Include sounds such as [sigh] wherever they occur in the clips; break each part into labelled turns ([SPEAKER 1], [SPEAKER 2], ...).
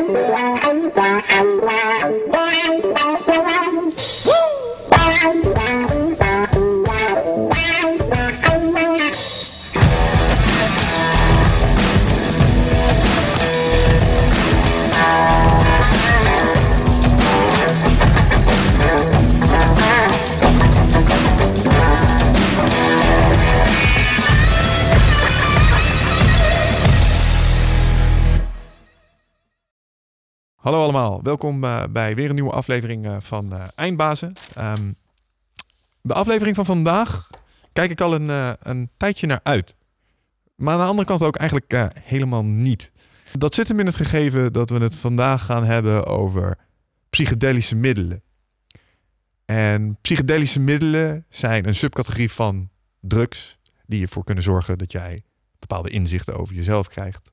[SPEAKER 1] Thank you. Welkom uh, bij weer een nieuwe aflevering uh, van uh, Eindbazen. Um, de aflevering van vandaag kijk ik al een, een tijdje naar uit. Maar aan de andere kant ook eigenlijk helemaal niet. Dat zit hem in het gegeven dat we het vandaag gaan hebben over psychedelische middelen. En psychedelische middelen zijn een subcategorie van drugs die ervoor kunnen zorgen dat jij bepaalde inzichten over jezelf krijgt.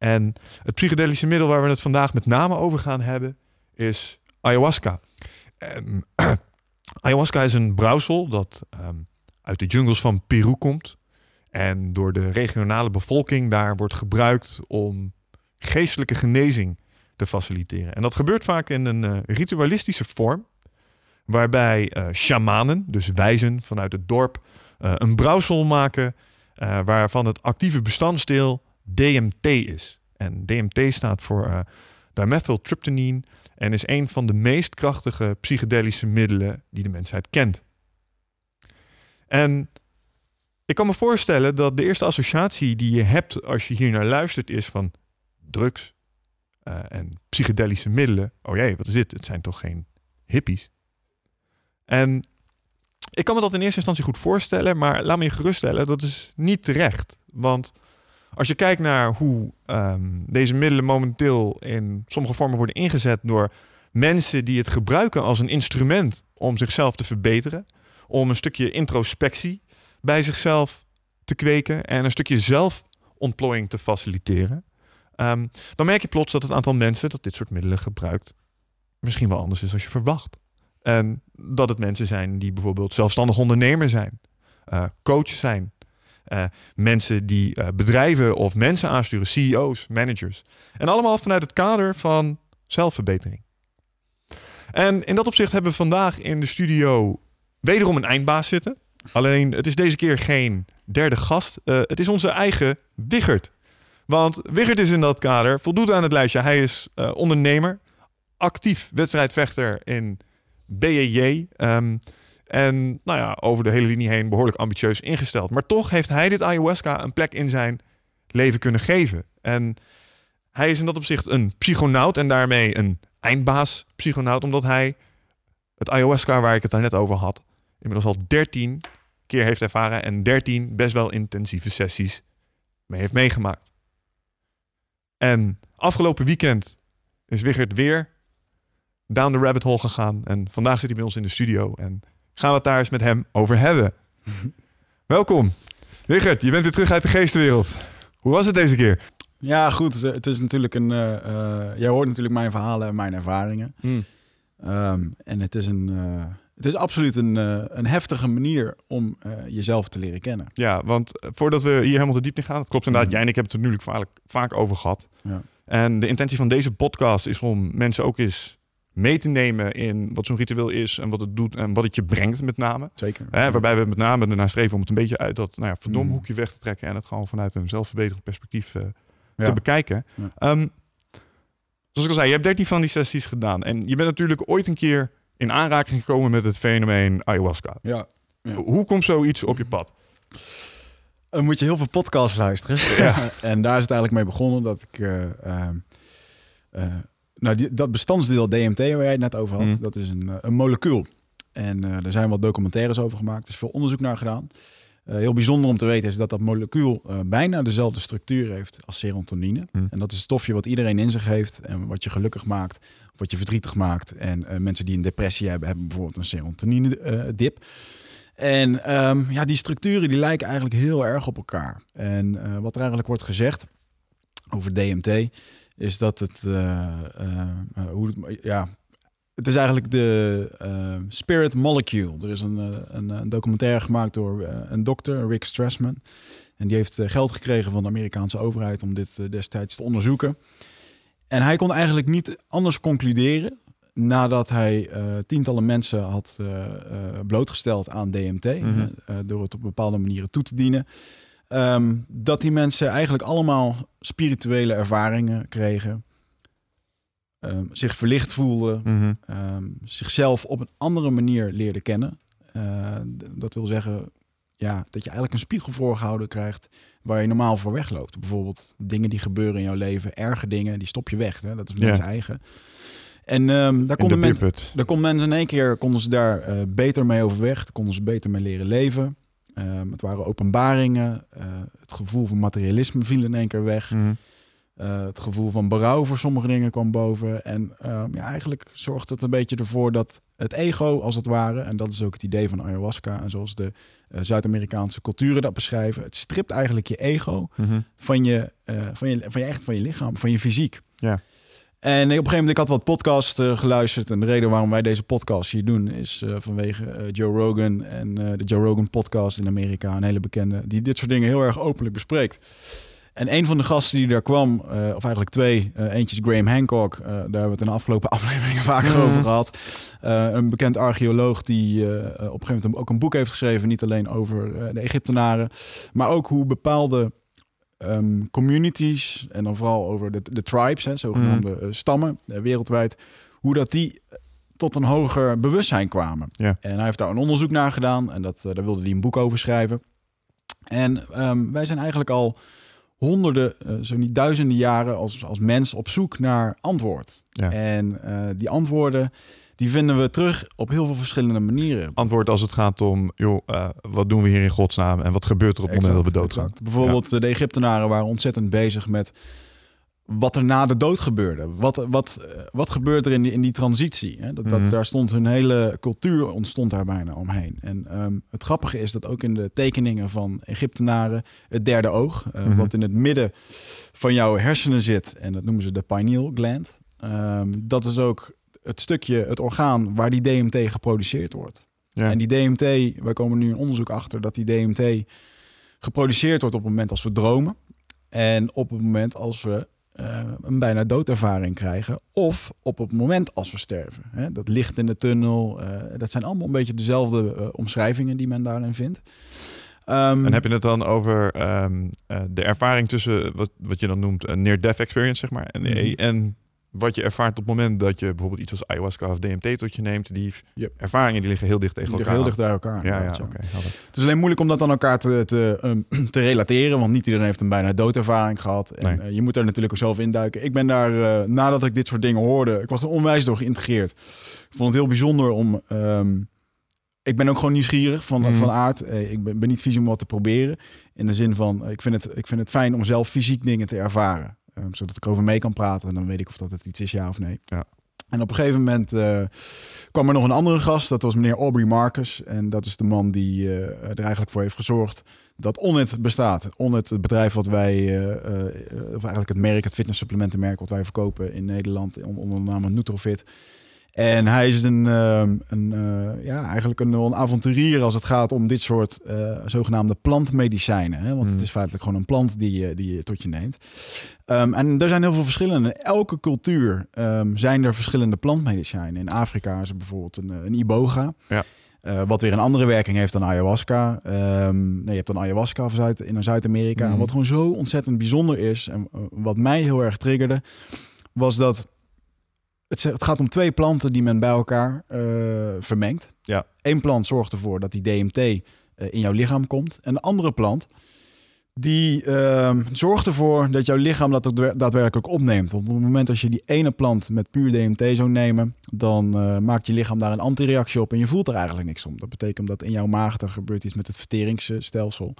[SPEAKER 1] En het psychedelische middel waar we het vandaag met name over gaan hebben is ayahuasca. Um, [clears throat] ayahuasca is een brouwsel dat um, uit de jungles van Peru komt. En door de regionale bevolking daar wordt gebruikt om geestelijke genezing te faciliteren. En dat gebeurt vaak in een uh, ritualistische vorm. Waarbij uh, shamanen, dus wijzen vanuit het dorp, uh, een brouwsel maken. waarvan het actieve bestanddeel DMT is. En DMT staat voor uh, dimethyltryptamine en is een van de meest krachtige psychedelische middelen die de mensheid kent. En ik kan me voorstellen dat de eerste associatie die je hebt als je hier naar luistert is van drugs uh, en psychedelische middelen. Oh jee, wat is dit? Het zijn toch geen hippies? En ik kan me dat in eerste instantie goed voorstellen, maar laat me je geruststellen, dat is niet terecht. Want als je kijkt naar hoe um, deze middelen momenteel in sommige vormen worden ingezet door mensen die het gebruiken als een instrument om zichzelf te verbeteren, om een stukje introspectie bij zichzelf te kweken en een stukje zelfontplooiing te faciliteren, um, dan merk je plots dat het aantal mensen dat dit soort middelen gebruikt misschien wel anders is als je verwacht. En dat het mensen zijn die bijvoorbeeld zelfstandig ondernemer zijn, uh, coach zijn, uh, mensen die uh, bedrijven of mensen aansturen, CEO's, managers. En allemaal vanuit het kader van zelfverbetering. En in dat opzicht hebben we vandaag in de studio wederom een eindbaas zitten. Alleen het is deze keer geen derde gast. Uh, het is onze eigen Wiggert. Want Wiggert is in dat kader, voldoet aan het lijstje. Hij is ondernemer, actief wedstrijdvechter in BJJ. Um, en nou ja, over de hele linie heen behoorlijk ambitieus ingesteld. Maar toch heeft hij dit ayahuasca een plek in zijn leven kunnen geven. En hij is in dat opzicht een psychonaut en daarmee een eindbaas psychonaut, omdat hij het ayahuasca waar ik het net over had, inmiddels al 13 keer heeft ervaren en 13 best wel intensieve sessies mee heeft meegemaakt. En afgelopen weekend is Wigert weer down the rabbit hole gegaan. En vandaag zit hij bij ons in de studio. En gaan we het daar eens met hem over hebben. Welkom. Richard, je bent weer terug uit de geestenwereld. Hoe was het deze keer?
[SPEAKER 2] Ja, goed. Het is natuurlijk een. Uh, uh, jij hoort natuurlijk mijn verhalen en mijn ervaringen. Hmm. Um, en het is een. Uh, het is absoluut een, een heftige manier om jezelf te leren kennen.
[SPEAKER 1] Ja, want voordat we hier helemaal te diep in gaan, dat klopt inderdaad. Mm. Jij en ik hebben het er natuurlijk vaak, vaak over gehad. Ja. En de intentie van deze podcast is om mensen ook eens mee te nemen in wat zo'n ritueel is en wat het doet en wat het je brengt met name.
[SPEAKER 2] Zeker.
[SPEAKER 1] Hè, waarbij we met name ernaar streven om het een beetje uit dat nou ja, verdom mm. hoekje weg te trekken en het gewoon vanuit een zelfverbeterend perspectief uh, ja. te bekijken. Ja. Um, zoals ik al zei, je hebt 13 van die sessies gedaan en je bent natuurlijk ooit een keer in aanraking gekomen met het fenomeen ayahuasca.
[SPEAKER 2] Ja.
[SPEAKER 1] Hoe komt zoiets op je pad?
[SPEAKER 2] Dan moet je heel veel podcasts luisteren. [laughs] En daar is het eigenlijk mee begonnen dat ik uh, uh, nou, die, dat bestandsdeel DMT waar jij het net over had, mm. dat is een, eh, een molecuul. En uh, er zijn wat documentaires over gemaakt. Er is veel onderzoek naar gedaan. Uh, heel bijzonder om te weten is dat dat molecuul uh, bijna dezelfde structuur heeft als serotonine. Mm. En dat is het stofje wat iedereen in zich heeft en wat je gelukkig maakt, of wat je verdrietig maakt. En mensen die een depressie hebben, hebben bijvoorbeeld een serotonine dip. En um, ja, die structuren die lijken eigenlijk heel erg op elkaar. En wat er eigenlijk wordt gezegd over DMT is dat het, uh, uh, hoe het, ja, het is eigenlijk de spirit molecule. Er is een, een, een documentaire gemaakt door een dokter, Rick Strassman. En die heeft geld gekregen van de Amerikaanse overheid om dit destijds te onderzoeken. En hij kon eigenlijk niet anders concluderen nadat hij tientallen mensen had blootgesteld aan DMT,
[SPEAKER 1] Mhm.
[SPEAKER 2] door het op bepaalde manieren toe te dienen, ehm, dat die mensen eigenlijk allemaal spirituele ervaringen kregen, ehm, zich verlicht voelden,
[SPEAKER 1] Mhm.
[SPEAKER 2] ehm, zichzelf op een andere manier leerden kennen. Eh, dat wil zeggen ja, dat je eigenlijk een spiegel voorgehouden krijgt waar je normaal voor wegloopt. Bijvoorbeeld dingen die gebeuren in jouw leven, erge dingen, die stop je weg. Hè? Dat is
[SPEAKER 1] Ja.
[SPEAKER 2] mens eigen. En daar konden mensen daar konden mensen in één keer konden ze daar eh, beter mee overweg. Konden ze beter mee leren leven. Ehm, het waren openbaringen. Eh, het gevoel van materialisme viel in één keer weg.
[SPEAKER 1] Mhm.
[SPEAKER 2] Eh, het gevoel van berouw voor sommige dingen kwam boven. En ehm, ja, eigenlijk zorgt het een beetje ervoor dat het ego, als het ware, en dat is ook het idee van ayahuasca, en zoals de eh, Zuid-Amerikaanse culturen dat beschrijven, het stript eigenlijk je ego
[SPEAKER 1] Mhm.
[SPEAKER 2] van je, van je, van je echt van je lichaam, van je fysiek.
[SPEAKER 1] Ja.
[SPEAKER 2] En op een gegeven moment, ik had wat podcasts eh, geluisterd. En de reden waarom wij deze podcast hier doen, is eh, vanwege eh, Joe Rogan en de Joe Rogan podcast in Amerika. Een hele bekende, die dit soort dingen heel erg openlijk bespreekt. En een van de gasten die daar kwam, of eigenlijk twee, eentje is Graham Hancock. daar hebben we het in de afgelopen [laughs] afleveringen vaker
[SPEAKER 1] Mhm.
[SPEAKER 2] over gehad. Eh, een bekend archeoloog die op een gegeven moment ook een boek heeft geschreven. Niet alleen over de Egyptenaren, maar ook hoe bepaalde ehm, communities, en dan vooral over de, de tribes, hè, zogenaamde eh, stammen eh, wereldwijd, hoe dat die tot een hoger bewustzijn kwamen.
[SPEAKER 1] Ja.
[SPEAKER 2] En hij heeft daar een onderzoek naar gedaan en dat, eh, daar wilde hij een boek over schrijven. En ehm, wij zijn eigenlijk al honderden, eh, zo niet duizenden jaren als, als mens op zoek naar antwoord.
[SPEAKER 1] Ja.
[SPEAKER 2] En eh, die antwoorden, die vinden we terug op heel veel verschillende manieren.
[SPEAKER 1] Antwoord als het gaat om, joh, eh, wat doen we hier in godsnaam en wat gebeurt er op het moment dat we doodgaan?
[SPEAKER 2] Bijvoorbeeld eh, de Egyptenaren waren ontzettend bezig met wat er na de dood gebeurde. Wat, wat, eh, wat gebeurt er in die, in die transitie? Hè? Dat, dat,
[SPEAKER 1] Mhm.
[SPEAKER 2] Daar stond hun hele cultuur ontstond daar bijna omheen. En ehm, het grappige is dat ook in de tekeningen van Egyptenaren het derde oog,
[SPEAKER 1] Mhm.
[SPEAKER 2] wat in het midden van jouw hersenen zit, en dat noemen ze de pineal gland, ehm, dat is ook het stukje, het orgaan waar die DMT geproduceerd wordt.
[SPEAKER 1] Ja.
[SPEAKER 2] En die DMT, wij komen nu in onderzoek achter dat die DMT geproduceerd wordt op het moment als we dromen. En op het moment als we eh, een bijna doodervaring krijgen. Of op het moment als we sterven. Hè? Dat licht in de tunnel. eh, dat zijn allemaal een beetje dezelfde eh, omschrijvingen die men daarin vindt. Ehm,
[SPEAKER 1] En heb je het dan over ehm, eh, de ervaring tussen wat, wat je dan noemt een near-death experience, zeg maar, en,
[SPEAKER 2] Mhm.
[SPEAKER 1] en wat je ervaart op het moment dat je bijvoorbeeld iets als ayahuasca of DMT tot je neemt, die
[SPEAKER 2] Yep.
[SPEAKER 1] ervaringen die liggen heel dicht tegen
[SPEAKER 2] die
[SPEAKER 1] elkaar.
[SPEAKER 2] heel dicht bij elkaar.
[SPEAKER 1] Ja, ja, helder.
[SPEAKER 2] Het is alleen moeilijk om dat aan elkaar te, te, ehm, [clears throat] te relateren, want niet iedereen heeft een bijna doodervaring gehad. En
[SPEAKER 1] Nee.
[SPEAKER 2] eh, je moet er natuurlijk ook zelf induiken. Ik ben daar, eh, nadat ik dit soort dingen hoorde, ik was er onwijs door geïntegreerd. Ik vond het heel bijzonder om... ehm, ik ben ook gewoon nieuwsgierig van,
[SPEAKER 1] Mhm.
[SPEAKER 2] van aard. Eh, ik ben, ben niet vies om wat te proberen. In de zin van, ik vind het, ik vind het fijn om zelf fysiek dingen te ervaren. Ehm, zodat ik over mee kan praten en dan weet ik of dat het iets is, ja of nee.
[SPEAKER 1] Ja.
[SPEAKER 2] En op een gegeven moment eh, kwam er nog een andere gast. Dat was meneer Aubrey Marcus. En dat is de man die eh, er eigenlijk voor heeft gezorgd dat Onnit bestaat. Onnit, het bedrijf wat wij, eh, of eigenlijk het merk, het fitnesssupplementenmerk wat wij verkopen in Nederland on- onder de naam Nutrofit. En hij is een, ehm, een eh, ja, eigenlijk een, een avonturier als het gaat om dit soort eh, zogenaamde plantmedicijnen. Hè? Want
[SPEAKER 1] Mm.
[SPEAKER 2] het is feitelijk gewoon een plant die, je- die je tot je neemt. Ehm, en er zijn heel veel verschillen. In elke cultuur ehm, zijn er verschillende plantmedicijnen. In Afrika is er bijvoorbeeld een, eh, een iboga.
[SPEAKER 1] Ja.
[SPEAKER 2] Wat weer een andere werking heeft dan ayahuasca. Nee, je hebt dan ayahuasca Zuid, in Zuid-Amerika. En wat gewoon zo ontzettend bijzonder is... en wat mij heel erg triggerde... was dat het, het gaat om twee planten die men bij elkaar eh, vermengt.
[SPEAKER 1] Ja.
[SPEAKER 2] Eén plant zorgt ervoor dat die DMT eh, in jouw lichaam komt. En de andere plant die ehm, zorgt ervoor dat jouw lichaam dat ook daad- daadwerkelijk opneemt. Want op het moment dat je die ene plant met puur DMT zou nemen, dan eh, maakt je lichaam daar een antireactie op en je voelt er eigenlijk niks om. Dat betekent dat in jouw maag er gebeurt iets met het verteringsstelsel.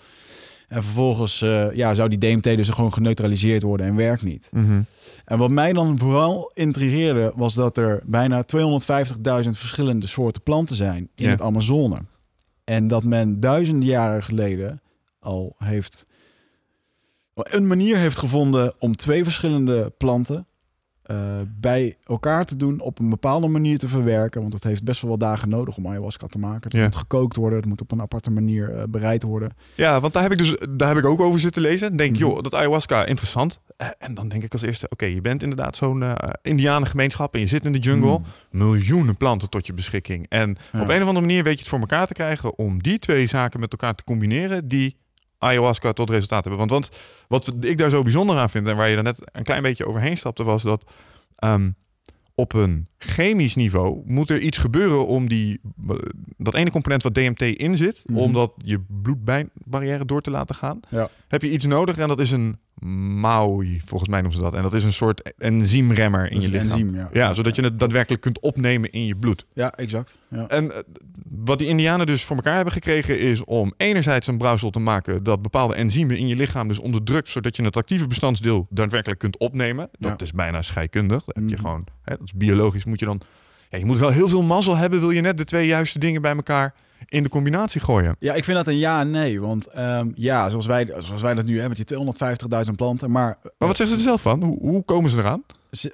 [SPEAKER 2] En vervolgens eh, ja, zou die DMT dus gewoon geneutraliseerd worden en werkt niet. En wat mij dan vooral intrigeerde, was dat er bijna 250.000 verschillende soorten planten zijn in
[SPEAKER 1] Ja.
[SPEAKER 2] het Amazone. En dat men duizenden jaren geleden al heeft een manier heeft gevonden om twee verschillende planten bij elkaar te doen, op een bepaalde manier te verwerken. Want het heeft best wel wat dagen nodig om ayahuasca te maken. Het
[SPEAKER 1] Ja.
[SPEAKER 2] moet gekookt worden, het moet op een aparte manier eh, bereid worden.
[SPEAKER 1] Ja, want daar heb ik dus daar heb ik ook over zitten lezen. Denk,
[SPEAKER 2] Mhm.
[SPEAKER 1] joh, dat ayahuasca interessant. Eh, en dan denk ik als eerste, oké, je bent inderdaad zo'n eh indianengemeenschap en je zit in de jungle.
[SPEAKER 2] Mm.
[SPEAKER 1] Miljoenen planten tot je beschikking. En
[SPEAKER 2] Ja.
[SPEAKER 1] op een of andere manier weet je het voor elkaar te krijgen om die twee zaken met elkaar te combineren die ayahuasca tot resultaat hebben. Want, want wat ik daar zo bijzonder aan vind en waar je er net een klein beetje overheen stapte, was dat ehm, op een chemisch niveau moet er iets gebeuren om die, dat ene component wat DMT in zit,
[SPEAKER 2] Mhm.
[SPEAKER 1] om dat je bloedbarrière door te laten gaan,
[SPEAKER 2] Ja.
[SPEAKER 1] heb je iets nodig en dat is een MAOI, volgens mij noemen ze dat. En dat is een soort enzymremmer in je lichaam.
[SPEAKER 2] enzym, ja.
[SPEAKER 1] Ja, zodat je het daadwerkelijk kunt opnemen in je bloed.
[SPEAKER 2] Ja, exact. Ja.
[SPEAKER 1] En eh, wat die Indianen dus voor elkaar hebben gekregen is om enerzijds een brouwsel te maken dat bepaalde enzymen in je lichaam dus onderdrukt, zodat je het actieve bestandsdeel daadwerkelijk kunt opnemen. Dat
[SPEAKER 2] Ja.
[SPEAKER 1] is bijna scheikundig. Dat heb je
[SPEAKER 2] Mhm.
[SPEAKER 1] gewoon, hè, dat is biologisch moet je dan. Ja, je moet wel heel veel mazzel hebben, wil je net de twee juiste dingen bij elkaar in de combinatie gooien.
[SPEAKER 2] Ja, ik vind dat een ja en nee. Want ehm, ja, zoals wij, zoals wij dat nu hebben met die 250.000 planten. Maar,
[SPEAKER 1] Maar wat zeggen ze er zelf van? Hoe, hoe komen ze eraan?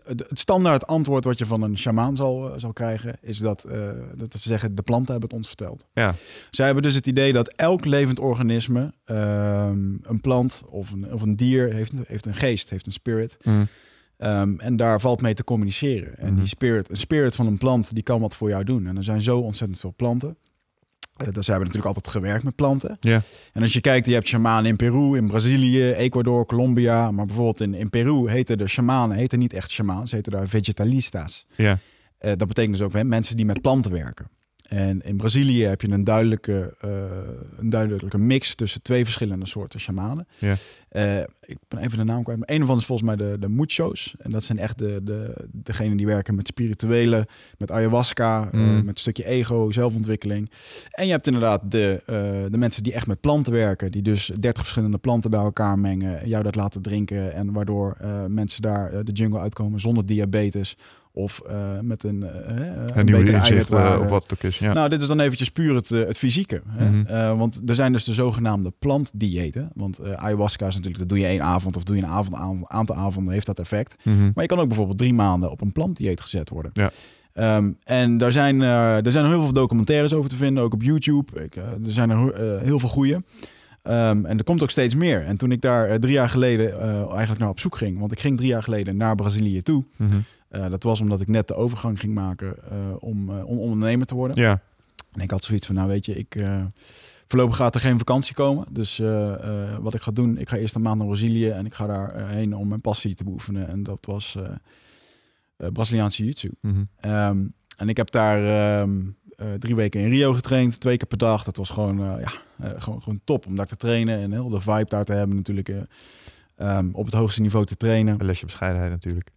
[SPEAKER 2] het standaard antwoord wat je van een shamaan zal, eh, zal krijgen... is dat, eh, dat ze zeggen, de planten hebben het ons verteld.
[SPEAKER 1] Ja.
[SPEAKER 2] Zij hebben dus het idee dat elk levend organisme... ehm, een plant of een, of een dier heeft, heeft een geest, heeft een spirit... Ehm, en daar valt mee te communiceren. En
[SPEAKER 1] Mhm.
[SPEAKER 2] die spirit, een spirit van een plant, die kan wat voor jou doen. En er zijn zo ontzettend veel planten. Uh, dus ze hebben natuurlijk altijd gewerkt met planten.
[SPEAKER 1] Ja.
[SPEAKER 2] En als je kijkt, je hebt shamanen in Peru, in Brazilië, Ecuador, Colombia. Maar bijvoorbeeld in, in Peru heten de shamanen heten niet echt shamanen, ze heten daar vegetalistas.
[SPEAKER 1] Ja.
[SPEAKER 2] Eh, dat betekent dus ook hè, mensen die met planten werken. En in Brazilië heb je een duidelijke, eh, een duidelijke mix tussen twee verschillende soorten shamanen.
[SPEAKER 1] Ja.
[SPEAKER 2] Eh, ik ben even de naam kwijt, maar een van is volgens mij de, de muchos. En dat zijn echt de, de, degenen die werken met spirituele, met ayahuasca, eh,
[SPEAKER 1] Mm.
[SPEAKER 2] met een stukje ego, zelfontwikkeling. En je hebt inderdaad de, de mensen die echt met planten werken, die dus 30 verschillende planten bij elkaar mengen, en jou dat laten drinken en waardoor mensen daar de jungle uitkomen zonder diabetes of eh, met een, eh, een,
[SPEAKER 1] Een
[SPEAKER 2] betere
[SPEAKER 1] inzicht eh, of wat het ook is. Ja.
[SPEAKER 2] Nou, dit is dan eventjes puur het, het fysieke. Hè?
[SPEAKER 1] Mhm.
[SPEAKER 2] Want er zijn dus de zogenaamde plantdiëten. Want ayahuasca is natuurlijk, dat doe je één avond of doe je een avond, een aantal avonden, heeft dat effect.
[SPEAKER 1] Mhm.
[SPEAKER 2] Maar je kan ook bijvoorbeeld drie maanden op een plantdieet gezet worden.
[SPEAKER 1] Ja.
[SPEAKER 2] Ehm, en daar zijn, er zijn heel veel documentaires over te vinden, ook op YouTube. Ik, er zijn er heel veel goede. Ehm, en er komt ook steeds meer. En toen ik daar drie jaar geleden eigenlijk naar op zoek ging, want ik ging drie jaar geleden naar Brazilië toe.
[SPEAKER 1] Mhm.
[SPEAKER 2] Eh, dat was omdat ik net de overgang ging maken eh, om, eh, om ondernemer te worden.
[SPEAKER 1] Ja.
[SPEAKER 2] En ik had zoiets van, nou weet je, ik, voorlopig gaat er geen vakantie komen. Dus wat ik ga doen, ik ga eerst een maand naar Brazilië en ik ga daar eh, heen om mijn passie te beoefenen. En dat was eh, Braziliaanse jiu-jitsu.
[SPEAKER 1] Mhm.
[SPEAKER 2] Ehm, en ik heb daar ehm, eh, drie weken in Rio getraind, twee keer per dag. Dat was gewoon, ja, gewoon, gewoon top om daar te trainen en heel de vibe daar te hebben natuurlijk. eh, ehm, op het hoogste niveau te trainen.
[SPEAKER 1] Een lesje bescheidenheid natuurlijk.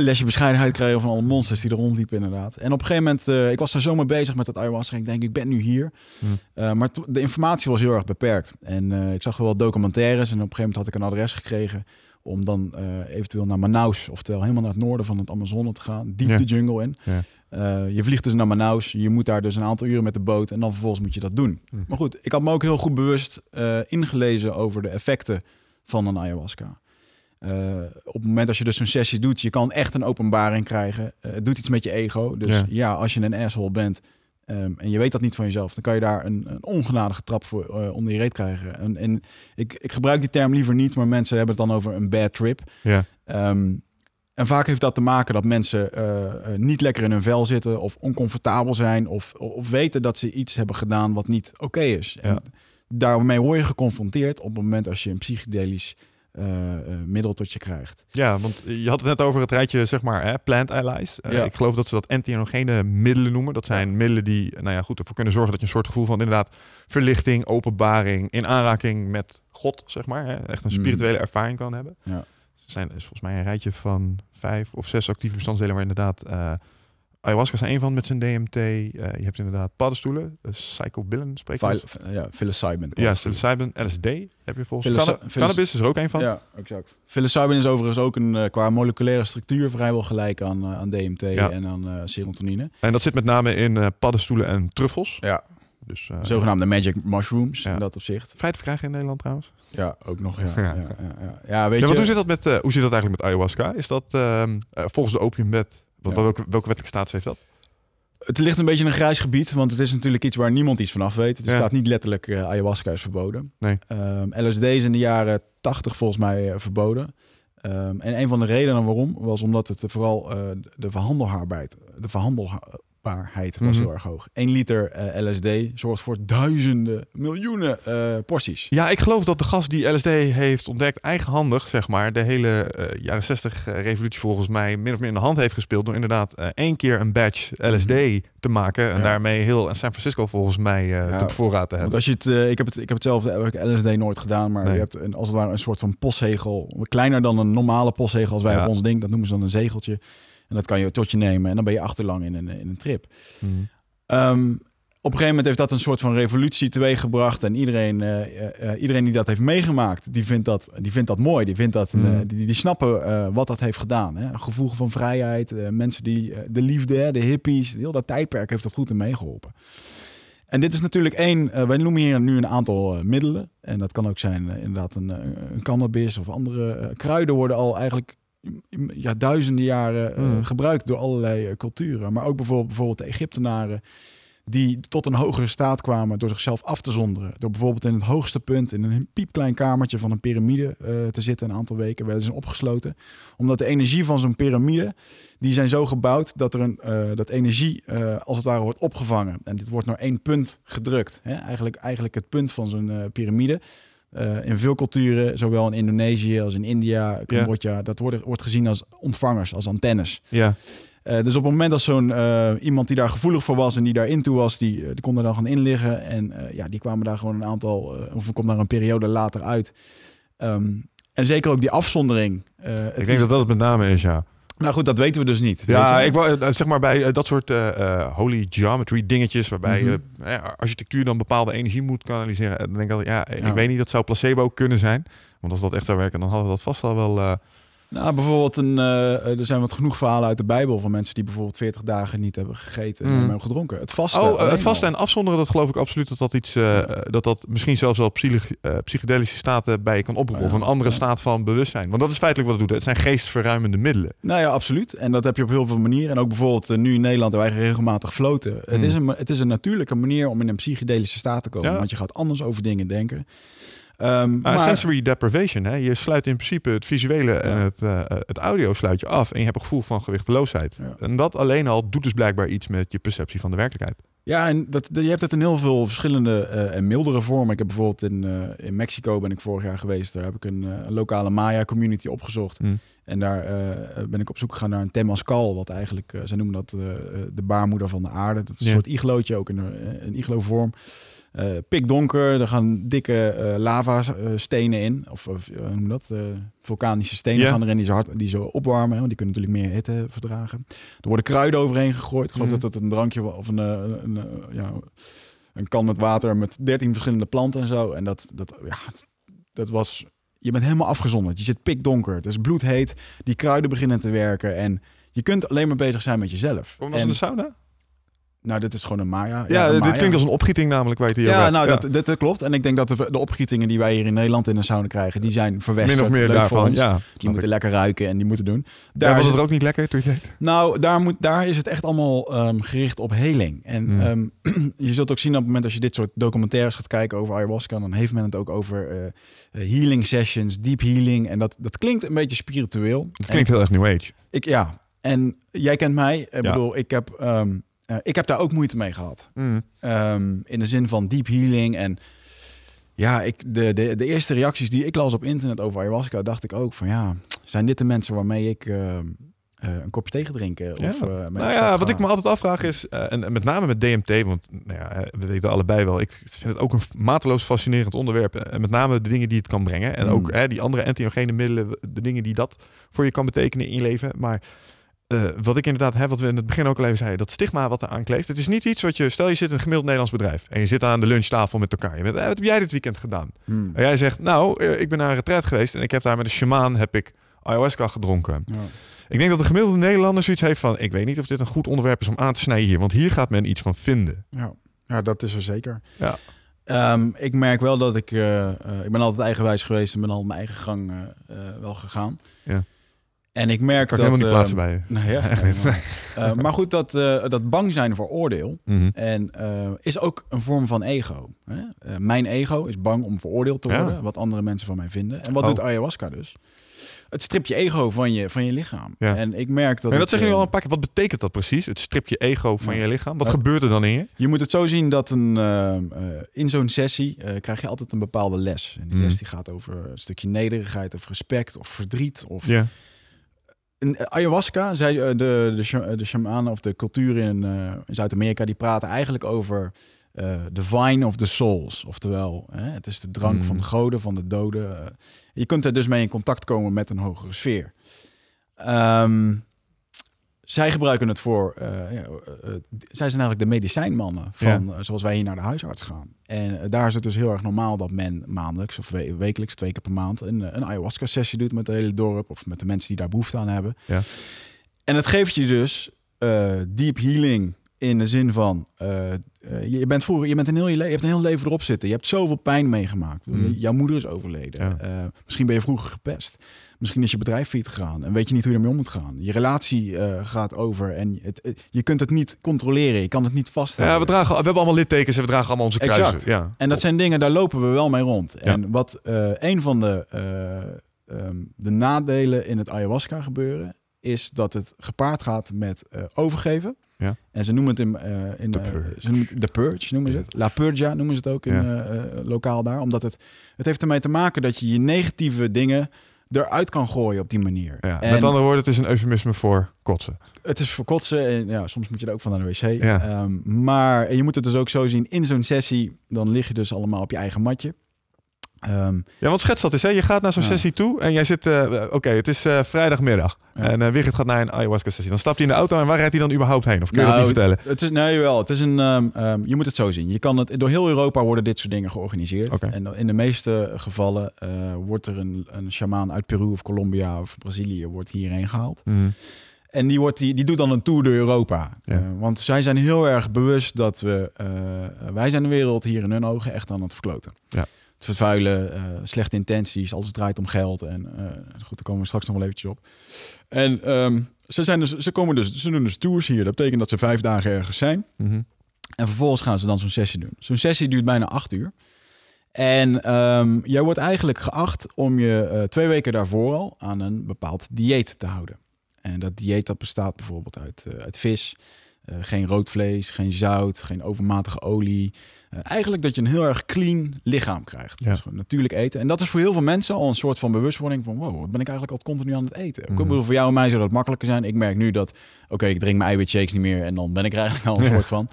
[SPEAKER 2] Lesje bescheidenheid krijgen van alle monsters die er rondliepen inderdaad. En op een gegeven moment, eh, ik was daar zo mee bezig met dat ayahuasca. Ik denk, ik ben nu hier.
[SPEAKER 1] Hmm.
[SPEAKER 2] Eh, maar de informatie was heel erg beperkt. En eh, ik zag wel documentaires. En op een gegeven moment had ik een adres gekregen om dan eventueel naar Manaus, oftewel helemaal naar het noorden van het Amazone te gaan. Diep
[SPEAKER 1] Ja.
[SPEAKER 2] de jungle in.
[SPEAKER 1] Ja.
[SPEAKER 2] Je vliegt dus naar Manaus. Je moet daar dus een aantal uren met de boot. En dan vervolgens moet je dat doen.
[SPEAKER 1] Hmm.
[SPEAKER 2] Maar goed, ik had me ook heel goed bewust ingelezen over de effecten van een ayahuasca. Eh, op het moment als je dus zo'n sessie doet, je kan echt een openbaring krijgen. Eh, het doet iets met je ego. Dus
[SPEAKER 1] Ja.
[SPEAKER 2] ja, als je een asshole bent ehm, en je weet dat niet van jezelf, dan kan je daar een, een ongenadige trap voor eh, onder je reet krijgen. En, en ik, ik gebruik die term liever niet, maar mensen hebben het dan over een bad trip.
[SPEAKER 1] Ja.
[SPEAKER 2] Ehm, en vaak heeft dat te maken dat mensen niet lekker in hun vel zitten of oncomfortabel zijn of, of weten dat ze iets hebben gedaan wat niet oké is. En
[SPEAKER 1] Ja.
[SPEAKER 2] daarmee word je geconfronteerd op het moment als je een psychedelisch middel tot je krijgt.
[SPEAKER 1] Ja, want je had het net over het rijtje, zeg maar, hè, plant allies. Eh,
[SPEAKER 2] Ja.
[SPEAKER 1] Ik geloof dat ze dat entheogene middelen noemen. Dat zijn middelen die, nou ja, goed, ervoor kunnen zorgen dat je een soort gevoel van inderdaad verlichting, openbaring, in aanraking met God, zeg maar, hè, echt een
[SPEAKER 2] Mm.
[SPEAKER 1] spirituele ervaring kan hebben.
[SPEAKER 2] Ja.
[SPEAKER 1] Er zijn is volgens mij een rijtje van vijf of zes actieve bestanddelen waar inderdaad eh ayahuasca is één van met zijn DMT. Eh, je hebt inderdaad paddenstoelen, uh, psychobillen spreek je
[SPEAKER 2] ja, psilocybin.
[SPEAKER 1] Ja, psilocybin, LSD heb je volgens Canna-
[SPEAKER 2] psilocy-
[SPEAKER 1] Cannabis is er ook een van.
[SPEAKER 2] Ja, exact. Psilocybin is overigens ook een, eh, qua moleculaire structuur vrijwel gelijk aan, eh, aan DMT
[SPEAKER 1] Ja.
[SPEAKER 2] en aan eh serotonine.
[SPEAKER 1] En dat zit met name in eh, paddenstoelen en truffels.
[SPEAKER 2] Ja.
[SPEAKER 1] Dus,
[SPEAKER 2] Zogenaamde magic mushrooms,
[SPEAKER 1] Ja.
[SPEAKER 2] in dat opzicht.
[SPEAKER 1] Vrij te verkrijgen in Nederland trouwens.
[SPEAKER 2] Ja, ook nog, ja. [laughs]
[SPEAKER 1] Ja.
[SPEAKER 2] ja, ja, ja. Ja, weet je...
[SPEAKER 1] hoe, zit dat met, eh, hoe zit dat eigenlijk met ayahuasca? Is dat ehm, eh, volgens de opiumwet? Wat,
[SPEAKER 2] Ja.
[SPEAKER 1] welke, welke wettelijke status heeft dat?
[SPEAKER 2] Het ligt een beetje in een grijs gebied, want het is natuurlijk iets waar niemand iets van af weet. Er
[SPEAKER 1] Ja.
[SPEAKER 2] staat niet letterlijk eh, ayahuasca is verboden.
[SPEAKER 1] Nee.
[SPEAKER 2] Ehm, LSD is in de jaren 80 volgens mij eh, verboden. Ehm, en een van de redenen waarom was omdat het vooral eh, de verhandelbaarheid, de was
[SPEAKER 1] Mhm.
[SPEAKER 2] heel erg hoog. 1 liter eh, LSD zorgt voor duizenden, miljoenen eh, porties.
[SPEAKER 1] Ja, ik geloof dat de gast die LSD heeft ontdekt, eigenhandig, zeg maar, de hele eh, jaren 60 eh, revolutie volgens mij min of meer in de hand heeft gespeeld. Door inderdaad één keer een batch LSD te maken. En
[SPEAKER 2] Ja.
[SPEAKER 1] daarmee heel San Francisco volgens mij
[SPEAKER 2] Ja,
[SPEAKER 1] te voorraad te
[SPEAKER 2] Want
[SPEAKER 1] hebben.
[SPEAKER 2] als je het, ik heb het, ik heb het zelf, heb ik LSD nooit gedaan, maar
[SPEAKER 1] Nee.
[SPEAKER 2] je hebt een, als het ware een soort van postzegel, kleiner dan een normale postzegel als wij
[SPEAKER 1] Ja.
[SPEAKER 2] op ons ding, dat noemen ze dan een zegeltje. En dat kan je tot je nemen en dan ben je achterlang in een, in een trip.
[SPEAKER 1] Mhm.
[SPEAKER 2] Ehm, op een gegeven moment heeft dat een soort van revolutie teweeggebracht. En iedereen, eh, eh, eh, iedereen die dat heeft meegemaakt, die vindt dat, die vindt dat mooi. Die, vindt dat,
[SPEAKER 1] Mhm.
[SPEAKER 2] die, die snappen wat dat heeft gedaan. Hè? Een gevoel van vrijheid, mensen die, de liefde, hè, de hippies, heel dat tijdperk heeft dat goed in meegeholpen. En dit is natuurlijk één, wij noemen hier nu een aantal middelen. En dat kan ook zijn inderdaad een, een cannabis of andere kruiden worden al eigenlijk ja, duizenden jaren eh,
[SPEAKER 1] Mm.
[SPEAKER 2] gebruikt door allerlei eh, culturen. Maar ook bijvoorbeeld, bijvoorbeeld de Egyptenaren die tot een hogere staat kwamen door zichzelf af te zonderen. Door bijvoorbeeld in het hoogste punt in een piepklein kamertje van een piramide eh, te zitten een aantal weken. Werden ze opgesloten. Omdat de energie van zo'n piramide, die zijn zo gebouwd dat er een, dat energie als het ware wordt opgevangen. En dit wordt naar één punt gedrukt. Hè? Eigenlijk, eigenlijk het punt van zo'n piramide. Eh, in veel culturen, zowel in Indonesië als in India, Cambodja, dat wordt, wordt gezien als ontvangers, als antennes.
[SPEAKER 1] Ja.
[SPEAKER 2] Eh, dus op het moment dat zo'n eh, iemand die daar gevoelig voor was en die daar into was, die, die kon er dan gaan inliggen. En ja, die kwamen daar gewoon een aantal, of komt daar een periode later uit. Ehm, en zeker ook die afzondering.
[SPEAKER 1] Ik
[SPEAKER 2] is-
[SPEAKER 1] denk dat dat het met name is, ja.
[SPEAKER 2] Nou goed, dat weten we dus niet.
[SPEAKER 1] Ja,
[SPEAKER 2] je?
[SPEAKER 1] ik wou, eh, zeg maar bij eh, dat soort eh, holy geometry dingetjes, waarbij
[SPEAKER 2] Mhm.
[SPEAKER 1] eh, eh, architectuur dan bepaalde energie moet kanaliseren. En dan denk ik altijd, ja, ik
[SPEAKER 2] Ja.
[SPEAKER 1] weet niet, dat zou placebo kunnen zijn. Want als dat echt zou werken, dan hadden we dat vast al wel... eh,
[SPEAKER 2] Nou, bijvoorbeeld, een, eh, er zijn wat genoeg verhalen uit de Bijbel van mensen die bijvoorbeeld 40 dagen niet hebben gegeten en
[SPEAKER 1] Mm.
[SPEAKER 2] hebben gedronken. Het vaste.
[SPEAKER 1] oh, eh, het vasten
[SPEAKER 2] al.
[SPEAKER 1] en afzonderen, dat geloof ik absoluut dat dat iets, eh, eh, dat dat misschien zelfs wel psych- eh, psychedelische staten bij je kan oproepen.
[SPEAKER 2] Ja.
[SPEAKER 1] Of een andere
[SPEAKER 2] Ja.
[SPEAKER 1] staat van bewustzijn. Want dat is feitelijk wat het doet. Het zijn geestverruimende middelen.
[SPEAKER 2] Nou ja, absoluut. En dat heb je op heel veel manieren. En ook bijvoorbeeld eh, nu in Nederland, waar wij regelmatig floten. Het,
[SPEAKER 1] Mm.
[SPEAKER 2] is een, het is een natuurlijke manier om in een psychedelische staat te komen. Want je gaat anders over dingen denken. Ehm,
[SPEAKER 1] Ah,
[SPEAKER 2] maar,
[SPEAKER 1] sensory deprivation. Hè? Je sluit in principe het visuele en het, eh, het audio sluit je af. En je hebt een gevoel van gewichteloosheid. En dat alleen al doet dus blijkbaar iets met je perceptie van de werkelijkheid.
[SPEAKER 2] Ja, en dat, je hebt het in heel veel verschillende eh, en mildere vormen. Ik heb bijvoorbeeld in, eh, in Mexico ben ik vorig jaar geweest. Daar heb ik een, eh, een lokale Maya-community opgezocht.
[SPEAKER 1] Mm.
[SPEAKER 2] En daar eh, ben ik op zoek gegaan naar een Temascal. Wat eigenlijk, eh, zij noemen dat eh, de baarmoeder van de aarde. Dat is een
[SPEAKER 1] Ja.
[SPEAKER 2] soort iglootje, ook in een, een iglo-vorm. Eh, pikdonker, er gaan dikke eh lava-stenen in. Of, of eh, hoe noem dat? Eh, vulkanische stenen gaan erin die ze, hard, die ze opwarmen. hè, Want die kunnen natuurlijk meer hitte verdragen. Er worden kruiden overheen gegooid. Ik geloof
[SPEAKER 1] Mhm.
[SPEAKER 2] dat het een drankje of een, eh, een, een, eh, ja, een kan met water met 13 verschillende planten en zo. En dat, dat, ja, dat was... Je bent helemaal afgezonderd. Je zit pikdonker. Het is bloedheet. Die kruiden beginnen te werken. En je kunt alleen maar bezig zijn met jezelf.
[SPEAKER 1] Kom was
[SPEAKER 2] En,
[SPEAKER 1] in de sauna?
[SPEAKER 2] Nou, dit is gewoon een Maya.
[SPEAKER 1] Ja,
[SPEAKER 2] een
[SPEAKER 1] dit
[SPEAKER 2] Maya.
[SPEAKER 1] klinkt als een opgieting namelijk, weet je. hier
[SPEAKER 2] Ja, nou, Dat, dat, dat klopt. En ik denk dat de, de opgietingen die wij hier in Nederland in de sauna krijgen, die zijn verwesterd.
[SPEAKER 1] Min of meer daarvan, ja.
[SPEAKER 2] Die moeten
[SPEAKER 1] ik.
[SPEAKER 2] lekker ruiken en die moeten doen.
[SPEAKER 1] Daar was het er ook niet lekker toen je deed?
[SPEAKER 2] Nou, daar, moet, daar is het echt allemaal ehm, gericht op heling. En
[SPEAKER 1] Hmm.
[SPEAKER 2] ehm, [clears throat] je zult ook zien op het moment als je dit soort documentaires gaat kijken over ayahuasca, dan heeft men het ook over eh, eh, healing sessions, deep healing. En dat, dat klinkt een beetje spiritueel.
[SPEAKER 1] Het klinkt heel erg New Age.
[SPEAKER 2] Ik, ja, en jij kent mij. Ik
[SPEAKER 1] Ja.
[SPEAKER 2] bedoel, ik heb, ehm, eh, ik heb daar ook moeite mee gehad.
[SPEAKER 1] Mm.
[SPEAKER 2] Ehm, in de zin van deep healing. En ja, ik, de, de, de eerste reacties die ik las op internet over ayahuasca, dacht ik ook van ja, zijn dit de mensen waarmee ik ehm, eh, een kopje thee ga drinken? Of,
[SPEAKER 1] Ja.
[SPEAKER 2] eh,
[SPEAKER 1] Nou ja, wat ik me altijd afvraag is, en, en met name met DMT, want nou ja, we weten allebei wel, ik vind het ook een mateloos fascinerend onderwerp. En met name de dingen die het kan brengen. En
[SPEAKER 2] Mm.
[SPEAKER 1] ook hè, die andere entheogene middelen, de dingen die dat voor je kan betekenen in je leven. Maar eh, wat ik inderdaad heb, wat we in het begin ook al even zeiden, dat stigma wat er aankleeft. Het is niet iets wat je, stel je zit in een gemiddeld Nederlands bedrijf en je zit aan de lunchtafel met elkaar. Je bent, eh, wat heb jij dit weekend gedaan?
[SPEAKER 2] Hmm.
[SPEAKER 1] En jij zegt, nou, eh, ik ben naar een retreat geweest en ik heb daar met een shamaan heb ik ayahuasca gedronken.
[SPEAKER 2] Ja.
[SPEAKER 1] Ik denk dat de gemiddelde Nederlander zoiets heeft van... ik weet niet of dit een goed onderwerp is om aan te snijden hier... want hier gaat men iets van vinden.
[SPEAKER 2] Ja. Ja, dat is er zeker.
[SPEAKER 1] Ja.
[SPEAKER 2] Ehm, ik merk wel dat ik... ik ben altijd eigenwijs geweest en ben al mijn eigen gang wel gegaan.
[SPEAKER 1] Ja.
[SPEAKER 2] En ik merk
[SPEAKER 1] Kan ik
[SPEAKER 2] dat...
[SPEAKER 1] helemaal niet
[SPEAKER 2] ehm,
[SPEAKER 1] plaatsen bij je.
[SPEAKER 2] Nou ja, [laughs]
[SPEAKER 1] Echt niet.
[SPEAKER 2] helemaal. [laughs] Eh, maar goed, dat, eh, dat bang zijn voor oordeel
[SPEAKER 1] Mhm.
[SPEAKER 2] en, eh, is ook een vorm van ego. Hè? Mijn ego is bang om veroordeeld te
[SPEAKER 1] Ja.
[SPEAKER 2] worden, wat andere mensen van mij vinden. En wat
[SPEAKER 1] Oh.
[SPEAKER 2] doet ayahuasca dus? Het stript je ego van je, van je lichaam.
[SPEAKER 1] Ja.
[SPEAKER 2] En ik merk dat...
[SPEAKER 1] Maar dat zeg je nu al een paar keer. Wat betekent dat precies? Het stript je ego van je lichaam. Wat gebeurt er dan in je?
[SPEAKER 2] Je moet het zo zien dat een, in zo'n sessie krijg je altijd een bepaalde les. En die
[SPEAKER 1] Mhm.
[SPEAKER 2] les die gaat over een stukje nederigheid of respect of verdriet. Of
[SPEAKER 1] Ja.
[SPEAKER 2] Een, eh, ayahuasca, zij, eh, de, de, de shamanen of de cultuur in, eh, in Zuid-Amerika, die praten eigenlijk over eh the vine of the souls. Oftewel, hè, het is de drank van de goden, van de doden. Je kunt er dus mee in contact komen met een hogere sfeer. Ehm, zij gebruiken het voor. eh, ja, eh, eh, zij zijn eigenlijk de medicijnmannen van zoals wij hier naar de huisarts gaan. En daar is het dus heel erg normaal dat men maandelijks of we- wekelijks, twee keer per maand, een, een ayahuasca-sessie doet met het hele dorp of met de mensen die daar behoefte aan hebben.
[SPEAKER 1] Ja.
[SPEAKER 2] En het geeft je dus deep healing in de zin van je bent vroeger, je bent een heel je, je hebt een heel leven erop zitten. Je hebt zoveel pijn meegemaakt.
[SPEAKER 1] Mhm.
[SPEAKER 2] Jouw moeder is overleden. Misschien ben je vroeger gepest. Misschien is je bedrijf failliet gegaan en weet je niet hoe je ermee om moet gaan. Je relatie eh, gaat over en het, het- je kunt het niet controleren. Je kan het niet vasthouden.
[SPEAKER 1] Ja, we, dragen, we hebben allemaal littekens en we dragen allemaal onze kruisen.
[SPEAKER 2] Exact.
[SPEAKER 1] Ja.
[SPEAKER 2] En dat zijn dingen, daar lopen we wel mee rond.
[SPEAKER 1] Ja.
[SPEAKER 2] En wat eh, een van de, eh, ehm, de nadelen in het ayahuasca gebeuren, is dat het gepaard gaat met eh, overgeven.
[SPEAKER 1] Ja.
[SPEAKER 2] En ze noemen het in, eh in eh,
[SPEAKER 1] purge.
[SPEAKER 2] ze noemen het de purge, noemen ze het. La purgia noemen ze het ook in
[SPEAKER 1] Ja.
[SPEAKER 2] eh, eh, lokaal daar, omdat het het heeft ermee te maken dat je je negatieve dingen eruit kan gooien op die manier.
[SPEAKER 1] Ja.
[SPEAKER 2] En
[SPEAKER 1] Met andere woorden, het is een eufemisme voor kotsen.
[SPEAKER 2] het is voor kotsen en ja, soms moet je er ook van naar de wc.
[SPEAKER 1] Ja.
[SPEAKER 2] Ehm, maar je moet het dus ook zo zien in zo'n sessie, dan lig je dus allemaal op je eigen matje. Ehm,
[SPEAKER 1] Ja, want schets dat is, hè? Je gaat naar zo'n
[SPEAKER 2] Ja.
[SPEAKER 1] sessie toe en jij zit... eh, Oké, het is eh, vrijdagmiddag.
[SPEAKER 2] Ja.
[SPEAKER 1] En eh Wigert gaat naar een ayahuasca-sessie. Dan stapt hij in de auto en waar rijdt hij dan überhaupt heen? Of kun je
[SPEAKER 2] Nou,
[SPEAKER 1] dat niet vertellen?
[SPEAKER 2] Het is, nee, wel. Het is een, ehm, ehm, je moet het zo zien. Je kan het, door heel Europa worden dit soort dingen georganiseerd. En in de meeste gevallen eh, wordt er een, een shamaan uit Peru of Colombia of Brazilië wordt hierheen gehaald.
[SPEAKER 1] Mhm.
[SPEAKER 2] En die, wordt, die, die doet dan een tour door Europa.
[SPEAKER 1] Ja.
[SPEAKER 2] Eh, want zij zijn heel erg bewust dat we... eh, wij zijn de wereld hier in hun ogen echt aan het verkloten.
[SPEAKER 1] Ja.
[SPEAKER 2] Het vervuilen, eh, slechte intenties, alles draait om geld. En eh, goed, daar komen we straks nog wel eventjes op. En ehm, ze, zijn dus, ze, komen dus, ze doen dus tours hier. Dat betekent dat ze vijf dagen ergens zijn.
[SPEAKER 1] Mhm.
[SPEAKER 2] En vervolgens gaan ze dan zo'n sessie doen. Zo'n sessie duurt bijna acht uur. En ehm, jij wordt eigenlijk geacht om je eh, twee weken daarvoor al aan een bepaald dieet te houden. En dat dieet dat bestaat bijvoorbeeld uit, eh, uit vis, eh, geen rood vlees, geen zout, geen overmatige olie. Eh, eigenlijk dat je een heel erg clean lichaam krijgt.
[SPEAKER 1] Ja.
[SPEAKER 2] Dus gewoon natuurlijk eten. En dat is voor heel veel mensen al een soort van bewustwording van... wow, wat ben ik eigenlijk al continu aan het eten?
[SPEAKER 1] Mhm.
[SPEAKER 2] Ik bedoel, voor jou en mij zou dat makkelijker zijn. Ik merk nu dat, oké, ik drink mijn eiwitshakes niet meer... en dan ben ik er eigenlijk al een
[SPEAKER 1] Ja.
[SPEAKER 2] soort van...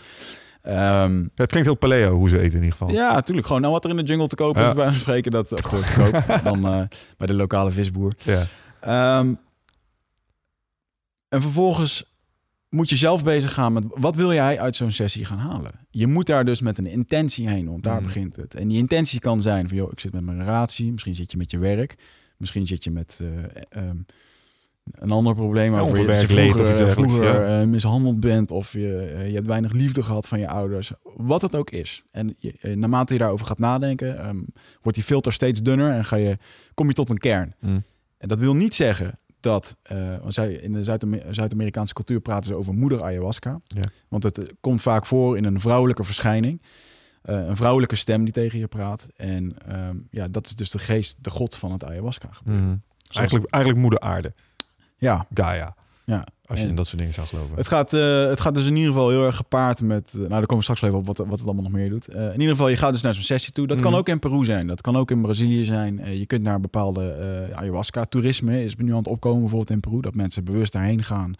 [SPEAKER 2] Ehm,
[SPEAKER 1] het klinkt heel paleo hoe ze eten in ieder geval.
[SPEAKER 2] ja, natuurlijk. Gewoon nou wat er in de jungle te kopen
[SPEAKER 1] Ja.
[SPEAKER 2] is, bij van spreken. Dat, of te, te koop, dan eh, bij de lokale visboer.
[SPEAKER 1] Ja.
[SPEAKER 2] Ehm, en vervolgens moet je zelf bezig gaan met wat wil jij uit zo'n sessie gaan halen. Je moet daar dus met een intentie heen, want daar
[SPEAKER 1] Mhm.
[SPEAKER 2] begint het. En die intentie kan zijn van, joh, ik zit met mijn relatie. Misschien zit je met je werk. Misschien zit je met eh, ehm, een ander probleem.
[SPEAKER 1] Ja,
[SPEAKER 2] Over je, je
[SPEAKER 1] leed of
[SPEAKER 2] vroeger,
[SPEAKER 1] iets dergelijks,
[SPEAKER 2] vroeger
[SPEAKER 1] ja.
[SPEAKER 2] eh, mishandeld bent of je, eh, je hebt weinig liefde gehad van je ouders. Wat het ook is. En je, eh, naarmate je daarover gaat nadenken, ehm, wordt die filter steeds dunner en ga je, kom je tot een kern.
[SPEAKER 1] Mhm.
[SPEAKER 2] En dat wil niet zeggen dat, eh, in de Zuid-Ame- Zuid-Amerikaanse cultuur praten ze over moeder ayahuasca.
[SPEAKER 1] Ja.
[SPEAKER 2] Want het eh, komt vaak voor in een vrouwelijke verschijning. Eh, een vrouwelijke stem die tegen je praat. En ehm, ja, dat is dus de geest, de god van het ayahuasca. gebeuren.
[SPEAKER 1] Mhm. Eigenlijk, eigenlijk moeder aarde.
[SPEAKER 2] Ja,
[SPEAKER 1] Gaia.
[SPEAKER 2] ja.
[SPEAKER 1] Als je
[SPEAKER 2] En-
[SPEAKER 1] in dat soort dingen zou geloven.
[SPEAKER 2] Het gaat, eh, het gaat dus in ieder geval heel erg gepaard met... eh, nou, daar komen we straks wel even op wat, wat het allemaal nog meer doet. Eh, in ieder geval, je gaat dus naar zo'n sessie toe. Dat kan
[SPEAKER 1] Mhm.
[SPEAKER 2] ook in Peru zijn. Dat kan ook in Brazilië zijn. Je kunt naar bepaalde ayahuasca-toerisme. Is nu aan het opkomen bijvoorbeeld in Peru. Dat mensen bewust daarheen gaan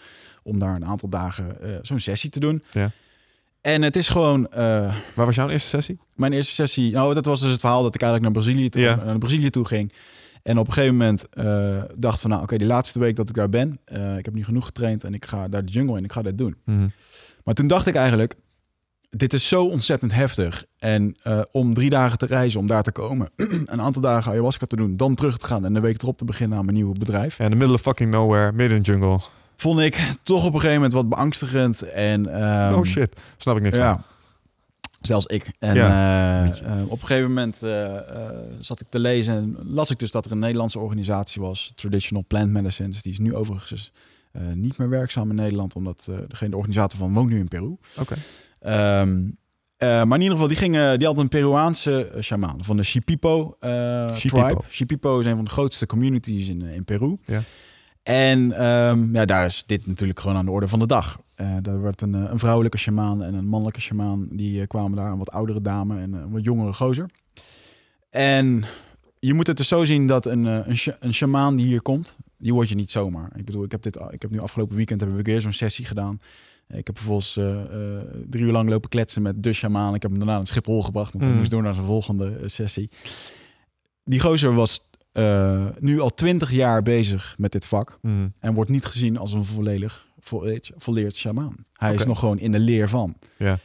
[SPEAKER 2] om daar een aantal dagen zo'n sessie te doen.
[SPEAKER 1] Ja.
[SPEAKER 2] En het is gewoon...
[SPEAKER 1] Waar was jouw eerste sessie?
[SPEAKER 2] mijn eerste sessie... Nou, dat was dus het verhaal dat ik eigenlijk naar Brazilië toe,
[SPEAKER 1] Ja.
[SPEAKER 2] naar Brazilië toe ging. En op een gegeven moment eh, dacht van... Nou, oké, die laatste week dat ik daar ben... eh, ik heb nu genoeg getraind en ik ga daar de jungle in. Ik ga dit doen.
[SPEAKER 1] Mhm.
[SPEAKER 2] Maar toen dacht ik eigenlijk, dit is zo ontzettend heftig. En eh, om drie dagen te reizen, om daar te komen, [clears throat] een aantal dagen ayahuasca te doen, dan terug te gaan en de week erop te beginnen aan mijn nieuwe bedrijf,
[SPEAKER 1] in the middle of fucking nowhere, midden in de jungle.
[SPEAKER 2] vond ik toch op een gegeven moment wat beangstigend. En, ehm,
[SPEAKER 1] oh shit, snap ik niks
[SPEAKER 2] Ja.
[SPEAKER 1] van.
[SPEAKER 2] Zelfs ik. En
[SPEAKER 1] Ja,
[SPEAKER 2] eh, eh, op een gegeven moment eh, zat ik te lezen en las ik dus dat er een Nederlandse organisatie was, Traditional Plant Medicines. Die is nu overigens eh, niet meer werkzaam in Nederland, omdat degene, de organisator van woont nu in Peru.
[SPEAKER 1] Oké.
[SPEAKER 2] Ehm, eh, maar in ieder geval, die, gingen, die had een Peruaanse shamaan van de Shipipo,
[SPEAKER 1] Shipipo.
[SPEAKER 2] tribe. Shipipo is een van de grootste communities in, in Peru.
[SPEAKER 1] Ja.
[SPEAKER 2] En um, ja, daar is dit natuurlijk gewoon aan de orde van de dag. Uh, daar werd een, een vrouwelijke shamaan en een mannelijke shamaan. Die uh, kwamen daar, een wat oudere dame en een wat jongere gozer. En je moet het dus zo zien dat een, eh, een, een shamaan die hier komt, die word je niet zomaar. Ik bedoel, ik heb, dit, ik heb nu afgelopen weekend hebben we weer zo'n sessie gedaan. Ik heb vervolgens uh, drie uur lang lopen kletsen met de shamaan. Ik heb hem daarna naar Schiphol gebracht, want hij mm. moest door naar zijn volgende sessie. Die gozer was uh, nu al twintig jaar bezig met dit vak
[SPEAKER 1] mm.
[SPEAKER 2] en wordt niet gezien als een volledig volleerd, volleerd shamaan. Hij okay. is nog gewoon in de leer van.
[SPEAKER 1] Ja.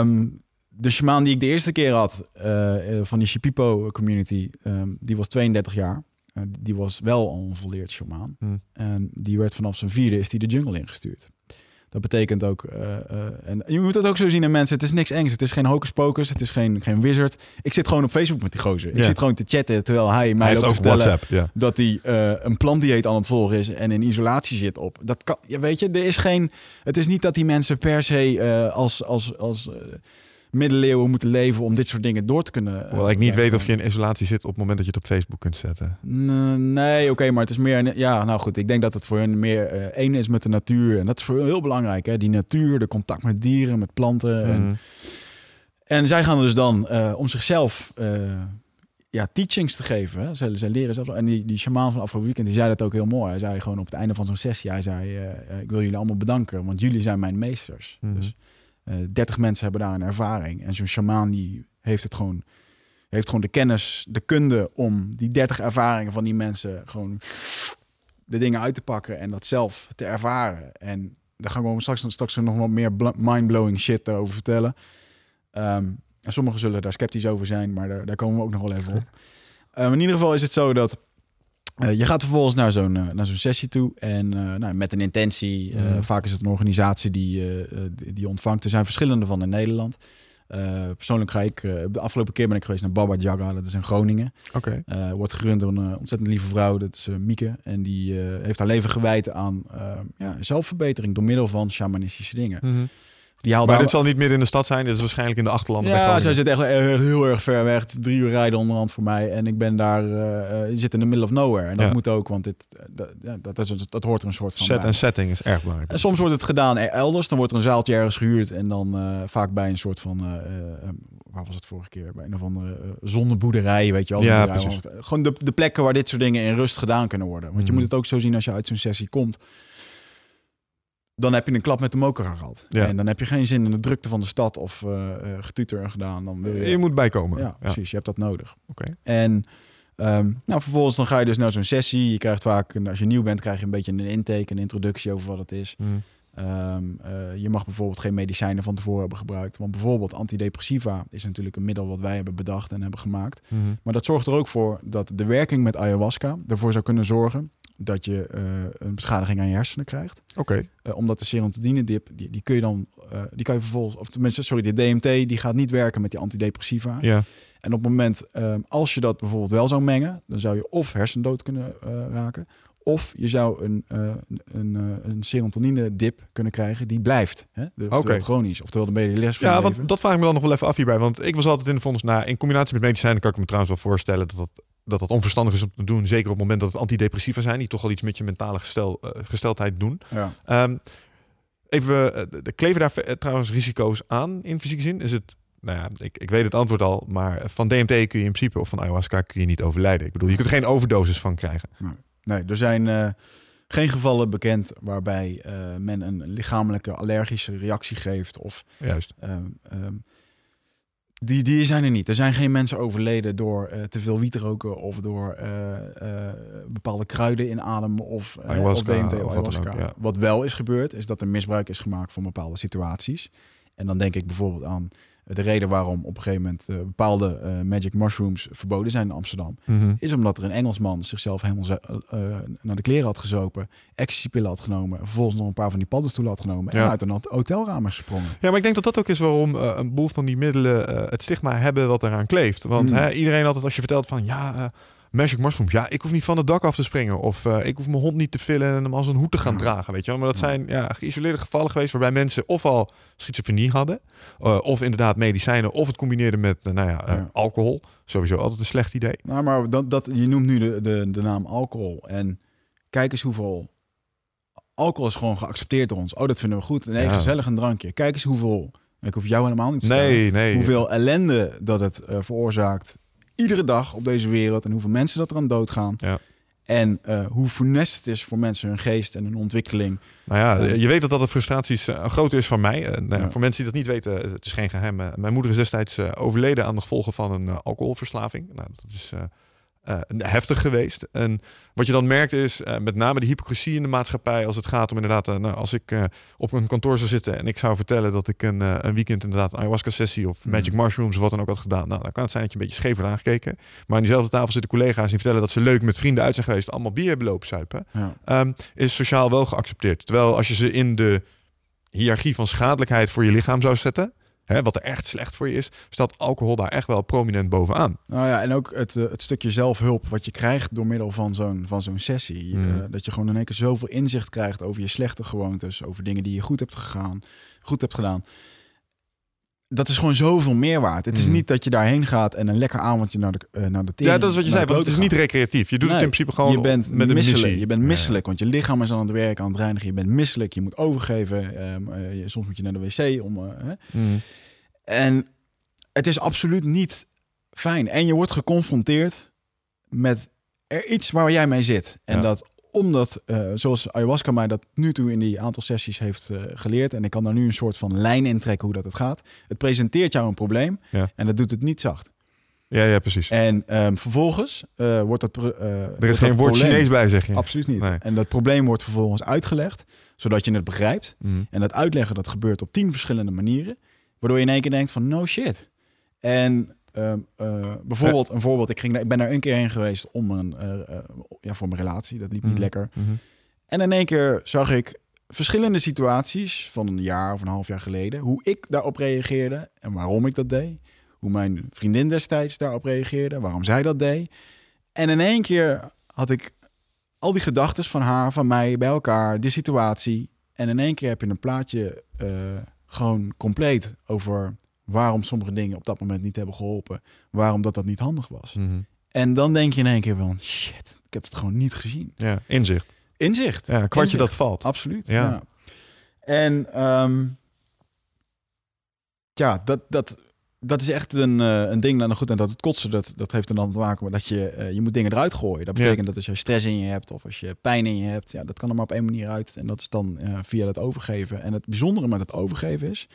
[SPEAKER 2] Um, de shamaan die ik de eerste keer had uh, van die Shipipo community, um, die was 32 jaar. Uh, die was wel al een volleerd shamaan.
[SPEAKER 1] Mm.
[SPEAKER 2] En die werd vanaf zijn vierde is die de jungle ingestuurd. Dat betekent ook, uh, en je moet het ook zo zien in mensen, het is niks engs. Het is geen hocus pocus, het is geen, geen wizard. Ik zit gewoon op Facebook met die gozer. Ik zit gewoon te chatten terwijl hij mij
[SPEAKER 1] Hij
[SPEAKER 2] loopt te vertellen
[SPEAKER 1] WhatsApp. Ja.
[SPEAKER 2] dat hij eh, een plantdieet aan het volgen is en in isolatie zit op. Dat kan, ja, weet je, er is geen. Het is niet dat die mensen per se eh, als, als, als eh, middeleeuwen moeten leven om dit soort dingen door te kunnen.
[SPEAKER 1] Hoewel ik niet weet of je in isolatie zit op het moment dat je het op Facebook kunt zetten.
[SPEAKER 2] Nee, oké, maar het is meer. een- Ja, nou goed, ik denk dat het voor hen meer eh één is met de natuur. En dat is voor hen heel belangrijk, hè? Die natuur, de contact met dieren, met planten. En,
[SPEAKER 1] Mm.
[SPEAKER 2] en zij gaan dus dan eh, om zichzelf ja, teachings te geven. Hè? Zij, zij leren zelf. En die, die shamaan van afgelopen weekend, die zei dat ook heel mooi. Hij zei gewoon op het einde van zo'n sessie, hij zei, ik wil jullie allemaal bedanken, want jullie zijn mijn meesters.
[SPEAKER 1] Mhm.
[SPEAKER 2] Dus 30 mensen hebben daar een ervaring. En zo'n shamaan die heeft het gewoon, heeft gewoon de kennis, de kunde om die 30 ervaringen van die mensen gewoon de dingen uit te pakken en dat zelf te ervaren. En daar gaan we straks, straks nog wat meer bl- mind-blowing shit over vertellen. Ehm, en sommigen zullen daar sceptisch over zijn, maar daar, daar komen we ook nog wel even op. [laughs] Ehm, in ieder geval is het zo dat eh, je gaat vervolgens naar zo'n eh, naar zo'n sessie toe en eh, nou, met een intentie.
[SPEAKER 1] Mhm.
[SPEAKER 2] Vaak is het een organisatie die, die ontvangt. Er zijn verschillende van in Nederland. Persoonlijk ga ik, de afgelopen keer ben ik geweest naar Baba Jaga, dat is in Groningen.
[SPEAKER 1] Oké.
[SPEAKER 2] Wordt gerund door een ontzettend lieve vrouw, dat is Mieke. En die heeft haar leven gewijd aan ja, zelfverbetering door middel van shamanistische dingen.
[SPEAKER 1] Mhm.
[SPEAKER 2] Die
[SPEAKER 1] Maar dit zal niet midden in de stad zijn. Dit is waarschijnlijk in de achterlanden.
[SPEAKER 2] ja, zij zit echt heel erg ver weg. Drie uur rijden onderhand voor mij. En ik ben daar, je zit in the middle of nowhere. En dat
[SPEAKER 1] Ja.
[SPEAKER 2] moet ook, want dit, eh, dat, dat, is, dat hoort er een soort van
[SPEAKER 1] Set en setting is erg belangrijk.
[SPEAKER 2] En soms wordt het gedaan e- elders. Dan wordt er een zaaltje ergens gehuurd. En dan vaak bij een soort van... eh, waar was het vorige keer? Bij een of andere uh, zonneboerderij, weet je wel.
[SPEAKER 1] Ja.
[SPEAKER 2] Gewoon de, de plekken waar dit soort dingen in rust gedaan kunnen worden. Want je
[SPEAKER 1] Mhm.
[SPEAKER 2] moet het ook zo zien als je uit zo'n sessie komt. Dan heb je een klap met de moker gehad.
[SPEAKER 1] Ja.
[SPEAKER 2] En dan heb je geen zin in de drukte van de stad of uh, getuter gedaan. Dan wil je,
[SPEAKER 1] Je moet bijkomen.
[SPEAKER 2] ja,
[SPEAKER 1] Ja,
[SPEAKER 2] precies. Je hebt dat nodig.
[SPEAKER 1] Oké.
[SPEAKER 2] En um, nou, vervolgens dan ga je dus naar zo'n sessie. Je krijgt vaak, als je nieuw bent, krijg je een beetje een intake, een introductie over wat het is.
[SPEAKER 1] Mm.
[SPEAKER 2] Um, uh, je mag bijvoorbeeld geen medicijnen van tevoren hebben gebruikt. Want bijvoorbeeld antidepressiva is natuurlijk een middel wat wij hebben bedacht en hebben gemaakt.
[SPEAKER 1] Mm -hmm.
[SPEAKER 2] Maar dat zorgt er ook voor dat de werking met ayahuasca ervoor zou kunnen zorgen dat je uh, een beschadiging aan je hersenen krijgt.
[SPEAKER 1] Oké. Okay.
[SPEAKER 2] Uh, omdat de serotonine dip, die, die kun je dan, uh, die kan je vervolgens, of tenminste, sorry, de DMT, die gaat niet werken met die antidepressiva.
[SPEAKER 1] Ja.
[SPEAKER 2] En op het moment, um, als je dat bijvoorbeeld wel zou mengen, dan zou je of hersendood kunnen raken, of je zou een, een, een serotonine dip kunnen krijgen die blijft. Hè? Dus
[SPEAKER 1] okay.
[SPEAKER 2] chronisch. Oftewel de les van
[SPEAKER 1] Ja, want dat vraag ik me dan nog wel even af hierbij. Want ik was altijd in de vonnis, nou, in combinatie met medicijnen kan ik me trouwens wel voorstellen dat dat, dat dat onverstandig is om te doen. Zeker op het moment dat het antidepressiva zijn, die toch al iets met je mentale gestel, uh, gesteldheid doen.
[SPEAKER 2] Ja.
[SPEAKER 1] Um, even, uh, de kleven daar uh, trouwens risico's aan in fysieke zin? Is het nou ja, ik, ik weet het antwoord al, maar van DMT kun je in principe of van ayahuasca kun je niet overlijden. Ik bedoel, je kunt er geen overdosis van krijgen.
[SPEAKER 2] Nee, nee er zijn geen gevallen bekend waarbij men een lichamelijke allergische reactie geeft of.
[SPEAKER 1] Juist.
[SPEAKER 2] Um, um, die, die zijn er niet. Er zijn geen mensen overleden door uh, te veel wiet roken of door bepaalde kruiden inademen of,
[SPEAKER 1] ayahuasca,
[SPEAKER 2] of DMT of ayahuasca.
[SPEAKER 1] Ook, ja.
[SPEAKER 2] Wat wel is gebeurd, is dat er misbruik is gemaakt van bepaalde situaties. En dan denk ik bijvoorbeeld aan de reden waarom op een gegeven moment eh, bepaalde eh, magic mushrooms verboden zijn in Amsterdam,
[SPEAKER 1] Mhm.
[SPEAKER 2] is omdat er een Engelsman zichzelf helemaal eh, naar de kleren had gezopen, ecstasypillen had genomen, en vervolgens nog een paar van die paddenstoelen had genomen
[SPEAKER 1] Ja.
[SPEAKER 2] en uit een hot- hotelraam is gesprongen.
[SPEAKER 1] Ja, maar ik denk dat dat ook is waarom een boel van die middelen het stigma hebben wat eraan kleeft. Want
[SPEAKER 2] Mm.
[SPEAKER 1] hè, iedereen altijd als je vertelt van ja, magic mushrooms, ja, ik hoef niet van het dak af te springen. Of eh, ik hoef mijn hond niet te villen en hem als een hoed te gaan dragen, weet je wel. Maar dat zijn ja, geïsoleerde gevallen geweest waarbij mensen ofwel schizofrenie hadden, eh, of inderdaad medicijnen, of het combineerden met eh, nou ja, alcohol. Sowieso altijd een slecht idee.
[SPEAKER 2] Nou, maar dat, dat, je noemt nu de, de, de naam alcohol. En kijk eens hoeveel... Alcohol is gewoon geaccepteerd door ons. Oh, dat vinden we goed. Nee,
[SPEAKER 1] Ja.
[SPEAKER 2] gezellig een drankje. Kijk eens hoeveel... Ik hoef jou helemaal niet te vertellen.
[SPEAKER 1] Nee, nee.
[SPEAKER 2] Hoeveel ellende dat het veroorzaakt. Iedere dag op deze wereld. En hoeveel mensen dat er aan doodgaan.
[SPEAKER 1] Ja.
[SPEAKER 2] En eh, hoe funest het is voor mensen hun geest en hun ontwikkeling.
[SPEAKER 1] Nou ja, je weet dat dat de frustraties eh, grote is van mij. Eh, nou ja. Voor mensen die dat niet weten, het is geen geheim. eh, mijn moeder is destijds overleden aan de gevolgen van een alcoholverslaving. Nou, dat is eh, heftig geweest. En wat je dan merkt is eh, met name de hypocrisie in de maatschappij als het gaat om inderdaad, eh, nou, als ik op een kantoor zou zitten en ik zou vertellen dat ik een, een weekend inderdaad een ayahuasca sessie of
[SPEAKER 2] Mhm.
[SPEAKER 1] magic mushrooms of wat dan ook had gedaan. Nou, dan kan het zijn dat je een beetje scheef wordt aangekeken. Maar aan diezelfde tafel zitten collega's die vertellen dat ze leuk met vrienden uit zijn geweest, allemaal bier hebben lopen zuipen
[SPEAKER 2] Ja.
[SPEAKER 1] ehm, is sociaal wel geaccepteerd. Terwijl als je ze in de hiërarchie van schadelijkheid voor je lichaam zou zetten, hè, wat er echt slecht voor je is, staat alcohol daar echt wel prominent bovenaan.
[SPEAKER 2] Nou ja, en ook het, eh, het stukje zelfhulp wat je krijgt door middel van zo'n, van zo'n sessie.
[SPEAKER 1] Mhm.
[SPEAKER 2] Eh, dat je gewoon in één keer zoveel inzicht krijgt over je slechte gewoontes. Over dingen die je goed hebt, gegaan, goed hebt gedaan. Dat is gewoon zoveel meer waard. Het is
[SPEAKER 1] Mhm.
[SPEAKER 2] niet dat je daarheen gaat en een lekker avondje naar de, eh, naar de
[SPEAKER 1] Ja, dat is wat je zei, want het is niet recreatief. Je doet het in principe gewoon
[SPEAKER 2] je bent
[SPEAKER 1] met een
[SPEAKER 2] misselijk. Je bent misselijk, want je lichaam is aan het werk, aan het reinigen. Je bent misselijk, je moet overgeven. ehm, eh, je- soms moet je naar de wc om. eh.
[SPEAKER 1] Mhm.
[SPEAKER 2] En het is absoluut niet fijn. En je wordt geconfronteerd met er iets waar jij mee zit. En
[SPEAKER 1] Ja.
[SPEAKER 2] dat omdat, eh, zoals ayahuasca mij dat nu toe in die aantal sessies heeft eh, geleerd... en ik kan daar nu een soort van lijn in trekken hoe dat het gaat. Het presenteert jou een probleem
[SPEAKER 1] Ja.
[SPEAKER 2] en dat doet het niet zacht.
[SPEAKER 1] Ja, ja, precies.
[SPEAKER 2] En ehm, vervolgens eh, wordt dat...
[SPEAKER 1] er is geen woord Chinees bij, zeg je.
[SPEAKER 2] Absoluut niet.
[SPEAKER 1] Nee.
[SPEAKER 2] En dat probleem wordt vervolgens uitgelegd, zodat je het begrijpt.
[SPEAKER 1] Mhm.
[SPEAKER 2] En dat uitleggen, dat gebeurt op tien verschillende manieren. Waardoor je in één keer denkt van, no shit. En ehm, eh, bijvoorbeeld, een voorbeeld. Ik, ging, ik ben daar een keer heen geweest om een, eh, eh, ja, voor mijn relatie. Dat liep niet
[SPEAKER 1] Mhm.
[SPEAKER 2] lekker.
[SPEAKER 1] Mhm.
[SPEAKER 2] En in één keer zag ik verschillende situaties van een jaar of een half jaar geleden. Hoe ik daarop reageerde en waarom ik dat deed. Hoe mijn vriendin destijds daarop reageerde, waarom zij dat deed. En in één keer had ik al die gedachten van haar, van mij, bij elkaar, de situatie. En in één keer heb je een plaatje gewoon compleet over waarom sommige dingen op dat moment niet hebben geholpen. Waarom dat dat niet handig was.
[SPEAKER 1] Mhm.
[SPEAKER 2] En dan denk je in één keer van, shit, ik heb het gewoon niet gezien.
[SPEAKER 1] Ja, inzicht.
[SPEAKER 2] Inzicht.
[SPEAKER 1] Ja, kwartje
[SPEAKER 2] Inzicht.
[SPEAKER 1] dat valt.
[SPEAKER 2] Absoluut.
[SPEAKER 1] Ja.
[SPEAKER 2] Ja. En ehm, ja, dat, dat, dat is echt een, eh, een ding. Nou goed, en dat het kotsen, dat, dat heeft er dan te maken met dat je, eh, je moet dingen eruit gooien. Dat
[SPEAKER 1] Ja.
[SPEAKER 2] betekent dat als je stress in je hebt of als je pijn in je hebt, ja, dat kan er maar op één manier uit. En dat is dan eh, via het overgeven. En het bijzondere met het overgeven is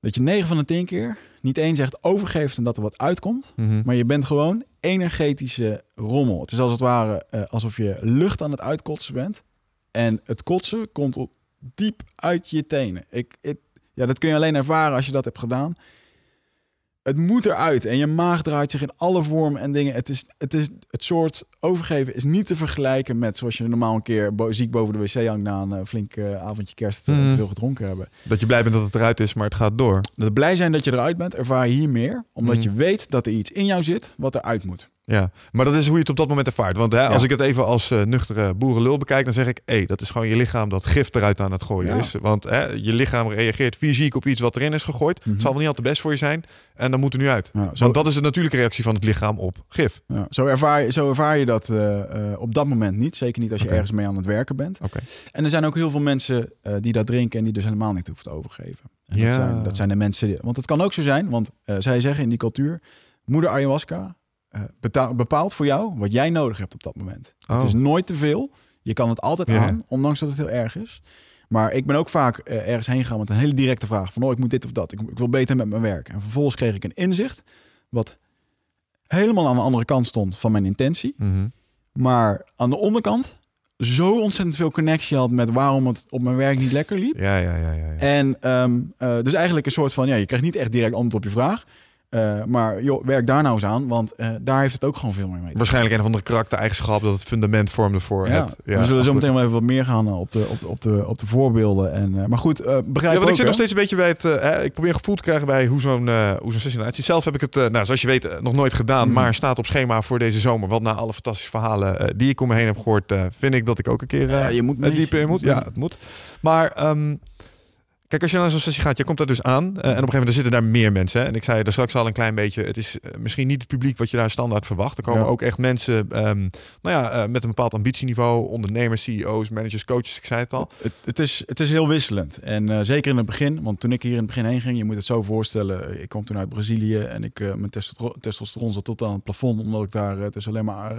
[SPEAKER 2] dat je 9 van de 10 keer niet eens echt overgeeft en dat er wat uitkomt.
[SPEAKER 1] Mhm.
[SPEAKER 2] Maar je bent gewoon energetische rommel. Het is als het ware eh, alsof je lucht aan het uitkotsen bent. En het kotsen komt op, diep uit je tenen. Ik, ik, ja, dat kun je alleen ervaren als je dat hebt gedaan. Het moet eruit en je maag draait zich in alle vormen en dingen. Het is, het is het soort overgeven is niet te vergelijken met zoals je normaal een keer bo- ziek boven de wc hangt na een eh, flink eh, avondje kerst eh, en
[SPEAKER 1] Mhm.
[SPEAKER 2] te veel gedronken hebben.
[SPEAKER 1] Dat je blij bent dat het eruit is, maar het gaat door.
[SPEAKER 2] Dat blij zijn dat je eruit bent, ervaar je hier meer, omdat
[SPEAKER 1] Mhm.
[SPEAKER 2] je weet dat er iets in jou zit wat eruit moet.
[SPEAKER 1] Ja, maar dat is hoe je het op dat moment ervaart. Want hè, als ik het even als eh, nuchtere boerenlul bekijk, dan zeg ik... hé, dat is gewoon je lichaam dat gif eruit aan het gooien
[SPEAKER 2] Ja.
[SPEAKER 1] is. Want hè, je lichaam reageert fysiek op iets wat erin is gegooid.
[SPEAKER 2] Mhm.
[SPEAKER 1] Het zal wel niet altijd best voor je zijn. En dan moet er nu uit.
[SPEAKER 2] Ja, zo,
[SPEAKER 1] Want dat is de natuurlijke reactie van het lichaam op gif.
[SPEAKER 2] zo, ervaar, je- zo ervaar je dat eh, eh, op dat moment niet. Zeker niet als je ergens mee aan het werken bent.
[SPEAKER 1] Oké.
[SPEAKER 2] En er zijn ook heel veel mensen die dat drinken en die dus helemaal niet hoeven te overgeven. En
[SPEAKER 1] Ja.
[SPEAKER 2] dat, zijn, dat zijn de mensen. Die, want het kan ook zo zijn, want zij zeggen in die cultuur: moeder ayahuasca eh, bepaalt voor jou wat jij nodig hebt op dat moment. Het
[SPEAKER 1] Oh.
[SPEAKER 2] is nooit te veel. Je kan het altijd aan, ondanks dat het heel erg is. Maar ik ben ook vaak eh, ergens heen gegaan met een hele directe vraag: van oh, ik moet dit of dat. Ik, ik wil beter met mijn werk. En vervolgens kreeg ik een inzicht wat helemaal aan de andere kant stond van mijn intentie.
[SPEAKER 1] Mhm.
[SPEAKER 2] Maar aan de onderkant zo ontzettend veel connectie had met waarom het op mijn werk niet lekker liep.
[SPEAKER 1] Ja, ja, ja. ja, ja.
[SPEAKER 2] En ehm, eh, dus eigenlijk een soort van, ja, je krijgt niet echt direct antwoord op je vraag. Uh, maar joh, werk daar nou eens aan, want uh, daar heeft het ook gewoon veel meer mee.
[SPEAKER 1] Waarschijnlijk een of andere karaktereigenschap dat het fundament vormde voor
[SPEAKER 2] ja.
[SPEAKER 1] het. Ja,
[SPEAKER 2] we zullen zo meteen wel even wat meer gaan op de, op de, op de, op de voorbeelden. En, uh, maar goed, begrijp
[SPEAKER 1] ja, want
[SPEAKER 2] ook,
[SPEAKER 1] ik zit
[SPEAKER 2] hè?
[SPEAKER 1] nog steeds een beetje bij het. Hè, ik probeer een gevoel te krijgen bij hoe zo'n hoe zo'n sessie eruit ziet. Zelf heb ik het, nou, zoals je weet, nog nooit gedaan,
[SPEAKER 2] Mhm.
[SPEAKER 1] maar staat op schema voor deze zomer. Want na alle fantastische verhalen die ik om me heen heb gehoord, vind ik dat ik ook een keer
[SPEAKER 2] Ja, je moet mee.
[SPEAKER 1] diep in moet. Ja, het moet. Maar um, Kijk, als je naar zo'n sessie gaat, je komt daar dus aan. Uh, en op een gegeven moment zitten daar meer mensen. Hè? En ik zei er straks al een klein beetje. Het is uh, misschien niet het publiek wat je daar standaard verwacht. Er komen
[SPEAKER 2] Ja.
[SPEAKER 1] ook echt mensen um, nou ja, uh, met een bepaald ambitieniveau. Ondernemers, CEO's, managers, coaches. Ik zei het al.
[SPEAKER 2] Het, het, is, het is heel wisselend. En zeker in het begin. Want toen ik hier in het begin heen ging, je moet het zo voorstellen. Ik kwam toen uit Brazilië en ik, mijn testosteron, testosteron zat tot aan het plafond. Omdat ik daar, het is alleen maar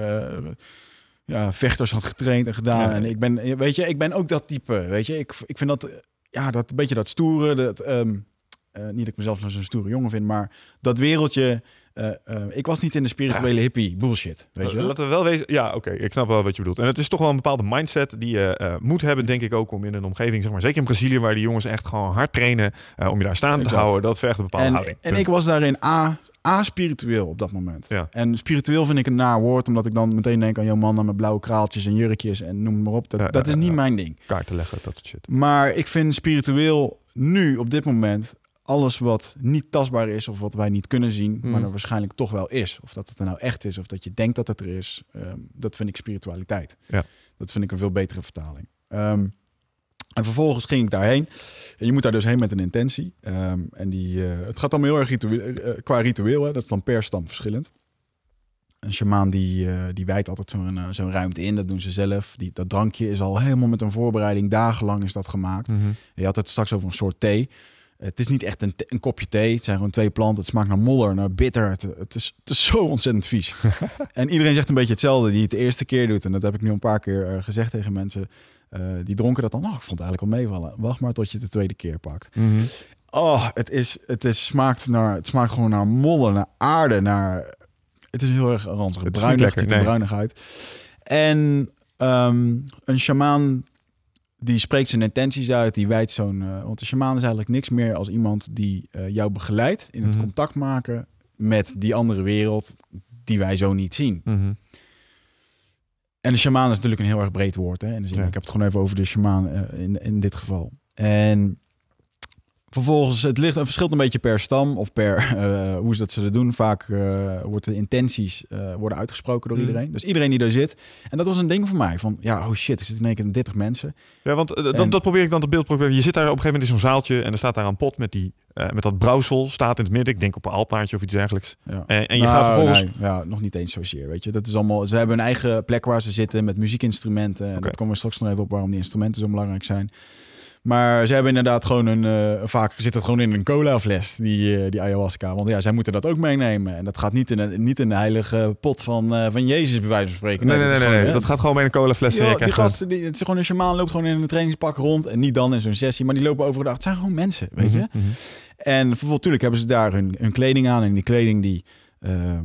[SPEAKER 2] ja, vechters had getraind en gedaan.
[SPEAKER 1] Ja.
[SPEAKER 2] En ik ben, weet je, ik ben ook dat type. Weet je, ik, ik vind dat ja, dat een beetje dat stoere. Dat, um, uh, niet dat ik mezelf zo'n stoere jongen vind, maar dat wereldje. Uh, uh, ik was niet in de spirituele ja. hippie bullshit. Weet je wel?
[SPEAKER 1] Laten we wel wezen. Ja, oké, okay, ik snap wel wat je bedoelt. En het is toch wel een bepaalde mindset die je moet hebben, denk ik ook, om in een omgeving, zeg maar, zeker in Brazilië, waar die jongens echt gewoon hard trainen, om je daar staan exact. te houden. Dat vergt een bepaalde
[SPEAKER 2] en,
[SPEAKER 1] houding.
[SPEAKER 2] En ik was daarin A, A-spiritueel op dat moment.
[SPEAKER 1] Ja.
[SPEAKER 2] En spiritueel vind ik een naar woord, omdat ik dan meteen denk aan jouw man met blauwe kraaltjes en jurkjes en noem maar op. Dat,
[SPEAKER 1] Ja,
[SPEAKER 2] dat is niet mijn ding.
[SPEAKER 1] Kaarten leggen, dat soort shit.
[SPEAKER 2] Maar ik vind spiritueel nu, op dit moment, alles wat niet tastbaar is of wat wij niet kunnen zien,
[SPEAKER 1] Hmm.
[SPEAKER 2] maar er waarschijnlijk toch wel is. Of dat het er nou echt is of dat je denkt dat het er is, ehm, dat vind ik spiritualiteit.
[SPEAKER 1] Ja.
[SPEAKER 2] Dat vind ik een veel betere vertaling. Ehm, en vervolgens ging ik daarheen. En je moet daar dus heen met een intentie. Ehm, en die, eh, het gaat allemaal heel erg ritueel, eh, qua ritueel. Hè? Dat is dan per stam verschillend. Een shamaan die, eh, die wijdt altijd zo'n zo'n ruimte in. Dat doen ze zelf. Die, dat drankje is al helemaal met een voorbereiding. Dagenlang is dat gemaakt.
[SPEAKER 1] Mhm.
[SPEAKER 2] Je had het straks over een soort thee. Het is niet echt een, een, kopje thee. Het zijn gewoon twee planten. Het smaakt naar modder, naar bitter. Het, het, is, het is zo ontzettend vies. [laughs] en iedereen zegt een beetje hetzelfde die het de eerste keer doet. En dat heb ik nu een paar keer gezegd tegen mensen. Uh, die dronken dat dan. Oh, ik vond het eigenlijk wel meevallen. Wacht maar tot je het de tweede keer pakt.
[SPEAKER 1] Mm -hmm.
[SPEAKER 2] Oh, het, is, het, is, smaakt naar, het smaakt gewoon naar modder, naar aarde, naar... Het is heel erg ranzig. Het bruinig, ziet er nee. bruinig uit. En um, een shamaan die spreekt zijn intenties uit, die wijdt zo'n... Uh, want de shamaan is eigenlijk niks meer als iemand die uh, jou begeleidt in het
[SPEAKER 1] Mhm.
[SPEAKER 2] mm -hmm. contact maken met die andere wereld die wij zo niet zien.
[SPEAKER 1] Mm -hmm.
[SPEAKER 2] En de shamaan is natuurlijk een heel erg breed woord. Hè? En dus ja. Ik heb het gewoon even over de shamaan uh, in, in dit geval. En vervolgens, het ligt, het verschilt een beetje per stam of per uh, [laughs] hoe ze dat zullen doen. Vaak uh, worden de intenties uh, worden uitgesproken door
[SPEAKER 1] Mm.
[SPEAKER 2] iedereen. Dus iedereen die daar zit. En dat was een ding voor mij. Van ja, oh shit, er zitten in één keer 30 mensen.
[SPEAKER 1] Ja, want dat, dat probeer ik dan te beeld. proberen. Je zit daar op een gegeven moment in zo'n zaaltje en er staat daar een pot met, die, eh, met dat brouwsel. Staat in het midden. Ik denk op een altaartje of iets dergelijks.
[SPEAKER 2] Ja.
[SPEAKER 1] En, en je
[SPEAKER 2] Nou,
[SPEAKER 1] gaat vervolgens...
[SPEAKER 2] nee, ja, nog niet eens zozeer, weet je. Dat is allemaal, ze hebben een eigen plek waar ze zitten met muziekinstrumenten. En dat komen we straks nog even op waarom die instrumenten zo belangrijk zijn. Maar ze hebben inderdaad gewoon een... eh, vaak zit het gewoon in een cola fles, die, eh, die ayahuasca. Want ja, zij moeten dat ook meenemen. En dat gaat niet in een, niet in de heilige pot van, eh, van Jezus, bij wijze van spreken.
[SPEAKER 1] Nee, nee, nee. nee, Dat gaat gewoon bij een colafles.
[SPEAKER 2] Ja, die gasten, die, het is gewoon een shamaan loopt gewoon in een trainingspak rond. En niet dan in zo'n sessie, maar die lopen overdag. Het zijn gewoon mensen, weet je.
[SPEAKER 1] Mhm, mhm.
[SPEAKER 2] En natuurlijk hebben ze daar hun, hun kleding aan. En die kleding die, eh, eh,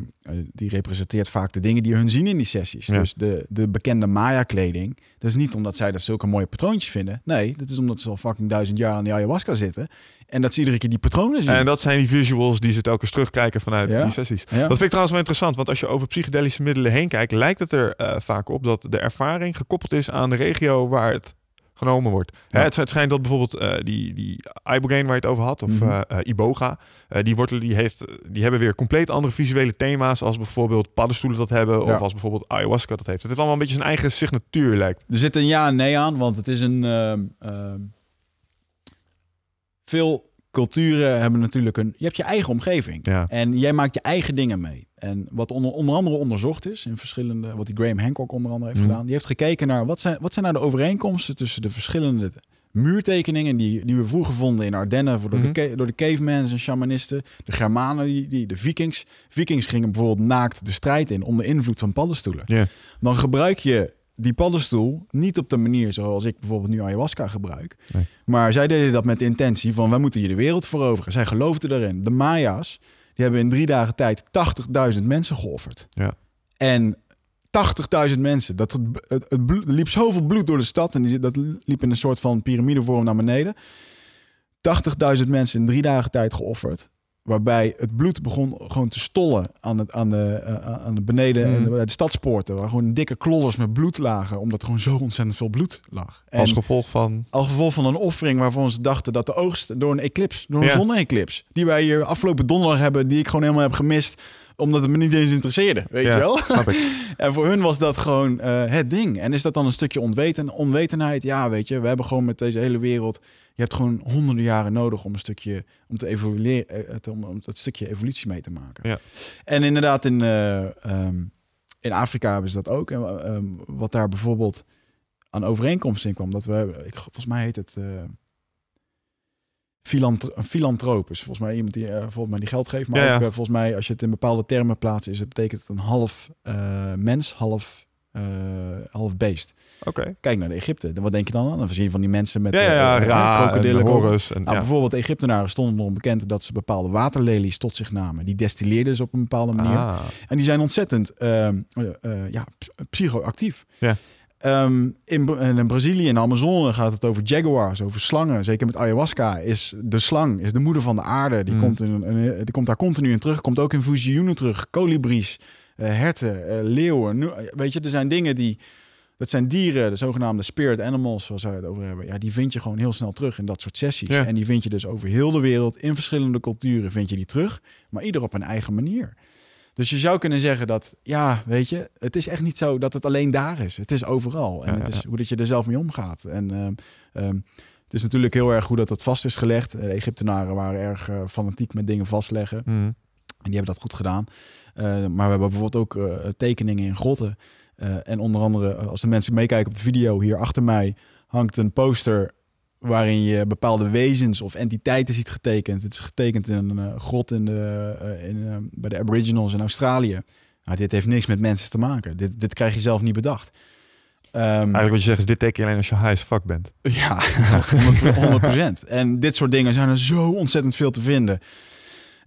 [SPEAKER 2] die representeert vaak de dingen die hun zien in die sessies.
[SPEAKER 1] Ja.
[SPEAKER 2] Dus de, de bekende Maya-kleding. Dat is niet omdat zij dat zulke mooie patroontjes vinden. Nee, dat is omdat ze al fucking duizend jaar aan die ayahuasca zitten. En dat ze iedere keer die patronen zien.
[SPEAKER 1] En dat zijn die visuals die ze telkens terugkijken vanuit
[SPEAKER 2] Ja.
[SPEAKER 1] die sessies.
[SPEAKER 2] Ja.
[SPEAKER 1] Dat vind ik trouwens wel interessant, want als je over psychedelische middelen heen kijkt, lijkt het er eh, vaak op dat de ervaring gekoppeld is aan de regio waar het genomen wordt. Hè, het, het schijnt dat bijvoorbeeld eh, die, die ibogaine waar je het over had, of eh, iboga, die wortelen die, heeft, die hebben weer compleet andere visuele thema's als bijvoorbeeld paddenstoelen dat hebben,
[SPEAKER 2] Ja.
[SPEAKER 1] of als bijvoorbeeld ayahuasca dat heeft. Het heeft allemaal een beetje zijn eigen signatuur lijkt.
[SPEAKER 2] Er zit een ja en nee aan, want het is een. ehm, ehm, veel culturen hebben natuurlijk een. Je hebt je eigen omgeving.
[SPEAKER 1] Ja.
[SPEAKER 2] En jij maakt je eigen dingen mee. En wat onder, onder andere onderzocht is in verschillende. Wat die Graham Hancock onder andere heeft
[SPEAKER 1] Mhm.
[SPEAKER 2] gedaan. Die heeft gekeken naar wat zijn, wat zijn nou de overeenkomsten tussen de verschillende muurtekeningen die, die we vroeger vonden in Ardennen voor door,
[SPEAKER 1] Mhm.
[SPEAKER 2] de, ca- door de cavemans en shamanisten. De Germanen, die, die, de Vikings. Vikings gingen bijvoorbeeld naakt de strijd in onder invloed van paddenstoelen dan gebruik je die paddenstoel niet op de manier zoals ik bijvoorbeeld nu ayahuasca gebruik.
[SPEAKER 1] Nee.
[SPEAKER 2] Maar zij deden dat met de intentie van wij moeten hier de wereld veroveren. Zij geloofden daarin. De Maya's die hebben in drie dagen tijd 80.000 mensen geofferd.
[SPEAKER 1] Ja.
[SPEAKER 2] En 80.000 mensen. Dat, het, het, bloed- er liep zoveel bloed door de stad. En die, dat liep in een soort van piramidevorm naar beneden. 80.000 mensen in drie dagen tijd geofferd. Waarbij het bloed begon gewoon te stollen aan, het, aan, de, eh, aan de beneden en
[SPEAKER 1] Mhm.
[SPEAKER 2] de, stadspoorten. Waar gewoon dikke klollers met bloed lagen. Omdat er gewoon zo ontzettend veel bloed lag. En
[SPEAKER 1] Als gevolg van...
[SPEAKER 2] als gevolg van een offering waarvan ze dachten dat de oogst door een eclips, door een
[SPEAKER 1] Ja.
[SPEAKER 2] zonne-eclips, die wij hier afgelopen donderdag hebben, die ik gewoon helemaal heb gemist, omdat het me niet eens interesseerde, weet
[SPEAKER 1] Ja,
[SPEAKER 2] je wel?
[SPEAKER 1] Snap ik. [laughs]
[SPEAKER 2] En voor hun was dat gewoon eh, het ding. En is dat dan een stukje onweten, onwetenheid? Ja, weet je, we hebben gewoon met deze hele wereld, je hebt gewoon honderden jaren nodig om een stukje, om te evolueren, eh, te- om, dat stukje evolutie mee te maken.
[SPEAKER 1] Ja.
[SPEAKER 2] En inderdaad, in, eh, ehm, in Afrika hebben ze dat ook. En ehm, wat daar bijvoorbeeld aan overeenkomst in kwam, dat we, ik, volgens mij heet het eh een filantroop. is volgens mij iemand die eh, volgens mij die geld geeft, maar
[SPEAKER 1] Ja, ja.
[SPEAKER 2] ook eh, volgens mij als je het in bepaalde termen plaatst, is het betekent het een half eh, mens, half eh, half beest.
[SPEAKER 1] Oké.
[SPEAKER 2] Kijk naar de Egypte. Wat denk je dan aan? Dan zie je van die mensen met
[SPEAKER 1] Ja, ja,
[SPEAKER 2] eh, eh, krokodillen.
[SPEAKER 1] en Horus. En,
[SPEAKER 2] Nou,
[SPEAKER 1] ja.
[SPEAKER 2] Bijvoorbeeld de Egyptenaren stonden erom bekend dat ze bepaalde waterlelies tot zich namen. Die destilleerden ze op een bepaalde manier.
[SPEAKER 1] Ah.
[SPEAKER 2] En die zijn ontzettend ehm, eh, eh, ja, psychoactief.
[SPEAKER 1] Ja.
[SPEAKER 2] Ehm, in, in Brazilië, in de Amazone, gaat het over jaguars, over slangen. Zeker met ayahuasca is de slang, is de moeder van de aarde. Die,
[SPEAKER 1] Mm.
[SPEAKER 2] komt, in, een- die komt daar continu in terug. Komt ook in visioenen terug. Kolibries, eh, herten, eh, leeuwen. Nu- weet je, er zijn dingen die... Dat zijn dieren, de zogenaamde spirit animals, zoals wij het over hebben. Ja, die vind je gewoon heel snel terug in dat soort sessies.
[SPEAKER 1] Ja.
[SPEAKER 2] En die vind je dus over heel de wereld, in verschillende culturen vind je die terug. Maar ieder op een eigen manier. Dus je zou kunnen zeggen dat, ja, weet je, het is echt niet zo dat het alleen daar is. Het is overal. En
[SPEAKER 1] Ja,
[SPEAKER 2] het is
[SPEAKER 1] ja.
[SPEAKER 2] hoe dat je er zelf mee omgaat. En ehm, ehm, het is natuurlijk heel erg goed dat dat vast is gelegd. De Egyptenaren waren erg eh, fanatiek met dingen vastleggen.
[SPEAKER 1] Mhm.
[SPEAKER 2] En die hebben dat goed gedaan. Eh, maar we hebben bijvoorbeeld ook eh, tekeningen in grotten. Eh, en onder andere, als de mensen meekijken op de video, hier achter mij hangt een poster waarin je bepaalde wezens of entiteiten ziet getekend. Het is getekend in een grot in de, in, eh, bij de Aboriginals in Australië. Nou, dit heeft niks met mensen te maken. Dit, dit krijg je zelf niet bedacht. Ehm,
[SPEAKER 1] Eigenlijk wat je zegt is, dit teken je alleen als je high as fuck bent. [laughs]
[SPEAKER 2] ja, [laughs] 100 procent. En dit soort dingen zijn er zo ontzettend veel te vinden.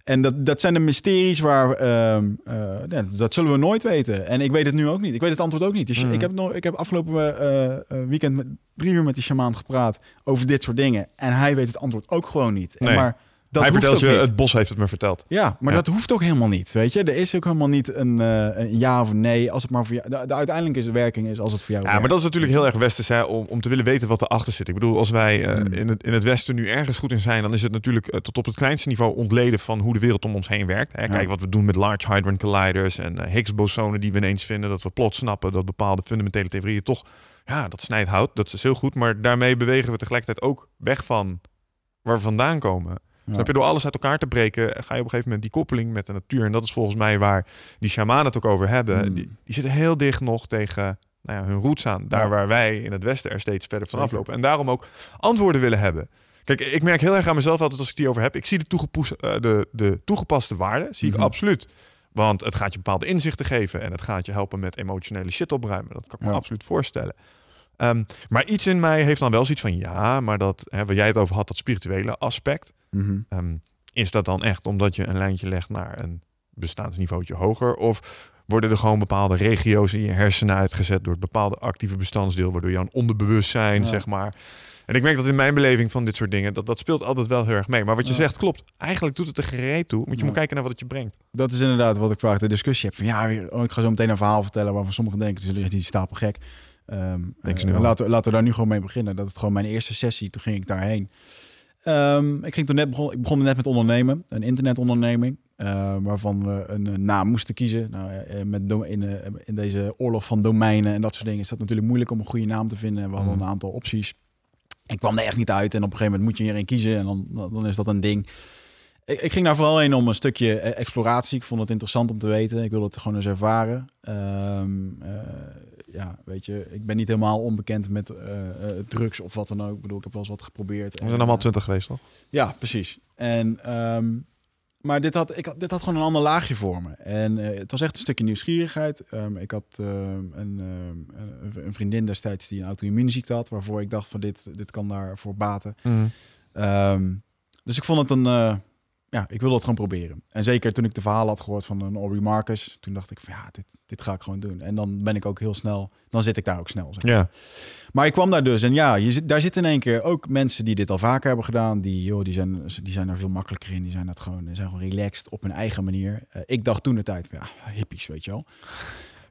[SPEAKER 2] En dat, dat zijn de mysteries waar... ehm, eh, dat zullen we nooit weten. En ik weet het nu ook niet. Ik weet het antwoord ook niet. Dus
[SPEAKER 1] Mhm.
[SPEAKER 2] ik, heb nog, ik heb afgelopen eh, eh, weekend met, drie uur met die shamaan gepraat over dit soort dingen. En hij weet het antwoord ook gewoon niet. En maar dat
[SPEAKER 1] Hij vertelt je,
[SPEAKER 2] niet.
[SPEAKER 1] het bos heeft het me verteld.
[SPEAKER 2] Ja, maar
[SPEAKER 1] Ja.
[SPEAKER 2] dat hoeft ook helemaal niet, weet je. Er is ook helemaal niet een, eh, een ja of nee. Als het maar voor jou... De, de uiteindelijke werking is als het voor jou
[SPEAKER 1] Ja, maar dat is natuurlijk heel erg westers hè, om, om te willen weten wat erachter zit. Ik bedoel, als wij eh,
[SPEAKER 2] Mm.
[SPEAKER 1] in, het, in het westen nu ergens goed in zijn, dan is het natuurlijk eh, tot op het kleinste niveau ontleden van hoe de wereld om ons heen werkt. Hè. Kijk
[SPEAKER 2] Ja.
[SPEAKER 1] wat we doen met Large Hadron Colliders en Higgs-bosonen die we ineens vinden. Dat we plots snappen dat bepaalde fundamentele theorieën toch, ja, dat snijdt hout. Dat is heel goed, maar daarmee bewegen we tegelijkertijd ook weg van waar we vandaan komen.
[SPEAKER 2] Ja.
[SPEAKER 1] Snap je? Door alles uit elkaar te breken, ga je op een gegeven moment die koppeling met de natuur. En dat is volgens mij waar die shamanen het ook over hebben.
[SPEAKER 2] Mm.
[SPEAKER 1] Die, die zitten heel dicht nog tegen nou ja, hun roots aan. Daar
[SPEAKER 2] Ja.
[SPEAKER 1] waar wij in het Westen er steeds verder vanaf
[SPEAKER 2] Zeker.
[SPEAKER 1] lopen. En daarom ook antwoorden willen hebben. Kijk, ik merk heel erg aan mezelf altijd als ik die over heb. Ik zie de, eh, de, de toegepaste waarde, zie ik
[SPEAKER 2] Mhm.
[SPEAKER 1] absoluut. Want het gaat je bepaalde inzichten geven en het gaat je helpen met emotionele shit opruimen. Dat kan ik me
[SPEAKER 2] Ja.
[SPEAKER 1] absoluut voorstellen. Ehm, maar iets in mij heeft dan wel zoiets van ja, maar dat, hè, waar jij het over had, dat spirituele aspect.
[SPEAKER 2] Mhm.
[SPEAKER 1] Ehm, is dat dan echt omdat je een lijntje legt naar een bestaansniveautje hoger? Of worden er gewoon bepaalde regio's in je hersenen uitgezet door het bepaalde actieve bestandsdeel, waardoor je aan onderbewustzijn,
[SPEAKER 2] Ja.
[SPEAKER 1] zeg maar. En ik merk dat in mijn beleving van dit soort dingen, dat, dat speelt altijd wel heel erg mee. Maar wat je
[SPEAKER 2] Ja.
[SPEAKER 1] zegt klopt. Eigenlijk doet het er gereed toe. Want je
[SPEAKER 2] Ja.
[SPEAKER 1] moet kijken naar wat het je brengt.
[SPEAKER 2] Dat is inderdaad wat ik vaak de discussie heb. Van ja, oh, ik ga zo meteen een verhaal vertellen waarvan sommigen denken, het is die stapel gek. Ehm, eh, laten, we, laten we daar nu gewoon mee beginnen. Dat het gewoon mijn eerste sessie, toen ging ik daarheen. Ehm, ik, ging toen net begon, ik begon net met ondernemen, een internetonderneming, eh, waarvan we een, eh, naam moesten kiezen. Nou, met do- in, in deze oorlog van domeinen en dat soort dingen is dat natuurlijk moeilijk om een goede naam te vinden. We hadden
[SPEAKER 1] Mm.
[SPEAKER 2] een aantal opties. Ik kwam er echt niet uit en op een gegeven moment moet je erin kiezen en dan, dan is dat een ding. Ik, ik ging daar vooral heen om een stukje exploratie. Ik vond het interessant om te weten. Ik wilde het gewoon eens ervaren. Ehm, eh, ja, weet je, ik ben niet helemaal onbekend met eh, eh, drugs of wat dan ook. Ik bedoel, ik heb wel eens wat geprobeerd.
[SPEAKER 1] We
[SPEAKER 2] En,
[SPEAKER 1] zijn allemaal
[SPEAKER 2] eh,
[SPEAKER 1] twintig geweest, toch?
[SPEAKER 2] ja, precies. En, ehm, maar dit had, ik, had- dit had gewoon een ander laagje voor me. En het was echt een stukje nieuwsgierigheid. Ehm, ik had ehm, een, een- vriendin destijds die een auto-immuunziekte had... waarvoor ik dacht van dit, dit kan daarvoor baten.
[SPEAKER 1] Mhm.
[SPEAKER 2] Dus ik vond het een, ja, ik wil dat gewoon proberen. En zeker toen ik de verhaal had gehoord van een Aubrey Marcus, toen dacht ik van ja, dit, dit ga ik gewoon doen. En dan ben ik ook heel snel, dan zit ik daar ook snel. Zeg.
[SPEAKER 1] Ja.
[SPEAKER 2] Maar ik kwam daar dus en ja, je zit, daar zitten in één keer ook mensen die dit al vaker hebben gedaan. Die, joh, die, zijn, die zijn er veel makkelijker in. Die zijn, dat gewoon, zijn gewoon relaxed op hun eigen manier. Uh, ik dacht toen de tijd, ja, hippies, weet je wel.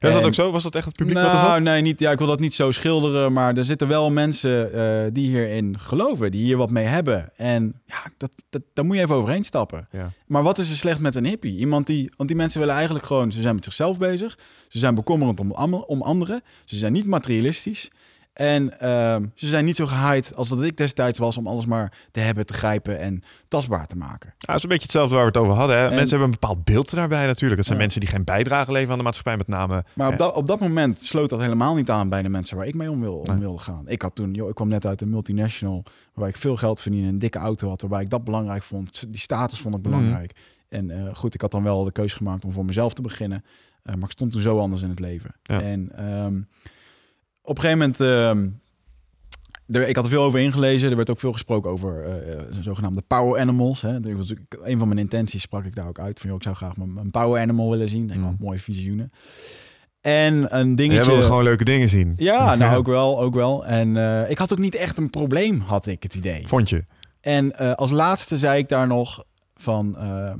[SPEAKER 1] Was dat ook zo? Was dat echt het publiek
[SPEAKER 2] nou,
[SPEAKER 1] wat?
[SPEAKER 2] Nee, niet, ja, ik wil dat niet zo schilderen. Maar er zitten wel mensen uh, die hierin geloven. Die hier wat mee hebben. En ja, dat, dat, daar moet je even overheen stappen.
[SPEAKER 1] Ja.
[SPEAKER 2] Maar wat is er slecht met een hippie? Iemand die... Want die mensen willen eigenlijk gewoon... Ze zijn met zichzelf bezig. Ze zijn bekommerend om, om anderen. Ze zijn niet materialistisch. En uh, ze zijn niet zo gehyped als dat ik destijds was om alles maar te hebben, te grijpen en tastbaar te maken.
[SPEAKER 1] Ja, dat is een beetje hetzelfde waar we het over hadden. Hè? mensen hebben een bepaald beeld daarbij natuurlijk. Het zijn ja. mensen die geen bijdrage leveren aan de maatschappij met name.
[SPEAKER 2] Maar op, dat, op dat moment sloot dat helemaal niet aan bij de mensen waar ik mee om, wil, om wilde gaan. Ik had toen, joh, ik kwam net uit een multinational waar ik veel geld verdiende, een dikke auto had, waarbij ik dat belangrijk vond. Die status vond ik belangrijk. Mm. En uh, goed, ik had dan wel de keuze gemaakt om voor mezelf te beginnen. Uh, maar ik stond toen zo anders in het leven. En um, op een gegeven moment... Uh, er, ik had er veel over ingelezen. Er werd ook veel gesproken over uh, zogenaamde power animals. Hè. Dat was een van mijn intenties sprak ik daar ook uit. Van, joh, ik zou graag mijn, mijn power animal willen zien. Denk, mm. mooie visioenen. En een dingetje...
[SPEAKER 1] Jij wilde gewoon leuke dingen zien.
[SPEAKER 2] Ja, [laughs] nou ook wel, ook wel. En uh, ik had ook niet echt een probleem, had ik het idee.
[SPEAKER 1] Vond je?
[SPEAKER 2] En uh, als laatste zei ik daar nog van... Uh,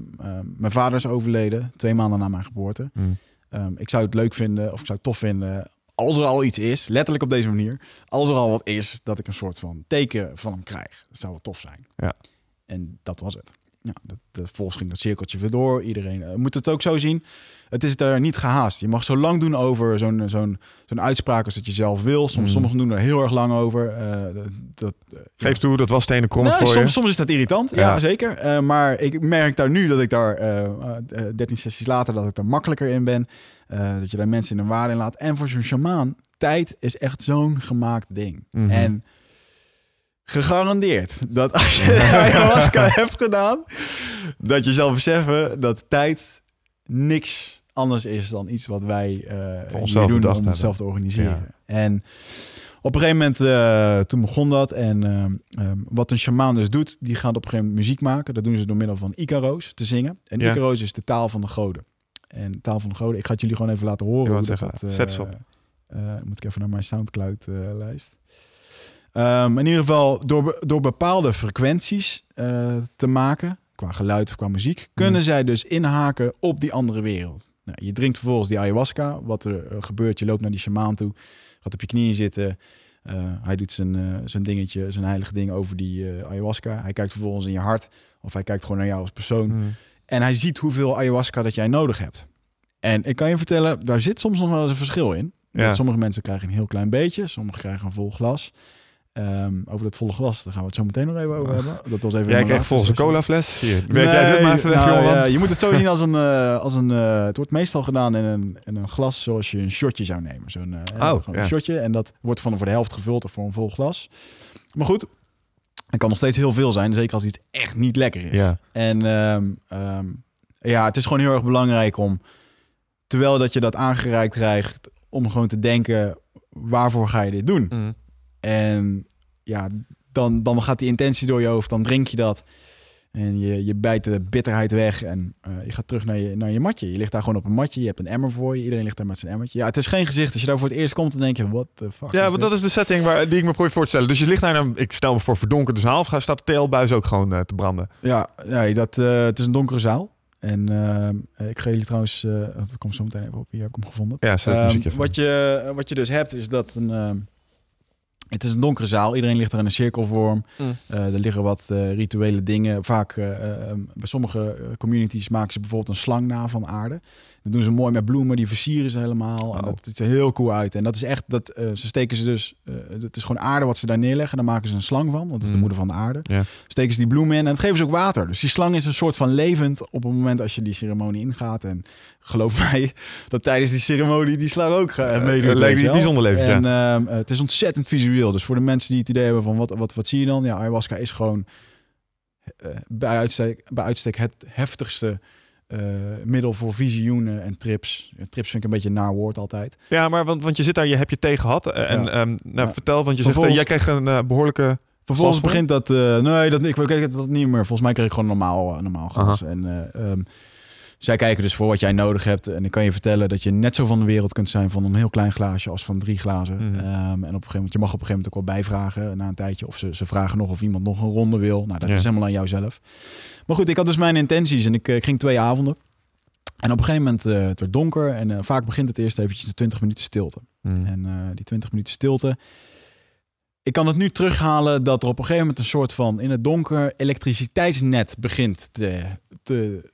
[SPEAKER 2] mijn vader is overleden, twee maanden na mijn geboorte.
[SPEAKER 1] Mm.
[SPEAKER 2] Um, ik zou het leuk vinden, of ik zou het tof vinden als er al iets is, letterlijk op deze manier, als er al wat is, dat ik een soort van teken van hem krijg. Dat zou wel tof zijn.
[SPEAKER 1] Ja.
[SPEAKER 2] En dat was het. Ja, dat, de, volgens ging dat cirkeltje weer door. Iedereen uh, moet het ook zo zien. Het is er niet gehaast. Je mag zo lang doen over zo'n zo'n zo'n uitspraak als dat je zelf wil. Soms,
[SPEAKER 1] Mm.
[SPEAKER 2] Sommigen doen er heel erg lang over. Uh, dat, uh,
[SPEAKER 1] Geef toe, dat was stenen krom
[SPEAKER 2] nee,
[SPEAKER 1] voor
[SPEAKER 2] soms,
[SPEAKER 1] je.
[SPEAKER 2] soms is dat irritant, ja,
[SPEAKER 1] Ja.
[SPEAKER 2] zeker. Eh, maar ik merk daar nu dat ik daar eh, eh, 13 sessies later dat ik er makkelijker in ben. Eh, dat je daar mensen in een waarde in laat. En voor zo'n shamaan, tijd is echt zo'n gemaakt ding.
[SPEAKER 1] Mhm.
[SPEAKER 2] En gegarandeerd dat als je [laughs] ayahuasca hebt gedaan, dat je zal beseffen dat tijd niks anders is dan iets wat wij hier
[SPEAKER 1] onszelf
[SPEAKER 2] doen om onszelf te organiseren.
[SPEAKER 1] Ja.
[SPEAKER 2] En op een gegeven moment, eh, toen begon dat. En ehm, ehm, wat een shamaan dus doet, die gaat op een gegeven moment muziek maken. Dat doen ze door middel van Icaro's te zingen. En
[SPEAKER 1] Ja.
[SPEAKER 2] Icaro's is de taal van de goden. En taal van de goden, ik ga het jullie gewoon even laten horen. Hoe dat
[SPEAKER 1] zeggen,
[SPEAKER 2] dat,
[SPEAKER 1] zet
[SPEAKER 2] eh,
[SPEAKER 1] op.
[SPEAKER 2] eh, moet ik even naar mijn Soundcloud-lijst. Ehm, in ieder geval, door, door bepaalde frequenties eh, te maken, qua geluid of qua muziek, kunnen
[SPEAKER 1] Mhm.
[SPEAKER 2] zij dus inhaken op die andere wereld. Nou, je drinkt vervolgens die ayahuasca. Wat er eh, gebeurt, je loopt naar die shamaan toe, gaat op je knieën zitten. Eh, hij doet zijn, eh, zijn dingetje, zijn heilige ding over die eh, ayahuasca. Hij kijkt vervolgens in je hart, of hij kijkt gewoon naar jou als persoon.
[SPEAKER 1] Mm.
[SPEAKER 2] En hij ziet hoeveel ayahuasca dat jij nodig hebt. En ik kan je vertellen, daar zit soms nog wel eens een verschil in.
[SPEAKER 1] Ja.
[SPEAKER 2] Sommige mensen krijgen een heel klein beetje, sommigen krijgen een vol glas. Ehm, over dat volle glas, daar gaan we het zo meteen nog even over
[SPEAKER 1] Oh.
[SPEAKER 2] hebben. Dat was even
[SPEAKER 1] Jij
[SPEAKER 2] laatste
[SPEAKER 1] volgens een cola fles. Hier, werk jij dit maar even weg,
[SPEAKER 2] nou, ja, je moet het zo zien als een... eh, als een eh, het wordt meestal gedaan in een, in een glas zoals je een shotje zou nemen. Zo'n eh,
[SPEAKER 1] Oh, ja.
[SPEAKER 2] een shotje. En dat wordt van voor de helft gevuld of voor een vol glas. Maar goed, het kan nog steeds heel veel zijn. Zeker als iets echt niet lekker is.
[SPEAKER 1] Ja.
[SPEAKER 2] En ehm, ehm, ja, het is gewoon heel erg belangrijk om, terwijl dat je dat aangereikt krijgt, om gewoon te denken, waarvoor ga je dit doen?
[SPEAKER 1] Mm.
[SPEAKER 2] En ja, dan, dan gaat die intentie door je hoofd, dan drink je dat. En je, je bijt de bitterheid weg en eh, je gaat terug naar je, naar je matje. Je ligt daar gewoon op een matje, je hebt een emmer voor je. Iedereen ligt daar met zijn emmertje. Ja, het is geen gezicht. Als je daar voor het eerst komt, dan denk je, wat de fuck
[SPEAKER 1] Ja, want dat is de setting waar, die ik me probeer voor te stellen. Dus je ligt daar, een, ik stel me voor, verdonkerde zaal. Of gaat- staat de teelbuis ook gewoon eh, te branden?
[SPEAKER 2] Ja, ja dat, eh, het is een donkere zaal. En ik ga jullie trouwens, eh dat komt zo meteen even op, hier heb ik hem gevonden.
[SPEAKER 1] Ja, zet
[SPEAKER 2] Ehm,
[SPEAKER 1] muziekje even.
[SPEAKER 2] wat, je, wat je dus hebt, is dat een, ehm, het is een donkere zaal. Iedereen ligt er in een cirkelvorm.
[SPEAKER 1] Mm.
[SPEAKER 2] Eh, er liggen wat eh, rituele dingen. Vaak eh, bij sommige communities maken ze bijvoorbeeld een slang na van aarde. Dat doen ze mooi met bloemen, die versieren ze helemaal. En dat ziet er heel cool uit. En dat is echt, dat, eh, ze steken ze dus, eh, het is gewoon aarde wat ze daar neerleggen. Daar maken ze een slang van, want dat is de
[SPEAKER 1] Mm.
[SPEAKER 2] moeder van de aarde.
[SPEAKER 1] Ja.
[SPEAKER 2] Steken ze die bloemen in en het geven ze ook water. Dus die slang is een soort van levend op het moment als je die ceremonie ingaat. En geloof [laughs] mij dat tijdens die ceremonie die slang ook
[SPEAKER 1] Eh,
[SPEAKER 2] meedoet.
[SPEAKER 1] het lijkt
[SPEAKER 2] weet je
[SPEAKER 1] niet bijzonder levend.
[SPEAKER 2] En ehm, eh, het is ontzettend visueel. Dus voor de mensen die het idee hebben van wat, wat, wat zie je dan? Ja, ayahuasca is gewoon bij, uitstek, bij uitstek het heftigste eh, middel voor visioenen en trips. Eh, Trips vind ik een beetje een naar woord altijd.
[SPEAKER 1] Ja, maar want, want je zit daar, je hebt je thee gehad. eh, en
[SPEAKER 2] Ja.
[SPEAKER 1] ehm, nou,
[SPEAKER 2] Ja.
[SPEAKER 1] vertel, want je zegt,
[SPEAKER 2] Vervolgens-
[SPEAKER 1] jij kreeg een eh, behoorlijke
[SPEAKER 2] Vervolgens begint dat... nee, dat, ik weet dat niet meer. Volgens mij kreeg ik gewoon normaal, normaal gas. En eh, ehm, zij kijken dus voor wat jij nodig hebt. En ik kan je vertellen dat je net zo van de wereld kunt zijn van een heel klein glaasje als van drie glazen.
[SPEAKER 1] Mhm.
[SPEAKER 2] Ehm, en op een gegeven moment, je mag op een gegeven moment ook wel bijvragen na een tijdje. Of ze, ze vragen nog of iemand nog een ronde wil. Nou, dat
[SPEAKER 1] Ja.
[SPEAKER 2] is helemaal aan jou zelf. Maar goed, ik had dus mijn intenties en ik, eh, ik ging twee avonden. En op een gegeven moment, eh het werd donker en eh, vaak begint het eerst eventjes de 20 minuten stilte.
[SPEAKER 1] Mm.
[SPEAKER 2] En die 20 minuten stilte. Ik kan het nu terughalen dat er op een gegeven moment een soort van in het donker elektriciteitsnet begint te, te,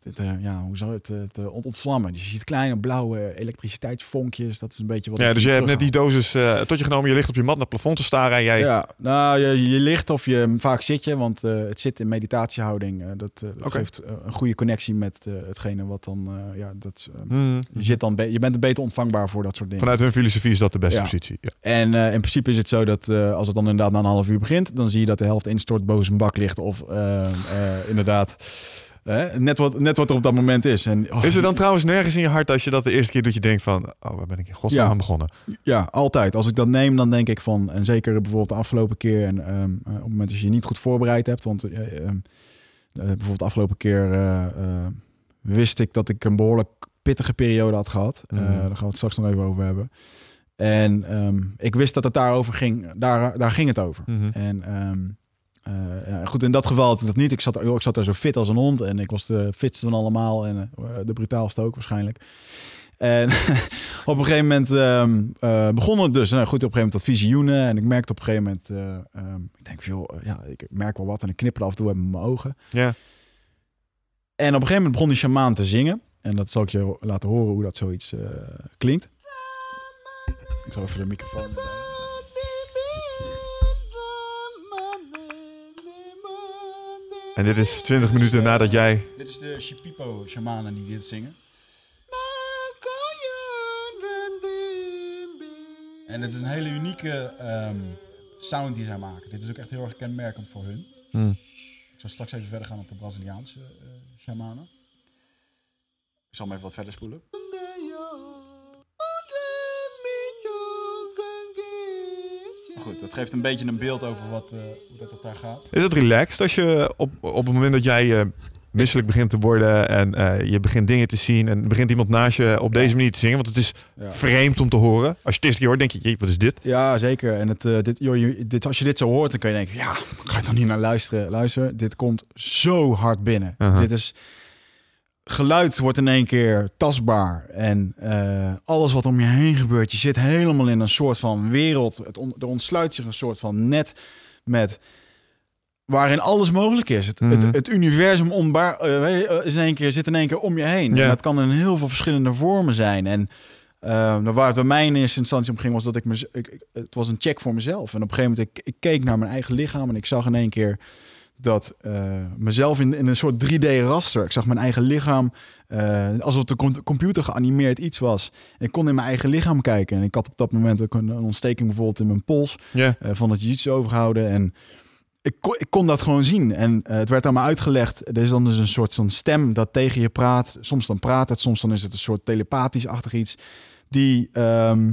[SPEAKER 2] te- te- ja, hoe zou het te, te ont- ontvlammen. Dus je ziet kleine blauwe elektriciteitsvonkjes. Dat is een beetje wat.
[SPEAKER 1] Ja, dus je hebt net die dosis eh, tot je genomen. Je ligt op je mat naar het plafond te staren en jij...
[SPEAKER 2] Ja, nou, je, je ligt of je vaak zit je, want eh, het zit in meditatiehouding. eh, dat eh, dat geeft eh, een goede connectie met eh, hetgene wat dan, eh, ja, dat, eh,
[SPEAKER 1] Mm.
[SPEAKER 2] je, zit dan je bent beter ontvangbaar voor dat soort dingen.
[SPEAKER 1] Vanuit hun filosofie is dat de beste
[SPEAKER 2] Ja.
[SPEAKER 1] positie. Ja.
[SPEAKER 2] En eh, in principe is het zo dat eh, als het dan inderdaad na een half uur begint, dan zie je dat de helft instort, boven zijn bak ligt. Of eh, eh, inderdaad net, wat, net wat er op dat moment is. En, oh,
[SPEAKER 1] Is er dan trouwens nergens in je hart als je dat de eerste keer doet, je denkt van, oh, waar ben ik in godsnaam
[SPEAKER 2] Ja.
[SPEAKER 1] aan begonnen?
[SPEAKER 2] Ja, altijd. Als ik dat neem, dan denk ik van, en zeker bijvoorbeeld de afgelopen keer, en ehm, eh, op het moment dat je je niet goed voorbereid hebt, want eh, ehm, eh, bijvoorbeeld de afgelopen keer wist ik dat ik een behoorlijk pittige periode had gehad. Eh,
[SPEAKER 1] Mhm.
[SPEAKER 2] daar gaan we het straks nog even over hebben. En ehm, ik wist dat het daarover ging. Daar, daar ging het over.
[SPEAKER 1] Mhm.
[SPEAKER 2] En ehm, ja, goed, in dat geval had ik dat niet. Ik zat, joh, ik zat er zo fit als een hond en ik was de fitste van allemaal en eh, de brutaalste ook waarschijnlijk. En [laughs] op een gegeven moment eh, begon het dus. Nou, goed, op een gegeven moment dat visioenen. En ik merkte op een gegeven moment, eh, ehm, ik denk, eh, ja, ik merk wel wat en ik knipper af en toe met mijn ogen.
[SPEAKER 1] Ja.
[SPEAKER 2] En op een gegeven moment begon die shamaan te zingen. En dat zal ik je laten horen hoe dat zoiets eh, klinkt. Ik zal even de microfoon
[SPEAKER 1] En dit is 20 minuten nadat jij...
[SPEAKER 2] Dit is de Shipipo shamanen die dit zingen. En het is een hele unieke ehm, sound die zij maken. Dit is ook echt heel erg kenmerkend voor hun.
[SPEAKER 1] Mm.
[SPEAKER 2] Ik zal straks even verder gaan op de Braziliaanse eh shamanen. Ik zal hem even wat verder spoelen. Maar goed, dat geeft een beetje een beeld over wat, eh, hoe dat het daar gaat.
[SPEAKER 1] Is het relaxed als je op, op het moment dat jij eh, misselijk begint te worden en eh, je begint dingen te zien en begint iemand naast je op deze manier te zingen? Want het is
[SPEAKER 2] Ja.
[SPEAKER 1] vreemd om te horen. Als je het keer hoort, denk je, jee, wat is dit?
[SPEAKER 2] Ja, zeker. En het, dit, joh, je- dit, als je dit zo hoort, dan kan je denken, ja, ga je toch niet naar luisteren. Luister, dit komt zo hard binnen.
[SPEAKER 1] Aha.
[SPEAKER 2] Dit is, geluid wordt in één keer tastbaar. En eh, alles wat om je heen gebeurt, je zit helemaal in een soort van wereld. Het on- er ontsluit zich een soort van net met... Waarin alles mogelijk is. Het,
[SPEAKER 1] Mhm.
[SPEAKER 2] het, het universum onbaar, eh, eh, is in één keer, zit in één keer om je heen.
[SPEAKER 1] Ja.
[SPEAKER 2] En dat kan in heel veel verschillende vormen zijn. En nou, waar het bij mij in eerste instantie om ging, was dat ik, me, ik, ik- het was een check voor mezelf. En op een gegeven moment, ik, ik keek naar mijn eigen lichaam en ik zag in één keer dat eh, mezelf in, in een soort 3D-raster. Ik zag mijn eigen lichaam eh, alsof de com- computer geanimeerd iets was. En ik kon in mijn eigen lichaam kijken. En ik had op dat moment ook een, een ontsteking bijvoorbeeld in mijn pols eh, van het jiu overgehouden. En ik kon, ik kon dat gewoon zien. En eh, het werd aan me uitgelegd. Er is dan dus een soort van stem dat tegen je praat. Soms dan praat het, soms dan is het een soort telepathisch-achtig iets. Die ehm,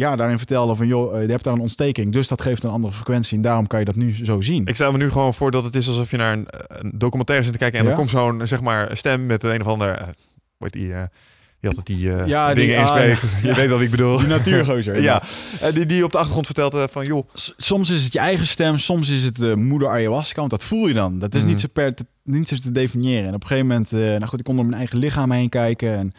[SPEAKER 2] ja, daarin vertelde van, joh, eh, je hebt daar een ontsteking. Dus dat geeft een andere frequentie. En daarom kan je dat nu zo zien.
[SPEAKER 1] Ik stel me nu gewoon voor dat het is alsof je naar een, een documentaire zit te kijken en
[SPEAKER 2] Ja?
[SPEAKER 1] dan komt zo'n zeg maar stem met een of ander, eh, hoe heet die, eh, die altijd die eh,
[SPEAKER 2] Ja, die-
[SPEAKER 1] dingen
[SPEAKER 2] ah,
[SPEAKER 1] inspreekt. [laughs] Je weet wel wie ik bedoel.
[SPEAKER 2] Die natuurgozer. [laughs]
[SPEAKER 1] ja, Eh, die, die op de achtergrond vertelt eh, van joh,
[SPEAKER 2] S- Soms is het je eigen stem, soms is het de moeder ayahuasca, want dat voel je dan. Dat is
[SPEAKER 1] Mhm.
[SPEAKER 2] niet, zo per te, niet zo te definiëren. En op een gegeven moment, eh, nou goed, ik kon door mijn eigen lichaam heen kijken en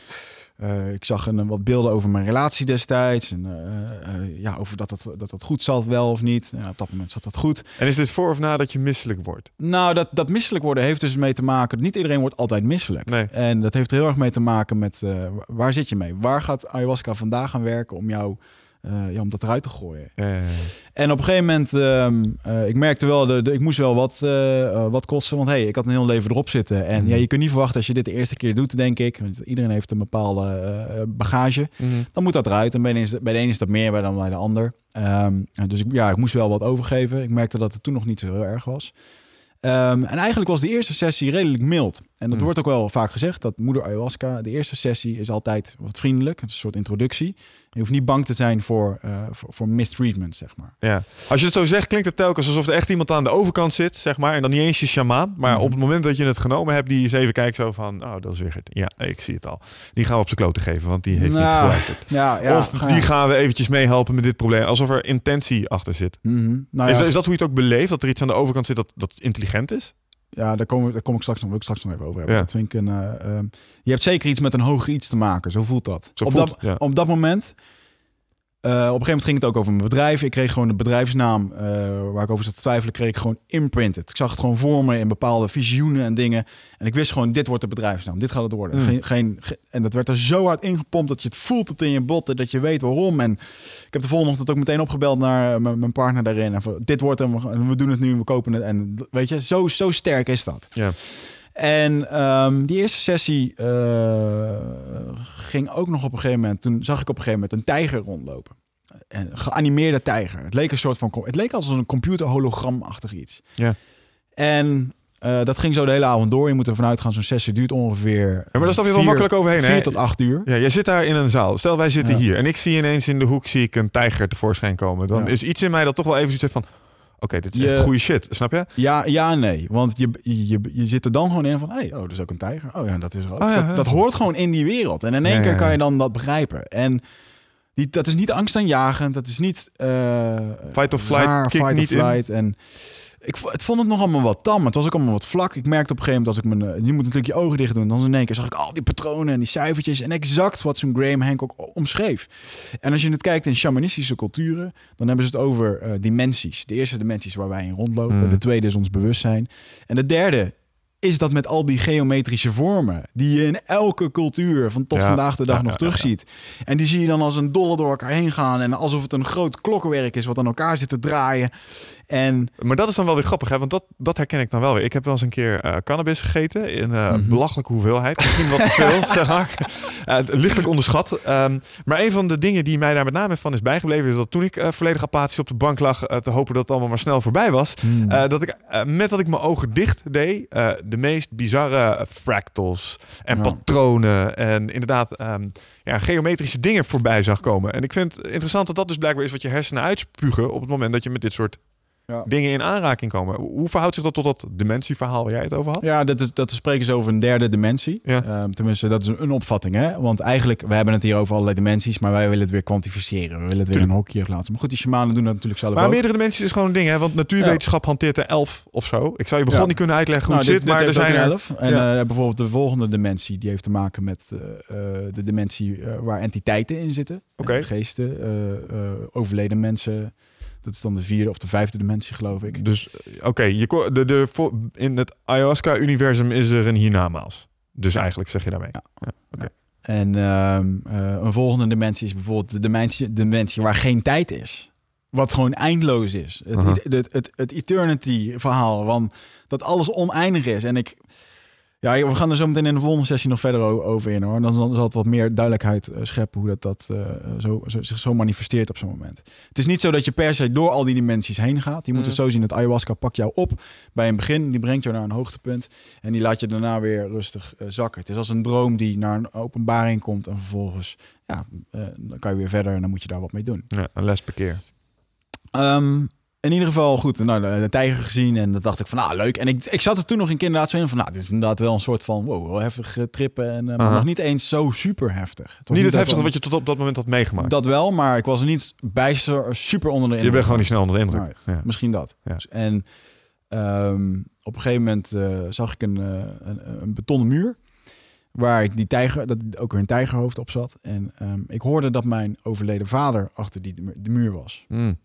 [SPEAKER 2] eh, ik zag een, wat beelden over mijn relatie destijds en eh, eh, ja, over dat dat, dat dat goed zat wel of niet. Ja, op dat moment zat dat goed.
[SPEAKER 1] en is dit voor of na dat je misselijk wordt?
[SPEAKER 2] Nou, dat, dat misselijk worden heeft dus mee te maken. Niet iedereen wordt altijd misselijk.
[SPEAKER 1] Nee.
[SPEAKER 2] En dat heeft er heel erg mee te maken met eh, waar zit je mee? Waar gaat ayahuasca vandaag gaan werken om jou, eh, ja, om dat eruit te gooien? En op een gegeven moment, ehm, eh, ik merkte wel, de, de- ik moest wel wat, eh, wat kosten. Want hey, ik had een heel leven erop zitten. En
[SPEAKER 1] Mhm.
[SPEAKER 2] ja, je kunt niet verwachten als je dit de eerste keer doet, denk ik. Want iedereen heeft een bepaalde bagage.
[SPEAKER 1] mhm.
[SPEAKER 2] Dan moet dat eruit. En bij de, een is, bij de een is dat meer bij dan bij de ander. Ehm, dus ik, ja, ik moest wel wat overgeven. Ik merkte dat het toen nog niet zo heel erg was. Ehm, en eigenlijk was de eerste sessie redelijk mild. En dat
[SPEAKER 1] Hmm.
[SPEAKER 2] wordt ook wel vaak gezegd, dat moeder ayahuasca, de eerste sessie is altijd wat vriendelijk. Het is een soort introductie. Je hoeft niet bang te zijn voor, eh, voor, voor mistreatment, zeg maar.
[SPEAKER 1] Ja. Als je het zo zegt, klinkt het telkens alsof er echt iemand aan de overkant zit, zeg maar. En dan niet eens je shamaan. Maar
[SPEAKER 2] Mhm.
[SPEAKER 1] op het moment dat je het genomen hebt, die eens even kijkt zo van... Oh, dat is weer het. Ja, ik zie het al. Die gaan we op zijn kloten geven, want die heeft niet
[SPEAKER 2] Nou,
[SPEAKER 1] geluisterd.
[SPEAKER 2] Ja, ja.
[SPEAKER 1] of die gaan we eventjes meehelpen met dit probleem. Alsof er intentie achter zit.
[SPEAKER 2] Mhm. Nou
[SPEAKER 1] is, is dat hoe je het ook beleeft? Dat er iets aan de overkant zit dat, dat intelligent is?
[SPEAKER 2] Ja, daar kom, daar kom ik straks nog, wil ik straks nog even over hebben.
[SPEAKER 1] Ja.
[SPEAKER 2] Dat vind ik een, eh, ehm, je hebt zeker iets met een hoger iets te maken. Zo voelt dat.
[SPEAKER 1] Zo
[SPEAKER 2] op,
[SPEAKER 1] voelt
[SPEAKER 2] dat
[SPEAKER 1] ja.
[SPEAKER 2] op dat moment. Eh, op een gegeven moment ging het ook over mijn bedrijf. Ik kreeg gewoon de bedrijfsnaam eh, waar ik over zat te twijfelen, kreeg ik gewoon imprinted. Ik zag het gewoon voor me in bepaalde visioenen en dingen. En ik wist gewoon, dit wordt de bedrijfsnaam. Dit gaat het worden.
[SPEAKER 1] Mm.
[SPEAKER 2] Geen, geen, ge- en dat werd er zo hard ingepompt dat je het voelt het in je botten, dat je weet waarom. En ik heb de volgende ochtend ook meteen opgebeld naar eh, mijn partner daarin. En van, dit wordt hem, we doen het nu, we kopen het. En weet je, zo, zo sterk is dat.
[SPEAKER 1] Ja.
[SPEAKER 2] En ehm, die eerste sessie eh, ging ook nog op een gegeven moment. Toen zag ik op een gegeven moment een tijger rondlopen. Een geanimeerde tijger. Het leek een soort van. Het leek als een computer hologramachtig iets.
[SPEAKER 1] Ja.
[SPEAKER 2] En eh, dat ging zo de hele avond door. Je moet ervan uitgaan, zo'n sessie duurt ongeveer.
[SPEAKER 1] maar daar stap je wel
[SPEAKER 2] vier-
[SPEAKER 1] makkelijk overheen, hè?
[SPEAKER 2] Tot acht uur.
[SPEAKER 1] Ja, jij zit daar in een zaal. Stel, wij zitten
[SPEAKER 2] Ja.
[SPEAKER 1] hier. En ik zie ineens in de hoek zie ik een tijger tevoorschijn komen. Dan
[SPEAKER 2] Ja.
[SPEAKER 1] is iets in mij dat toch wel even zoiets heeft van... Oké, dit is
[SPEAKER 2] Je-
[SPEAKER 1] echt goede shit. Snap je?
[SPEAKER 2] Ja, ja nee. Want je, je, je zit er dan gewoon in van... Hey, oh, dat is ook een tijger. Oh ja, dat is er ook.
[SPEAKER 1] Oh ja,
[SPEAKER 2] dat, hoort gewoon in die wereld. En in één
[SPEAKER 1] Ja,
[SPEAKER 2] keer kan je dan dat begrijpen. En die, dat is niet angstaanjagend. Dat is niet... eh,
[SPEAKER 1] Fight of flight
[SPEAKER 2] raar,
[SPEAKER 1] kick
[SPEAKER 2] fight
[SPEAKER 1] niet
[SPEAKER 2] or flight. En ik het vond het nog allemaal wat tam. Het was ook allemaal wat vlak. Ik merkte op een gegeven moment als ik mijn... eh, Je moet natuurlijk je ogen dicht doen. Dan in één keer zag ik al die patronen en die cijfertjes. En exact wat zo'n Graham Hancock omschreef. En als je het kijkt in shamanistische culturen... dan hebben ze het over eh, dimensies. De eerste dimensies waar wij in rondlopen.
[SPEAKER 1] Mm.
[SPEAKER 2] De tweede is ons bewustzijn. En de derde is dat met al die geometrische vormen... die je in elke cultuur van tot
[SPEAKER 1] Ja,
[SPEAKER 2] vandaag de dag
[SPEAKER 1] ja,
[SPEAKER 2] nog
[SPEAKER 1] ja,
[SPEAKER 2] terugziet. En die zie je dan als een dolle door elkaar heen gaan. En alsof het een groot klokkenwerk is wat aan elkaar zit te draaien. En
[SPEAKER 1] Maar dat is dan wel weer grappig, hè? Want dat, dat herken ik dan wel weer. Ik heb wel eens een keer eh, cannabis gegeten in
[SPEAKER 2] Mhm.
[SPEAKER 1] belachelijke hoeveelheid. Misschien wat te veel, [laughs] zeg maar. Eh, lichtelijk onderschat. Ehm, maar een van de dingen die mij daar met name van is bijgebleven... is dat toen ik volledig apathisch op de bank lag... te hopen dat het allemaal maar snel voorbij was... eh, dat ik, met dat ik mijn ogen dicht deed... de meest bizarre fractals en
[SPEAKER 2] Ja.
[SPEAKER 1] patronen... en inderdaad ehm, ja, geometrische dingen voorbij zag komen. En ik vind het interessant dat dat dus blijkbaar is... wat je hersenen uitspugen op het moment dat je met dit soort
[SPEAKER 2] Ja.
[SPEAKER 1] dingen in aanraking komen. Hoe verhoudt zich dat tot dat dimensieverhaal waar jij het over had?
[SPEAKER 2] Ja, dat, is, dat spreken ze over een derde dimensie.
[SPEAKER 1] Ja.
[SPEAKER 2] Ehm, tenminste, dat is een, een opvatting. Hè? Want eigenlijk, we hebben het hier over allerlei dimensies, maar wij willen het weer kwantificeren. We willen het weer in een hokje plaatsen. Maar goed, die shamanen doen dat natuurlijk zelf
[SPEAKER 1] Maar
[SPEAKER 2] ook.
[SPEAKER 1] meerdere dimensies is gewoon een ding, hè? Want natuurwetenschap hanteert er elf of zo. Ik zou je begon niet kunnen uitleggen hoe
[SPEAKER 2] Nou,
[SPEAKER 1] het
[SPEAKER 2] dit,
[SPEAKER 1] zit, maar er zijn er...
[SPEAKER 2] elf. En eh, bijvoorbeeld de volgende dimensie, die heeft te maken met eh, eh, de dimensie waar entiteiten in zitten.
[SPEAKER 1] Oké.
[SPEAKER 2] Geesten, overleden mensen. Dat is dan de vierde of de vijfde dimensie, geloof ik.
[SPEAKER 1] Dus, eh, oké, je de, de, in het ayahuasca-universum is er een hiernamaals. Dus eigenlijk zeg je daarmee.
[SPEAKER 2] Ja. En ehm, eh, een volgende dimensie is bijvoorbeeld de dimensie, dimensie waar geen tijd is. Wat gewoon eindeloos is. Het, het, het, het eternity verhaal. Van dat alles oneindig is. En ik. Ja, we gaan er zo meteen in de volgende sessie nog verder over in hoor. Dan zal, het wat meer duidelijkheid eh, scheppen hoe dat, dat eh, zo, zo, zich zo manifesteert op zo'n moment. Het is niet zo dat je per se door al die dimensies heen gaat. Je moet het
[SPEAKER 1] Mhm.
[SPEAKER 2] zo zien dat ayahuasca pakt jou op bij een begin. Die brengt jou naar een hoogtepunt. En die laat je daarna weer rustig eh, zakken. Het is als een droom die naar een openbaring komt. En vervolgens, ja, dan kan je weer verder en dan moet je daar wat mee doen.
[SPEAKER 1] Ja, een les per keer.
[SPEAKER 2] Ehm, in ieder geval, goed, nou, de, de tijger gezien en dat dacht ik van, nou, leuk. En ik, ik zat er toen nog in inderdaad zo in van, nou, dit is inderdaad wel een soort van, wow, wel heftig eh, trippen. En, eh, maar nog niet eens zo super heftig. Het was
[SPEAKER 1] Niet het
[SPEAKER 2] wel-
[SPEAKER 1] wat je tot op dat moment had meegemaakt.
[SPEAKER 2] Dat wel, maar ik was er niet bijster super onder de
[SPEAKER 1] je
[SPEAKER 2] indruk.
[SPEAKER 1] bent gewoon niet snel onder de indruk. Ja.
[SPEAKER 2] Misschien dat.
[SPEAKER 1] Ja.
[SPEAKER 2] Dus- En ehm, op een gegeven moment eh, zag ik een, eh, een, een betonnen muur. Waar ik die tijger, dat ook weer een tijgerhoofd op zat. En ehm, ik hoorde dat mijn overleden vader achter die de muur was.
[SPEAKER 1] Mm.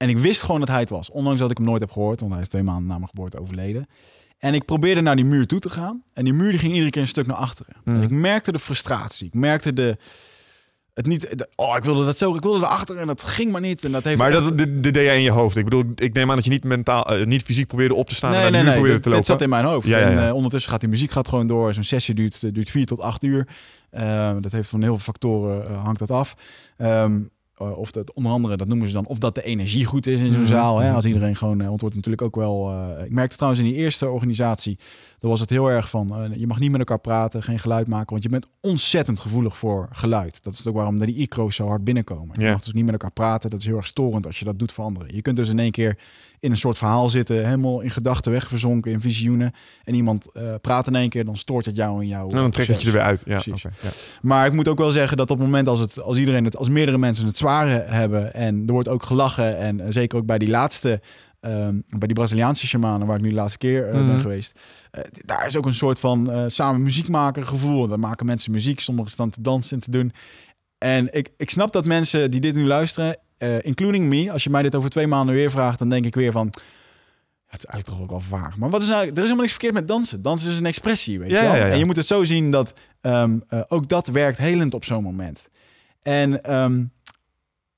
[SPEAKER 2] En ik wist gewoon dat hij het was. Ondanks dat ik hem nooit heb gehoord. Want hij is twee maanden na mijn geboorte overleden. En ik probeerde naar die muur toe te gaan. En die muur die ging iedere keer een stuk naar achteren.
[SPEAKER 1] Mhm.
[SPEAKER 2] En ik merkte de frustratie. Ik merkte de... Het niet, de- oh, ik wilde dat zo, ik wilde erachter en dat ging maar niet. En dat heeft
[SPEAKER 1] Maar
[SPEAKER 2] echt-
[SPEAKER 1] dat, dit, dit deed jij in je hoofd. Ik bedoel, ik neem aan dat je niet mentaal, eh, niet fysiek probeerde op te staan en
[SPEAKER 2] Nee,
[SPEAKER 1] naar
[SPEAKER 2] nee, nee.
[SPEAKER 1] probeerde
[SPEAKER 2] Dit,
[SPEAKER 1] te
[SPEAKER 2] dit
[SPEAKER 1] lopen.
[SPEAKER 2] zat in mijn hoofd.
[SPEAKER 1] Ja, ja, ja.
[SPEAKER 2] En eh, ondertussen gaat die muziek gaat gewoon door. Zo'n sessie duurt, duurt vier tot acht uur. Eh, dat heeft van heel veel factoren eh, hangt dat af. Ehm, eh, of dat onder andere, dat noemen ze dan, of dat de energie goed is in zo'n
[SPEAKER 1] Mhm.
[SPEAKER 2] zaal. Hè?
[SPEAKER 1] Mhm.
[SPEAKER 2] Als iedereen gewoon, want het wordt natuurlijk ook wel. eh, ik merkte trouwens in die eerste organisatie, daar was het heel erg van, eh, je mag niet met elkaar praten, geen geluid maken, want je bent ontzettend gevoelig voor geluid. Dat is ook waarom die ICRO's zo hard binnenkomen. Je mag dus niet met elkaar praten, dat is heel erg storend als je dat doet voor anderen. Je kunt dus in één keer in een soort verhaal zitten, helemaal in gedachten wegverzonken, in visioenen. En iemand eh, praat in één keer, dan stoort het jou in jouw
[SPEAKER 1] En dan trekt het je er weer uit. Ja,
[SPEAKER 2] Precies.
[SPEAKER 1] ja.
[SPEAKER 2] Maar ik moet ook wel zeggen dat op het moment als, het, als iedereen het, als meerdere mensen het zware hebben en er wordt ook gelachen en eh, zeker ook bij die laatste, ehm, bij die Braziliaanse shamanen waar ik nu de laatste keer eh,
[SPEAKER 1] Mhm.
[SPEAKER 2] ben geweest, eh, daar is ook een soort van samen muziek maken gevoel. Dan maken mensen muziek, sommigen staan te dansen en te doen. En ik, ik snap dat mensen die dit nu luisteren, eh, including me, als je mij dit over twee maanden weer vraagt, dan denk ik weer van. ja, Het is eigenlijk toch ook wel vaag. Maar wat is nou, er is helemaal niks verkeerd met dansen. Dansen is een expressie, weet
[SPEAKER 1] Ja,
[SPEAKER 2] je wel.
[SPEAKER 1] ja, ja.
[SPEAKER 2] En je moet het zo zien dat ehm, eh, ook dat werkt helend op zo'n moment. En ehm,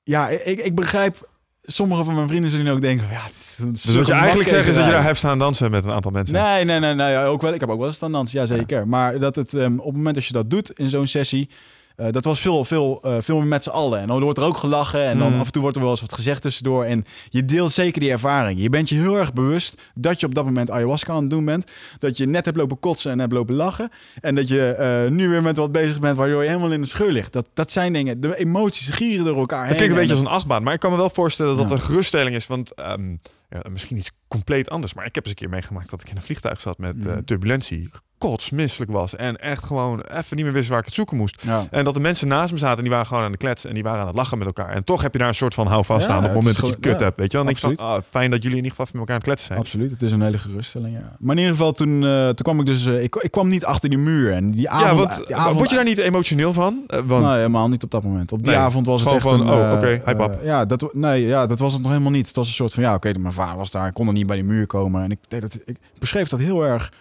[SPEAKER 2] ja, ik, ik begrijp... Sommige van mijn vrienden zullen ook denken... Ja,
[SPEAKER 1] Dus wat je eigenlijk zegt is dat je daar hebt staan dansen met een aantal mensen.
[SPEAKER 2] Nee, nee, nee, nee. ja, Ook wel, ik heb ook wel eens staan dansen, ja zeker. Maar dat het ehm, op het moment dat je dat doet in zo'n sessie... eh, dat was veel, veel, eh, veel meer met z'n allen. En dan wordt er ook gelachen. En dan
[SPEAKER 1] Mm.
[SPEAKER 2] af en toe wordt er wel eens wat gezegd tussendoor. En je deelt zeker die ervaring. Je bent je heel erg bewust dat je op dat moment ayahuasca aan het doen bent. Dat je net hebt lopen kotsen en hebt lopen lachen. En dat je eh, nu weer met wat bezig bent waardoor je helemaal in de scheur ligt. Dat, dat zijn dingen. De emoties gieren door elkaar.
[SPEAKER 1] Het klinkt een
[SPEAKER 2] En
[SPEAKER 1] beetje als
[SPEAKER 2] dat-
[SPEAKER 1] een achtbaan, maar ik kan me wel voorstellen dat
[SPEAKER 2] Ja.
[SPEAKER 1] een geruststelling is. Want ehm, ja, misschien iets compleet anders, maar ik heb eens een keer meegemaakt dat ik in een vliegtuig zat met
[SPEAKER 2] Mhm.
[SPEAKER 1] turbulentie, kotsmisselijk was en echt gewoon even niet meer wist waar ik het zoeken moest.
[SPEAKER 2] Ja.
[SPEAKER 1] En dat de mensen naast me zaten en die waren gewoon aan de kletsen en die waren aan het lachen met elkaar. En toch heb je daar een soort van houvast
[SPEAKER 2] Ja,
[SPEAKER 1] staan op
[SPEAKER 2] het
[SPEAKER 1] moment dat je het kut hebt. Weet je wel? Van,
[SPEAKER 2] absoluut.
[SPEAKER 1] ah, fijn dat jullie in ieder geval met elkaar aan het kletsen zijn.
[SPEAKER 2] Absoluut, het is een hele geruststelling, ja. Maar in ieder geval, toen, eh, toen kwam ik dus... eh, ik, ik kwam niet achter die muur. En die avond...
[SPEAKER 1] ja, want
[SPEAKER 2] die avond
[SPEAKER 1] word je daar niet emotioneel van? Want
[SPEAKER 2] Nee, helemaal niet op dat moment. Op die
[SPEAKER 1] Nee,
[SPEAKER 2] avond was het
[SPEAKER 1] gewoon
[SPEAKER 2] echt
[SPEAKER 1] van,
[SPEAKER 2] een...
[SPEAKER 1] oh, oké,
[SPEAKER 2] eh,
[SPEAKER 1] up.
[SPEAKER 2] ja, dat, nee, ja, dat was het nog helemaal niet. Het was een soort van, ja, oké, mijn vader was daar. Ik kon er niet bij die muur komen. En ik, deed dat, ik beschreef dat heel erg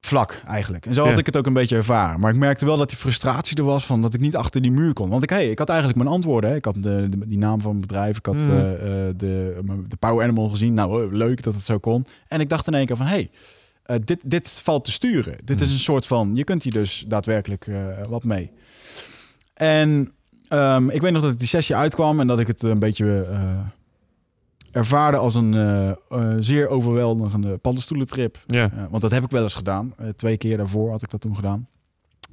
[SPEAKER 2] vlak eigenlijk. En zo had
[SPEAKER 1] Ja.
[SPEAKER 2] ik het ook een beetje ervaren. Maar ik merkte wel dat die frustratie er was van dat ik niet achter die muur kon. Want ik, hey, ik had eigenlijk mijn antwoorden. Hè. Ik had de, de- die naam van mijn bedrijf. Ik had
[SPEAKER 1] Mhm.
[SPEAKER 2] eh, eh, de, de Power Animal gezien. Nou, eh, leuk dat het zo kon. En ik dacht in één keer van, hey, dit, dit valt te sturen. Dit is
[SPEAKER 1] Mhm.
[SPEAKER 2] een soort van, je kunt hier dus daadwerkelijk wat mee. En ehm, ik weet nog dat ik die sessie uitkwam en dat ik het een beetje ervaarde als een eh, eh, zeer overweldigende paddenstoelentrip.
[SPEAKER 1] ja.
[SPEAKER 2] Uh, want dat heb ik wel eens gedaan. Twee keer daarvoor had ik dat toen gedaan.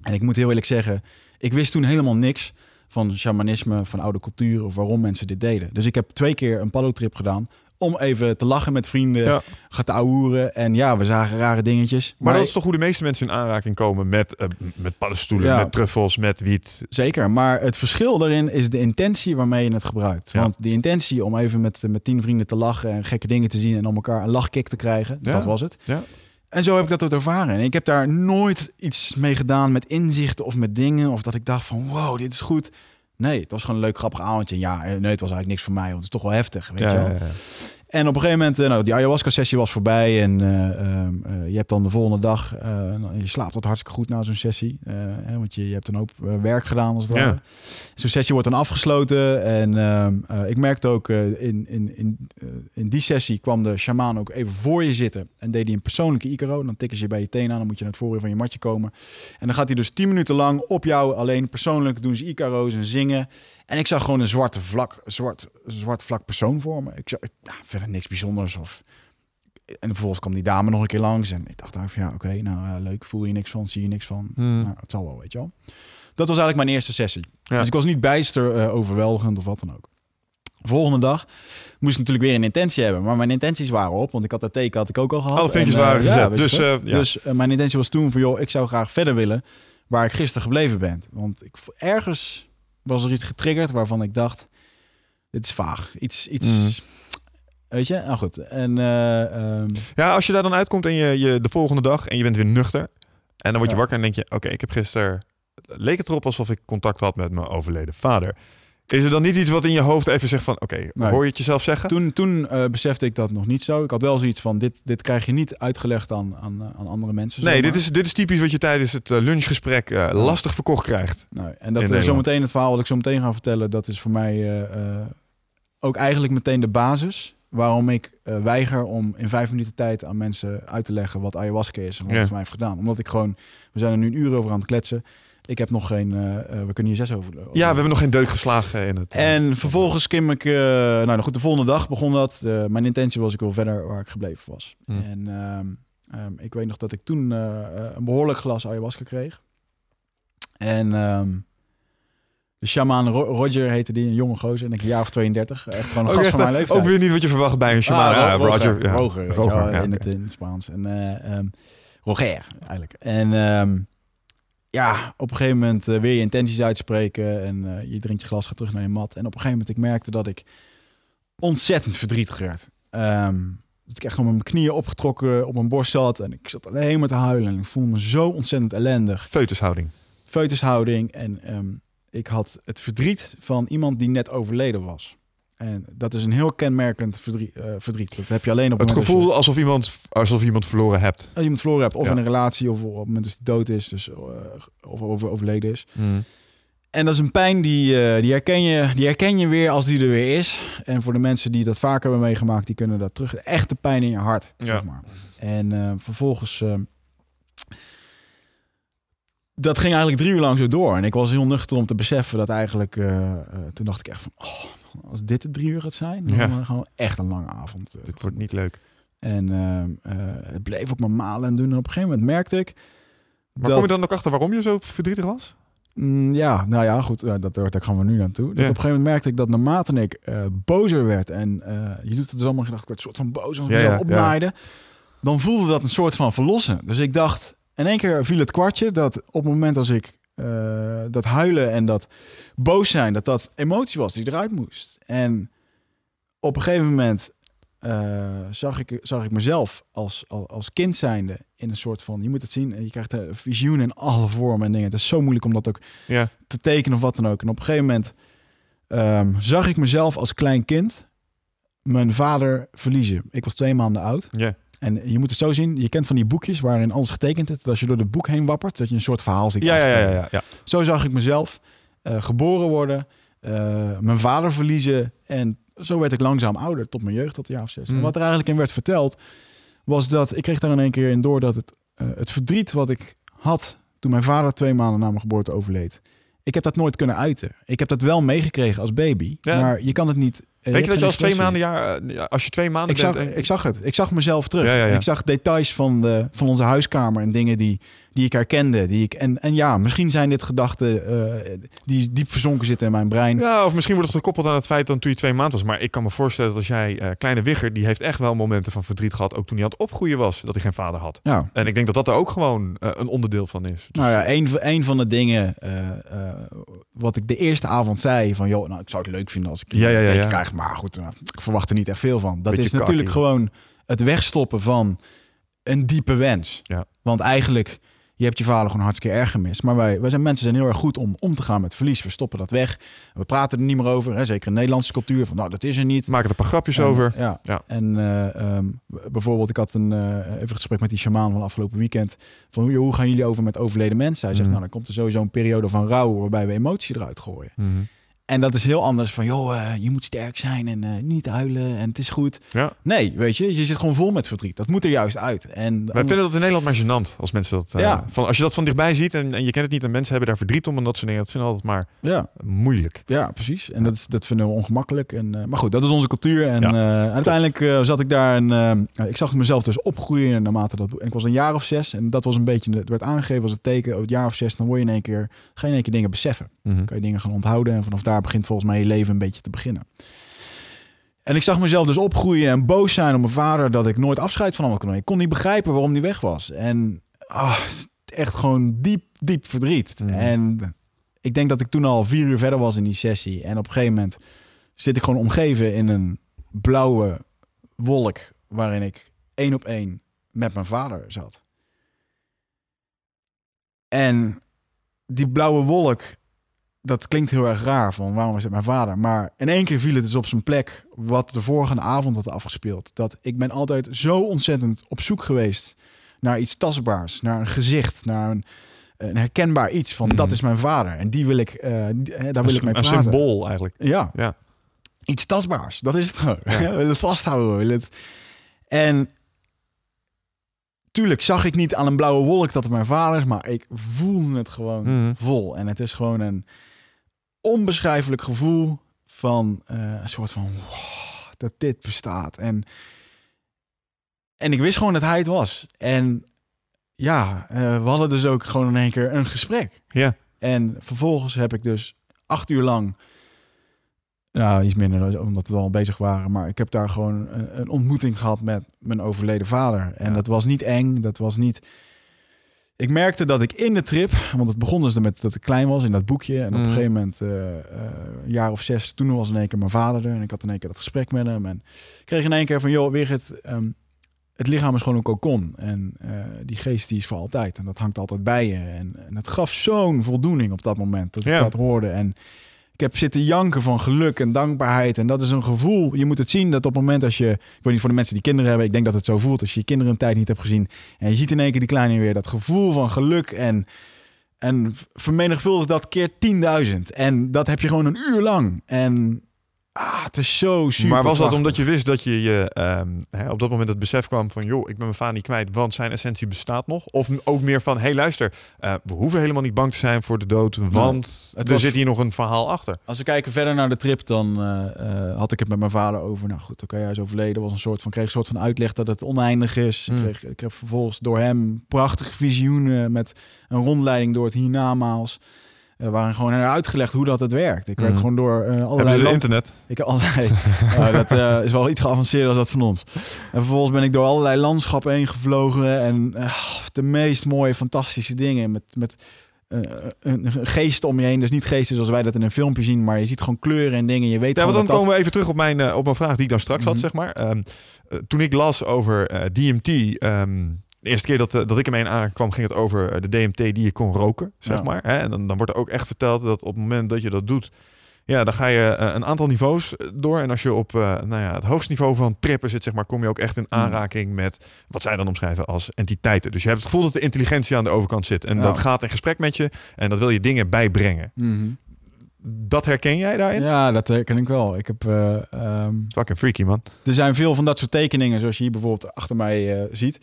[SPEAKER 2] En ik moet heel eerlijk zeggen, ik wist toen helemaal niks van shamanisme, van oude cultuur of waarom mensen dit deden. Dus ik heb twee keer een paddotrip gedaan om even te lachen met vrienden,
[SPEAKER 1] Ja.
[SPEAKER 2] gaat ouwen. En ja, we zagen rare dingetjes.
[SPEAKER 1] Maar, dat is toch hoe de meeste mensen in aanraking komen met, eh, met paddenstoelen,
[SPEAKER 2] Ja.
[SPEAKER 1] met truffels, met wiet.
[SPEAKER 2] Zeker, maar het verschil daarin is de intentie waarmee je het gebruikt.
[SPEAKER 1] Ja.
[SPEAKER 2] Want die intentie om even met, met tien vrienden te lachen en gekke dingen te zien en om elkaar een lachkick te krijgen, dat was het.
[SPEAKER 1] Ja.
[SPEAKER 2] En zo heb ik dat ook ervaren. En ik heb daar nooit iets mee gedaan met inzichten of met dingen. Of dat ik dacht van wow, dit is goed. Nee, het was gewoon een leuk grappig avondje. Ja, eh, nee, het was eigenlijk niks voor mij, want het is toch wel heftig. Weet
[SPEAKER 1] Ja,
[SPEAKER 2] je wel?
[SPEAKER 1] ja, ja.
[SPEAKER 2] En op een gegeven moment, eh, nou, die ayahuasca-sessie was voorbij. En eh, ehm, eh, je hebt dan de volgende dag, nou, je slaapt tot hartstikke goed na zo'n sessie. hè, want je, je hebt een hoop werk gedaan als het
[SPEAKER 1] Ja.
[SPEAKER 2] Zo'n sessie wordt dan afgesloten. En ehm, eh, ik merkte ook in, in, in, in die sessie kwam de shamaan ook even voor je zitten. En deed hij een persoonlijke Icaro. Dan tikken ze je bij je tenen aan. Dan moet je naar het voorin van je matje komen. En dan gaat hij dus 10 minuten lang op jou alleen persoonlijk doen ze Icaro's en zingen. En ik zag gewoon een zwarte vlak, zwart, zwart vlak persoon voor me. Ik zag ja, verder niks bijzonders. Of... En vervolgens kwam die dame nog een keer langs. En ik dacht van ja, oké, nou ja, leuk. Voel je niks van, zie je niks van.
[SPEAKER 1] Hmm.
[SPEAKER 2] Nou, het zal wel, weet je wel. Dat was eigenlijk mijn eerste sessie.
[SPEAKER 1] Ja.
[SPEAKER 2] Dus ik was niet bijster eh, overweldigend of wat dan ook. Volgende dag moest ik natuurlijk weer een intentie hebben. Maar mijn intenties waren op, want ik had dat teken had ik ook al gehad.
[SPEAKER 1] Alle vinkjes
[SPEAKER 2] En, eh,
[SPEAKER 1] waren gezet. Dus, eh, ja.
[SPEAKER 2] dus eh, mijn intentie was toen van, joh, ik zou graag verder willen waar ik gisteren gebleven ben. Want ik, ergens was er iets getriggerd waarvan ik dacht, dit is vaag. Iets, iets
[SPEAKER 1] Mhm.
[SPEAKER 2] weet je? Nou goed. En eh, ehm,
[SPEAKER 1] Ja, als je daar dan uitkomt en je, je de volgende dag en je bent weer nuchter. En dan word je
[SPEAKER 2] Ja.
[SPEAKER 1] wakker en denk je, oké, ik heb gisteren... Leek het erop alsof ik contact had met mijn overleden vader. Is er dan niet iets wat in je hoofd even zegt van... Oké,
[SPEAKER 2] Nee.
[SPEAKER 1] hoor je het jezelf zeggen?
[SPEAKER 2] toen, toen eh, besefte ik dat nog niet zo. Ik had wel zoiets van, dit, dit krijg je niet uitgelegd aan, aan, eh, aan andere mensen.
[SPEAKER 1] nee,
[SPEAKER 2] zomaar.
[SPEAKER 1] dit is, dit is typisch wat je tijdens het eh, lunchgesprek lastig verkocht krijgt.
[SPEAKER 2] Nee, en dat
[SPEAKER 1] Nederland.
[SPEAKER 2] zometeen het verhaal wat ik zo meteen ga vertellen, dat is voor mij ook eigenlijk meteen de basis waarom ik weiger om in vijf minuten tijd aan mensen uit te leggen wat ayahuasca is en wat
[SPEAKER 1] Ja.
[SPEAKER 2] het voor mij heeft gedaan. Omdat ik gewoon, we zijn er nu een uur over aan het kletsen. Ik heb nog geen... eh, eh, we kunnen hier zes over...
[SPEAKER 1] Ja, we hebben nog geen deuk geslagen in het... eh,
[SPEAKER 2] En vervolgens kim ik... nou, nou goed, de volgende dag begon dat. Mijn intentie was, ik wil verder waar ik gebleven was.
[SPEAKER 1] Hmm.
[SPEAKER 2] En ehm, ehm, ik weet nog dat ik toen een behoorlijk glas ayahuasca kreeg. En ehm, de shaman Ro- Roger heette die, een jonge gozer. En ik een jaar of 32. Echt gewoon een
[SPEAKER 1] ook,
[SPEAKER 2] gast
[SPEAKER 1] echt,
[SPEAKER 2] van mijn leeftijd.
[SPEAKER 1] ook weer niet wat je verwacht bij een shaman.
[SPEAKER 2] Ah,
[SPEAKER 1] ja,
[SPEAKER 2] Ro-
[SPEAKER 1] Roger. ja.
[SPEAKER 2] Roger,
[SPEAKER 1] ja,
[SPEAKER 2] in, het,
[SPEAKER 1] oké.
[SPEAKER 2] in het Spaans. En, Roger, eigenlijk. En ja, op een gegeven moment eh, weer je intenties uitspreken. En eh, je drinkt je glas, gaat terug naar je mat. En op een gegeven moment, ik merkte dat ik ontzettend verdrietig werd. Ehm, dat ik echt gewoon met mijn knieën opgetrokken op mijn borst zat. En ik zat alleen maar te huilen. En ik voelde me zo ontzettend ellendig.
[SPEAKER 1] Foetushouding.
[SPEAKER 2] Feutushouding. En ehm, ik had het verdriet van iemand die net overleden was. En dat is een heel kenmerkend verdriet. eh, verdriet. Dat heb je alleen op
[SPEAKER 1] Het
[SPEAKER 2] dat
[SPEAKER 1] gevoel alsof iemand, alsof iemand verloren hebt.
[SPEAKER 2] als iemand verloren hebt. Of
[SPEAKER 1] Ja.
[SPEAKER 2] in een relatie, of op het moment dat hij dood is. Dus, eh, of over, overleden is.
[SPEAKER 1] Mm.
[SPEAKER 2] En dat is een pijn die, eh, die, herken je, die herken je weer als die er weer is. En voor de mensen die dat vaker hebben meegemaakt, die kunnen dat terug. Echte pijn in je hart,
[SPEAKER 1] Ja.
[SPEAKER 2] zeg maar. En vervolgens... eh, dat ging eigenlijk drie uur lang zo door. En ik was heel nuchter om te beseffen dat eigenlijk... toen dacht ik echt van... Oh, als dit de drie uur gaat zijn, dan
[SPEAKER 1] Ja.
[SPEAKER 2] gaan we gewoon echt een lange avond. eh,
[SPEAKER 1] Dit wordt niet leuk.
[SPEAKER 2] En ehm, eh, het bleef ook maar malen en doen. En op een gegeven moment merkte ik...
[SPEAKER 1] Maar kom je dan ook achter waarom je zo verdrietig was?
[SPEAKER 2] Mm, ja, nou ja, goed, eh, dat, daar gaan we nu naartoe. Dat
[SPEAKER 1] Ja.
[SPEAKER 2] op een gegeven moment merkte ik dat naarmate ik eh, bozer werd en eh, je doet het dus allemaal gedacht, ik werd een soort van boos als ik
[SPEAKER 1] Ja,
[SPEAKER 2] mezelf
[SPEAKER 1] ja,
[SPEAKER 2] opnaaide, dan voelde dat een soort van verlossen. Dus ik dacht, in één keer viel het kwartje dat op het moment als ik eh, dat huilen en dat boos zijn, dat dat emotie was die eruit moest. En op een gegeven moment eh, zag, ik, zag ik mezelf als, als, als kind zijnde in een soort van, je moet het zien, je krijgt een visioen in alle vormen en dingen. Het is zo moeilijk om dat ook
[SPEAKER 1] Ja.
[SPEAKER 2] te tekenen of wat dan ook. En op een gegeven moment ehm, zag ik mezelf als klein kind mijn vader verliezen. Ik was twee maanden oud.
[SPEAKER 1] Ja.
[SPEAKER 2] En je moet het zo zien, je kent van die boekjes waarin alles getekend is. Dat als je door het boek heen wappert, dat je een soort verhaal ziet.
[SPEAKER 1] Ja, ja, ja,
[SPEAKER 2] afspelen.
[SPEAKER 1] ja.
[SPEAKER 2] Zo zag ik mezelf eh, geboren worden, eh, mijn vader verliezen. En zo werd ik langzaam ouder, tot mijn jeugd, tot de jaar of zes. En
[SPEAKER 1] Mm.
[SPEAKER 2] wat er eigenlijk in werd verteld, was dat ik kreeg daar in één keer in door dat het, eh, het verdriet wat ik had toen mijn vader twee maanden na mijn geboorte overleed. Ik heb dat nooit kunnen uiten. Ik heb dat wel meegekregen als baby,
[SPEAKER 1] Ja.
[SPEAKER 2] maar je kan het niet.
[SPEAKER 1] Denk je dat je als twee maanden jaar, ja, als je twee maanden
[SPEAKER 2] Ik zag,
[SPEAKER 1] bent... en-
[SPEAKER 2] ik zag het. Ik zag mezelf terug.
[SPEAKER 1] Ja, ja, ja.
[SPEAKER 2] Ik zag details van, de, van onze huiskamer en dingen die, die ik herkende. Die ik, en, en ja, misschien zijn dit gedachten eh, die diep verzonken zitten in mijn brein.
[SPEAKER 1] Ja, of misschien wordt het gekoppeld aan het feit dat toen je twee maanden was. Maar ik kan me voorstellen dat als jij, eh, kleine Wigger, die heeft echt wel momenten van verdriet gehad. Ook toen hij aan het opgroeien was, dat hij geen vader had.
[SPEAKER 2] Ja.
[SPEAKER 1] En ik denk dat dat er ook gewoon eh, een onderdeel van is.
[SPEAKER 2] Nou ja, een, van- een van de dingen wat ik de eerste avond zei van... joh, nou, ik zou het leuk vinden als ik
[SPEAKER 1] Ja, ja,
[SPEAKER 2] krijg. Maar goed, nou, ik verwacht er niet echt veel van. Dat
[SPEAKER 1] Beetje
[SPEAKER 2] is natuurlijk gewoon het wegstoppen van een diepe wens.
[SPEAKER 1] Ja.
[SPEAKER 2] Want eigenlijk, je hebt je vader gewoon hartstikke erg gemist. Maar wij, wij zijn mensen zijn heel erg goed om om te gaan met verlies. We stoppen dat weg. We praten er niet meer over. Hè? Zeker in Nederlandse cultuur. Van nou, dat is er niet.
[SPEAKER 1] Maken er een paar grapjes
[SPEAKER 2] En,
[SPEAKER 1] over.
[SPEAKER 2] Ja.
[SPEAKER 1] Ja.
[SPEAKER 2] En eh, ehm, bijvoorbeeld, ik had een, eh, even een gesprek met die shamaan van afgelopen weekend. Van hoe, hoe gaan jullie over met overleden mensen? Hij zegt,
[SPEAKER 1] Mhm.
[SPEAKER 2] nou, dan komt er sowieso een periode van rouw waarbij we emotie eruit gooien.
[SPEAKER 1] Mhm.
[SPEAKER 2] En dat is heel anders van, joh, eh, je moet sterk zijn en eh, niet huilen en het is goed.
[SPEAKER 1] Ja.
[SPEAKER 2] Nee, weet je, je zit gewoon vol met verdriet. Dat moet er juist uit. En
[SPEAKER 1] Wij vinden dat in Nederland maar gênant als mensen dat.
[SPEAKER 2] Ja.
[SPEAKER 1] van, als je dat van dichtbij ziet en, en je kent het niet en mensen hebben daar verdriet om en dat soort dingen, dat vinden altijd maar
[SPEAKER 2] ja,
[SPEAKER 1] moeilijk.
[SPEAKER 2] ja, precies. En dat, is, dat vinden we ongemakkelijk. En, maar goed, dat is onze cultuur. En
[SPEAKER 1] Ja,
[SPEAKER 2] uiteindelijk zat ik daar en eh, ik zag mezelf dus opgroeien naarmate dat. En ik was een jaar of zes en dat was een beetje, het werd aangegeven als het teken, oh, het jaar of zes, dan word je in één keer, ga je in één keer dingen beseffen.
[SPEAKER 1] Mhm.
[SPEAKER 2] kan je dingen gaan onthouden. En vanaf daar begint volgens mij je leven een beetje te beginnen. En ik zag mezelf dus opgroeien en boos zijn op mijn vader dat ik nooit afscheid van hem kunnen nemen. Ik kon niet begrijpen waarom hij weg was. En ah, echt gewoon diep, diep verdriet.
[SPEAKER 1] Mhm.
[SPEAKER 2] En ik denk dat ik toen al vier uur verder was in die sessie. En op een gegeven moment zit ik gewoon omgeven in een blauwe wolk waarin ik één op één met mijn vader zat. En die blauwe wolk, dat klinkt heel erg raar van waarom is het mijn vader? Maar in één keer viel het dus op zijn plek wat de vorige avond had afgespeeld. Dat ik ben altijd zo ontzettend op zoek geweest naar iets tastbaars, naar een gezicht, naar een, een herkenbaar iets van
[SPEAKER 1] Mhm.
[SPEAKER 2] dat is mijn vader. En die wil ik, die- hè, daar
[SPEAKER 1] Een,
[SPEAKER 2] wil ik mee
[SPEAKER 1] een
[SPEAKER 2] praten.
[SPEAKER 1] symbool eigenlijk.
[SPEAKER 2] Ja,
[SPEAKER 1] Ja.
[SPEAKER 2] iets tastbaars. Dat is het gewoon.
[SPEAKER 1] Ja. [laughs]
[SPEAKER 2] we willen het vasthouden. We willen het... En tuurlijk zag ik niet aan een blauwe wolk dat het mijn vader is, maar ik voelde het gewoon
[SPEAKER 1] Mhm.
[SPEAKER 2] vol. En het is gewoon een onbeschrijfelijk gevoel van eh, een soort van wow, dat dit bestaat. En, en ik wist gewoon dat hij het was. En ja, eh, we hadden dus ook gewoon in één keer een gesprek.
[SPEAKER 1] Ja.
[SPEAKER 2] En vervolgens heb ik dus acht uur lang, nou iets minder omdat we al bezig waren, maar ik heb daar gewoon een, een ontmoeting gehad met mijn overleden vader. En
[SPEAKER 1] Ja.
[SPEAKER 2] dat was niet eng, dat was niet. Ik merkte dat ik in de trip, want het begon dus met dat ik klein was in dat boekje. En op een gegeven moment, eh, eh, een jaar of zes, toen was in één keer mijn vader er. En ik had in één keer dat gesprek met hem. En ik kreeg in één keer van, joh, Wigert, ehm, het lichaam is gewoon een kokon. En eh, die geest die is voor altijd. En dat hangt altijd bij je. En, en het gaf zo'n voldoening op dat moment dat
[SPEAKER 1] Ja.
[SPEAKER 2] ik dat hoorde. En ik heb zitten janken van geluk en dankbaarheid. En dat is een gevoel. Je moet het zien dat op het moment als je... Ik weet niet voor de mensen die kinderen hebben. Ik denk dat het zo voelt als je je kinderen een tijd niet hebt gezien. En je ziet in één keer die kleine weer. Dat gevoel van geluk en... En vermenigvuldig dat keer 10.000. En dat heb je gewoon een uur lang. En ah, het is zo super
[SPEAKER 1] maar was dat
[SPEAKER 2] prachtig.
[SPEAKER 1] omdat je wist dat je, je ehm, hè, op dat moment het besef kwam van... joh, ik ben mijn vader niet kwijt, want zijn essentie bestaat nog? Of ook meer van, hey luister, eh, we hoeven helemaal niet bang te zijn voor de dood... want er
[SPEAKER 2] was-
[SPEAKER 1] zit hier nog een verhaal achter.
[SPEAKER 2] Als we kijken verder naar de trip, dan eh, eh, had ik het met mijn vader over. Nou goed, oké, hij is overleden. Was een soort van, kreeg een soort van uitleg dat het oneindig is.
[SPEAKER 1] Hmm.
[SPEAKER 2] Ik, kreeg, ik heb vervolgens door hem prachtige visioenen met een rondleiding door het hiernamaals. Eh waarin gewoon uitgelegd hoe dat het werkt. Ik werd
[SPEAKER 1] Hmm.
[SPEAKER 2] gewoon door
[SPEAKER 1] Hebben
[SPEAKER 2] allerlei land-
[SPEAKER 1] internet?
[SPEAKER 2] ik allerlei. [laughs] Nou, dat eh, is wel iets geavanceerder als dat van ons. En vervolgens ben ik door allerlei landschappen heen gevlogen. En de meest mooie, fantastische dingen. Met, met een, geest om je heen. Dus niet geesten zoals wij dat in een filmpje zien. Maar je ziet gewoon kleuren en dingen. Je weet
[SPEAKER 1] Ja, want dan
[SPEAKER 2] dat dat-
[SPEAKER 1] komen we even terug op mijn, op mijn vraag die ik dan straks had,
[SPEAKER 2] Mhm.
[SPEAKER 1] zeg maar. Ehm, eh, toen ik las over DMT... ehm, de eerste keer dat, eh, dat ik ermee aankwam, ging het over eh, de DMT die je kon roken, zeg
[SPEAKER 2] Ja.
[SPEAKER 1] maar. Hè? En dan, dan wordt er ook echt verteld dat op het moment dat je dat doet... Ja, dan ga je eh, een aantal niveaus door. En als je op nou ja, het hoogste niveau van trippen zit, zeg maar, kom je ook echt in
[SPEAKER 2] Mhm.
[SPEAKER 1] aanraking met wat zij dan omschrijven als entiteiten. Dus je hebt het gevoel dat de intelligentie aan de overkant zit. En
[SPEAKER 2] Ja.
[SPEAKER 1] dat gaat in gesprek met je en dat wil je dingen bijbrengen.
[SPEAKER 2] Mhm.
[SPEAKER 1] Dat herken jij daarin?
[SPEAKER 2] Ja, dat herken ik wel. Ik heb, ehm,
[SPEAKER 1] Fucking freaky, man.
[SPEAKER 2] er zijn veel van dat soort tekeningen, zoals je hier bijvoorbeeld achter mij ziet.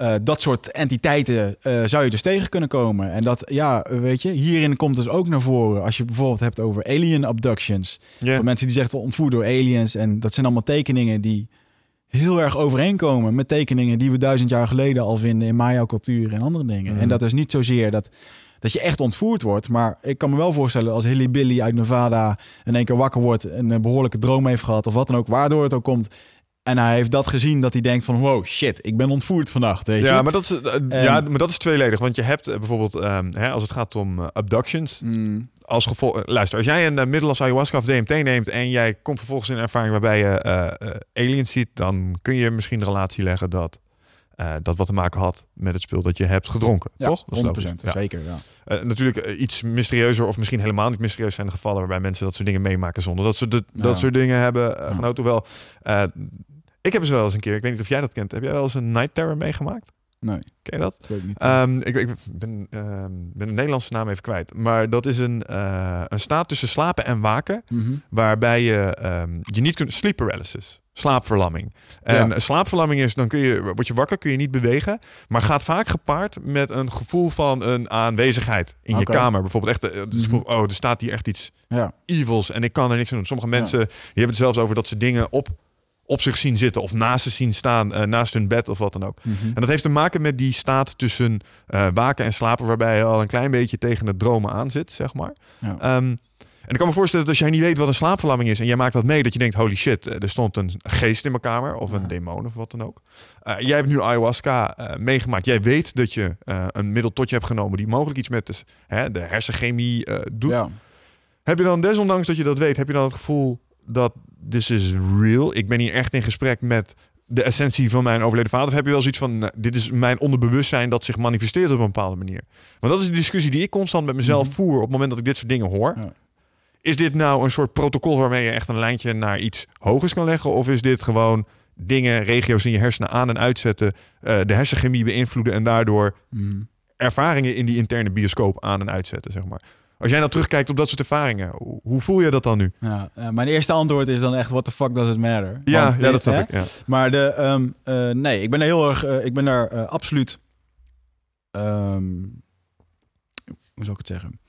[SPEAKER 2] Eh, dat soort entiteiten eh, zou je dus tegen kunnen komen. En dat, ja, weet je, hierin komt dus ook naar voren. Als je bijvoorbeeld hebt over alien abductions.
[SPEAKER 1] Ja.
[SPEAKER 2] Van mensen die zeggen ontvoerd door aliens. En dat zijn allemaal tekeningen die heel erg overeenkomen met tekeningen die we duizend jaar geleden al vinden in Maya-cultuur en andere dingen.
[SPEAKER 1] Mhm.
[SPEAKER 2] En dat is niet zozeer dat, dat je echt ontvoerd wordt. Maar ik kan me wel voorstellen als Hilly Billy uit Nevada in één keer wakker wordt en een behoorlijke droom heeft gehad of wat dan ook, waardoor het ook komt. En hij heeft dat gezien dat hij denkt van wow, shit, ik ben ontvoerd vannacht. Weet je?
[SPEAKER 1] Ja, maar dat is, eh,
[SPEAKER 2] En-
[SPEAKER 1] ja, maar dat is tweeledig. Want je hebt eh, bijvoorbeeld, ehm, hè, als het gaat om eh, abductions,
[SPEAKER 2] Mm,
[SPEAKER 1] als gevolg... eh, luister, als jij een eh, middel als ayahuasca of DMT neemt en jij komt vervolgens in een ervaring waarbij je eh, eh, aliens ziet, dan kun je misschien de relatie leggen dat eh, dat wat te maken had met het spul dat je hebt gedronken,
[SPEAKER 2] ja,
[SPEAKER 1] toch? Dat is
[SPEAKER 2] 100%,
[SPEAKER 1] logisch. Ja.
[SPEAKER 2] zeker. Ja.
[SPEAKER 1] Eh, natuurlijk eh, iets mysterieuzer of misschien helemaal niet mysterieus zijn de gevallen waarbij mensen dat soort dingen meemaken zonder dat ze de, dat soort dingen hebben eh, genoten. Hoewel, eh, ik heb eens wel eens een keer, ik weet niet of jij dat kent, heb jij wel eens een night terror meegemaakt?
[SPEAKER 2] Nee,
[SPEAKER 1] Ken je dat?
[SPEAKER 2] ik weet niet.
[SPEAKER 1] Ehm, ik, ik ben, ehm, ben de Nederlandse naam even kwijt. Maar dat is een, eh, een staat tussen slapen en waken.
[SPEAKER 2] Mhm.
[SPEAKER 1] Waarbij je, ehm, je niet kunt... Sleep paralysis. Slaapverlamming. En
[SPEAKER 2] Ja.
[SPEAKER 1] slaapverlamming is, dan kun je, word je wakker, kun je niet bewegen. Maar gaat vaak gepaard met een gevoel van een aanwezigheid in je kamer. Bijvoorbeeld echt, eh, dus
[SPEAKER 2] Mhm.
[SPEAKER 1] oh, er staat hier echt iets
[SPEAKER 2] Ja.
[SPEAKER 1] evils en ik kan er niks aan doen. Sommige mensen die hebben het zelfs over dat ze dingen op, op zich zien zitten of naast ze zien staan, eh, naast hun bed of wat dan ook.
[SPEAKER 2] Mhm.
[SPEAKER 1] En dat heeft te maken met die staat tussen eh, waken en slapen, waarbij je al een klein beetje tegen het dromen aan zit, zeg maar.
[SPEAKER 2] Ja.
[SPEAKER 1] Ehm, en ik kan me voorstellen dat als jij niet weet wat een slaapverlamming is en jij maakt dat mee, dat je denkt, holy shit, eh, er stond een geest in mijn kamer of een
[SPEAKER 2] Ja.
[SPEAKER 1] demon of wat dan ook. Jij hebt nu ayahuasca meegemaakt. Jij weet dat je een middel tot je hebt genomen die mogelijk iets met de, hè, de hersenchemie doet.
[SPEAKER 2] Ja.
[SPEAKER 1] Heb je dan, desondanks dat je dat weet, heb je dan het gevoel dat this is real? Ik ben hier echt in gesprek met de essentie van mijn overleden vader. Of heb je wel zoiets van, nou, dit is mijn onderbewustzijn dat zich manifesteert op een bepaalde manier? Want dat is de discussie die ik constant met mezelf
[SPEAKER 2] Mhm.
[SPEAKER 1] voer op het moment dat ik dit soort dingen hoor.
[SPEAKER 2] Ja.
[SPEAKER 1] Is dit nou een soort protocol waarmee je echt een lijntje naar iets hogers kan leggen? Of is dit gewoon dingen, regio's in je hersenen aan en uitzetten, eh, de hersenchemie beïnvloeden en daardoor
[SPEAKER 2] Mhm.
[SPEAKER 1] ervaringen in die interne bioscoop aan en uitzetten, zeg maar? Als jij nou terugkijkt op dat soort ervaringen, hoe, voel je dat dan nu?
[SPEAKER 2] Ja, uh, mijn eerste antwoord is dan echt, what the fuck does it matter?
[SPEAKER 1] Ja, Want, ja dat snap ik. Ja.
[SPEAKER 2] Maar de, um, uh, nee, ik ben er heel erg, uh, ik ben daar absoluut, um, hoe zou ik het zeggen?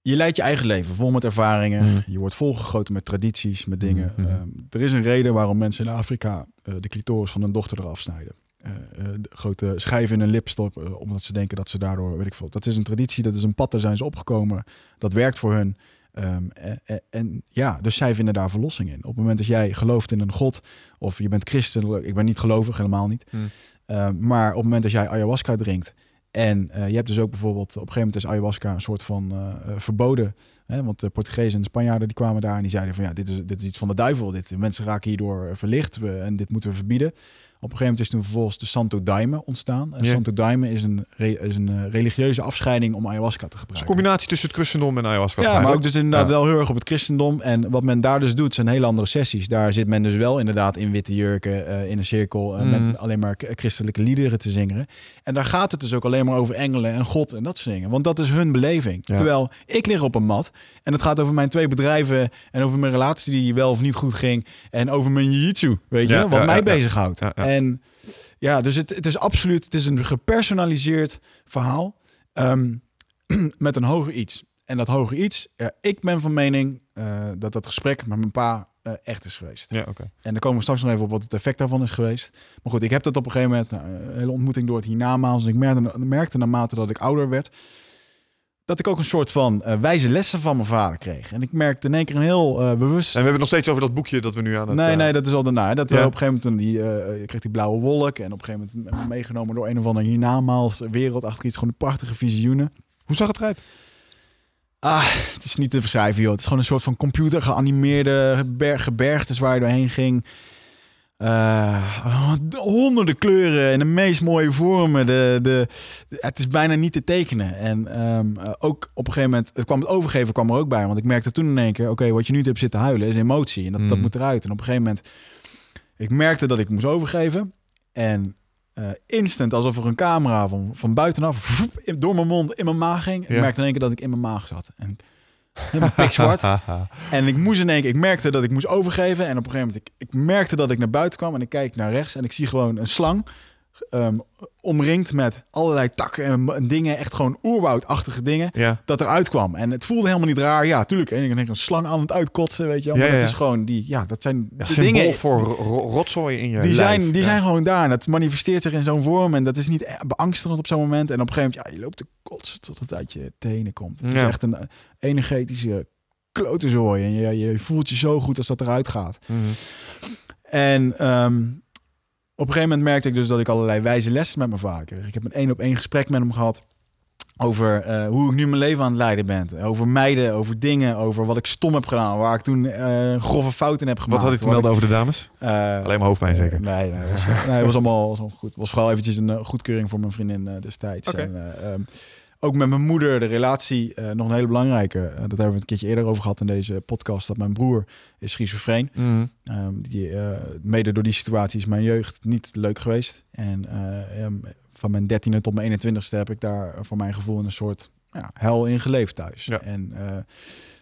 [SPEAKER 2] Je leidt je eigen leven vol met ervaringen. Mm. Je wordt volgegoten met tradities, met dingen. Mm. Um, er is een reden waarom mensen in Afrika de clitoris van hun dochter eraf snijden. Uh, grote schijven in een lip stoppen, omdat ze denken dat ze daardoor, weet ik veel. Dat is een traditie, dat is een pad, daar zijn ze opgekomen. Dat werkt voor hun. Um, en, en, ja, dus zij vinden daar verlossing in. Op het moment dat jij gelooft in een god, of je bent christen, ik ben niet gelovig, helemaal niet. Mm. Uh, maar op het moment dat jij ayahuasca drinkt, en uh, je hebt dus ook bijvoorbeeld, op een gegeven moment is ayahuasca een soort van verboden. Hè? Want de Portugezen en Spanjaarden die kwamen daar en die zeiden van ja, dit is, dit is iets van de duivel. Dit, mensen raken hierdoor verlicht we, en dit moeten we verbieden. Op een gegeven moment is toen vervolgens de Santo Daime ontstaan. En Santo Daime is een, is een uh, religieuze afscheiding om ayahuasca te gebruiken.
[SPEAKER 1] een combinatie tussen het christendom en ayahuasca.
[SPEAKER 2] Ja, maar ook dus inderdaad ja. wel heel erg op het christendom. En wat men daar dus doet, zijn hele andere sessies. Daar zit men dus wel inderdaad in witte jurken, uh, in een cirkel, uh, mm. met alleen maar christelijke liederen te zingen. En daar gaat het dus ook alleen maar over engelen en God en dat soort dingen. Want dat is hun beleving. Ja. Terwijl ik lig op een mat en het gaat over mijn twee bedrijven en over mijn relatie die wel of niet goed ging. En over mijn jiu-jitsu, weet je, ja, wat mij bezighoudt. En ja, dus het, het is absoluut, het is een gepersonaliseerd verhaal um, [clears throat] met een hoger iets. En dat hoger iets, ja, ik ben van mening uh, dat dat gesprek met mijn pa uh, echt is geweest.
[SPEAKER 1] Ja, oké.
[SPEAKER 2] En dan komen we straks nog even op wat het effect daarvan is geweest. Maar goed, ik heb dat op een gegeven moment, nou, een hele ontmoeting door het hiernamaals. En ik merkte, merkte naarmate dat ik ouder werd, dat ik ook een soort van uh, wijze lessen van mijn vader kreeg. En ik merkte in één keer een heel uh, bewust... En
[SPEAKER 1] we hebben het nog steeds over dat boekje dat we nu aan het...
[SPEAKER 2] Nee, uh... nee, dat is al daarna. Dat ja. op een gegeven moment die, kreeg die blauwe wolk. En op een gegeven moment meegenomen door een of ander hiernamaals wereld achter iets. Gewoon een prachtige visioenen.
[SPEAKER 1] Hoe zag het eruit?
[SPEAKER 2] Ah, het is niet te beschrijven, joh. Het is gewoon een soort van computer geanimeerde gebergtes waar je doorheen ging. Uh, honderden kleuren en de meest mooie vormen. De, de, het is bijna niet te tekenen. En um, ook op een gegeven moment, het kwam het overgeven kwam er ook bij. Want ik merkte toen in één keer, oké, okay, wat je nu hebt zitten huilen is emotie. En dat, mm. dat moet eruit. En op een gegeven moment, ik merkte dat ik moest overgeven. En uh, instant, alsof er een camera van, van buitenaf door mijn mond in mijn maag ging. Ja. Ik merkte in één keer dat ik in mijn maag zat. En Helemaal pikzwart. [laughs] en ik moest in één keer, ik merkte dat ik moest overgeven. En op een gegeven moment, ik, ik merkte dat ik naar buiten kwam. En ik kijk naar rechts en ik zie gewoon een slang. Um, omringd met allerlei takken en, en, dingen, echt gewoon oerwoudachtige dingen,
[SPEAKER 1] ja.
[SPEAKER 2] dat eruit kwam. En het voelde helemaal niet raar. Ja, tuurlijk. En ik denk een slang aan het uitkotsen, weet je wel. Maar ja, ja. het is gewoon die, ja, dat zijn de dingen
[SPEAKER 1] voor rotzooi in je
[SPEAKER 2] Die
[SPEAKER 1] lijf.
[SPEAKER 2] zijn, die zijn gewoon daar. En dat manifesteert zich in zo'n vorm. En dat is niet beangstigend op zo'n moment. En op een gegeven moment, ja, je loopt te kotsen tot het uit je tenen komt. Het is echt een energetische klote zooi. En je, je voelt je zo goed als dat eruit gaat.
[SPEAKER 1] Mm -hmm.
[SPEAKER 2] En um, op een gegeven moment merkte ik dus dat ik allerlei wijze lessen met mijn vader kreeg. Ik heb een één op één gesprek met hem gehad over uh, hoe ik nu mijn leven aan het leiden ben. Over meiden, over dingen, over wat ik stom heb gedaan. Waar ik toen uh, grove fouten heb gemaakt.
[SPEAKER 1] Wat had ik te melden over de dames?
[SPEAKER 2] Uh,
[SPEAKER 1] Alleen mijn hoofdpijn zeker?
[SPEAKER 2] nee, nee, was, [laughs] nee, het was allemaal, was goed. Het was vooral eventjes een goedkeuring voor mijn vriendin destijds.
[SPEAKER 1] Okay.
[SPEAKER 2] En, um, ook met mijn moeder, de relatie, uh, nog een hele belangrijke. Uh, dat hebben we een keertje eerder over gehad in deze podcast. Dat mijn broer is schizofreen.
[SPEAKER 1] Mm.
[SPEAKER 2] Um, die, uh, mede door die situatie is mijn jeugd niet leuk geweest. En um, van mijn dertiende tot mijn 21ste heb ik daar voor mijn gevoel een soort ja, hel in geleefd thuis.
[SPEAKER 1] Ja.
[SPEAKER 2] En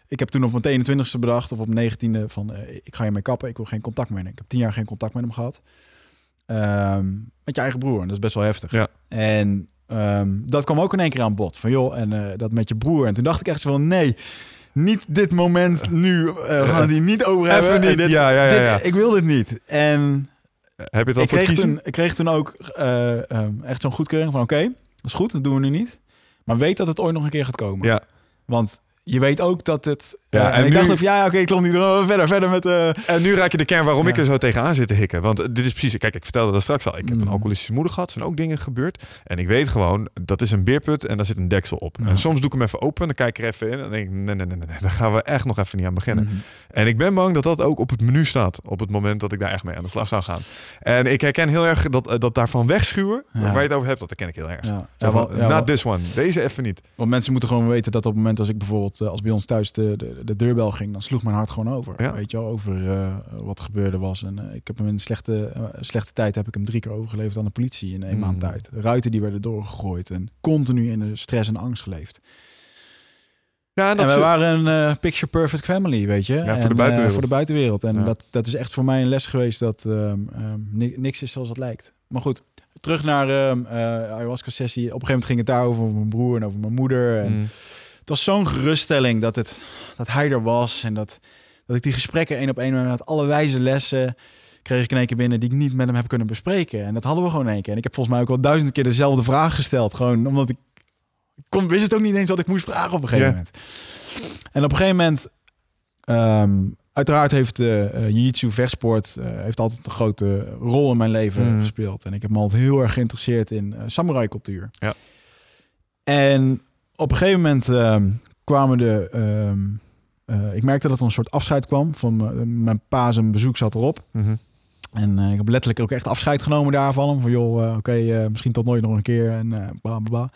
[SPEAKER 2] ik heb toen op mijn 21ste bedacht, of op mijn 19e, van ik ga je mee kappen. Ik wil geen contact meer. Ik heb tien jaar geen contact met hem gehad. Um, met je eigen broer. En dat is best wel heftig.
[SPEAKER 1] Ja.
[SPEAKER 2] En Um, dat kwam ook in één keer aan bod. Van joh, en uh, dat met je broer. En toen dacht ik echt zo van nee, niet dit moment nu. Uh, we gaan het hier niet over
[SPEAKER 1] Even
[SPEAKER 2] hebben.
[SPEAKER 1] Niet,
[SPEAKER 2] dit,
[SPEAKER 1] ja, ja, ja, ja.
[SPEAKER 2] Dit, ik wil dit niet. En
[SPEAKER 1] heb je het al
[SPEAKER 2] ik kreeg,
[SPEAKER 1] kiezen?
[SPEAKER 2] toen, ik kreeg toen ook uh, um, echt zo'n goedkeuring van oké, okay, dat is goed, dat doen we nu niet. Maar weet dat het ooit nog een keer gaat komen.
[SPEAKER 1] Ja.
[SPEAKER 2] Want je weet ook dat het...
[SPEAKER 1] Ja,
[SPEAKER 2] uh,
[SPEAKER 1] en
[SPEAKER 2] en ik
[SPEAKER 1] nu-
[SPEAKER 2] dacht of ja, oké, ik klom niet verder, verder met... eh
[SPEAKER 1] En nu raak je de kern waarom
[SPEAKER 2] Ja.
[SPEAKER 1] ik er zo tegenaan zit te hikken. Want dit is precies... Kijk, ik vertelde dat straks al. Ik heb
[SPEAKER 2] Mm.
[SPEAKER 1] een alcoholistische moeder gehad. Er zijn ook dingen gebeurd. En ik weet gewoon, dat is een beerput en daar zit een deksel op.
[SPEAKER 2] Ja.
[SPEAKER 1] En soms doe ik hem even open. Dan kijk ik er even in. En dan denk ik, nee, nee, nee, nee. Daar gaan we echt nog even niet aan beginnen.
[SPEAKER 2] mhm.
[SPEAKER 1] En ik ben bang dat dat ook op het menu staat. Op het moment dat ik daar echt mee aan de slag zou gaan. En ik herken heel erg dat, eh, dat daarvan wegschuwen.
[SPEAKER 2] Ja.
[SPEAKER 1] Waar je het over hebt, dat herken ik heel erg.
[SPEAKER 2] ja.
[SPEAKER 1] Van, not this one. Deze even niet.
[SPEAKER 2] Want mensen moeten gewoon weten dat op het moment als ik bijvoorbeeld, eh, als bij ons thuis de, de, de deurbel ging, dan sloeg mijn hart gewoon over.
[SPEAKER 1] Ja.
[SPEAKER 2] Weet je wel, over eh, wat er gebeurde was. En eh, ik heb hem in een slechte, eh, slechte tijd heb ik hem drie keer overgeleverd aan de politie in één
[SPEAKER 1] Mm.
[SPEAKER 2] maand tijd. Ruiten die werden doorgegooid en continu in de stress en angst geleefd.
[SPEAKER 1] Ja,
[SPEAKER 2] en,
[SPEAKER 1] dat
[SPEAKER 2] we waren een picture perfect family, weet je.
[SPEAKER 1] Ja, voor
[SPEAKER 2] En,
[SPEAKER 1] de buitenwereld.
[SPEAKER 2] voor de buitenwereld. En
[SPEAKER 1] Ja.
[SPEAKER 2] dat, dat is echt voor mij een les geweest dat ni- niks is zoals het lijkt. Maar goed, terug naar eh ayahuasca-sessie. Op een gegeven moment ging het daar over mijn broer en over mijn moeder. En
[SPEAKER 1] Mm.
[SPEAKER 2] Het was zo'n geruststelling dat, het, dat hij er was. En dat, dat ik die gesprekken één op één had. Alle wijze lessen kreeg ik in één keer binnen die ik niet met hem heb kunnen bespreken. En dat hadden we gewoon in één keer. En ik heb volgens mij ook wel duizend keer dezelfde vraag gesteld. Gewoon omdat ik, ik kon, wist het ook niet eens wat ik moest vragen op een gegeven moment. En op een gegeven moment... ehm, uiteraard heeft eh eh, Jiu-Jitsu, vechtsport... eh, heeft altijd een grote rol in mijn leven
[SPEAKER 1] Mm.
[SPEAKER 2] gespeeld. En ik heb me altijd heel erg geïnteresseerd in samurai cultuur.
[SPEAKER 1] Ja.
[SPEAKER 2] En op een gegeven moment ehm, kwamen de... ehm, eh, ik merkte dat er een soort afscheid kwam. Van m- mijn pa zijn bezoek zat erop.
[SPEAKER 1] Mhm.
[SPEAKER 2] En eh, ik heb letterlijk ook echt afscheid genomen daarvan. Van joh, eh, oké, eh, misschien tot nooit nog een keer. En eh bla bla bla.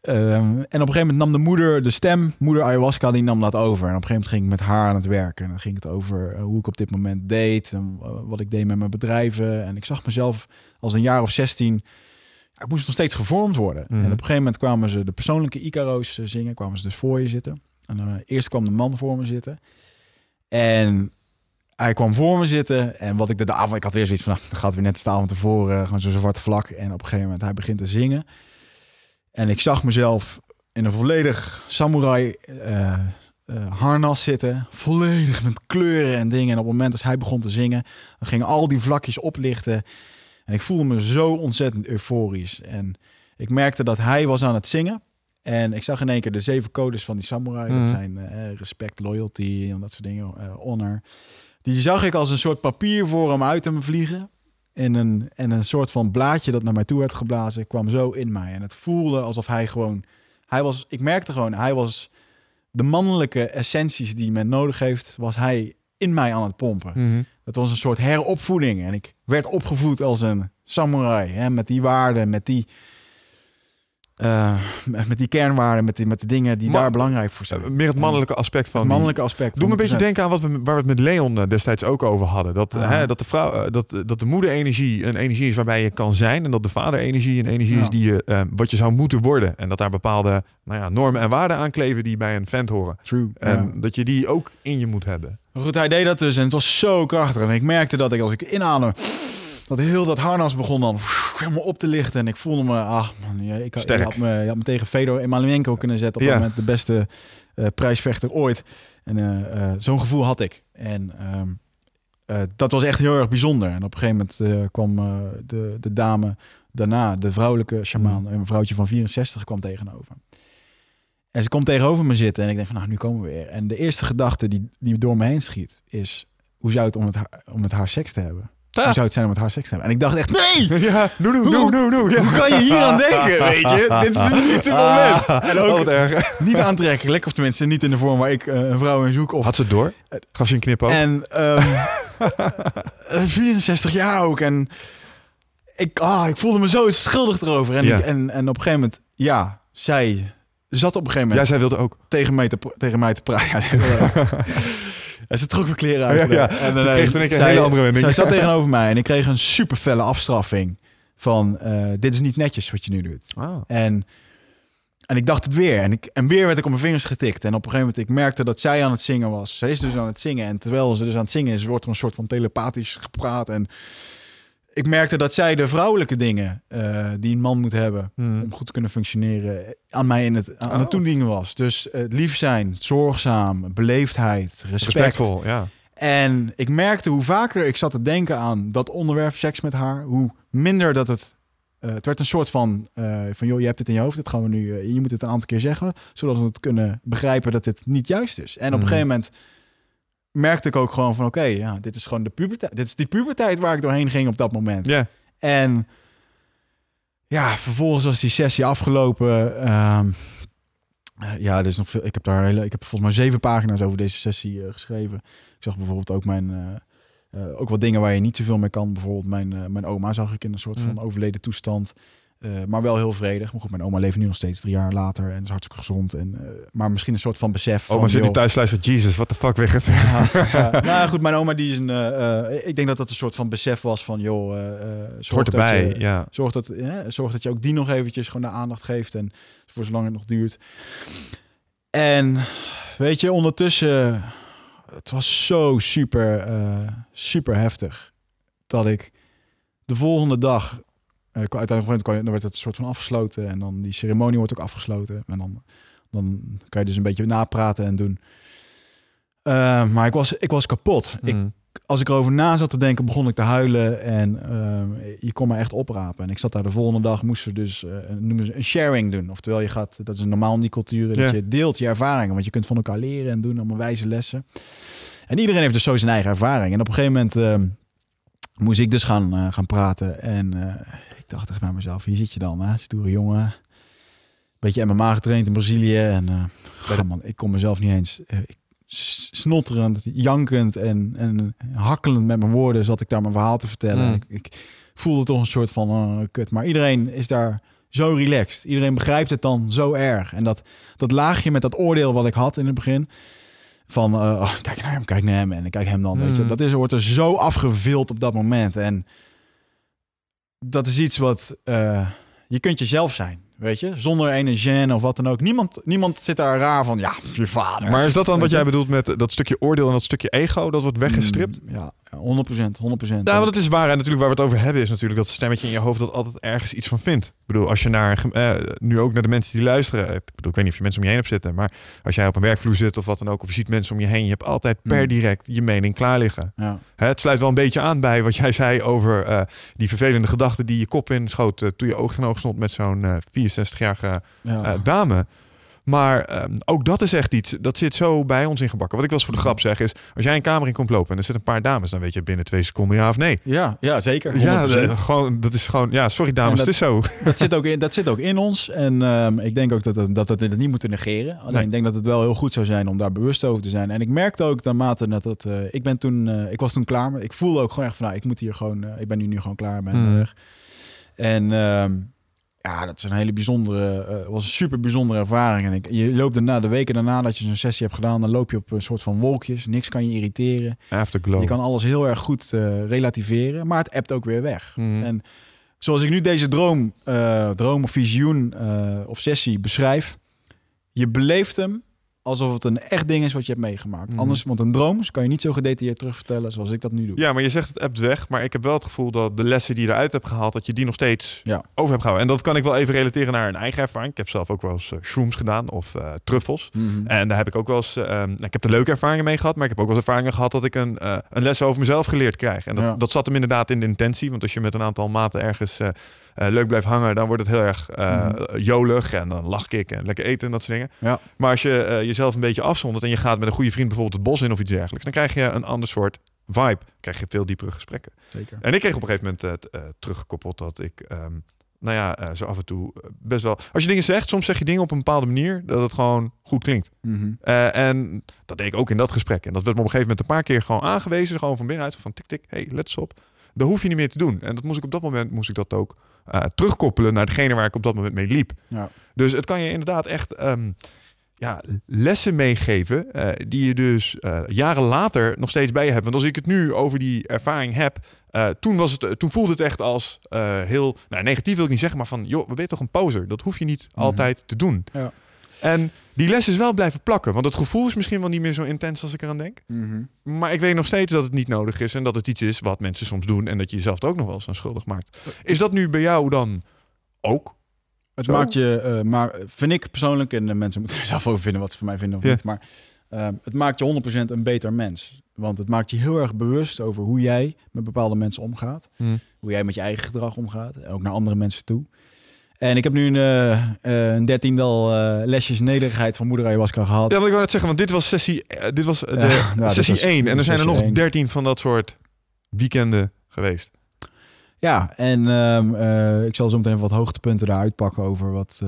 [SPEAKER 2] Ehm, en op een gegeven moment nam de moeder de stem, moeder ayahuasca, die nam dat over. En op een gegeven moment ging ik met haar aan het werk. En dan ging het over eh, hoe ik op dit moment deed. En eh, wat ik deed met mijn bedrijven. En ik zag mezelf als een jaar of 16. Ik moest nog steeds gevormd worden.
[SPEAKER 1] Mhm.
[SPEAKER 2] En op een gegeven moment kwamen ze de persoonlijke Icaro's eh, zingen. Kwamen ze dus voor je zitten. En eh, eerst kwam de man voor me zitten. En hij kwam voor me zitten. En wat ik de avond... Ik had weer zoiets van... Nou, dan gaat weer net de avond tevoren. eh, Gewoon zo'n zwart vlak. En op een gegeven moment hij begint te zingen. En ik zag mezelf in een volledig samurai harnas zitten. Volledig met kleuren en dingen. En op het moment als hij begon te zingen... dan gingen al die vlakjes oplichten. En ik voelde me zo ontzettend euforisch. En ik merkte dat hij was aan het zingen. En ik zag in één keer de zeven codes van die samurai.
[SPEAKER 1] Mhm.
[SPEAKER 2] Dat zijn eh, respect, loyalty en dat soort dingen. eh, honor. Die zag ik als een soort papier voor hem uit hem vliegen. En een, en een soort van blaadje dat naar mij toe werd geblazen, kwam zo in mij. En het voelde alsof hij gewoon... Hij was, ik merkte gewoon, hij was de mannelijke essenties die men nodig heeft, was hij in mij aan het pompen.
[SPEAKER 1] Mhm.
[SPEAKER 2] Het was een soort heropvoeding. En ik werd opgevoed als een samurai. Hè, met die waarden, met die, eh, met die kernwaarden, met, die, met de dingen die
[SPEAKER 1] Maar-
[SPEAKER 2] daar belangrijk voor zijn.
[SPEAKER 1] Eh, Meer het mannelijke aspect van
[SPEAKER 2] Het mannelijke aspect.
[SPEAKER 1] Doe me een beetje
[SPEAKER 2] 100%.
[SPEAKER 1] denken aan wat we, waar we het met Leon eh, destijds ook over hadden. Dat, hè, dat, de vrouw, dat, dat de moeder-energie een energie is waarbij je kan zijn. En dat de vader-energie een energie
[SPEAKER 2] Ja.
[SPEAKER 1] is die je, wat je zou moeten worden. En dat daar bepaalde nou ja, normen en waarden aan kleven die bij een vent horen.
[SPEAKER 2] True.
[SPEAKER 1] En
[SPEAKER 2] ja.
[SPEAKER 1] dat je die ook in je moet hebben.
[SPEAKER 2] Goed, hij deed dat dus en het was zo krachtig. En ik merkte dat ik als ik inadem, dat heel dat harnas begon dan helemaal op te lichten. En ik voelde me, ach man, je, ik, had-
[SPEAKER 1] Sterk.
[SPEAKER 2] je had, me, je had me tegen Fedor Emelianenko kunnen zetten. Op dat moment de beste eh, prijsvechter ooit. En eh, eh, zo'n gevoel had ik. En ehm, eh, dat was echt heel erg bijzonder. En op een gegeven moment kwam de, de dame daarna, de vrouwelijke shamaan, een vrouwtje van 64, kwam tegenover. En ze komt tegenover me zitten en ik denk van, nou, nu komen we weer. En de eerste gedachte die, die door me heen schiet is, hoe zou het om haar, om met haar seks te hebben? Hoe zou het zijn om met haar seks te hebben? En ik dacht echt, nee! [laughs]
[SPEAKER 1] Ja, no, no, no,
[SPEAKER 2] Hoe-
[SPEAKER 1] no, no. Ja.
[SPEAKER 2] Hoe kan je hier aan denken, [laughs] weet je? Dit is niet het moment. En
[SPEAKER 1] Oh,
[SPEAKER 2] ook
[SPEAKER 1] erg.
[SPEAKER 2] niet aantrekkelijk, of tenminste niet in de vorm waar ik eh, een vrouw in zoek. Of
[SPEAKER 1] Had ze het door? Gaf ze een knip ook?
[SPEAKER 2] en ehm, [laughs] eh, 64 jaar ook. En ik, ah, ik voelde me zo schuldig erover. En,
[SPEAKER 1] Ja.
[SPEAKER 2] ik, en, en op een gegeven moment, ja, zij zat op een gegeven
[SPEAKER 1] Ja,
[SPEAKER 2] moment
[SPEAKER 1] zij wilde ook.
[SPEAKER 2] tegen, mij te, tegen mij te praten. En ze trok mijn kleren uit.
[SPEAKER 1] Ja, ja.
[SPEAKER 2] En
[SPEAKER 1] Toen
[SPEAKER 2] eh,
[SPEAKER 1] kreeg ik een
[SPEAKER 2] zij-
[SPEAKER 1] hele andere wending.
[SPEAKER 2] Zij zat tegenover mij en ik kreeg een super felle afstraffing. Van, eh, dit is niet netjes wat je nu doet.
[SPEAKER 1] Ah.
[SPEAKER 2] En, en ik dacht het weer. En, ik, en weer werd ik op mijn vingers getikt. En op een gegeven moment, ik merkte dat zij aan het zingen was. Zij is dus aan het zingen. En terwijl ze dus aan het zingen is, wordt er een soort van telepathisch gepraat. En ik merkte dat zij de vrouwelijke dingen eh, die een man moet hebben...
[SPEAKER 1] Hmm.
[SPEAKER 2] om goed te kunnen functioneren, aan mij in het, aan
[SPEAKER 1] Oh.
[SPEAKER 2] het toedienen was. Dus eh, lief zijn, zorgzaam, beleefdheid, respect.
[SPEAKER 1] Respectvol, ja.
[SPEAKER 2] En ik merkte hoe vaker ik zat te denken aan dat onderwerp seks met haar, hoe minder dat het. eh, het werd een soort van, van joh, je hebt het in je hoofd, dit gaan we nu, je moet het een aantal keer zeggen, zodat we het kunnen begrijpen dat dit niet juist is. En op een gegeven moment merkte ik ook gewoon van, oké, ja, dit is gewoon de puberteit, dit is die puberteit waar ik doorheen ging op dat moment.
[SPEAKER 1] Ja.
[SPEAKER 2] En ja, vervolgens was die sessie afgelopen. Eh, ja, er is nog veel. Ik heb daar hele, ik heb volgens mij zeven pagina's over deze sessie eh, geschreven. Ik zag bijvoorbeeld ook mijn. eh, ook wat dingen waar je niet zoveel mee kan. Bijvoorbeeld mijn, mijn oma zag ik in een soort van
[SPEAKER 1] Mm.
[SPEAKER 2] overleden toestand. Eh, maar wel heel vredig. Maar goed, mijn oma leeft nu nog steeds drie jaar later en is hartstikke gezond. En, eh, maar misschien een soort van besef.
[SPEAKER 1] Oh,
[SPEAKER 2] van,
[SPEAKER 1] zit die
[SPEAKER 2] joh,
[SPEAKER 1] thuis luistert, Jesus, what the fuck, weg het.
[SPEAKER 2] ja, [laughs] ja. nou goed, mijn oma die is een. eh, ik denk dat dat een soort van besef was van, joh, zorg
[SPEAKER 1] hoort
[SPEAKER 2] dat
[SPEAKER 1] erbij,
[SPEAKER 2] je-
[SPEAKER 1] ja.
[SPEAKER 2] Zorg dat, zorg dat je ook die nog eventjes gewoon de aandacht geeft en voor zolang het nog duurt. En weet je, ondertussen, het was zo super, super heftig. Dat ik de volgende dag, uiteindelijk kwam, dan werd het een soort van afgesloten. En dan die ceremonie wordt ook afgesloten. En dan, dan kan je dus een beetje napraten en doen. Uh, maar ik was, ik was kapot. Ik,
[SPEAKER 1] Mm.
[SPEAKER 2] als ik erover na zat te denken, begon ik te huilen. En ehm, je kon me echt oprapen. En ik zat daar de volgende dag, moesten we dus, eh, noemen ze een sharing doen. Oftewel, je gaat, dat is normaal in die culturen,
[SPEAKER 1] Ja.
[SPEAKER 2] dat je deelt je ervaringen. Want je kunt van elkaar leren en doen, allemaal wijze lessen. En iedereen heeft dus zo zijn eigen ervaring. En op een gegeven moment ehm, moest ik dus gaan, eh, gaan praten. En eh, ik dacht echt bij mezelf, hier zit je dan, hè? stoere jongen. Beetje MMA getraind in Brazilië. En ja, man, ik kon mezelf niet eens... eh, ik, snotterend, jankend en, en hakkelend met mijn woorden zat ik daar mijn verhaal te vertellen.
[SPEAKER 1] Mm.
[SPEAKER 2] Ik, ik voelde toch een soort van eh, kut. Maar iedereen is daar zo relaxed. Iedereen begrijpt het dan zo erg. En dat, dat laagje met dat oordeel wat ik had in het begin. Van oh, kijk naar hem, kijk naar hem en ik kijk hem dan. Weet je,
[SPEAKER 1] Mm.
[SPEAKER 2] dat is, wordt er zo afgevild op dat moment. En dat is iets wat eh, je kunt jezelf zijn. Weet je, zonder ene gêne of wat dan ook. Niemand, niemand zit daar raar van. Ja, je vader.
[SPEAKER 1] Maar is dat dan wat jij bedoelt met dat stukje oordeel en dat stukje ego? Dat wordt weggestript?
[SPEAKER 2] Mm, ja, 100 procent, 100 procent.
[SPEAKER 1] Nou, want het is waar. En natuurlijk waar we het over hebben is natuurlijk dat stemmetje in je hoofd dat altijd ergens iets van vindt. Ik bedoel, als je naar, eh, nu ook naar de mensen die luisteren. Ik bedoel, ik weet niet of je mensen om je heen hebt zitten. Maar als jij op een werkvloer zit of wat dan ook. Of je ziet mensen om je heen. Je hebt altijd per
[SPEAKER 2] Mm.
[SPEAKER 1] direct je mening klaar liggen.
[SPEAKER 2] Ja.
[SPEAKER 1] Hè, het sluit wel een beetje aan bij wat jij zei over eh, die vervelende gedachten die je kop inschoot. eh, toen je oog in oog stond met zo'n eh 64-jarige
[SPEAKER 2] Ja.
[SPEAKER 1] eh, dame. Maar ehm, ook dat is echt iets, dat zit zo bij ons ingebakken. Wat ik wel eens voor de grap zeg is, als jij een kamer in komt lopen en er zitten een paar dames, dan weet je binnen twee seconden ja of nee.
[SPEAKER 2] ja, ja, zeker.
[SPEAKER 1] Ja,
[SPEAKER 2] 100%.
[SPEAKER 1] dat, gewoon, dat is gewoon, ja, sorry dames,
[SPEAKER 2] dat-
[SPEAKER 1] het is zo.
[SPEAKER 2] dat, zit ook in, dat zit ook in ons. En ehm, ik denk ook dat, dat we het niet moeten negeren. Alleen
[SPEAKER 1] Nee.
[SPEAKER 2] ik denk dat het wel heel goed zou zijn om daar bewust over te zijn. En ik merkte ook naarmate dat het... eh, ik ben toen... eh, ik was toen klaar. Maar ik voelde ook gewoon echt van... Nou, ik moet hier gewoon... eh, ik ben nu, nu gewoon klaar. Ben
[SPEAKER 1] Hmm.
[SPEAKER 2] weg. En ehm, ja, dat is een hele bijzondere... eh, was een super bijzondere ervaring. En ik, je loopt daarna, de weken daarna dat je zo'n sessie hebt gedaan... dan loop je op een soort van wolkjes. Niks kan je irriteren.
[SPEAKER 1] Afterglow.
[SPEAKER 2] Je kan alles heel erg goed eh, relativeren. Maar het appt ook weer weg.
[SPEAKER 1] Mhm.
[SPEAKER 2] En zoals ik nu deze droom, eh, droom of visioen of sessie beschrijf, je beleeft hem alsof het een echt ding is wat je hebt meegemaakt.
[SPEAKER 1] Mhm.
[SPEAKER 2] Anders, want een droom kan je niet zo gedetailleerd terugvertellen zoals ik dat nu doe.
[SPEAKER 1] Ja, maar je zegt het appt weg, maar ik heb wel het gevoel dat de lessen die je eruit hebt gehaald, dat je die nog steeds
[SPEAKER 2] Ja.
[SPEAKER 1] over hebt gehouden. En dat kan ik wel even relateren naar een eigen ervaring. Ik heb zelf ook wel eens eh, shrooms gedaan of eh, truffels.
[SPEAKER 2] Mhm.
[SPEAKER 1] En daar heb ik ook wel eens, eh, nou, ik heb er leuke ervaringen mee gehad, maar ik heb ook wel eens ervaringen gehad dat ik een, eh, een les over mezelf geleerd krijg. En dat,
[SPEAKER 2] Ja.
[SPEAKER 1] dat zat hem inderdaad in de intentie, want als je met een aantal maten ergens eh, leuk blijft hangen, dan wordt het heel erg eh, jolig en dan lach ik en lekker eten en dat soort dingen.
[SPEAKER 2] Mhm. Ja.
[SPEAKER 1] Maar als je eh, jezelf een beetje afzondert en je gaat met een goede vriend bijvoorbeeld het bos in of iets dergelijks, dan krijg je een ander soort vibe. Dan krijg je veel diepere gesprekken.
[SPEAKER 2] Zeker.
[SPEAKER 1] En ik kreeg op een gegeven moment teruggekoppeld dat ik, ehm, nou ja, zo af en toe best wel. Als je dingen zegt, soms zeg je dingen op een bepaalde manier dat het gewoon goed klinkt.
[SPEAKER 2] Mhm.
[SPEAKER 1] En dat deed ik ook in dat gesprek. En dat werd me op een gegeven moment een paar keer gewoon aangewezen, gewoon van binnenuit, van tik tik, hey, let eens op. Dat hoef je niet meer te doen. En dat moest ik op dat moment moest ik dat ook eh, terugkoppelen naar degene waar ik op dat moment mee liep.
[SPEAKER 2] Ja.
[SPEAKER 1] Dus het kan je inderdaad echt ehm, ja, lessen meegeven eh, die je dus eh, jaren later nog steeds bij je hebt. Want als ik het nu over die ervaring heb, toen, was het, toen voelde het echt als heel nou, negatief wil ik niet zeggen, maar van joh, we ben je toch een poser? Dat hoef je niet
[SPEAKER 2] Mhm.
[SPEAKER 1] altijd te doen.
[SPEAKER 2] Ja.
[SPEAKER 1] En die les is wel blijven plakken, want het gevoel is misschien wel niet meer zo intens als ik eraan denk.
[SPEAKER 2] Mhm.
[SPEAKER 1] Maar ik weet nog steeds dat het niet nodig is en dat het iets is wat mensen soms doen en dat je jezelf er ook nog wel eens aan schuldig maakt. Is dat nu bij jou dan ook?
[SPEAKER 2] Het
[SPEAKER 1] Zo.
[SPEAKER 2] maakt je, eh, maar vind ik persoonlijk, en de mensen [laughs] moeten er zelf over vinden wat ze van mij vinden of
[SPEAKER 1] Ja.
[SPEAKER 2] niet, maar eh, het maakt je 100% een beter mens. Want het maakt je heel erg bewust over hoe jij met bepaalde mensen omgaat. Hoe jij met je eigen gedrag omgaat. En ook naar andere mensen toe. En ik heb nu een, eh, een dertiendal eh, lesjes nederigheid van moeder ayahuasca gehad.
[SPEAKER 1] Ja, wat ik wou net zeggen, want dit was sessie, eh, dit was de
[SPEAKER 2] Ja, [laughs] nou,
[SPEAKER 1] sessie
[SPEAKER 2] was-
[SPEAKER 1] 1 en er zijn er nog
[SPEAKER 2] sessie één.
[SPEAKER 1] 13 van dat soort weekenden geweest.
[SPEAKER 2] Ja, en ehm, eh, ik zal zo meteen wat hoogtepunten daaruit pakken over wat,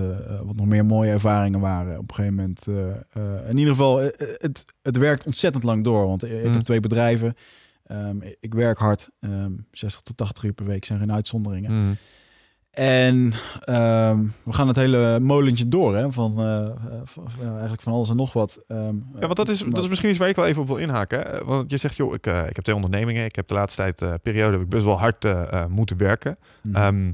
[SPEAKER 2] wat nog meer mooie ervaringen waren. Op een gegeven moment, in ieder geval, het, het werkt ontzettend lang door. Want ik
[SPEAKER 1] Mm.
[SPEAKER 2] heb twee bedrijven. Ehm, ik werk hard, ehm 60 tot 80 uur per week zijn geen uitzonderingen.
[SPEAKER 1] Mm.
[SPEAKER 2] En ehm, we gaan het hele molentje door, hè? Van, eh, van- van- ja, eigenlijk van alles en nog wat. Ehm,
[SPEAKER 1] Ja, want dat is, dat is misschien iets waar ik wel even op wil inhaken. hè. Want je zegt, joh, ik, eh, ik heb twee ondernemingen. Ik heb de laatste tijd, eh, periode, heb ik best wel hard moeten werken.
[SPEAKER 2] Mhm.
[SPEAKER 1] Ehm,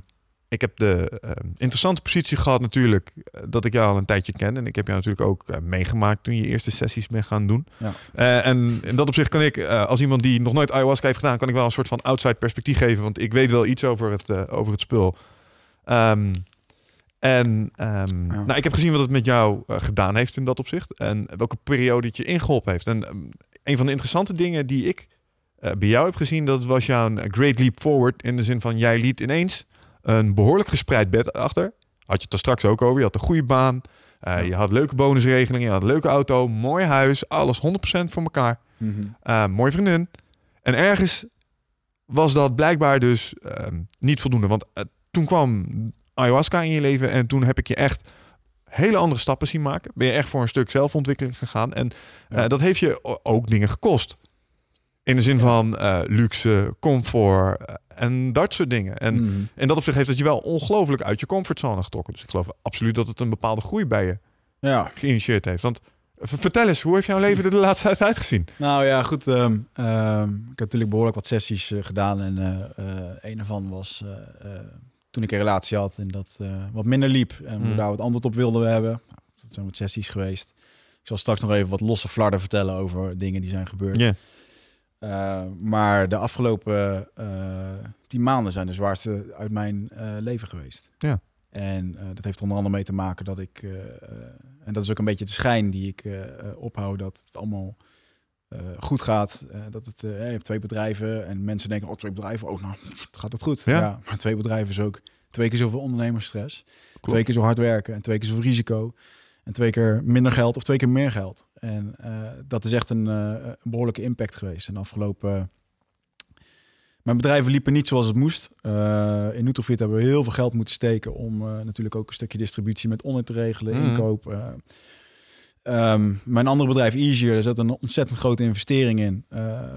[SPEAKER 1] ik heb de uh, interessante positie gehad natuurlijk dat ik jou al een tijdje ken. En ik heb jou natuurlijk ook uh, meegemaakt toen je eerste sessies mee gaan doen. Ja. en in dat opzicht kan ik, als iemand die nog nooit ayahuasca heeft gedaan, kan ik wel een soort van outside perspectief geven. Want ik weet wel iets over het, over het spul. Um, en um, nou, ik heb gezien wat het met jou gedaan heeft in dat opzicht. En welke periode het je ingeholpen heeft. En um, een van de interessante dingen die ik bij jou heb gezien, dat was jouw great leap forward. In de zin van jij liet ineens een behoorlijk gespreid bed achter. Had je het er straks ook over. Je had een goede baan. Uh, Je had leuke bonusregelingen. Je had een leuke auto. Mooi huis. Alles 100% voor elkaar. Mm -hmm. mooie vriendin. En ergens was dat blijkbaar dus niet voldoende. Want toen kwam ayahuasca in je leven. En toen heb ik je echt hele andere stappen zien maken. Ben je echt voor een stuk zelfontwikkeling gegaan. En ja. dat heeft je ook dingen gekost. In de zin van uh, luxe, comfort uh, en dat soort dingen. En, mm. en dat op zich heeft het je wel ongelooflijk uit je comfortzone getrokken. Dus ik geloof absoluut dat het een bepaalde groei bij je ja. geïnitieerd heeft. Want vertel eens, hoe heeft jouw leven er de laatste tijd uitgezien?
[SPEAKER 2] Nou ja, goed. Um, um, ik heb natuurlijk behoorlijk wat sessies uh, gedaan. En een ervan was toen ik een relatie had en dat wat minder liep. En mm. we daar wat antwoord op wilden hebben. Nou, dat zijn wat sessies geweest. Ik zal straks nog even wat losse flarden vertellen over dingen die zijn gebeurd. Yeah. Uh, maar de afgelopen uh, tien maanden zijn de zwaarste uit mijn leven geweest. Ja. En dat heeft onder andere mee te maken dat ik, en dat is ook een beetje de schijn die ik ophoud, dat het allemaal goed gaat. dat het, je hebt twee bedrijven en mensen denken, oh twee bedrijven, oh nou [laughs] gaat het goed. Ja. ja maar twee bedrijven is ook twee keer zoveel ondernemersstress, Klopt. twee keer zo hard werken en twee keer zoveel risico. En twee keer minder geld of twee keer meer geld. En uh, dat is echt een, uh, een, behoorlijke impact geweest. En afgelopen. Mijn bedrijven liepen niet zoals het moest. In Nutrofit hebben we heel veel geld moeten steken om natuurlijk ook een stukje distributie met online te regelen, mm. inkoop. Um, mijn andere bedrijf, Easier, daar zat een ontzettend grote investering in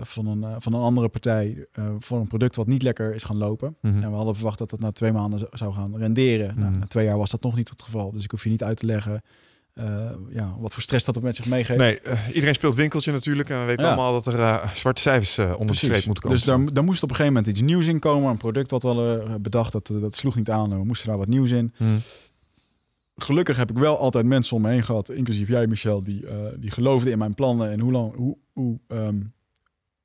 [SPEAKER 2] van, een, van een andere partij voor een product wat niet lekker is gaan lopen. Mm -hmm. En we hadden verwacht dat dat na twee maanden zou gaan renderen. Mm -hmm. nou, na twee jaar was dat nog niet het geval. Dus ik hoef je niet uit te leggen ja, wat voor stress dat het met zich meegeeft.
[SPEAKER 1] Nee, iedereen speelt winkeltje natuurlijk. En we weten ja. allemaal dat er zwarte cijfers onder de streep moeten komen.
[SPEAKER 2] Dus daar, daar, moest op een gegeven moment iets nieuws in komen. Een product wat we hadden bedacht, dat, dat sloeg niet aan. We moesten daar wat nieuws in. Hmm. Gelukkig heb ik wel altijd mensen om me heen gehad, inclusief jij Michel, die, die geloofden in mijn plannen en hoe lang, hoe, hoe um,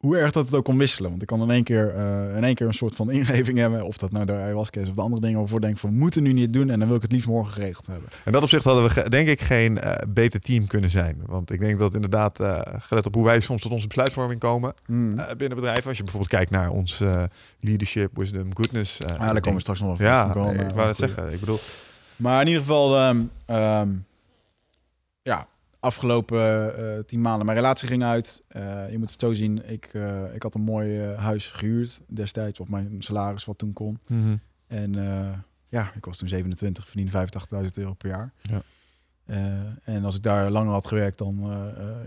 [SPEAKER 2] hoe erg dat het ook kon wisselen. Want ik kan in één keer, uh, in één keer een soort van [laughs] ingeving hebben. Of dat nou de ayahuasca is of de andere dingen waarvoor ik denk van we moeten nu niet doen. En dan wil ik het liefst morgen geregeld hebben.
[SPEAKER 1] En dat opzicht hadden we denk ik geen uh, beter team kunnen zijn. Want ik denk dat inderdaad, uh, gelet op hoe wij soms tot onze besluitvorming komen mm. binnen bedrijven. Als je bijvoorbeeld kijkt naar ons leadership, wisdom, goodness.
[SPEAKER 2] ja, daar komen we straks nog
[SPEAKER 1] wel ja, ik wou het zeggen. Ik bedoel...
[SPEAKER 2] Maar in ieder geval, um, um, ja, afgelopen uh, tien maanden. Mijn relatie ging uit. Uh, je moet het zo zien. Ik, uh, ik had een mooi huis gehuurd destijds op mijn salaris wat toen kon. Mm -hmm. En ja, ik was toen 27, verdiende 85.000 euro per jaar. Ja. en als ik daar langer had gewerkt, dan,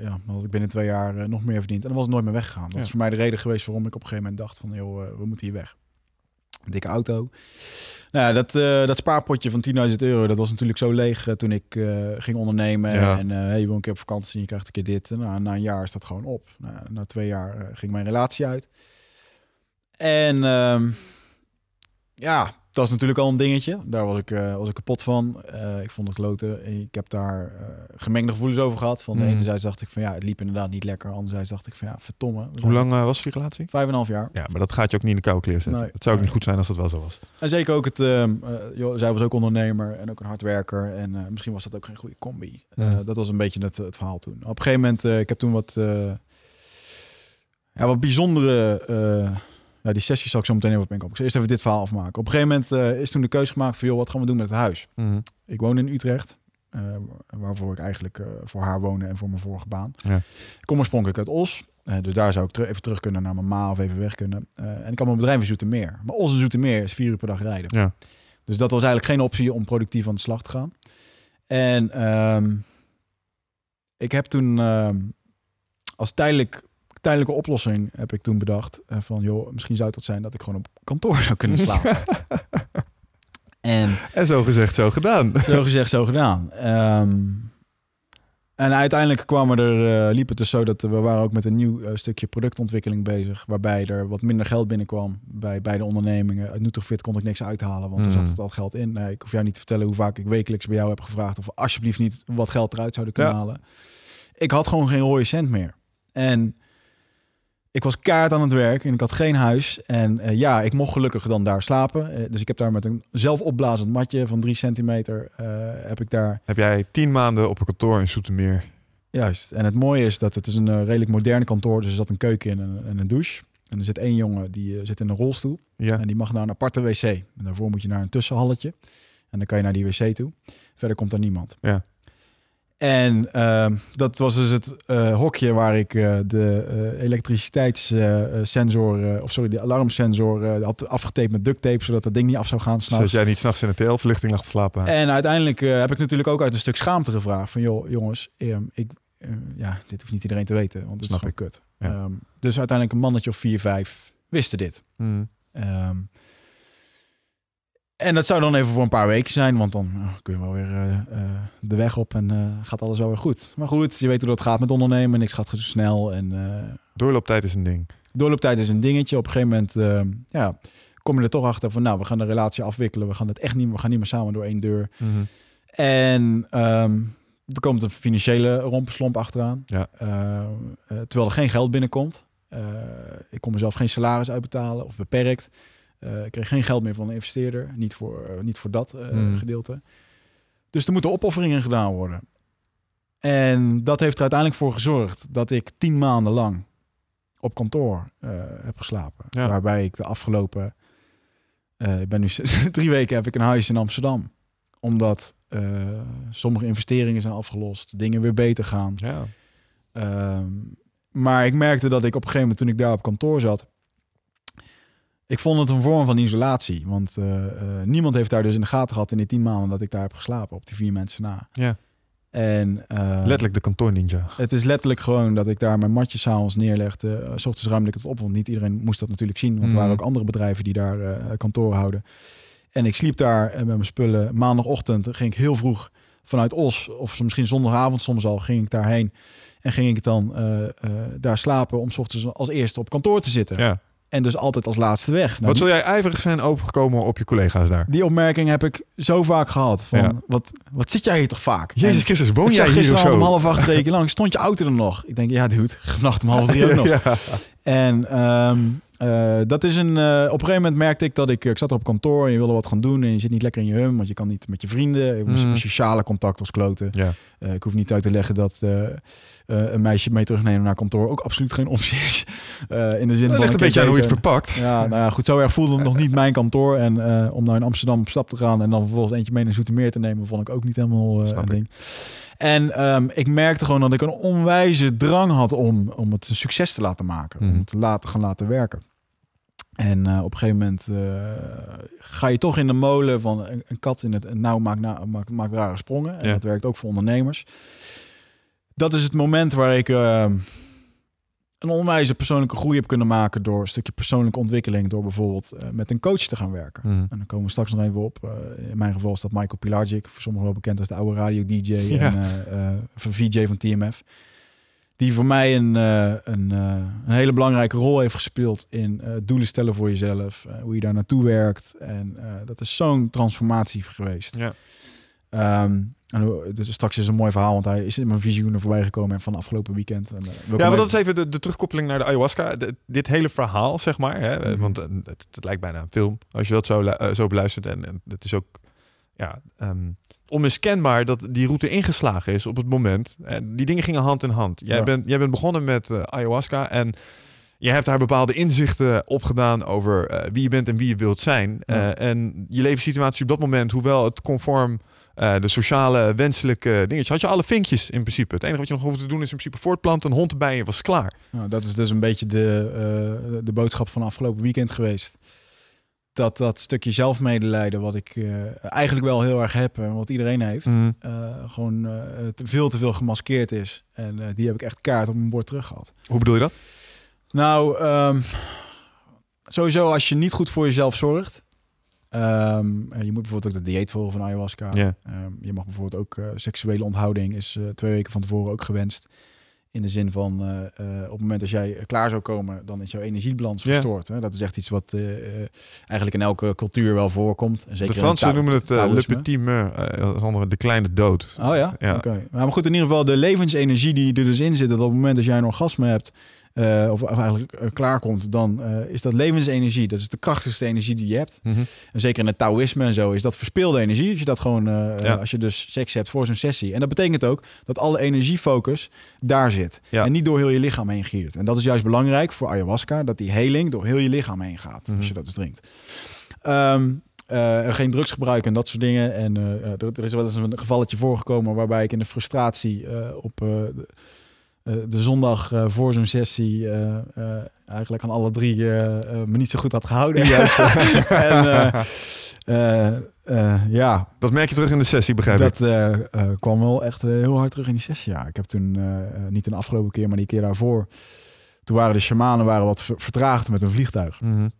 [SPEAKER 2] ja, dan had ik binnen twee jaar nog meer verdiend. En dan was het nooit meer weggegaan. Dat ja. is voor mij de reden geweest waarom ik op een gegeven moment dacht van, joh, we moeten hier weg. Dikke auto. Nou, dat, uh, dat spaarpotje van 10.000 euro, dat was natuurlijk zo leeg uh, toen ik uh, ging ondernemen. Ja. En hey, je wil een keer op vakantie en je krijgt een keer dit. Nou, na een jaar is dat gewoon op. Nou, na twee jaar ging mijn relatie uit. En ehm, ja, dat is natuurlijk al een dingetje. Daar was ik, uh, was ik kapot van. Uh, ik vond het kloten. Ik heb daar uh, gemengde gevoelens over gehad. Van de mm. ene zijde dacht ik van ja, het liep inderdaad niet lekker. Anderzijds dacht ik van ja, verdomme.
[SPEAKER 1] Hoe lang was die relatie?
[SPEAKER 2] Vijf en een half jaar.
[SPEAKER 1] Ja, maar dat gaat je ook niet in de koude kleer zetten. Nee, het zou ook nee. niet goed zijn als dat wel zo was.
[SPEAKER 2] En zeker ook het, joh, zij was ook ondernemer en ook een hardwerker. En misschien was dat ook geen goede combi. Mm. dat was een beetje het, het verhaal toen. Op een gegeven moment, ik heb toen wat, ja, wat bijzondere ja, die sessie zal ik zo meteen even op inkomen. Ik zal eerst even dit verhaal afmaken. Op een gegeven moment uh, is toen de keuze gemaakt van... joh, wat gaan we doen met het huis? Mm -hmm. Ik woon in Utrecht. Uh, waarvoor ik eigenlijk uh, voor haar wonen en voor mijn vorige baan. Ja. Ik kom oorspronkelijk uit Os. dus daar zou ik ter even terug kunnen naar mijn ma of even weg kunnen. en ik had mijn bedrijf in Zoetermeer. Maar Os en Zoetermeer is vier uur per dag rijden. Ja. Dus dat was eigenlijk geen optie om productief aan de slag te gaan. En um, ik heb toen ehm, als tijdelijk tijdelijke oplossing heb ik toen bedacht. Uh, van joh, misschien zou het dat zijn dat ik gewoon op kantoor zou kunnen [laughs] slapen.
[SPEAKER 1] en, en zo gezegd, zo gedaan.
[SPEAKER 2] Zo gezegd, zo gedaan. Um, En uiteindelijk kwamen er, uh, liep het dus zo dat we waren ook met een nieuw uh, stukje productontwikkeling bezig. Waarbij er wat minder geld binnenkwam bij beide ondernemingen. Uit Nutrofit kon ik niks uithalen, want er zat het al geld in. Nee, ik hoef jou niet te vertellen hoe vaak ik wekelijks bij jou heb gevraagd... of we alsjeblieft niet wat geld eruit zouden kunnen halen. Ik had gewoon geen rode cent meer. En ik was kaart aan het werk en ik had geen huis. En uh, ja, ik mocht gelukkig dan daar slapen. Uh, dus ik heb daar met een zelf opblazend matje van drie centimeter uh, heb ik daar...
[SPEAKER 1] Heb jij tien maanden op een kantoor in Soetermeer?
[SPEAKER 2] Juist. En het mooie is dat het is een redelijk moderne kantoor. Dus er zat een keuken in en, en een douche. En er zit één jongen die zit in een rolstoel.
[SPEAKER 1] Ja.
[SPEAKER 2] En die mag naar een aparte wc. En daarvoor moet je naar een tussenhalletje. En dan kan je naar die wc toe. Verder komt er niemand.
[SPEAKER 1] Ja.
[SPEAKER 2] En uh, dat was dus het uh, hokje waar ik uh, de uh, elektriciteitssensor, of sorry, de alarmsensor had afgetaped met duct tape, zodat dat ding niet af zou gaan.
[SPEAKER 1] Zodat jij niet s'nachts in de TL-verlichting lag te slapen.
[SPEAKER 2] En uiteindelijk heb ik natuurlijk ook uit een stuk schaamte gevraagd van, joh, jongens, ehm, ik, ja, dit hoeft niet iedereen te weten, want het is gewoon kut. Ja. Um, dus uiteindelijk een mannetje of vier, vijf wisten dit.
[SPEAKER 1] Mm.
[SPEAKER 2] En dat zou dan even voor een paar weken zijn, want dan uh, kun je wel weer uh, uh, de weg op en gaat alles wel weer goed. Maar goed, je weet hoe dat gaat met ondernemen. Niks gaat zo snel. En,
[SPEAKER 1] doorlooptijd is een ding.
[SPEAKER 2] Doorlooptijd is een dingetje. Op een gegeven moment ja, kom je er toch achter van, nou, we gaan de relatie afwikkelen. We gaan het echt niet, we gaan niet meer samen door één deur.
[SPEAKER 1] Mm -hmm.
[SPEAKER 2] En um, er komt een financiële rompenslomp achteraan.
[SPEAKER 1] Ja.
[SPEAKER 2] terwijl er geen geld binnenkomt. ik kon mezelf geen salaris uitbetalen of beperkt. Uh, ik kreeg geen geld meer van een investeerder. Niet voor, uh, niet voor dat uh,
[SPEAKER 1] Hmm.
[SPEAKER 2] gedeelte. Dus er moeten opofferingen gedaan worden. En dat heeft er uiteindelijk voor gezorgd dat ik tien maanden lang op kantoor heb geslapen.
[SPEAKER 1] Ja.
[SPEAKER 2] Waarbij ik de afgelopen... ik ben nu [laughs] drie weken heb ik een huis in Amsterdam. Omdat sommige investeringen zijn afgelost. Dingen weer beter gaan.
[SPEAKER 1] Ja.
[SPEAKER 2] Ehm, maar ik merkte dat ik op een gegeven moment toen ik daar op kantoor zat ik vond het een vorm van isolatie. Want uh, uh, niemand heeft daar dus in de gaten gehad in die tien maanden dat ik daar heb geslapen. Op die vier mensen na.
[SPEAKER 1] Ja.
[SPEAKER 2] En, uh,
[SPEAKER 1] letterlijk de kantoor ninja.
[SPEAKER 2] Het is letterlijk gewoon dat ik daar mijn matje s'avonds neerlegde. S ochtends ruimde ik het op, want niet iedereen moest dat natuurlijk zien. Want
[SPEAKER 1] Mhm.
[SPEAKER 2] er waren ook andere bedrijven die daar kantoor houden. En ik sliep daar met mijn spullen. Maandagochtend ging ik heel vroeg vanuit Os, of misschien zondagavond soms al, ging ik daarheen. En ging ik dan daar slapen om s ochtends als eerste op kantoor te zitten.
[SPEAKER 1] Ja.
[SPEAKER 2] En dus altijd als laatste weg. Nou,
[SPEAKER 1] Wat zul jij ijverig zijn opengekomen op je collega's daar?
[SPEAKER 2] Die opmerking heb ik zo vaak gehad. Van,
[SPEAKER 1] Ja.
[SPEAKER 2] wat, wat zit jij hier toch vaak?
[SPEAKER 1] Jezus
[SPEAKER 2] En
[SPEAKER 1] Christus, woon jij hier of zo?
[SPEAKER 2] om half acht reken lang. Stond je auto er nog? Ik denk, ja dude, [laughs] vannacht om half drie ook [laughs] nog.
[SPEAKER 1] ja.
[SPEAKER 2] En ehm, eh, dat is een... eh, op een gegeven moment merkte ik dat ik... Ik zat op kantoor en je wilde wat gaan doen. En je zit niet lekker in je hum. Want je kan niet met je vrienden. Je
[SPEAKER 1] Mhm.
[SPEAKER 2] Sociale contact als kloten.
[SPEAKER 1] ja.
[SPEAKER 2] Eh, ik hoef niet uit te leggen dat eh, eh, een meisje mee terugnemen naar kantoor ook absoluut geen optie is. [laughs] Eh, in de zin
[SPEAKER 1] Dat
[SPEAKER 2] van
[SPEAKER 1] ligt een beetje aan hoe je het verpakt.
[SPEAKER 2] Ja, nou ja, goed, zo erg voelde het nog niet mijn kantoor. En eh, om nou in Amsterdam op stap te gaan en dan vervolgens eentje mee naar Zoetermeer te nemen, vond ik ook niet helemaal eh, een ding. En ehm, ik merkte gewoon dat ik een onwijze drang had om, om het een succes te laten maken. Om
[SPEAKER 1] Mhm.
[SPEAKER 2] het te laten gaan laten werken. En eh, op een gegeven moment eh, ga je toch in de molen van een, een kat in het nauw maakt, na, maakt, maakt rare sprongen. En
[SPEAKER 1] Ja.
[SPEAKER 2] dat werkt ook voor ondernemers. Dat is het moment waar ik eh, een onwijze persoonlijke groei heb kunnen maken door een stukje persoonlijke ontwikkeling. Door bijvoorbeeld eh, met een coach te gaan werken.
[SPEAKER 1] Mhm.
[SPEAKER 2] En dan komen we straks nog even op. Eh, in mijn geval is dat Michael Pilarczyk, voor sommigen wel bekend als de oude radio-dj
[SPEAKER 1] Ja.
[SPEAKER 2] en eh, van VJ van TMF. Die voor mij een, een, een hele belangrijke rol heeft gespeeld in doelen stellen voor jezelf. hoe je daar naartoe werkt. En dat is zo'n transformatie geweest.
[SPEAKER 1] Ja.
[SPEAKER 2] Ehm, en dus straks is een mooi verhaal, want hij is in mijn visioenen voorbij gekomen van afgelopen weekend. En, eh,
[SPEAKER 1] Ja, maar dat is even de, de terugkoppeling naar de ayahuasca. De- dit hele verhaal, zeg maar. Hè?
[SPEAKER 2] Mhm.
[SPEAKER 1] Want eh, het, het lijkt bijna een film. Als je dat zo, eh, zo beluistert. En, en het is ook ja, ehm, onmiskenbaar dat die route ingeslagen is op het moment. En die dingen gingen hand in hand. Jij,
[SPEAKER 2] Ja.
[SPEAKER 1] bent, jij bent begonnen met ayahuasca. En je hebt daar bepaalde inzichten opgedaan over eh, wie je bent en wie je wilt zijn.
[SPEAKER 2] Ja.
[SPEAKER 1] Eh, en je levenssituatie op dat moment, hoewel het conform eh, de sociale wenselijke dingetjes, had je alle vinkjes in principe. Het enige wat je nog hoefde te doen is in principe voortplanten, een hond erbij en was klaar.
[SPEAKER 2] Nou, dat is dus een beetje de, de boodschap van afgelopen weekend geweest. Dat dat stukje zelfmedelijden, wat ik eigenlijk wel heel erg heb en wat iedereen heeft,
[SPEAKER 1] Mm.
[SPEAKER 2] eh, gewoon te veel te veel gemaskeerd is. En die heb ik echt kaart op mijn bord terug gehad.
[SPEAKER 1] Hoe bedoel je dat?
[SPEAKER 2] Nou, ehm, sowieso als je niet goed voor jezelf zorgt, Ehm, je moet bijvoorbeeld ook de dieet volgen van ayahuasca. Ehm, je mag bijvoorbeeld ook uh, seksuele onthouding is uh, twee weken van tevoren ook gewenst. In de zin van, uh, op het moment dat jij klaar zou komen, dan is jouw energiebalans verstoord. Hè? Dat is echt iets wat eigenlijk in elke cultuur wel voorkomt. En zeker
[SPEAKER 1] de Fransen noemen het uh, le petit meurt, als andere de kleine dood.
[SPEAKER 2] Oh ja?
[SPEAKER 1] Ja.
[SPEAKER 2] Oké. Maar goed, in ieder geval de levensenergie die er dus in zit, dat op het moment dat jij een orgasme hebt, uh, of, of, eigenlijk uh, klaarkomt, dan uh, is dat levensenergie. Dat is de krachtigste energie die je hebt.
[SPEAKER 1] Mhm.
[SPEAKER 2] En zeker in het Taoïsme en zo is dat verspeelde energie. Als je dat gewoon,
[SPEAKER 1] Ja.
[SPEAKER 2] als je dus seks hebt voor zo'n sessie. En dat betekent ook dat alle energiefocus daar zit.
[SPEAKER 1] Ja.
[SPEAKER 2] En niet door heel je lichaam heen giert. En dat is juist belangrijk voor ayahuasca, dat die heling door heel je lichaam heen gaat.
[SPEAKER 1] Mhm.
[SPEAKER 2] Als je dat dus drinkt. Um, uh, geen drugs gebruiken en dat soort dingen. En uh, er, er, is wel eens een gevalletje voorgekomen waarbij ik in de frustratie uh, op de, de, zondag voor zo'n sessie eigenlijk aan alle drie me niet zo goed had gehouden. [laughs] Juist. en ja.
[SPEAKER 1] Dat merk je terug in de sessie, begrijp
[SPEAKER 2] dat,
[SPEAKER 1] ik.
[SPEAKER 2] Dat kwam wel echt heel hard terug in die sessie. Ja, ik heb toen niet de afgelopen keer, maar die keer daarvoor. Toen waren de shamanen waren wat vertraagd met een vliegtuig.
[SPEAKER 1] Mm -hmm.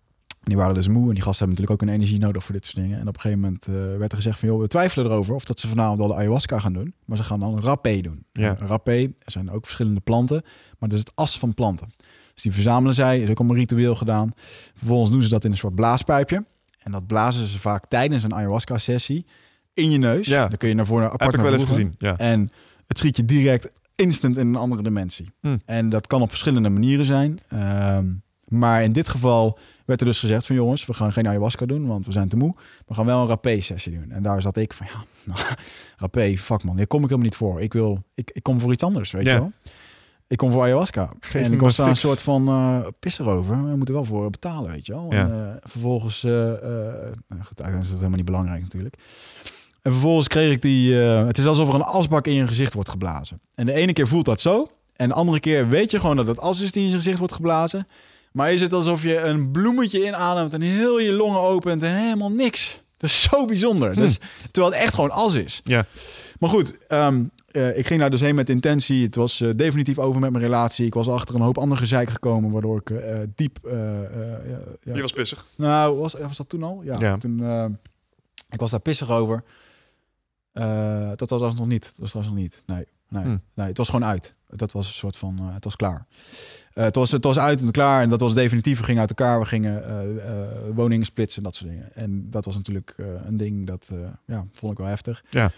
[SPEAKER 2] Die waren dus moe en die gasten hebben natuurlijk ook een energie nodig voor dit soort dingen. En op een gegeven moment uh, werd er gezegd van, joh, we twijfelen erover of dat ze vanavond al de ayahuasca gaan doen. Maar ze gaan dan een rapé doen.
[SPEAKER 1] Ja.
[SPEAKER 2] Een rapé, er zijn ook verschillende planten, maar dat is het as van planten. Dus die verzamelen zij, is ook allemaal ritueel gedaan. Vervolgens doen ze dat in een soort blaaspijpje. En dat blazen ze vaak tijdens een ayahuasca-sessie in je neus.
[SPEAKER 1] Ja.
[SPEAKER 2] Dan kun je naar voren apart
[SPEAKER 1] Heb ik wel eens gezien, ja.
[SPEAKER 2] En het schiet je direct instant in een andere dimensie.
[SPEAKER 1] Hm.
[SPEAKER 2] En dat kan op verschillende manieren zijn. Um, maar in dit geval werd er dus gezegd van jongens, we gaan geen ayahuasca doen, want we zijn te moe. We gaan wel een rapé-sessie doen. En daar zat ik van, ja, [laughs] nou, rapé, fuck man, hier kom ik helemaal niet voor. Ik, wil, ik, ik kom voor iets anders, weet je wel. Ik kom voor ayahuasca.
[SPEAKER 1] Geef
[SPEAKER 2] en ik was daar een soort van uh, pis erover. We moeten wel voor betalen, weet je wel.
[SPEAKER 1] Ja.
[SPEAKER 2] En, uh, vervolgens, uh, goed, eigenlijk is dat helemaal niet belangrijk natuurlijk. En vervolgens kreeg ik die... eh, het is alsof er een asbak in je gezicht wordt geblazen. En de ene keer voelt dat zo. En de andere keer weet je gewoon dat het as is die in je gezicht wordt geblazen. Maar is het alsof je een bloemetje inademt en heel je longen opent en helemaal niks. Dat is zo bijzonder. Dus, terwijl het echt gewoon as is.
[SPEAKER 1] Ja.
[SPEAKER 2] Maar goed, ehm, eh, ik ging daar dus heen met intentie. Het was eh, definitief over met mijn relatie. Ik was achter een hoop ander gezeik gekomen, waardoor ik eh, diep... eh, eh, ja, ja.
[SPEAKER 1] Je was pissig.
[SPEAKER 2] Nou, was, was dat toen al? Ja.
[SPEAKER 1] Ja.
[SPEAKER 2] Toen, eh, ik was daar pissig over. Eh, dat was nog niet. Dat was nog niet. Nee, nee,
[SPEAKER 1] Hm.
[SPEAKER 2] nee. Het was gewoon uit. Dat was een soort van. eh, het was klaar. Eh, het, was, het was uit en klaar. En dat was definitief. We gingen uit elkaar. We gingen eh, woningen splitsen en dat soort dingen. En dat was natuurlijk een ding dat. ja, vond ik wel heftig.
[SPEAKER 1] Ja.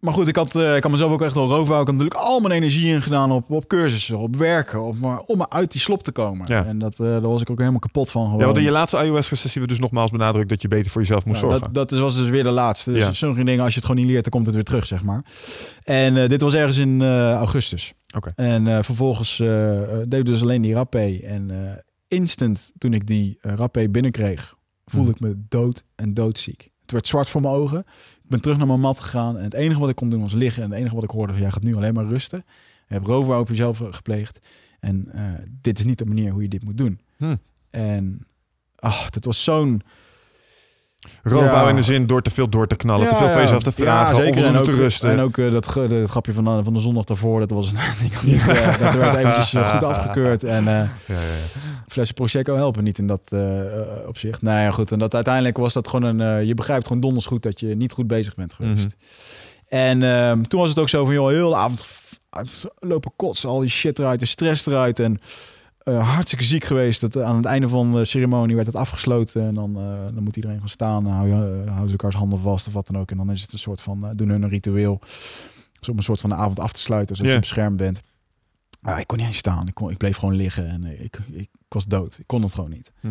[SPEAKER 2] Maar goed, ik had, eh, ik had mezelf ook echt wel roofbouw. Ik had natuurlijk al mijn energie in gedaan op, op cursussen, op werken, op, maar, om maar uit die slop te komen.
[SPEAKER 1] Ja.
[SPEAKER 2] En dat, eh, daar was ik ook helemaal kapot van. Gewoon.
[SPEAKER 1] Ja, want in je laatste ayahuasca-sessie we dus nogmaals benadrukt dat je beter voor jezelf moest
[SPEAKER 2] Ja,
[SPEAKER 1] zorgen.
[SPEAKER 2] dat, dat was dus weer de laatste. Dus
[SPEAKER 1] Ja.
[SPEAKER 2] sommige dingen, als je het gewoon niet leert, dan komt het weer terug, zeg maar. En eh, dit was ergens in augustus.
[SPEAKER 1] Oké.
[SPEAKER 2] En vervolgens deed ik dus alleen die rappé. En instant toen ik die rappé binnenkreeg, voelde
[SPEAKER 1] Mhm.
[SPEAKER 2] ik me dood en doodziek. Het werd zwart voor mijn ogen. Ik ben terug naar mijn mat gegaan. En het enige wat ik kon doen was liggen. En het enige wat ik hoorde was, jij gaat nu alleen maar rusten. Je hebt roofbouw op jezelf gepleegd. En eh, dit is niet de manier hoe je dit moet doen.
[SPEAKER 1] Hm.
[SPEAKER 2] En ach, dit was zo'n...
[SPEAKER 1] Roofbouw
[SPEAKER 2] Ja.
[SPEAKER 1] in de zin door te veel door te knallen,
[SPEAKER 2] Ja,
[SPEAKER 1] te veel van
[SPEAKER 2] ja.
[SPEAKER 1] jezelf te vragen,
[SPEAKER 2] Ja, zeker. En ook,
[SPEAKER 1] te rusten.
[SPEAKER 2] En ook eh, dat, grapje van, de- van de zondag daarvoor, dat was [laughs] niet. [laughs] eh, dat werd eventjes eh, goed afgekeurd. En eh
[SPEAKER 1] ja, ja, ja.
[SPEAKER 2] flessen Prosecco helpen niet in dat eh, eh, opzicht. Nou ja, goed. En dat uiteindelijk was dat gewoon een... eh, je begrijpt gewoon donders goed dat je niet goed bezig bent geweest.
[SPEAKER 1] Mhm.
[SPEAKER 2] En ehm, toen was het ook zo van, joh, heel de avond lopen kotsen, al die shit eruit, de stress eruit. En eh, hartstikke ziek geweest. Dat, aan het einde van de ceremonie werd het afgesloten. En dan, eh, dan moet iedereen gaan staan. Dan hou je, eh, houden ze elkaars handen vast of wat dan ook. En dan is het een soort van, doen hun een ritueel. Dus om een soort van de avond af te sluiten, zodat
[SPEAKER 1] Ja.
[SPEAKER 2] je beschermd bent. Maar ik kon niet eens staan. Ik, kon, ik bleef gewoon liggen en ik, ik, ik was dood. Ik kon het gewoon niet.
[SPEAKER 1] Hm.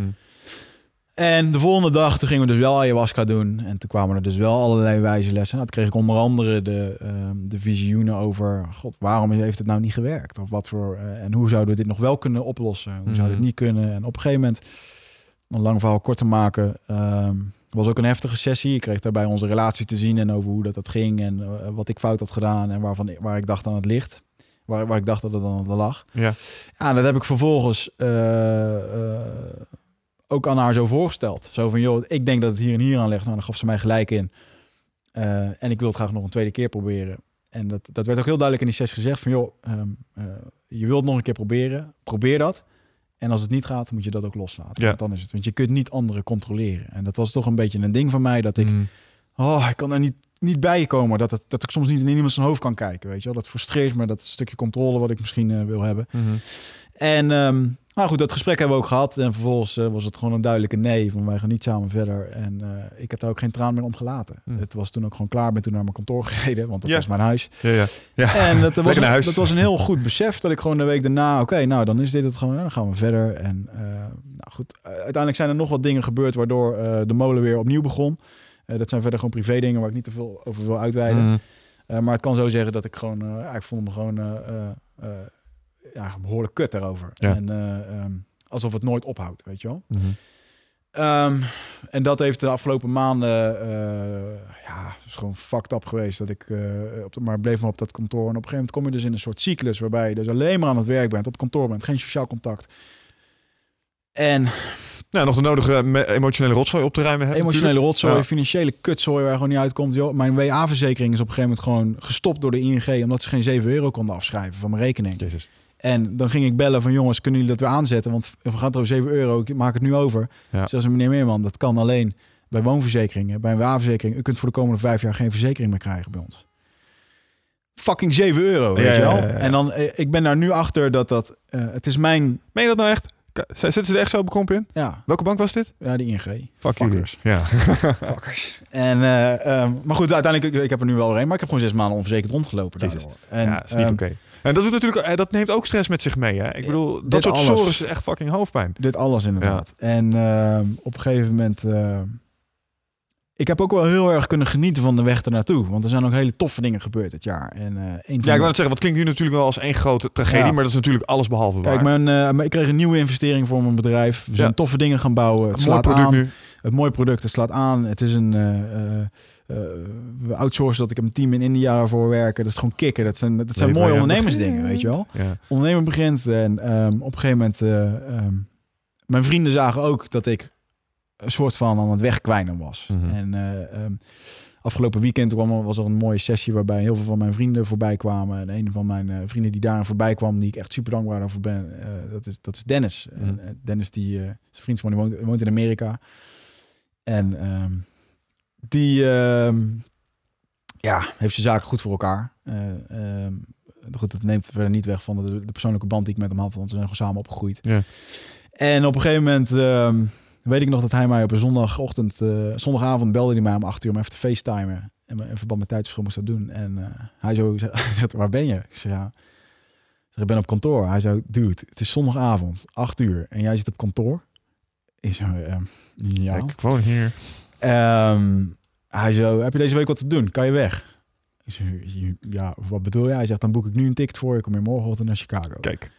[SPEAKER 2] En de volgende dag, toen gingen we dus wel ayahuasca doen. En toen kwamen er dus wel allerlei wijze lessen. Nou, toen kreeg ik onder andere de, ehm, de visioenen over... God, waarom heeft het nou niet gewerkt? Of wat voor... eh, en hoe zouden we dit nog wel kunnen oplossen? Hoe
[SPEAKER 1] Mhm.
[SPEAKER 2] het niet kunnen? En op een gegeven moment, om een lang verhaal kort te maken... ehm, was ook een heftige sessie. Ik kreeg daarbij onze relatie te zien en over hoe dat, dat ging. En eh, wat ik fout had gedaan en waarvan, waar ik dacht aan het licht. Waar, waar ik dacht dat het aan het lag.
[SPEAKER 1] Ja.
[SPEAKER 2] Ja, en dat heb ik vervolgens eh, ook aan haar zo voorgesteld. Zo van, joh, ik denk dat het hier en hier aan ligt. Nou, dan gaf ze mij gelijk in. Eh, en ik wil het graag nog een tweede keer proberen. En dat, dat werd ook heel duidelijk in die sessie gezegd van, joh, ehm, eh, je wilt nog een keer proberen. Probeer dat. En als het niet gaat, moet je dat ook loslaten.
[SPEAKER 1] Ja.
[SPEAKER 2] Want dan is het. Want je kunt niet anderen controleren. En dat was toch een beetje een ding van mij dat ik.
[SPEAKER 1] Mm.
[SPEAKER 2] Oh, ik kan er niet, niet bij komen. Dat, het, dat ik soms niet in iemand zijn hoofd kan kijken. Weet je wel? Dat frustreert me. Dat stukje controle wat ik misschien eh, wil hebben.
[SPEAKER 1] Mhm.
[SPEAKER 2] En ehm, nou goed, dat gesprek hebben we ook gehad. En vervolgens eh, was het gewoon een duidelijke nee. Van wij gaan niet samen verder. En eh, ik heb daar ook geen traan meer om gelaten.
[SPEAKER 1] Hmm.
[SPEAKER 2] Het was toen ook gewoon klaar. Ik ben toen naar mijn kantoor [laughs] gereden. Want dat
[SPEAKER 1] Ja.
[SPEAKER 2] was mijn huis.
[SPEAKER 1] Ja, ja. ja. [laughs]
[SPEAKER 2] En dat was, een,
[SPEAKER 1] huis.
[SPEAKER 2] dat was een heel goed besef. Dat ik gewoon de week daarna... Oké, nou dan is dit het gewoon. Dan gaan we verder. En eh, nou goed, uiteindelijk zijn er nog wat dingen gebeurd... waardoor eh, de molen weer opnieuw begon. Eh, dat zijn verder gewoon privé dingen... waar ik niet te veel over wil uitweiden.
[SPEAKER 1] Mm.
[SPEAKER 2] Eh, maar het kan zo zeggen dat ik gewoon, ik vond me gewoon eh, eh, eh, ja, behoorlijk kut daarover.
[SPEAKER 1] Ja.
[SPEAKER 2] En eh, ehm, alsof het nooit ophoudt, weet je wel.
[SPEAKER 1] Mhm.
[SPEAKER 2] Ehm, en dat heeft de afgelopen maanden, eh, ja, is gewoon fucked up geweest. Dat ik, eh, op de, maar bleef maar op dat kantoor. En op een gegeven moment kom je dus in een soort cyclus waarbij je dus alleen maar aan het werk bent, op kantoor bent, geen sociaal contact. En
[SPEAKER 1] Nou, nog de nodige emotionele rotzooi op te ruimen hebben.
[SPEAKER 2] emotionele
[SPEAKER 1] natuurlijk.
[SPEAKER 2] rotzooi,
[SPEAKER 1] Ja.
[SPEAKER 2] financiële kutzooi waar je gewoon niet uitkomt. Joh, mijn WA-verzekering is op een gegeven moment gewoon gestopt door de ING, omdat ze geen 7 euro konden afschrijven van mijn rekening.
[SPEAKER 1] Jezus.
[SPEAKER 2] En dan ging ik bellen van jongens, kunnen jullie dat weer aanzetten? Want we gaan er 7 euro, ik maak het nu over.
[SPEAKER 1] Ja.
[SPEAKER 2] Zelfs meneer Meerman, dat kan alleen bij woonverzekeringen, bij een WA-verzekering. U kunt voor de komende vijf jaar geen verzekering meer krijgen bij ons. Fucking 7 euro, weet
[SPEAKER 1] Ja,
[SPEAKER 2] je wel?
[SPEAKER 1] ja.
[SPEAKER 2] En dan, eh, ik ben daar nu achter dat dat, eh, het is mijn,
[SPEAKER 1] Meen je dat nou echt? Zitten ze er echt zo bekrompen in?
[SPEAKER 2] ja,
[SPEAKER 1] Welke bank was dit?
[SPEAKER 2] ja, de ING.
[SPEAKER 1] Fuck
[SPEAKER 2] Fuckers.
[SPEAKER 1] jullie. Ja. [laughs] [laughs]
[SPEAKER 2] Fuckers. En, eh, ehm, maar goed, uiteindelijk, ik, ik heb er nu wel een, maar ik heb gewoon zes maanden onverzekerd rondgelopen. En,
[SPEAKER 1] ja, is niet
[SPEAKER 2] ehm,
[SPEAKER 1] oké. En dat, doet natuurlijk, eh, dat neemt ook stress met zich mee. Hè? Ik bedoel, dat soort
[SPEAKER 2] alles.
[SPEAKER 1] sores is echt fucking hoofdpijn.
[SPEAKER 2] Dit alles inderdaad. En ehm, op een gegeven moment... eh, ik heb ook wel heel erg kunnen genieten van de weg ernaartoe. Want er zijn ook hele toffe dingen gebeurd dit jaar. En, eh, van
[SPEAKER 1] Ja, ik wou net zeggen, wat klinkt nu natuurlijk wel als één grote tragedie,
[SPEAKER 2] Ja.
[SPEAKER 1] maar dat is natuurlijk alles behalve waar.
[SPEAKER 2] Kijk, mijn, eh, ik kreeg een nieuwe investering voor mijn bedrijf. We zijn
[SPEAKER 1] Ja.
[SPEAKER 2] toffe dingen gaan bouwen. Het slaat
[SPEAKER 1] product
[SPEAKER 2] aan.
[SPEAKER 1] nu.
[SPEAKER 2] Het mooie product, het slaat aan. Het is een... eh, eh, eh, we outsourcen dat ik een team in India daarvoor werken. Dat is gewoon kicken. Dat zijn, dat zijn mooie ondernemersdingen, weet je wel.
[SPEAKER 1] Ja.
[SPEAKER 2] ondernemen begint. En ehm, op een gegeven moment, eh, ehm, mijn vrienden zagen ook dat ik een soort van aan het wegkwijnen was.
[SPEAKER 1] Mhm.
[SPEAKER 2] En eh, ehm, afgelopen weekend kwam, was er een mooie sessie waarbij heel veel van mijn vrienden voorbij kwamen. En een van mijn eh, vrienden die daar voorbij kwam, die ik echt super dankbaar daarvoor ben, eh, dat, is, dat is Dennis.
[SPEAKER 1] Mhm.
[SPEAKER 2] En, eh, Dennis, die, eh zijn vriend van, die woont, woont in Amerika. En die ehm, ja, heeft zijn zaken goed voor elkaar. Eh, ehm, goed, dat neemt verder niet weg van de, de persoonlijke band die ik met hem had, want we zijn gewoon samen opgegroeid.
[SPEAKER 1] Ja.
[SPEAKER 2] En op een gegeven moment ehm, weet ik nog dat hij mij op een zondagochtend, eh, zondagavond belde hij mij om acht uur om even te facetimen. En in verband met tijdsverschil moest dat doen. En eh, hij zo [laughs] zegt, waar ben je? Ik zeg, ja. Ik zeg, ik ben op kantoor. Hij zo, dude, het is zondagavond, acht uur. En jij zit op kantoor? Ik ehm, ja.
[SPEAKER 1] Ik woon hier.
[SPEAKER 2] Ehm, hij zo, heb je deze week wat te doen? Kan je weg? Ik zeg, ja, wat bedoel je? Hij zegt, dan boek ik nu een ticket voor je. Kom je morgenochtend naar Chicago.
[SPEAKER 1] Kijk.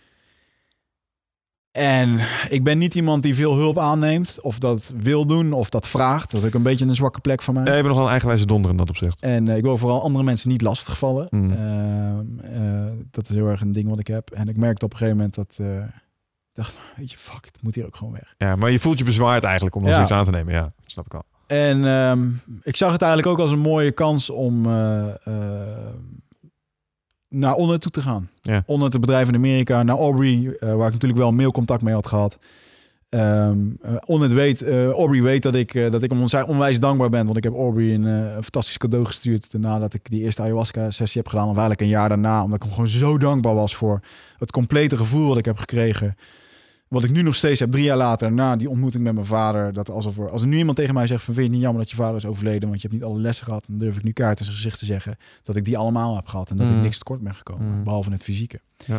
[SPEAKER 2] En ik ben niet iemand die veel hulp aanneemt. Of dat wil doen, of dat vraagt. Dat is ook een beetje een zwakke plek van mij.
[SPEAKER 1] Ja, je bent nogal een eigenwijze donder in dat opzicht.
[SPEAKER 2] En eh, ik wil vooral andere mensen niet lastigvallen.
[SPEAKER 1] Mm.
[SPEAKER 2] Ehm, eh, dat is heel erg een ding wat ik heb. En ik merkte op een gegeven moment dat... eh, ik dacht, weet je, fuck, het moet hier ook gewoon weg.
[SPEAKER 1] Ja, maar je voelt je bezwaard eigenlijk om dan
[SPEAKER 2] Ja.
[SPEAKER 1] zoiets aan te nemen. Ja, snap ik al.
[SPEAKER 2] En ehm, ik zag het eigenlijk ook als een mooie kans om eh, eh, naar Onnet toe te gaan.
[SPEAKER 1] Ja.
[SPEAKER 2] Onnet, het bedrijf in Amerika, naar Aubrey, eh, waar ik natuurlijk wel mailcontact mee had gehad. Ehm eh, Onnet weet, Aubrey weet dat ik, dat ik hem onwijs dankbaar ben. Want ik heb Aubrey een, een fantastisch cadeau gestuurd nadat ik die eerste ayahuasca-sessie heb gedaan. Of eigenlijk een jaar daarna, omdat ik hem gewoon zo dankbaar was voor het complete gevoel wat ik heb gekregen. Wat ik nu nog steeds heb, drie jaar later, na die ontmoeting met mijn vader. Dat alsof er, als er nu iemand tegen mij zegt van vind je het niet jammer dat je vader is overleden, want je hebt niet alle lessen gehad, dan durf ik nu kaart in zijn gezicht te zeggen dat ik die allemaal heb gehad en dat
[SPEAKER 1] Mm.
[SPEAKER 2] ik niks tekort ben gekomen,
[SPEAKER 1] Mm.
[SPEAKER 2] behalve het fysieke.
[SPEAKER 1] Ja.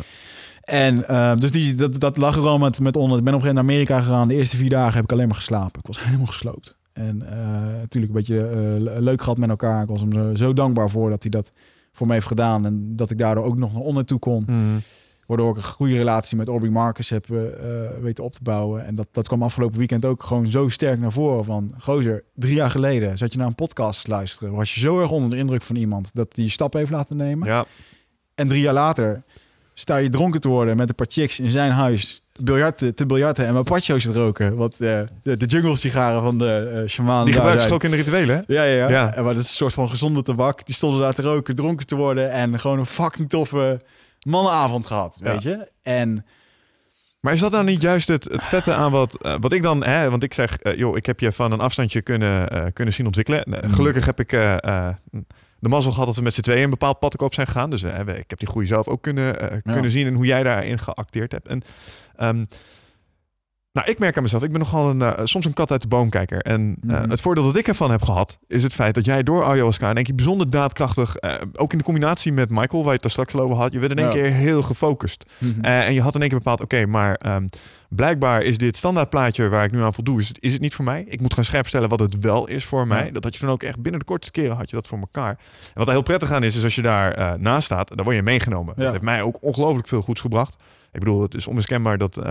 [SPEAKER 2] En eh, dus die, dat, dat lag er al met, met onder. Ik ben op een gegeven moment naar Amerika gegaan. De eerste vier dagen heb ik alleen maar geslapen. Ik was [laughs] helemaal gesloopt. En eh, natuurlijk een beetje eh, leuk gehad met elkaar. Ik was hem zo, zo dankbaar voor dat hij dat voor me heeft gedaan. En dat ik daardoor ook nog naar onder toe kon.
[SPEAKER 1] Mm.
[SPEAKER 2] Waardoor ik een goede relatie met Aubrey Marcus heb eh, eh, weten op te bouwen. En dat, dat kwam afgelopen weekend ook gewoon zo sterk naar voren. Van, gozer, drie jaar geleden zat je naar een podcast te luisteren. Was je zo erg onder de indruk van iemand dat die je stap heeft laten nemen.
[SPEAKER 1] Ja,
[SPEAKER 2] En drie jaar later sta je dronken te worden met een paar chicks in zijn huis. Biljarten, te biljarten en mapacho's te roken. Wat eh, de, de jungle sigaren van de shaman
[SPEAKER 1] die gebruiken ze ook in de rituelen, hè?
[SPEAKER 2] Ja, ja, ja.
[SPEAKER 1] Ja.
[SPEAKER 2] En maar dat is een soort van gezonde tabak. Die stonden daar te roken, dronken te worden en gewoon een fucking toffe mannenavond gehad, weet je. En
[SPEAKER 1] Maar is dat dan niet juist het, het vette aan wat, uh, wat ik dan, hè, want ik zeg, uh, joh, ik heb je van een afstandje kunnen, uh, kunnen zien ontwikkelen. Mm. Gelukkig heb ik de mazzel gehad dat we met z'n tweeën een bepaald pad op zijn gegaan. Dus ik heb die groei zelf ook kunnen, kunnen zien en hoe jij daarin geacteerd hebt. En um, nou, ik merk aan mezelf, ik ben nogal een, uh, soms een kat uit de boomkijker. En uh, mm. het voordeel dat ik ervan heb gehad, is het feit dat jij door ayahuasca in één keer bijzonder daadkrachtig, uh, ook in de combinatie met Michael, waar je het daar straks over had, je werd in één ja. keer heel gefocust. Mm -hmm. en je had in één keer bepaald, oké, okay, maar um, blijkbaar is dit standaardplaatje waar ik nu aan voldoe, is het, is het niet voor mij. Ik moet gaan scherp stellen wat het wel is voor mij. Ja. Dat had je dan ook echt binnen de kortste keren had je dat voor elkaar. En wat er heel prettig aan is, is als je daar naast staat, dan word je meegenomen. Dat heeft mij ook ongelooflijk veel goeds gebracht. Ik bedoel, het is onmiskenbaar dat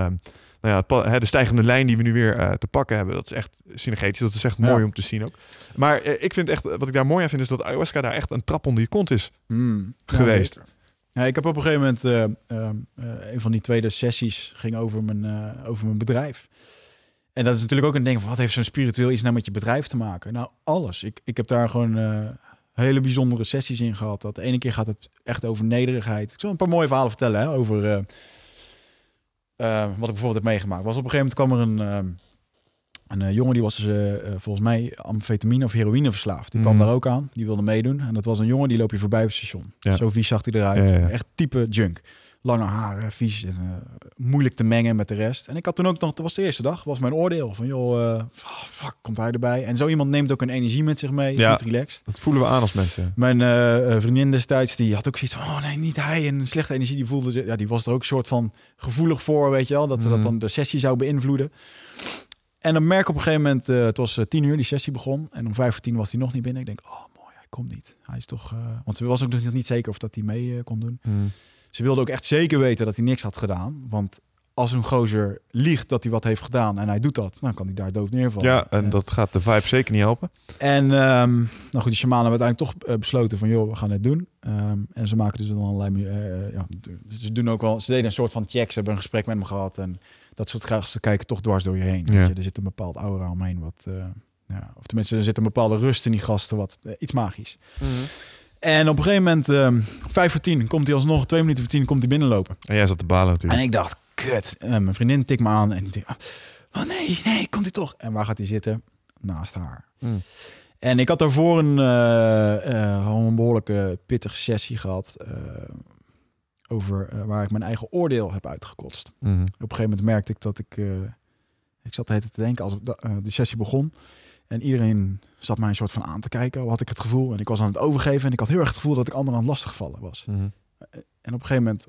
[SPEAKER 1] nou ja, de stijgende lijn die we nu weer uh, te pakken hebben, dat is echt synergetisch. Dat is echt mooi om te zien ook. Maar uh, ik vind echt, wat ik daar mooi aan vind, is dat ayahuasca daar echt een trap onder je kont is mm, geweest.
[SPEAKER 2] Ja, ja, ik heb op een gegeven moment, uh, een van die tweede sessies ging over mijn, over mijn bedrijf. En dat is natuurlijk ook een ding van, wat heeft zo'n spiritueel iets nou met je bedrijf te maken? Nou, alles. Ik, ik heb daar gewoon hele bijzondere sessies in gehad. Dat de ene keer gaat het echt over nederigheid. Ik zal een paar mooie verhalen vertellen hè, over uh, wat ik bijvoorbeeld heb meegemaakt. Was op een gegeven moment kwam er een, uh, een uh, jongen die was uh, volgens mij amfetamine of heroïne verslaafd. Die mm. kwam daar ook aan. Die wilde meedoen. En dat was een jongen die loop je voorbij op het station. Ja. Zo vies zag hij eruit. Ja, ja. Echt type junk. Lange haren, vies en moeilijk te mengen met de rest. En ik had toen ook nog, dat was de eerste dag, was mijn oordeel van joh, fuck, komt hij erbij? En zo iemand neemt ook een energie met zich mee. Ja, relaxed.
[SPEAKER 1] Dat voelen we aan als mensen.
[SPEAKER 2] Mijn vriendin destijds, die had ook zoiets van, oh nee, niet hij. En slechte energie, die voelde, ja, die was er ook een soort van gevoelig voor, weet je wel, dat, mm. dat dan de sessie zou beïnvloeden. En dan merk ik op een gegeven moment, het was tien uur, die sessie begon. En om vijf voor tien was hij nog niet binnen. Ik denk, oh mooi, hij komt niet. Hij is toch, want ze was ook nog niet zeker of dat hij mee kon doen. Mm. Ze wilde ook echt zeker weten dat hij niks had gedaan. Want als een gozer liegt dat hij wat heeft gedaan en hij doet dat, dan kan hij daar dood neervallen.
[SPEAKER 1] Ja, en dat gaat de vibe zeker niet helpen.
[SPEAKER 2] En um, nou goed, die shamanen hebben uiteindelijk toch uh, besloten van, joh, we gaan het doen. Um, en ze maken dus dan allerlei, uh, ja, ze doen ook wel, ze deden een soort van check, ze hebben een gesprek met me gehad en dat soort graag ze kijken toch dwars door je heen. Ja. Je? Er zit een bepaald aura omheen wat, uh, ja, of tenminste er zit een bepaalde rust in die gasten, wat iets magisch. Mm -hmm. En op een gegeven moment, um, vijf voor tien, komt hij alsnog, twee minuten voor tien, komt hij binnenlopen.
[SPEAKER 1] En jij zat te balen natuurlijk.
[SPEAKER 2] En ik dacht, kut. En mijn vriendin tikt me aan en ik denk, oh nee, nee, komt hij toch? En waar gaat hij zitten? Naast haar. Mm. En ik had daarvoor een, uh, uh, een behoorlijke pittige sessie gehad. Uh, over waar ik mijn eigen oordeel heb uitgekotst. Mm -hmm. Op een gegeven moment merkte ik dat ik... ik zat het te denken als de sessie begon. En iedereen zat mij een soort van aan te kijken, had ik het gevoel. En ik was aan het overgeven en ik had heel erg het gevoel dat ik anderen aan het lastigvallen was. Mm -hmm. En op een gegeven moment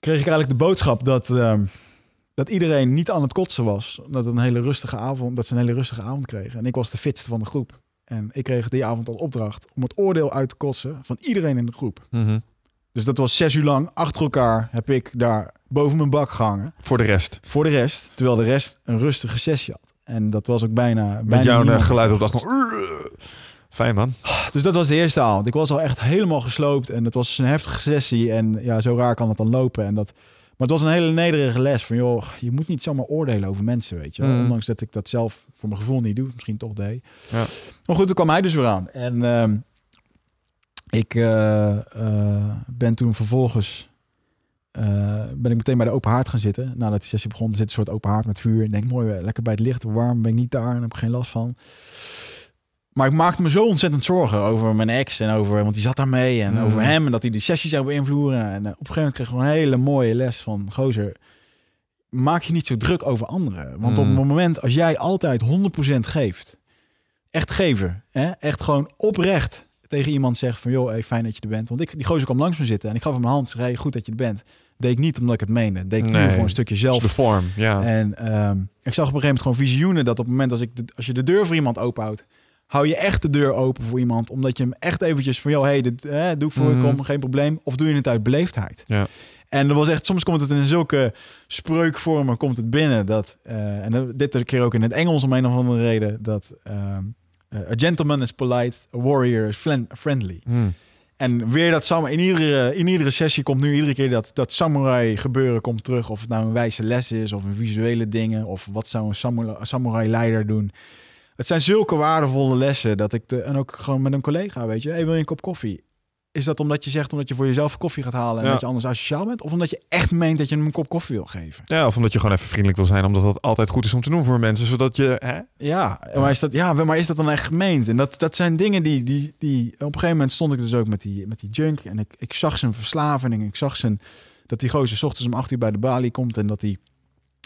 [SPEAKER 2] kreeg ik eigenlijk de boodschap dat, uh, dat iedereen niet aan het kotsen was. Dat, een hele rustige avond, dat ze een hele rustige avond kregen. En ik was de fitste van de groep. En ik kreeg die avond al opdracht om het oordeel uit te kotsen van iedereen in de groep. Mm -hmm. Dus dat was zes uur lang achter elkaar heb ik daar boven mijn bak gehangen.
[SPEAKER 1] Voor de rest?
[SPEAKER 2] Voor de rest. Terwijl de rest een rustige sessie had. En dat was ook bijna...
[SPEAKER 1] Met
[SPEAKER 2] bijna
[SPEAKER 1] jouw eh, geluid op de achtergrond. Fijn man.
[SPEAKER 2] Dus dat was de eerste avond. Ik was al echt helemaal gesloopt en het was een heftige sessie. En ja, zo raar kan het dan lopen. En dat, maar het was een hele nederige les van, joh, je moet niet zomaar oordelen over mensen, weet je. Mm. Ondanks dat ik dat zelf voor mijn gevoel niet doe, misschien toch deed. Ja. Maar goed, toen kwam hij dus weer aan. En uh, ik uh, uh, ben toen vervolgens ben ik meteen bij de open haard gaan zitten. Nadat die sessie begon, zit een soort open haard met vuur. Ik denk, mooi, lekker bij het licht, warm, ben ik niet daar en heb ik geen last van. Maar ik maakte me zo ontzettend zorgen over mijn ex en over, want die zat daarmee en mm. over hem en dat hij die sessie zou beïnvloeden. En uh, op een gegeven moment kreeg ik een hele mooie les van gozer. Maak je niet zo druk over anderen. Want mm. op het moment als jij altijd 100% geeft, echt geven, hè? echt gewoon oprecht tegen iemand zegt van joh, hey, fijn dat je er bent. Want ik, die gozer kwam langs me zitten en ik gaf hem mijn hand. Zei, hey, goed dat je er bent. Deed ik niet omdat ik het meende. Deed ik nee, voor een stukje zelf.
[SPEAKER 1] De vorm, ja.
[SPEAKER 2] En um, ik zag op een gegeven moment gewoon visioenen dat op het moment als, ik de, als je de deur voor iemand openhoudt, hou je echt de deur open voor iemand. Omdat je hem echt eventjes van, joh, hey, dit eh, doe ik voor mm. je, kom, geen probleem. Of doe je het uit beleefdheid. Ja. En er was echt, soms komt het in zulke spreukvormen komt het binnen. Dat, uh, en dit keer ook in het Engels om een of andere reden. Dat uh, a gentleman is polite, a warrior is friendly. Hmm. En weer dat samen in iedere, in iedere sessie komt nu iedere keer dat, dat samurai gebeuren komt terug. Of het nou een wijze les is of een visuele dingen. Of wat zou een samurai, samurai leider doen. Het zijn zulke waardevolle lessen dat ik de, en ook gewoon met een collega, weet je, hey, wil je een kop koffie? Is dat omdat je zegt omdat je voor jezelf koffie gaat halen en
[SPEAKER 1] Ja.
[SPEAKER 2] dat je anders asociaal bent? Of omdat je echt meent dat je hem een kop koffie wil geven?
[SPEAKER 1] Ja, of omdat je gewoon even vriendelijk wil zijn, omdat dat altijd goed is om te doen voor mensen, zodat je... Hè?
[SPEAKER 2] Ja, maar is dat, ja, maar is dat dan echt gemeend? En dat, dat zijn dingen die, die, die... Op een gegeven moment stond ik dus ook met die, met die junk. En ik, ik zag zijn verslaving. En ik zag zijn... Dat die gozer 's ochtends om acht uur bij de balie komt. En dat die...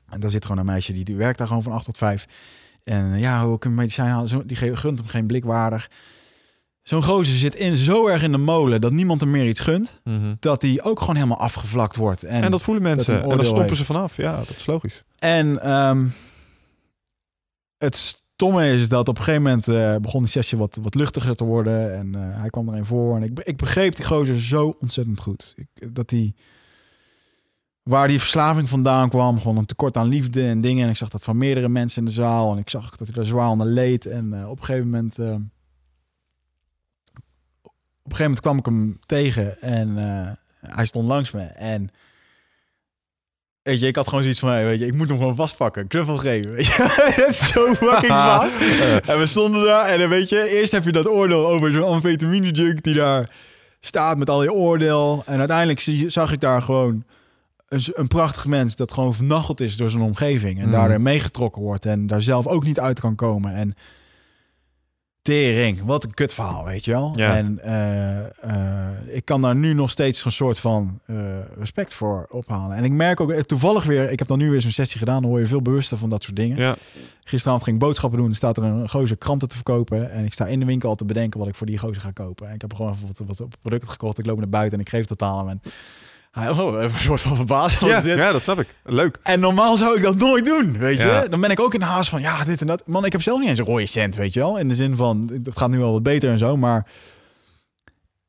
[SPEAKER 2] En daar zit gewoon een meisje die, die werkt daar gewoon van acht tot vijf. En eh, ja, hoe ik een medicijn halen. Die gunt hem geen blikwaardig. Zo'n gozer zit in, zo erg in de molen dat niemand hem meer iets gunt. Dat hij ook gewoon helemaal afgevlakt wordt. En,
[SPEAKER 1] En dat voelen mensen.
[SPEAKER 2] hij
[SPEAKER 1] en dan stoppen
[SPEAKER 2] heeft.
[SPEAKER 1] ze vanaf. Ja, dat is logisch.
[SPEAKER 2] En ehm, het stomme is dat op een gegeven moment eh, begon die sessie wat, wat luchtiger te worden. En eh, hij kwam erin voor. En ik, ik begreep die gozer zo ontzettend goed. Ik, dat die, waar die verslaving vandaan kwam, gewoon een tekort aan liefde en dingen. En ik zag dat van meerdere mensen in de zaal. En ik zag dat hij daar zwaar onder leed. En eh, op een gegeven moment... op een gegeven moment kwam ik hem tegen en eh, hij stond langs me. En Weet je, ik had gewoon zoiets van, hey, weet je, ik moet hem gewoon vastpakken, knuffel geven. [laughs] Weet je, [laughs] is zo fucking [laughs] vast. en we stonden daar en dan weet je, eerst heb je dat oordeel over zo'n amfetamine junk die daar staat met al je oordeel. En uiteindelijk zag ik daar gewoon een, een prachtig mens dat gewoon vernacheld is door zijn omgeving. En
[SPEAKER 1] Mhm.
[SPEAKER 2] daardoor meegetrokken wordt en daar zelf ook niet uit kan komen. En tering, wat een kutverhaal, weet je wel.
[SPEAKER 1] Ja.
[SPEAKER 2] En eh, eh, ik kan daar nu nog steeds een soort van eh, respect voor ophalen. En ik merk ook toevallig weer, ik heb dan nu weer zo'n sessie gedaan, dan word je veel bewuster van dat soort dingen.
[SPEAKER 1] Ja.
[SPEAKER 2] Gisteravond ging ik boodschappen doen. Staat er een gozer kranten te verkopen. En ik sta in de winkel al te bedenken wat ik voor die gozer ga kopen. En ik heb gewoon wat, wat, producten gekocht. Ik loop naar buiten en ik geef het aan hem. En oh, een soort van verbaasd.
[SPEAKER 1] Ja,
[SPEAKER 2] dit?
[SPEAKER 1] ja, dat snap ik. Leuk.
[SPEAKER 2] En normaal zou ik dat nooit doen, weet je.
[SPEAKER 1] Ja.
[SPEAKER 2] Dan ben ik ook in de haast van, ja, dit en dat. Man, ik heb zelf niet eens een rode cent, weet je wel. In de zin van, het gaat nu wel wat beter en zo, maar...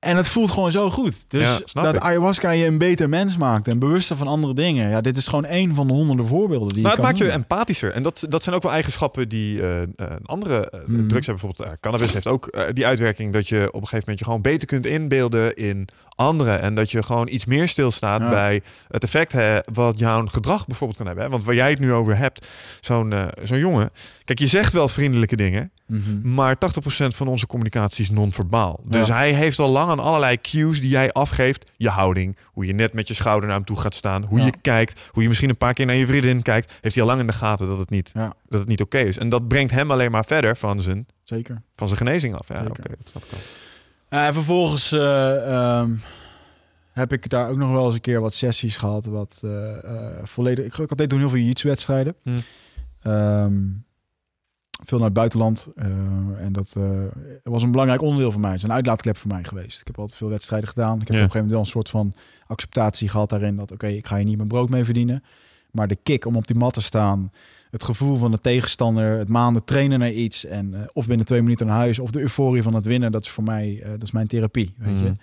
[SPEAKER 2] En het voelt gewoon zo goed. Dus
[SPEAKER 1] Ja,
[SPEAKER 2] dat
[SPEAKER 1] ik.
[SPEAKER 2] ayahuasca je een beter mens maakt en bewuster van andere dingen. Ja, dit is gewoon één van de honderden voorbeelden die
[SPEAKER 1] Maar
[SPEAKER 2] je
[SPEAKER 1] het maakt je empathischer. En dat, dat zijn ook wel eigenschappen die eh, andere eh,
[SPEAKER 2] Hmm.
[SPEAKER 1] drugs hebben. Bijvoorbeeld cannabis heeft ook die uitwerking dat je op een gegeven moment je gewoon beter kunt inbeelden in anderen. En dat je gewoon iets meer stilstaat
[SPEAKER 2] Ja.
[SPEAKER 1] bij het effect hè, wat jouw gedrag bijvoorbeeld kan hebben. Hè? Want waar jij het nu over hebt, zo'n zo'n jongen. Kijk, je zegt wel vriendelijke dingen.
[SPEAKER 2] Mhm.
[SPEAKER 1] Maar 80% van onze communicatie is non-verbaal. Dus
[SPEAKER 2] Ja.
[SPEAKER 1] hij heeft al lang aan allerlei cues die jij afgeeft. Je houding, hoe je net met je schouder naar hem toe gaat staan. Hoe
[SPEAKER 2] Ja.
[SPEAKER 1] je kijkt, hoe je misschien een paar keer naar je vriendin kijkt. Heeft hij al lang in de gaten dat het niet,
[SPEAKER 2] Ja.
[SPEAKER 1] dat het niet oké is. En dat brengt hem alleen maar verder van zijn,
[SPEAKER 2] Zeker.
[SPEAKER 1] van zijn genezing af. Ja, oké, dat snap ik wel.
[SPEAKER 2] Eh, vervolgens eh, ehm, heb ik daar ook nog wel eens een keer wat sessies gehad. Wat eh, volledig. Ik, ik deed toen heel veel jiu-jitsu-wedstrijden.
[SPEAKER 1] Hmm.
[SPEAKER 2] Ehm, veel naar het buitenland. eh, en dat eh, was een belangrijk onderdeel van mij. Het is een uitlaatklep voor mij geweest. Ik heb altijd veel wedstrijden gedaan. Ik heb
[SPEAKER 1] Ja.
[SPEAKER 2] op een gegeven moment wel een soort van acceptatie gehad daarin. Dat oké, ik ga hier niet mijn brood mee verdienen. Maar de kick om op die mat te staan. Het gevoel van de tegenstander. Het maanden trainen naar iets. En eh, of binnen twee minuten naar huis. Of de euforie van het winnen. Dat is voor mij, dat is mijn therapie. Weet je.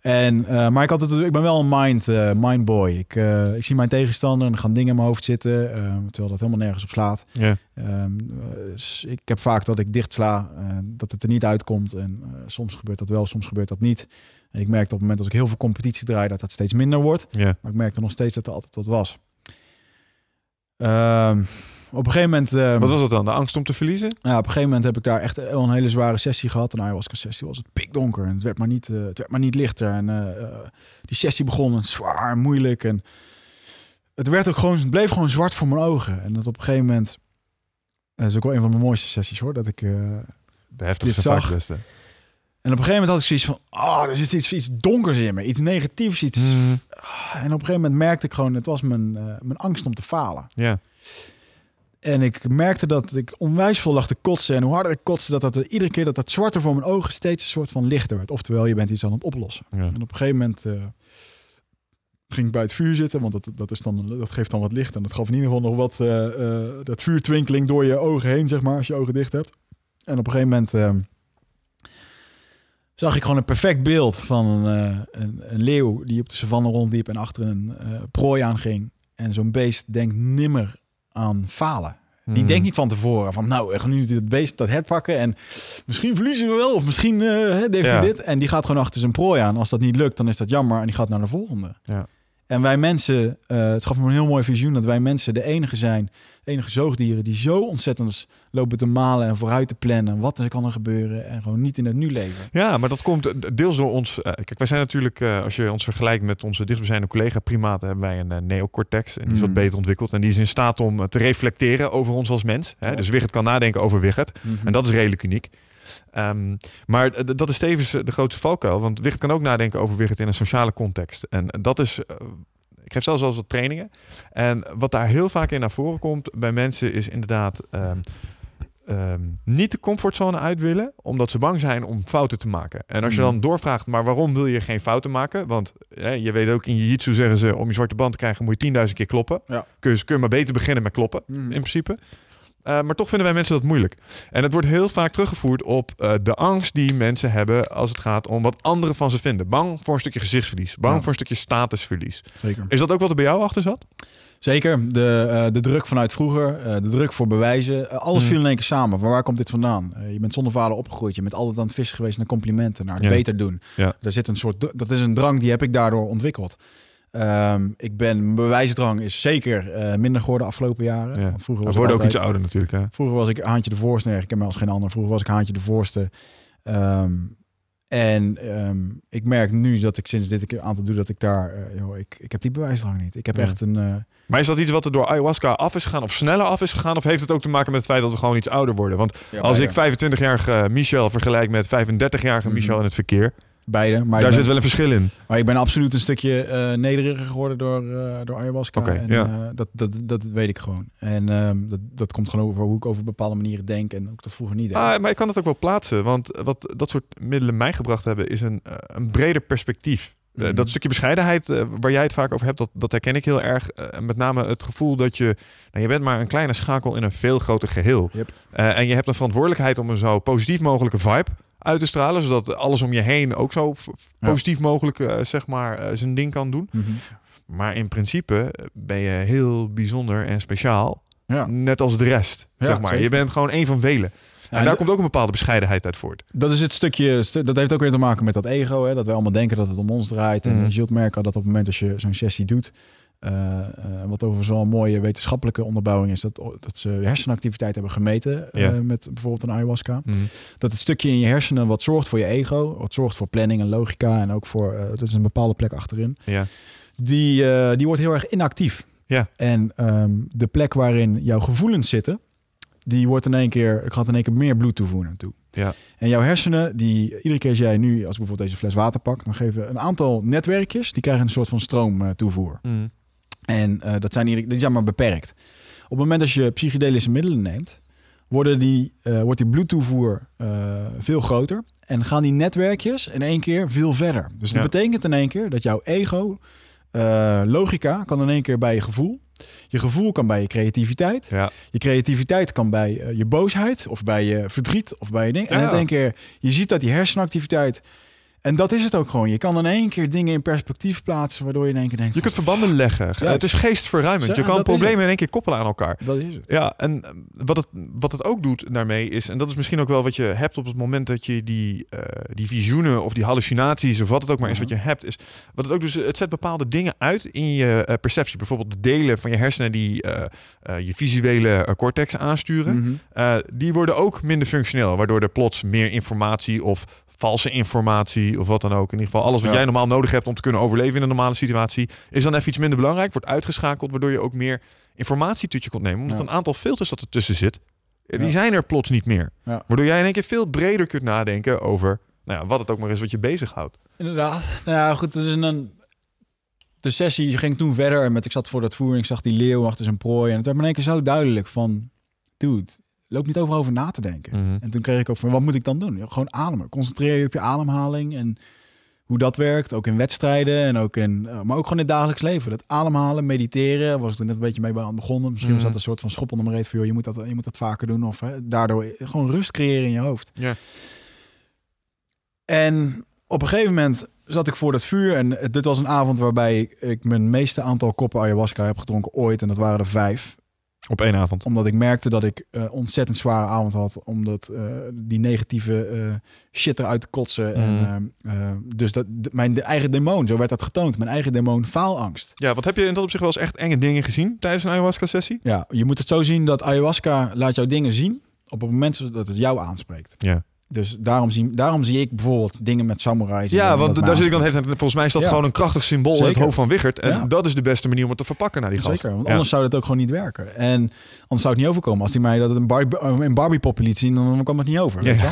[SPEAKER 2] En, eh, maar ik, had het, ik ben wel een mind, eh mindboy. Ik, eh, ik zie mijn tegenstander en er gaan dingen in mijn hoofd zitten. eh, terwijl dat helemaal nergens op slaat.
[SPEAKER 1] Ja.
[SPEAKER 2] Ehm, dus ik heb vaak dat ik dicht sla, dat het er niet uitkomt. En soms gebeurt dat wel, soms gebeurt dat niet. En ik merk op het moment als ik heel veel competitie draai, dat dat steeds minder wordt. Maar ik merkte nog steeds dat er altijd wat was. Ehm, op een gegeven moment... ehm,
[SPEAKER 1] Wat was het dan? De angst om te verliezen?
[SPEAKER 2] ja, op een gegeven moment heb ik daar echt wel een hele zware sessie gehad. En ayahuasca sessie was het pikdonker. En het werd maar niet, eh, het werd maar niet lichter. En eh, eh, die sessie begon en zwaar en moeilijk. En het werd ook gewoon, het bleef gewoon zwart voor mijn ogen. En dat op een gegeven moment, dat is ook wel een van mijn mooiste sessies hoor. Dat ik, en
[SPEAKER 1] De heftigste
[SPEAKER 2] zag.
[SPEAKER 1] beste.
[SPEAKER 2] op een gegeven moment had ik zoiets van, ah, er zit iets, iets donkers in me. Iets negatiefs, iets.
[SPEAKER 1] Mhm.
[SPEAKER 2] Ah, En op een gegeven moment merkte ik gewoon, het was mijn, mijn angst om te falen.
[SPEAKER 1] Ja.
[SPEAKER 2] En ik merkte dat ik onwijs veel lag te kotsen. En hoe harder ik kotste, dat dat er iedere keer dat dat zwarte voor mijn ogen steeds een soort van lichter werd. Oftewel, je bent iets aan het oplossen.
[SPEAKER 1] Ja.
[SPEAKER 2] En op een gegeven moment eh, ging ik bij het vuur zitten, want dat, dat, is dan, dat geeft dan wat licht. En dat gaf in ieder geval nog wat uh, uh, dat vuurtwinkeling door je ogen heen, zeg maar, als je ogen dicht hebt. En op een gegeven moment zag ik gewoon een perfect beeld van een, een, een, leeuw die op de savanne rondliep en achter een prooi aanging. En zo'n beest denkt nimmer aan falen. Die
[SPEAKER 1] Mhm.
[SPEAKER 2] denkt niet van tevoren van nou, we gaan nu dit beest dat het pakken en misschien verliezen we wel of misschien uh, heeft
[SPEAKER 1] Ja.
[SPEAKER 2] hij dit. En die gaat gewoon achter zijn prooi aan. Als dat niet lukt, dan is dat jammer en die gaat naar de volgende.
[SPEAKER 1] Ja.
[SPEAKER 2] En wij mensen, uh, het gaf me een heel mooi visioen dat wij mensen de enige zijn, enige zoogdieren die zo ontzettend lopen te malen en vooruit te plannen. Wat er kan er gebeuren en gewoon niet in het nu leven.
[SPEAKER 1] Ja, maar dat komt deels door ons. Uh, kijk, wij zijn natuurlijk, uh, als je ons vergelijkt met onze dichtstbijzijnde collega primaten, hebben wij een neocortex en die is wat mm. beter ontwikkeld en die is in staat om te reflecteren over ons als mens. Hè? Dus Wigert kan nadenken over Wigert mm en dat is redelijk uniek. Um, maar dat is tevens de grootste valkuil. Want Wicht kan ook nadenken over Wicht in een sociale context. En dat is. Uh, ik geef zelfs al wat trainingen. En wat daar heel vaak in naar voren komt bij mensen is inderdaad. Um, um, niet de comfortzone uit willen, omdat ze bang zijn om fouten te maken. En als je dan mm. doorvraagt, maar waarom wil je geen fouten maken? Want je weet ook in je jitsu zeggen ze, om je zwarte band te krijgen moet je 10.000 keer kloppen. Ja. Kun, je, kun je maar beter beginnen met kloppen, mm. in principe. Uh, maar toch vinden wij mensen dat moeilijk. En het wordt heel vaak teruggevoerd op uh, de angst die mensen hebben als het gaat om wat anderen van ze vinden. Bang voor een stukje gezichtsverlies. Bang voor een stukje statusverlies. Zeker. Is dat ook wat er bij jou achter zat?
[SPEAKER 2] Zeker. De, uh, de druk vanuit vroeger, de druk voor bewijzen. alles mm. viel in één keer samen. Maar waar komt dit vandaan? je bent zonder vader opgegroeid. Je bent altijd aan het vissen geweest naar complimenten, naar het ja. beter doen. Ja. Daar zit een soort, dat is een drang die heb ik daardoor ontwikkeld. Um, ik ben, mijn bewijsdrang is zeker uh, minder geworden de afgelopen jaren.
[SPEAKER 1] Ja. Vroeger was ik ook iets ouder natuurlijk. Hè?
[SPEAKER 2] Vroeger was ik haantje de voorste. Nee, ik ken mij als geen ander. Vroeger was ik haantje de voorste. Um, en um, ik merk nu dat ik sinds dit aantal doe dat ik daar, uh, joh, ik, ik heb die bewijsdrang niet. Ik heb ja. echt een. Uh,
[SPEAKER 1] maar is dat iets wat er door ayahuasca af is gegaan of sneller af is gegaan? Of heeft het ook te maken met het feit dat we gewoon iets ouder worden? Want ja, als ik 25-jarige Michel vergelijk met 35-jarige mm. Michel in het verkeer,
[SPEAKER 2] Beide. Maar
[SPEAKER 1] Daar zit wel een verschil in.
[SPEAKER 2] Maar ik ben absoluut een stukje uh, nederiger geworden door, uh, door ayahuasca.
[SPEAKER 1] Okay, en, ja. uh,
[SPEAKER 2] dat, dat, dat weet ik gewoon. En um, dat, dat komt gewoon over hoe ik over bepaalde manieren denk en ook dat vroeger niet deed.
[SPEAKER 1] Ah, maar ik kan het ook wel plaatsen. Want wat dat soort middelen mij gebracht hebben, is een, een breder perspectief. Mm -hmm. dat stukje bescheidenheid waar jij het vaak over hebt, dat, dat herken ik heel erg. Met name het gevoel dat je, nou, je bent maar een kleine schakel in een veel groter geheel. Yep. En je hebt een verantwoordelijkheid om een zo positief mogelijke vibe uit te stralen, zodat alles om je heen ook zo positief mogelijk uh, zeg maar uh, zijn ding kan doen. Mm -hmm. Maar in principe ben je heel bijzonder en speciaal, ja. net als de rest. Ja, zeg maar. Je bent gewoon een van velen. en daar komt ook een bepaalde bescheidenheid uit voort.
[SPEAKER 2] Dat is het stukje, dat heeft ook weer te maken met dat ego. Hè? Dat wij allemaal denken dat het om ons draait. En je zult merken dat op het moment als je zo'n sessie doet, uh, uh, wat over zo'n mooie wetenschappelijke onderbouwing is, dat, dat ze hersenactiviteit hebben gemeten ja. met bijvoorbeeld een ayahuasca. Mm. Dat het stukje in je hersenen wat zorgt voor je ego, wat zorgt voor planning en logica en ook voor, dat is een bepaalde plek achterin, ja. die, die wordt heel erg inactief. Ja. En um, de plek waarin jouw gevoelens zitten, die wordt in één keer, ik gaat in één keer meer bloed toevoegen naartoe. Ja. En jouw hersenen, die iedere keer als jij nu, als bijvoorbeeld deze fles water pakt, dan geven een aantal netwerkjes, die krijgen een soort van stroom toevoer. Mm. En uh, dat zijn die, die zijn maar beperkt. Op het moment dat je psychedelische middelen neemt, worden die, uh, wordt die bloedtoevoer uh, veel groter. En gaan die netwerkjes in één keer veel verder. Dus dat ja. betekent in één keer dat jouw ego, logica, kan in één keer bij je gevoel. Je gevoel kan bij je creativiteit. Ja. Je creativiteit kan bij je boosheid of bij je verdriet of bij je ding. En in één keer, je ziet dat die hersenactiviteit en dat is het ook gewoon. Je kan in één keer dingen in perspectief plaatsen, waardoor je in één keer denkt...
[SPEAKER 1] Je kunt verbanden leggen. Ja, het is geestverruimend. Je kan problemen in één keer koppelen aan elkaar.
[SPEAKER 2] Dat is het.
[SPEAKER 1] Ja, en eh, wat het, wat het ook doet daarmee is... En dat is misschien ook wel wat je hebt op het moment dat je die, uh, die visioenen of die hallucinaties... of wat het ook maar is wat je hebt. Is, wat het ook doet, het zet bepaalde dingen uit in je uh, perceptie. Bijvoorbeeld de delen van je hersenen die uh, je visuele cortex aansturen. Mm -hmm. die worden ook minder functioneel. Waardoor er plots meer informatie of valse informatie of wat dan ook. In ieder geval alles wat jij normaal nodig hebt om te kunnen overleven in een normale situatie, is dan even iets minder belangrijk, wordt uitgeschakeld, waardoor je ook meer informatie tot je kunt nemen. Omdat een aantal filters dat er tussen zit, die zijn er plots niet meer. Waardoor jij in één keer veel breder kunt nadenken over nou ja, wat het ook maar is wat je bezighoudt.
[SPEAKER 2] Inderdaad. Nou ja, goed, dus dan de sessie ging toen verder met ik zat voor dat voering, ik zag die leeuw achter zijn prooi en het werd me in één keer zo duidelijk van, dude, loop niet overal over na te denken. Mhm. En toen kreeg ik ook van, wat moet ik dan doen? Gewoon ademen. Concentreer je op je ademhaling en hoe dat werkt. Ook in wedstrijden en ook in, uh, maar ook gewoon in het dagelijks leven. Dat ademhalen, mediteren, was ik er net een beetje mee aan begonnen. Misschien was mhm. dat een soort van schop onder mijn reet joh, je moet dat, je moet dat vaker doen. Of hè, daardoor gewoon rust creëren in je hoofd. Ja. En op een gegeven moment zat ik voor dat vuur en dit was een avond waarbij ik, ik mijn meeste aantal koppen ayahuasca heb gedronken ooit. En dat waren er vijf.
[SPEAKER 1] Op één avond.
[SPEAKER 2] Omdat ik merkte dat ik uh, ontzettend zware avond had. Omdat uh, die negatieve uh, shit eruit te kotsen. Mm. En, dus dat, mijn de eigen demon, zo werd dat getoond. Mijn eigen demon faalangst.
[SPEAKER 1] Ja, wat heb je in dat opzicht wel eens echt enge dingen gezien tijdens een ayahuasca-sessie?
[SPEAKER 2] Ja, je moet het zo zien dat ayahuasca laat jou dingen zien op het moment dat het jou aanspreekt.
[SPEAKER 1] Ja.
[SPEAKER 2] Dus daarom zie, daarom zie ik bijvoorbeeld dingen met samurais.
[SPEAKER 1] Ja, want daar zit ik dan heeft volgens mij is dat gewoon een krachtig symbool in het hoofd van Wichert. En dat is de beste manier om het te verpakken naar die gast.
[SPEAKER 2] Zeker, want anders zou het ook gewoon niet werken. En anders zou het niet overkomen. Als hij mij dat een Barbie, een Barbie liet zien, dan kwam het niet over. Weet wel?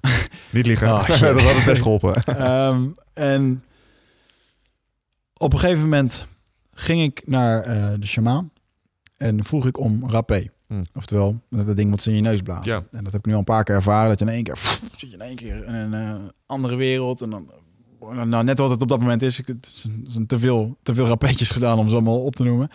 [SPEAKER 2] [laughs]
[SPEAKER 1] niet liegen. [laughs] Oh, dat had het best geholpen.
[SPEAKER 2] um, en op een gegeven moment ging ik naar uh, de shamaan en vroeg ik om rapé. Hmm. Oftewel, dat ding wat ze in je neus blazen.
[SPEAKER 1] Ja.
[SPEAKER 2] En dat heb ik nu al een paar keer ervaren. Dat je in één keer pff, zit je in één keer in een uh, andere wereld. En dan, nou, net wat het op dat moment is. Het zijn te veel, te veel rapetjes gedaan om ze allemaal op te noemen.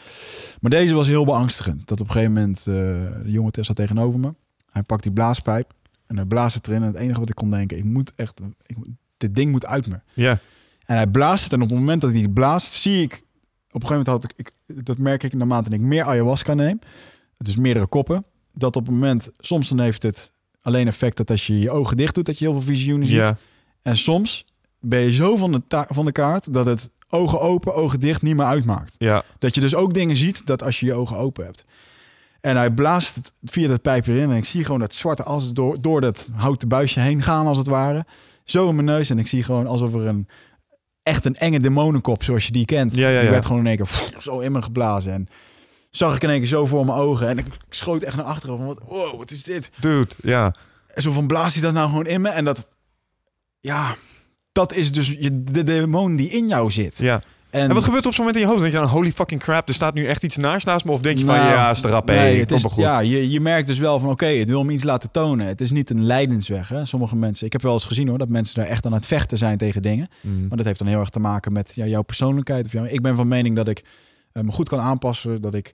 [SPEAKER 2] Maar deze was heel beangstigend. Dat op een gegeven moment uh, de jonge Tessa tegenover me. Hij pakt die blaaspijp en hij blaast het erin. En het enige wat ik kon denken, ik moet echt, ik, dit ding moet uit me.
[SPEAKER 1] Ja.
[SPEAKER 2] En hij blaast het en op het moment dat hij blaast, zie ik op een gegeven moment had ik, ik dat merk ik naarmate ik meer ayahuasca neem, dus meerdere koppen, dat op het moment, soms dan heeft het alleen effect dat als je je ogen dicht doet, dat je heel veel visioenen ziet.
[SPEAKER 1] Ja.
[SPEAKER 2] En soms ben je zo van de, van de kaart dat het ogen open, ogen dicht niet meer uitmaakt.
[SPEAKER 1] Ja.
[SPEAKER 2] Dat je dus ook dingen ziet dat als je je ogen open hebt. En hij blaast het via dat pijpje erin en ik zie gewoon dat zwarte as door, door dat houten buisje heen gaan als het ware. Zo in mijn neus en ik zie gewoon alsof er een echt een enge demonenkop zoals je die kent.
[SPEAKER 1] Ja, ja, ja.
[SPEAKER 2] Die werd gewoon in één keer zo in me geblazen. En zag ik in één keer zo voor mijn ogen. En ik schoot echt naar achteren van, wow, wat is dit?
[SPEAKER 1] Dude, ja.
[SPEAKER 2] En zo van, blaast hij dat nou gewoon in me? En dat, ja, dat is dus je, de demon die in jou zit.
[SPEAKER 1] Ja. En, en, wat gebeurt er op zo'n moment in je hoofd? Denk je dan, holy fucking crap, er staat nu echt iets naast naast me? Of denk je van,
[SPEAKER 2] Nou,
[SPEAKER 1] ja, is de rap,
[SPEAKER 2] nee,
[SPEAKER 1] het
[SPEAKER 2] het is,
[SPEAKER 1] goed.
[SPEAKER 2] ja, je, je merkt dus wel van, oké, het wil me iets laten tonen. Het is niet een lijdensweg, hè. Sommige mensen, ik heb wel eens gezien hoor, dat mensen daar echt aan het vechten zijn tegen dingen.
[SPEAKER 1] Mm.
[SPEAKER 2] Maar dat heeft dan heel erg te maken met ja, jouw persoonlijkheid. Of jou. Ik ben van mening dat ik me goed kan aanpassen. Dat ik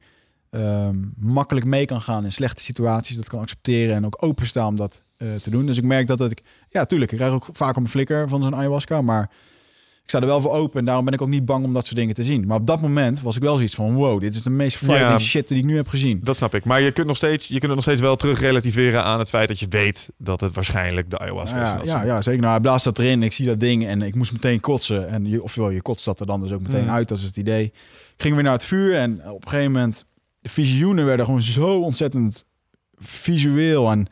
[SPEAKER 2] ehm, makkelijk mee kan gaan in slechte situaties. Dat kan accepteren en ook openstaan om dat eh, te doen. Dus ik merk dat, dat ik... Ja, tuurlijk, ik krijg ook vaak een flikker van zo'n ayahuasca. Maar ik sta er wel voor open. En daarom ben ik ook niet bang om dat soort dingen te zien. Maar op dat moment was ik wel zoiets van... Wow, dit is de meest frightening
[SPEAKER 1] Ja.
[SPEAKER 2] shit die ik nu heb gezien.
[SPEAKER 1] Dat snap ik. Maar je kunt, nog steeds, je kunt het nog steeds wel terug relativeren aan het feit dat je weet dat het waarschijnlijk de ayahuasca is.
[SPEAKER 2] Ja,
[SPEAKER 1] dat
[SPEAKER 2] ja, ja, zeker. Nou, hij blaast dat erin. Ik zie dat ding en ik moest meteen kotsen. En je, ofwel, je kotst dat er dan dus ook meteen
[SPEAKER 1] Mm.
[SPEAKER 2] uit. Dat is het idee. Ik ging weer naar het vuur en op een gegeven moment... De visioenen werden gewoon zo ontzettend visueel. En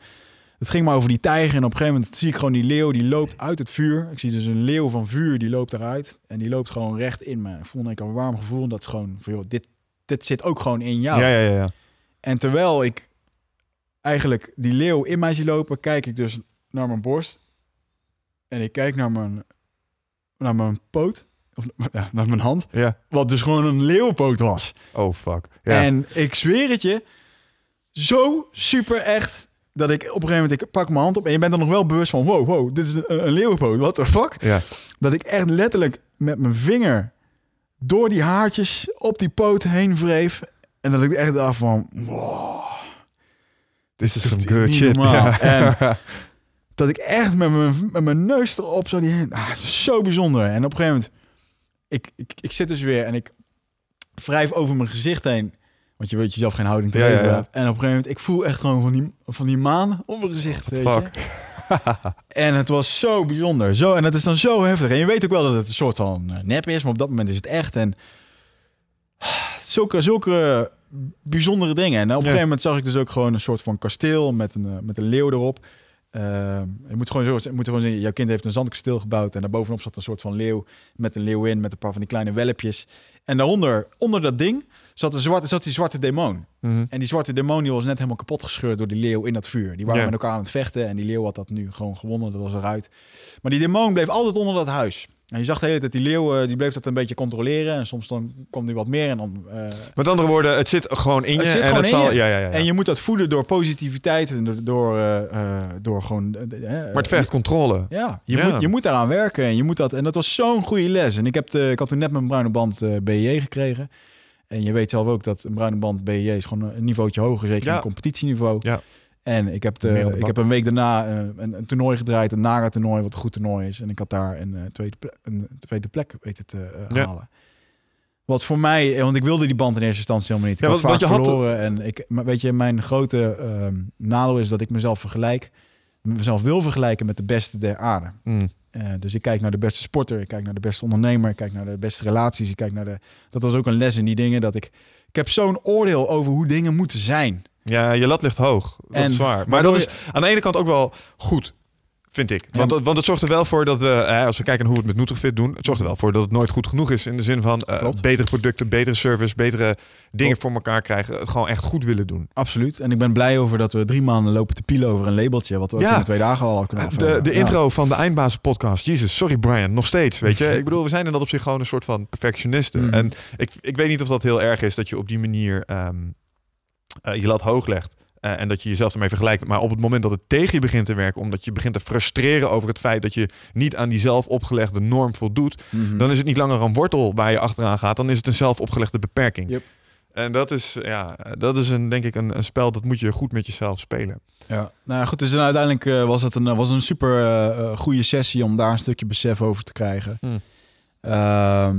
[SPEAKER 2] het ging maar over die tijger. En op een gegeven moment zie ik gewoon die leeuw, die loopt uit het vuur. Ik zie dus een leeuw van vuur, die loopt eruit. En die loopt gewoon recht in me. Ik voelde ik een warm gevoel. En dat is gewoon van, joh, dit, dit zit ook gewoon in jou.
[SPEAKER 1] Ja, ja, ja. ja.
[SPEAKER 2] En terwijl ik eigenlijk die leeuw in mij zie lopen, kijk ik dus naar mijn borst. En ik kijk naar mijn, naar mijn poot. Of [laughs] ja, naar mijn hand.
[SPEAKER 1] ja.
[SPEAKER 2] Wat dus gewoon een leeuwpoot was.
[SPEAKER 1] Oh, fuck. Ja.
[SPEAKER 2] En ik zweer het je, zo super echt, dat ik op een gegeven moment, ik pak mijn hand op en je bent er nog wel bewust van, wow, wow, dit is een, een leeuwenpoot, what the fuck?
[SPEAKER 1] ja.
[SPEAKER 2] Dat ik echt letterlijk met mijn vinger door die haartjes op die poot heen wreef. En dat ik echt dacht van, wow.
[SPEAKER 1] Is
[SPEAKER 2] Dit is
[SPEAKER 1] good
[SPEAKER 2] niet
[SPEAKER 1] shit. Ja.
[SPEAKER 2] En [laughs] dat ik echt met mijn, met mijn neus erop zo die. Ah, het is zo bijzonder. En op een gegeven moment, ik, ik, ik zit dus weer en ik wrijf over mijn gezicht heen. Want je weet jezelf geen houding te
[SPEAKER 1] Ja,
[SPEAKER 2] geven.
[SPEAKER 1] ja.
[SPEAKER 2] En op een gegeven moment, ik voel echt gewoon van die, van die maan op mijn gezicht. weet je.
[SPEAKER 1] fuck. [laughs]
[SPEAKER 2] En het was zo bijzonder. Zo, en het is dan zo heftig. En je weet ook wel dat het een soort van eh, nep is, maar op dat moment is het echt. En zulke, zulke bijzondere dingen. En op een gegeven moment zag ik dus ook gewoon een soort van kasteel met een, eh, met een leeuw erop. Eh, je moet gewoon zo, je moet gewoon zien, jouw kind heeft een zandkasteel gebouwd en daarbovenop zat een soort van leeuw met een leeuwin met een paar van die kleine welpjes. En daaronder, onder dat ding, zat, een zwarte, zat die zwarte demon.
[SPEAKER 1] Mhm.
[SPEAKER 2] En die zwarte demon die was net helemaal kapot gescheurd door die leeuw in dat vuur. Die waren met elkaar aan het vechten en die leeuw had dat nu gewoon gewonnen. Dat was eruit. Maar die demon bleef altijd onder dat huis. En je zag de hele tijd die leeuw, eh, die bleef dat een beetje controleren. En soms dan kwam die wat meer en dan... eh,
[SPEAKER 1] Met andere woorden, het zit gewoon in je.
[SPEAKER 2] Het zit
[SPEAKER 1] en het
[SPEAKER 2] in
[SPEAKER 1] zal,
[SPEAKER 2] je.
[SPEAKER 1] Ja, ja, ja.
[SPEAKER 2] En je moet dat voeden door positiviteit en door, door, eh, door gewoon...
[SPEAKER 1] maar het vergt controle.
[SPEAKER 2] ja, je,
[SPEAKER 1] Ja.
[SPEAKER 2] Moet, je moet daaraan werken. En, je moet dat, en dat was zo'n goede les. En ik, heb de, ik had toen net mijn bruine band BJ gekregen. En je weet zelf ook dat een bruine band BJ is gewoon een niveautje hoger. Zeker een competitieniveau.
[SPEAKER 1] Ja.
[SPEAKER 2] En ik heb, de, ik heb een week daarna eh, een, een toernooi gedraaid. Een Naga toernooi, wat een goed toernooi is. En ik had daar een, eh, tweede, plek, een tweede plek weten te eh,
[SPEAKER 1] Ja.
[SPEAKER 2] halen. Wat voor mij, want ik wilde die band in eerste instantie helemaal niet. Ik
[SPEAKER 1] Ja,
[SPEAKER 2] had vaak
[SPEAKER 1] want je had-
[SPEAKER 2] verloren. En ik, maar weet je, mijn grote ehm nadeel is dat ik mezelf vergelijk, mezelf wil vergelijken met de beste der aarde.
[SPEAKER 1] Mm.
[SPEAKER 2] Dus ik kijk naar de beste sporter, ik kijk naar de beste ondernemer, ik kijk naar de beste relaties, ik kijk naar de. Dat was ook een les in die dingen dat ik. Ik heb zo'n oordeel over hoe dingen moeten zijn.
[SPEAKER 1] Ja, je lat ligt hoog. Dat
[SPEAKER 2] En
[SPEAKER 1] is waar. Maar dat is aan de ene kant ook wel goed, vind ik. Want,
[SPEAKER 2] Ja.
[SPEAKER 1] want het zorgt er wel voor dat we, hè, als we kijken naar hoe we het met Nutrifit doen, het zorgt er wel voor dat het nooit goed genoeg is. In de zin van eh, betere producten, betere service, betere dingen
[SPEAKER 2] Klopt.
[SPEAKER 1] voor elkaar krijgen. Het gewoon echt goed willen doen.
[SPEAKER 2] Absoluut. En ik ben blij over dat we drie maanden lopen te pielen over een labeltje. Wat we
[SPEAKER 1] Ja.
[SPEAKER 2] in twee dagen al kunnen
[SPEAKER 1] De,
[SPEAKER 2] afhalen.
[SPEAKER 1] de
[SPEAKER 2] Ja.
[SPEAKER 1] intro van de Eindbazen podcast. Jezus, sorry Brian, nog steeds. Weet je, [laughs] ik bedoel, we zijn in dat op zich gewoon een soort van perfectionisten.
[SPEAKER 2] Mhm.
[SPEAKER 1] En ik, ik weet niet of dat heel erg is dat je op die manier ehm, eh, je lat hoog legt. eh, en dat je jezelf ermee vergelijkt. Maar op het moment dat het tegen je begint te werken, omdat je begint te frustreren over het feit dat je niet aan die zelf opgelegde norm voldoet,
[SPEAKER 2] Mhm.
[SPEAKER 1] dan is het niet langer een wortel waar je achteraan gaat. Dan is het een zelf opgelegde beperking.
[SPEAKER 2] Yep.
[SPEAKER 1] En dat is, ja, dat is een, denk ik een, een spel dat moet je goed met jezelf spelen.
[SPEAKER 2] Ja, nou ja, goed. Dus uiteindelijk eh, was het een, eh, was een super eh, eh, goede sessie om daar een stukje besef over te krijgen. Ehm,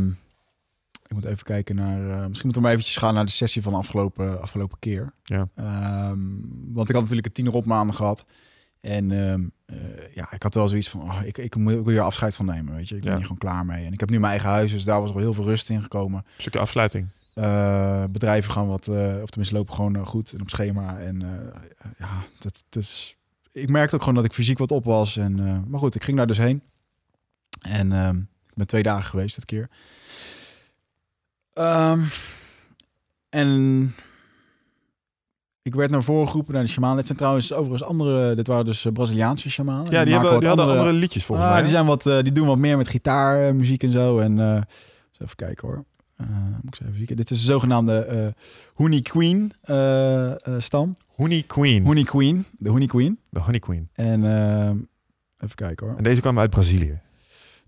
[SPEAKER 2] ik moet even kijken naar. eh, misschien moeten we maar eventjes gaan naar de sessie van afgelopen, afgelopen keer.
[SPEAKER 1] Ja.
[SPEAKER 2] Ehm, want ik had natuurlijk een tien op maanden gehad. En ehm, eh, ja, ik had wel zoiets van, oh, ik, ik moet ik wil hier afscheid van nemen, weet je. Ik ben
[SPEAKER 1] Ja.
[SPEAKER 2] hier gewoon klaar mee. En ik heb nu mijn eigen huis, dus daar was al heel veel rust in gekomen.
[SPEAKER 1] Een stukje afsluiting.
[SPEAKER 2] Eh, bedrijven gaan wat, of tenminste lopen gewoon goed en op schema. En ja, dat, dat is, ik merkte ook gewoon dat ik fysiek wat op was. En, maar goed, ik ging daar dus heen. En ehm, ik ben twee dagen geweest dit keer. Ehm, en ik werd naar voren geroepen naar de shaman. Dit zijn trouwens overigens andere, dit waren dus eh, Braziliaanse shamanen.
[SPEAKER 1] Ja, die, hebben,
[SPEAKER 2] wat
[SPEAKER 1] die hadden andere liedjes volgens
[SPEAKER 2] ah,
[SPEAKER 1] mij.
[SPEAKER 2] die, zijn wat, eh, die doen wat meer met gitaar, muziek en zo. En eh, eens even kijken hoor. Eh, moet ik even kijken. Dit is de zogenaamde eh Honey Queen eh, eh, stam.
[SPEAKER 1] Honey Queen.
[SPEAKER 2] Honey Queen, de Honey Queen.
[SPEAKER 1] De Honey Queen.
[SPEAKER 2] En eh, even kijken hoor.
[SPEAKER 1] En deze kwam uit Brazilië.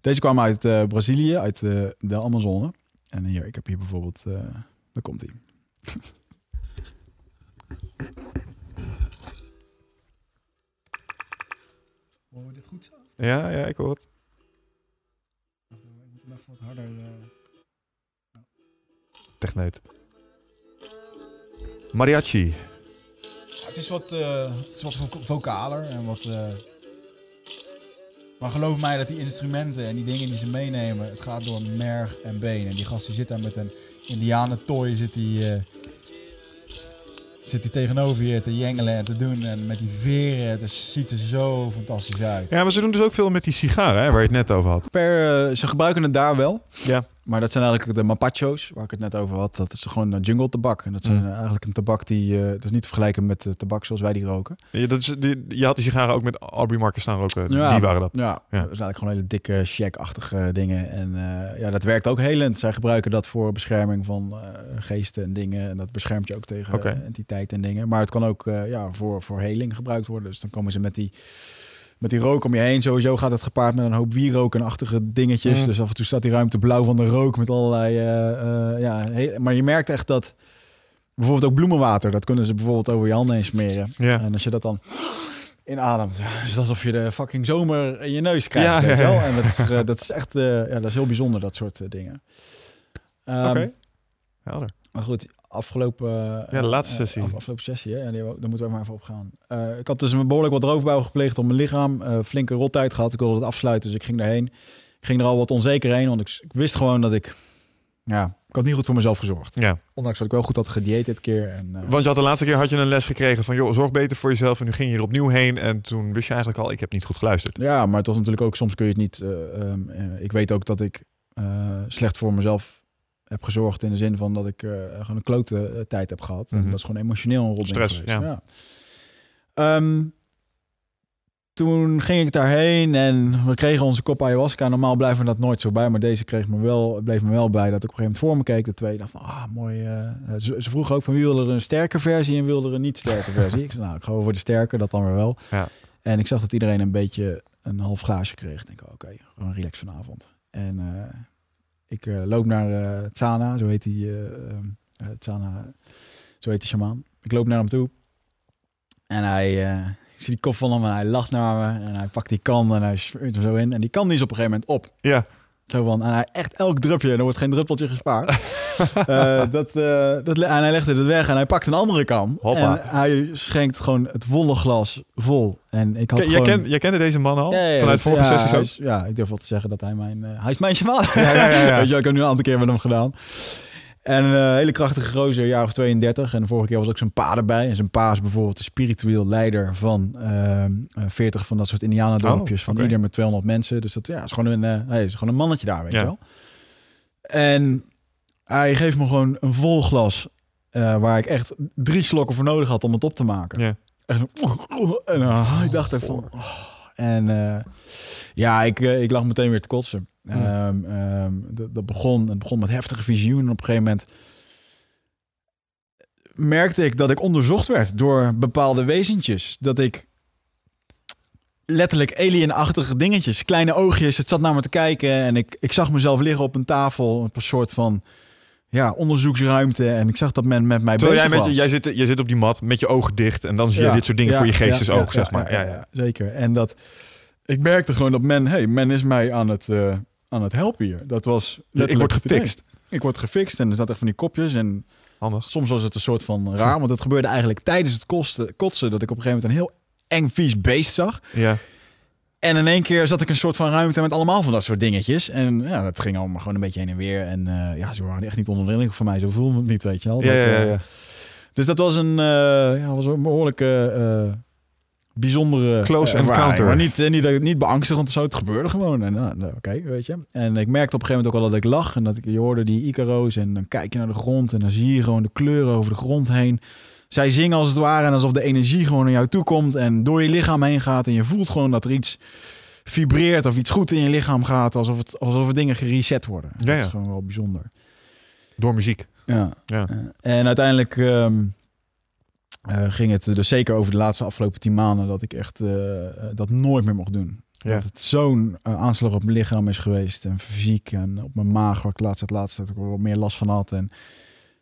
[SPEAKER 2] Deze kwam uit eh, Brazilië, uit eh, de Amazone. En hier, ik heb hier bijvoorbeeld, eh daar komt hij. [laughs] Hoor we dit goed zo?
[SPEAKER 1] Ja, ja, ik hoor het.
[SPEAKER 2] Ik moet hem even wat harder...
[SPEAKER 1] Techneut. Mariachi.
[SPEAKER 2] Ja, het is wat, eh, het is wat vo- vocaler en wat. Maar geloof mij dat die instrumenten en die dingen die ze meenemen, het gaat door merg en been. En die gast die zit daar met een indianentooi, zit die, eh, zit die tegenover je te jengelen en te doen. En met die veren, het is- ziet er zo fantastisch uit.
[SPEAKER 1] Ja, maar ze doen dus ook veel met die sigaren, hè, waar je het net over had.
[SPEAKER 2] Per, eh, ze gebruiken het daar wel.
[SPEAKER 1] Ja.
[SPEAKER 2] Maar dat zijn eigenlijk de mapacho's, waar ik het net over had. Dat is gewoon een jungle tabak. En dat zijn
[SPEAKER 1] Mm.
[SPEAKER 2] eigenlijk een tabak die, eh dat is niet te vergelijken met de tabak zoals wij die roken.
[SPEAKER 1] Je, dat is, die, je had die sigaren ook met Aubrey Marcus staan roken.
[SPEAKER 2] Ja.
[SPEAKER 1] Die waren dat.
[SPEAKER 2] Ja, dat is eigenlijk gewoon hele dikke, shack-achtige dingen. En eh, ja, dat werkt ook helend. Zij gebruiken dat voor bescherming van eh, geesten en dingen. En dat beschermt je ook tegen eh, entiteiten en dingen. Maar het kan ook ja, voor, voor heling gebruikt worden. Dus dan komen ze met die, met die rook om je heen. Sowieso gaat het gepaard met een hoop wierook en achtige dingetjes.
[SPEAKER 1] Mm.
[SPEAKER 2] Dus af en toe staat die ruimte blauw van de rook met allerlei... eh, eh, ja, he- maar je merkt echt dat... Bijvoorbeeld ook bloemenwater. Dat kunnen ze bijvoorbeeld over je handen heen smeren.
[SPEAKER 1] Ja.
[SPEAKER 2] En als je dat dan inademt, ja, is het alsof je de fucking zomer in je neus krijgt.
[SPEAKER 1] Ja,
[SPEAKER 2] weet je
[SPEAKER 1] ja,
[SPEAKER 2] wel?
[SPEAKER 1] ja.
[SPEAKER 2] En dat is, eh, dat is echt ja, dat is heel bijzonder, dat soort dingen. Ehm,
[SPEAKER 1] Oké. Helder.
[SPEAKER 2] Maar goed, afgelopen... eh,
[SPEAKER 1] Ja, de laatste
[SPEAKER 2] eh,
[SPEAKER 1] sessie.
[SPEAKER 2] af- afgelopen sessie, hè? Ja, die, daar moeten we maar even op gaan. Eh, ik had dus een behoorlijk wat roofbouw gepleegd op mijn lichaam. eh, flinke rottijd gehad. Ik wilde het afsluiten, dus ik ging daarheen. Ik ging er al wat onzeker heen, want ik, ik wist gewoon dat ik... Ja, ik had niet goed voor mezelf gezorgd.
[SPEAKER 1] Ja.
[SPEAKER 2] Ondanks dat ik wel goed had gedieet dit keer. En, eh,
[SPEAKER 1] Want je had de laatste keer had je een les gekregen van... joh, zorg beter voor jezelf. En nu ging je er opnieuw heen. En toen wist je eigenlijk al, ik heb niet goed geluisterd.
[SPEAKER 2] Ja, maar het was natuurlijk ook, soms kun je het niet. eh, ehm, eh, ik weet ook dat ik eh, slecht voor mezelf heb gezorgd in de zin van dat ik eh, gewoon een klote eh, tijd heb gehad. En
[SPEAKER 1] Mhm.
[SPEAKER 2] dat is gewoon emotioneel een rotding
[SPEAKER 1] Stress,
[SPEAKER 2] geweest.
[SPEAKER 1] ja.
[SPEAKER 2] Ehm, toen ging ik daarheen en we kregen onze kop ayahuasca. Normaal blijven we dat nooit zo bij, maar deze kreeg me wel, bleef me wel bij dat ik op een gegeven moment voor me keek. De twee dacht van, ah, mooi. eh. ze, ze vroegen ook van wie wilde er een sterke versie en wilde er een niet sterke versie. ik zei, nou, ik ga voor de sterke, dat dan weer wel.
[SPEAKER 1] Ja.
[SPEAKER 2] En ik zag dat iedereen een beetje een half glaasje kreeg. Ik denk, oké, gewoon relax vanavond. En eh, ik eh, loop naar eh Tsana, zo heet die, eh ehm, eh, Tsana, zo heet die shamaan. Ik loop naar hem toe. En hij, eh, ik die kop van hem en hij lacht naar me. En hij pakt die kan en hij smeurt hem zo in. En die kan die is op een gegeven moment op.
[SPEAKER 1] Ja.
[SPEAKER 2] Zo van, en hij echt elk drupje, en er wordt geen druppeltje gespaard. [laughs] Eh, dat, eh, dat, en hij legde het weg en hij pakt een andere kan.
[SPEAKER 1] Hoppa.
[SPEAKER 2] En hij schenkt gewoon het volle glas vol. En ik had
[SPEAKER 1] Ken-
[SPEAKER 2] gewoon...
[SPEAKER 1] jij, kent, jij kende deze man al?
[SPEAKER 2] Ja,
[SPEAKER 1] Vanuit vorige
[SPEAKER 2] ja,
[SPEAKER 1] sessies
[SPEAKER 2] hij
[SPEAKER 1] ook?
[SPEAKER 2] is- ja, ik durf wel te zeggen dat hij mijn... eh, hij is mijn shaman.
[SPEAKER 1] Ja, ja, ja. [laughs]
[SPEAKER 2] Weet je, ik heb nu een aantal keer met hem gedaan. En een eh, hele krachtige gozer, een jaar of 32. En de vorige keer was ook zijn pa erbij. En zijn pa is bijvoorbeeld de spiritueel leider van ehm, eh, 40 van dat soort indianendorpjes.
[SPEAKER 1] Oh,
[SPEAKER 2] van ieder met 200 mensen. Dus dat ja, is gewoon een, eh, is gewoon een mannetje daar, weet
[SPEAKER 1] Ja.
[SPEAKER 2] je wel. En hij geeft me gewoon een vol glas. eh, waar ik echt drie slokken voor nodig had om het op te maken.
[SPEAKER 1] Ja.
[SPEAKER 2] En, en eh, ik dacht even van... oh. En eh, ja, ik, eh, ik lag meteen weer te kotsen. Ehm, ehm, dat, dat begon, het begon met heftige visioenen. En op een gegeven moment merkte ik dat ik onderzocht werd door bepaalde wezentjes. Dat ik letterlijk alienachtige dingetjes, kleine oogjes, het zat naar me te kijken. En ik, ik zag mezelf liggen op een tafel, op een soort van ja, onderzoeksruimte. En ik zag dat men met mij
[SPEAKER 1] Terwijl jij,
[SPEAKER 2] bezig
[SPEAKER 1] met,
[SPEAKER 2] was.
[SPEAKER 1] jij, zit, jij zit op die mat met je ogen dicht en dan zie je
[SPEAKER 2] Ja,
[SPEAKER 1] dit soort dingen
[SPEAKER 2] ja,
[SPEAKER 1] voor je geestesoog,
[SPEAKER 2] ja,
[SPEAKER 1] zeg maar. Ja,
[SPEAKER 2] Ja,
[SPEAKER 1] ja.
[SPEAKER 2] ja, zeker. En dat ik merkte gewoon dat men, hey, men is mij aan het, eh, aan het helpen hier. Dat was
[SPEAKER 1] Ik
[SPEAKER 2] letterlijk
[SPEAKER 1] word
[SPEAKER 2] het idee.
[SPEAKER 1] gefixt.
[SPEAKER 2] Ik word gefixt en er zaten echt van die kopjes en
[SPEAKER 1] Handig.
[SPEAKER 2] soms was het een soort van raar, want het gebeurde eigenlijk tijdens het kosten, kotsen dat ik op een gegeven moment een heel eng vies beest zag.
[SPEAKER 1] Ja.
[SPEAKER 2] En in één keer zat ik een soort van ruimte met allemaal van dat soort dingetjes. En ja, dat ging allemaal gewoon een beetje heen en weer. En eh, ja, ze waren echt niet onder de indruk van mij. Zo voelde het niet, weet je wel.
[SPEAKER 1] Ja,
[SPEAKER 2] Dat,
[SPEAKER 1] ja, ja,
[SPEAKER 2] eh,
[SPEAKER 1] ja.
[SPEAKER 2] dus dat was een, eh, ja, was een behoorlijke eh, bijzondere
[SPEAKER 1] Close
[SPEAKER 2] eh, ervaring.
[SPEAKER 1] encounter.
[SPEAKER 2] Maar niet, eh, niet, niet beangstigend of zo. Het gebeurde gewoon. En nou, nou, oké, weet je. En ik merkte op een gegeven moment ook wel dat ik lag. En dat ik, je hoorde die Icaro's. En dan kijk je naar de grond. En dan zie je gewoon de kleuren over de grond heen. Zij zingen als het ware. En alsof de energie gewoon naar jou toe komt. En door je lichaam heen gaat. En je voelt gewoon dat er iets vibreert. Of iets goed in je lichaam gaat. Alsof, het, alsof er dingen gereset worden.
[SPEAKER 1] Ja,
[SPEAKER 2] Dat is gewoon wel bijzonder.
[SPEAKER 1] Door muziek.
[SPEAKER 2] Ja.
[SPEAKER 1] Ja.
[SPEAKER 2] Eh, en uiteindelijk ehm, eh, ging het dus zeker over de laatste afgelopen tien maanden dat ik echt eh, eh, dat nooit meer mocht doen.
[SPEAKER 1] Ja.
[SPEAKER 2] Dat het zo'n aanslag op mijn lichaam is geweest en fysiek en op mijn maag waar ik laatst het laatste dat ik wat meer last van had en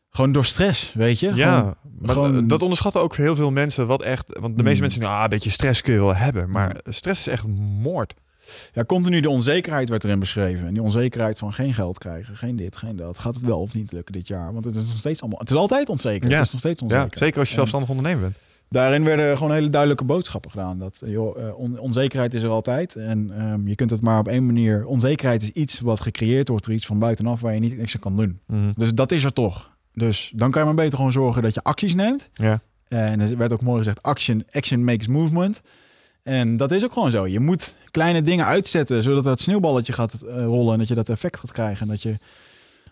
[SPEAKER 2] gewoon door stress, weet je?
[SPEAKER 1] Ja,
[SPEAKER 2] Gewoon-
[SPEAKER 1] maar
[SPEAKER 2] gewoon-
[SPEAKER 1] dat onderschatten ook heel veel mensen wat echt... Want de
[SPEAKER 2] Hmm.
[SPEAKER 1] meeste mensen denken, ah, een beetje stress kun je wel hebben. Maar stress is echt moord.
[SPEAKER 2] Ja, continu de onzekerheid werd erin beschreven en die onzekerheid van geen geld krijgen, geen dit, geen dat. Gaat het wel of niet lukken dit jaar? Want het is nog steeds allemaal, het is altijd onzeker.
[SPEAKER 1] Ja.
[SPEAKER 2] Het is nog steeds onzeker.
[SPEAKER 1] Ja, zeker als je
[SPEAKER 2] En-
[SPEAKER 1] zelfstandig ondernemer bent.
[SPEAKER 2] Daarin werden gewoon hele duidelijke boodschappen gedaan. Dat joh, eh, on- onzekerheid is er altijd. En ehm, je kunt het maar op één manier. Onzekerheid is iets wat gecreëerd wordt door iets van buitenaf waar je niet niks aan kan doen.
[SPEAKER 1] Mhm.
[SPEAKER 2] Dus dat is er toch. Dus dan kan je maar beter gewoon zorgen dat je acties neemt.
[SPEAKER 1] Ja.
[SPEAKER 2] En er werd ook mooi gezegd: action, action makes movement. En dat is ook gewoon zo. Je moet kleine dingen uitzetten zodat dat sneeuwballetje gaat eh, rollen en dat je dat effect gaat krijgen. En dat je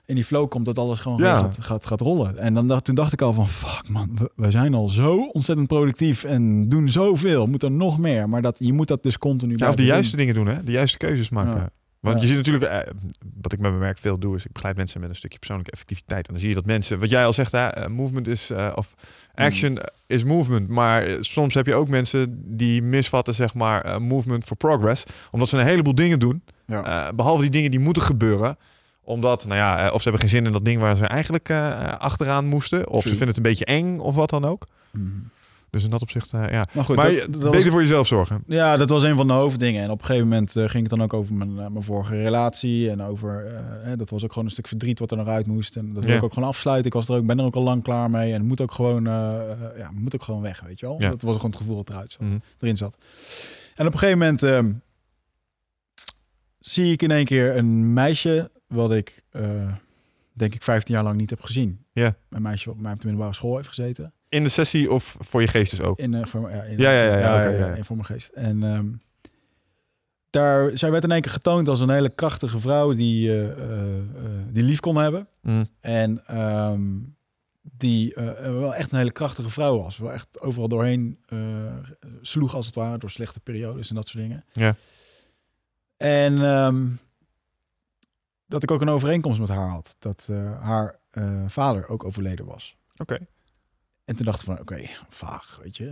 [SPEAKER 2] in die flow komt dat alles gewoon
[SPEAKER 1] Ja.
[SPEAKER 2] gaat, gaat, gaat rollen. En dan dacht, toen dacht ik al van fuck man, we, we zijn al zo ontzettend productief en doen zoveel. Moet er nog meer. Maar dat, je moet dat dus continu
[SPEAKER 1] Ja, of de
[SPEAKER 2] doen.
[SPEAKER 1] juiste dingen doen, hè? De juiste keuzes maken.
[SPEAKER 2] Ja.
[SPEAKER 1] Want je ziet natuurlijk, eh, wat ik met mijn werk veel doe, is ik begeleid mensen met een stukje persoonlijke effectiviteit. En dan zie je dat mensen, wat jij al zegt, hè, eh, movement is, eh, of action is movement. Maar soms heb je ook mensen die misvatten, zeg maar, movement for progress. Omdat ze een heleboel dingen doen.
[SPEAKER 2] Ja.
[SPEAKER 1] Eh, behalve die dingen die moeten gebeuren omdat, nou ja, of ze hebben geen zin in dat ding waar ze eigenlijk achteraan moesten. Of ze vinden het een beetje eng of wat dan ook.
[SPEAKER 2] Mhm.
[SPEAKER 1] Dus in dat opzicht, eh, ja.
[SPEAKER 2] Maar goed,
[SPEAKER 1] maar
[SPEAKER 2] dat, was-
[SPEAKER 1] beter voor jezelf zorgen.
[SPEAKER 2] Ja, dat was een van de hoofddingen. En op een gegeven moment eh, ging het dan ook over mijn, eh, mijn vorige relatie. En over, eh, hè, dat was ook gewoon een stuk verdriet wat er nog uit moest. En dat wil
[SPEAKER 1] Ja.
[SPEAKER 2] ik ook gewoon afsluiten. Ik was er ook, ben er ook al lang klaar mee. En moet ook gewoon, ja, moet ook gewoon weg, weet je wel.
[SPEAKER 1] Ja.
[SPEAKER 2] Dat was gewoon het gevoel dat eruit zat,
[SPEAKER 1] Mhm.
[SPEAKER 2] erin zat. En op een gegeven moment ehm, zie ik in één keer een meisje wat ik, denk ik, 15 jaar lang niet heb gezien.
[SPEAKER 1] Ja.
[SPEAKER 2] Een meisje wat op de middelbare school heeft gezeten.
[SPEAKER 1] In de sessie of voor je geestes ook?
[SPEAKER 2] In, eh, voor, ja, in,
[SPEAKER 1] Ja, ja, ja, ja, oké, ja, ja.
[SPEAKER 2] in voor mijn geest. En ehm, daar, zij werd in één keer getoond als een hele krachtige vrouw die, eh, eh, eh, die lief kon hebben.
[SPEAKER 1] Mhm.
[SPEAKER 2] En ehm, die wel echt een hele krachtige vrouw was. Wel echt overal doorheen eh, sloeg als het ware door slechte periodes en dat soort dingen.
[SPEAKER 1] Ja.
[SPEAKER 2] En ehm, dat ik ook een overeenkomst met haar had. Dat eh, haar eh, vader ook overleden was.
[SPEAKER 1] Oké.
[SPEAKER 2] En toen dacht ik van, oké, vaag, weet je.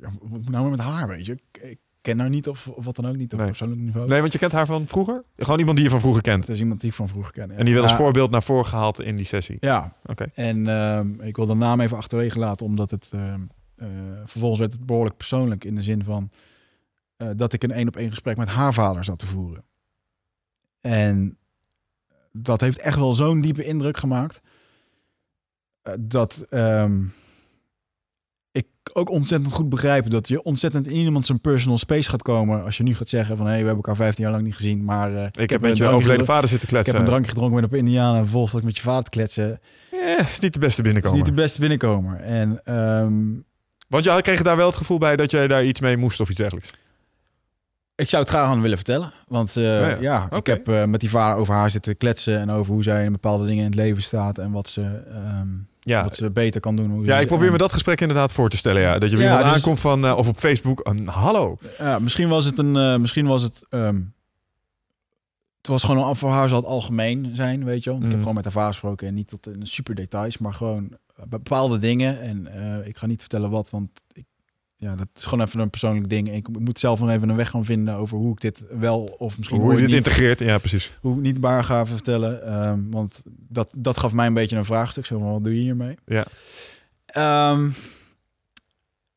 [SPEAKER 2] Ja, wat moet nou met haar, weet je? Ik, ken haar niet of, of wat dan ook niet op
[SPEAKER 1] Nee.
[SPEAKER 2] persoonlijk niveau.
[SPEAKER 1] Nee, want je kent haar van vroeger? Gewoon iemand die je van vroeger kent.
[SPEAKER 2] Het is iemand die ik van vroeger ken. ja.
[SPEAKER 1] En die werd als
[SPEAKER 2] Ja,
[SPEAKER 1] voorbeeld naar voren gehaald in die sessie.
[SPEAKER 2] Ja,
[SPEAKER 1] Oké.
[SPEAKER 2] en ehm, ik wil de naam even achterwege laten, omdat het ehm, eh, vervolgens werd het behoorlijk persoonlijk in de zin van eh, dat ik een één op één gesprek met haar vader zat te voeren. En dat heeft echt wel zo'n diepe indruk gemaakt. Eh, dat ehm, ik ook ontzettend goed begrijp dat je ontzettend in iemand zijn personal space gaat komen. Als je nu gaat zeggen van hé, we hebben elkaar 15 jaar lang niet gezien. Maar eh,
[SPEAKER 1] Ik heb met je overleden vader zitten
[SPEAKER 2] Ik heb
[SPEAKER 1] kletsen.
[SPEAKER 2] een drankje gedronken met op Indiana en vervolgens zat ik met je vader te kletsen.
[SPEAKER 1] Eh, is niet de beste
[SPEAKER 2] Dat is
[SPEAKER 1] binnenkomen.
[SPEAKER 2] niet de beste binnenkomer. En ehm,
[SPEAKER 1] Want jij kreeg daar wel het gevoel bij dat jij daar iets mee moest of iets dergelijks.
[SPEAKER 2] Ik zou het graag aan willen vertellen. Want eh,
[SPEAKER 1] ja.
[SPEAKER 2] ja. ik heb met die vader over haar zitten kletsen. En over hoe zij in bepaalde dingen in het leven staat. En wat ze, ehm,
[SPEAKER 1] Ja,
[SPEAKER 2] wat ze beter kan doen. Hoe
[SPEAKER 1] ja
[SPEAKER 2] ze-
[SPEAKER 1] ik probeer me dat gesprek inderdaad voor te stellen. Ja. Dat je
[SPEAKER 2] Ja,
[SPEAKER 1] iemand
[SPEAKER 2] dus-
[SPEAKER 1] aankomt van, eh, of op Facebook, een hallo.
[SPEAKER 2] Ja, misschien was het een... eh, misschien was het... ehm, het was gewoon een, voor haar zal het algemeen zijn, weet je wel. Want Ik heb
[SPEAKER 1] Mm.
[SPEAKER 2] gewoon met haar vader gesproken. En niet tot in super details. Maar gewoon eh, bepaalde dingen. En ik ga niet vertellen wat. Want ik, ja, dat is gewoon even een persoonlijk ding. Ik moet zelf nog even een weg gaan vinden over hoe ik dit wel of misschien
[SPEAKER 1] Hoe je dit
[SPEAKER 2] niet-
[SPEAKER 1] integreert. Ja, precies.
[SPEAKER 2] hoe ik niet waar ga vertellen. ehm, want dat, dat gaf mij een beetje een vraagstuk. Zo van, wat doe je hiermee?
[SPEAKER 1] Ja.
[SPEAKER 2] Ehm,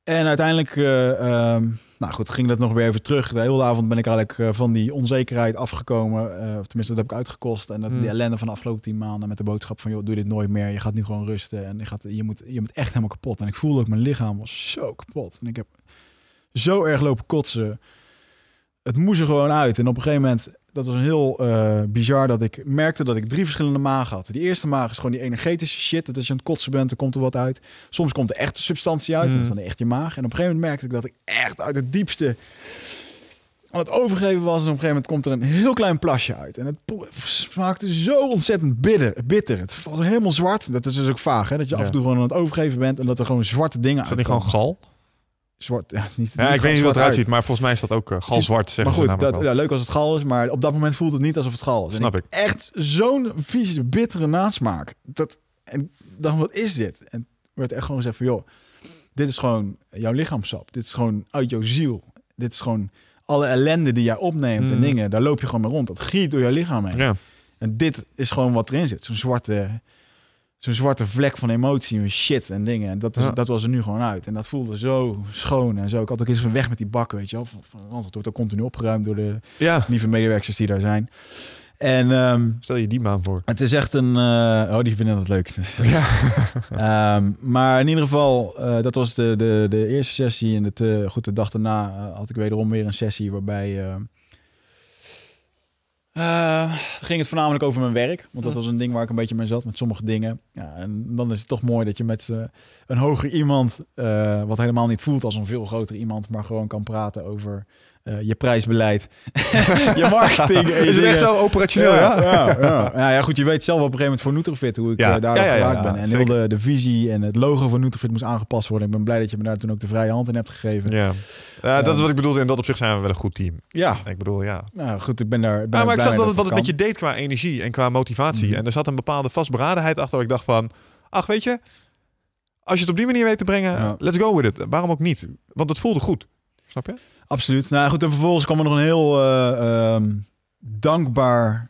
[SPEAKER 2] en uiteindelijk, ehm, nou goed, ging dat nog weer even terug. De hele avond ben ik eigenlijk eh, van die onzekerheid afgekomen. eh, of tenminste, dat heb ik uitgekost. En dat,
[SPEAKER 1] Hmm.
[SPEAKER 2] die ellende van de afgelopen tien maanden met de boodschap van... joh, doe dit nooit meer. Je gaat nu gewoon rusten. En je, gaat, je, moet, je moet echt helemaal kapot. En ik voelde ook, mijn lichaam was zo kapot. En ik heb zo erg lopen kotsen. Het moest er gewoon uit. En op een gegeven moment, dat was een heel eh, bizar... dat ik merkte dat ik drie verschillende magen had. Die eerste maag is gewoon die energetische shit. Dat als je aan het kotsen bent, dan komt er wat uit. Soms komt er echt substantie uit.
[SPEAKER 1] Mm.
[SPEAKER 2] Dat is dan echt je maag. En op een gegeven moment merkte ik dat ik echt uit het diepste aan het overgeven was. En op een gegeven moment komt er een heel klein plasje uit. En het smaakte zo ontzettend bitter. bitter. Het was helemaal zwart. Dat is dus ook vaag, hè? Dat je
[SPEAKER 1] Ja.
[SPEAKER 2] af en toe gewoon aan het overgeven bent... en dat er gewoon zwarte dingen
[SPEAKER 1] Is dat niet gewoon gal?
[SPEAKER 2] Zwart, ja, het is niet,
[SPEAKER 1] Ja, ik weet niet hoe het eruit
[SPEAKER 2] uit.
[SPEAKER 1] ziet, maar volgens mij is dat ook uh, galzwart, zeggen
[SPEAKER 2] Maar
[SPEAKER 1] ze
[SPEAKER 2] goed,
[SPEAKER 1] namelijk
[SPEAKER 2] dat, ja, leuk als het gal is, maar op dat moment voelt het niet alsof het gal is.
[SPEAKER 1] Snap ik.
[SPEAKER 2] Echt zo'n vieze, bittere nasmaak. Dat, en dan, wat is dit? En werd echt gewoon gezegd van, joh, dit is gewoon jouw lichaamsap. Dit is gewoon uit jouw ziel. Dit is gewoon alle ellende die jij opneemt en
[SPEAKER 1] Mm.
[SPEAKER 2] dingen. Daar loop je gewoon mee rond. Dat giert door jouw lichaam heen.
[SPEAKER 1] Ja.
[SPEAKER 2] En dit is gewoon wat erin zit. Zo'n zwarte, zo'n zwarte vlek van emotie en shit en dingen. En dat, is,
[SPEAKER 1] Ja.
[SPEAKER 2] dat was er nu gewoon uit. En dat voelde zo schoon en zo. Ik had ook eens van weg met die bakken, weet je wel. Van, van, wordt ook continu opgeruimd door de
[SPEAKER 1] ja,
[SPEAKER 2] lieve medewerkers die daar zijn. En ehm,
[SPEAKER 1] stel je die maan voor.
[SPEAKER 2] het is echt een... eh, oh, die vinden het leuk. [laughs]
[SPEAKER 1] Ja.
[SPEAKER 2] Ehm, maar in ieder geval, eh, dat was de, de, de eerste sessie. En het, eh, goed, de dag daarna eh, had ik wederom weer een sessie waarbij... eh, ging het voornamelijk over mijn werk. Want dat was een ding waar ik een beetje mee zat met sommige dingen. Ja, en dan is het toch mooi dat je met eh, een hoger iemand, eh, wat helemaal niet voelt als een veel groter iemand, maar gewoon kan praten over eh, je prijsbeleid, [laughs] je marketing. je [laughs]
[SPEAKER 1] Is het echt zo operationeel, ja?
[SPEAKER 2] Ja, ja, ja. goed, je weet zelf op een gegeven moment voor Nutrifit hoe ik
[SPEAKER 1] Ja.
[SPEAKER 2] eh, daar
[SPEAKER 1] Ja, ja, ja,
[SPEAKER 2] geraakt
[SPEAKER 1] ja,
[SPEAKER 2] ben. En heel de, de visie en het logo van Nutrifit moest aangepast worden. Ik ben blij dat je me daar toen ook de vrije hand in hebt gegeven.
[SPEAKER 1] Ja. Dat is wat ik bedoelde. In dat opzicht zijn we wel een goed team.
[SPEAKER 2] Ja,
[SPEAKER 1] Ik bedoel, ja.
[SPEAKER 2] nou goed, ik ben daar. Ben
[SPEAKER 1] maar ik zag dat het wat het met je deed qua energie en qua motivatie.
[SPEAKER 2] Mhm.
[SPEAKER 1] En er zat een bepaalde vastberadenheid achter. waar ik dacht van, ach weet je, als je het op die manier weet te brengen,
[SPEAKER 2] Ja.
[SPEAKER 1] let's go with it. Waarom ook niet? Want het voelde goed. Snap je?
[SPEAKER 2] Absoluut. Nou goed, en vervolgens kwam er nog een heel eh, ehm, dankbaar.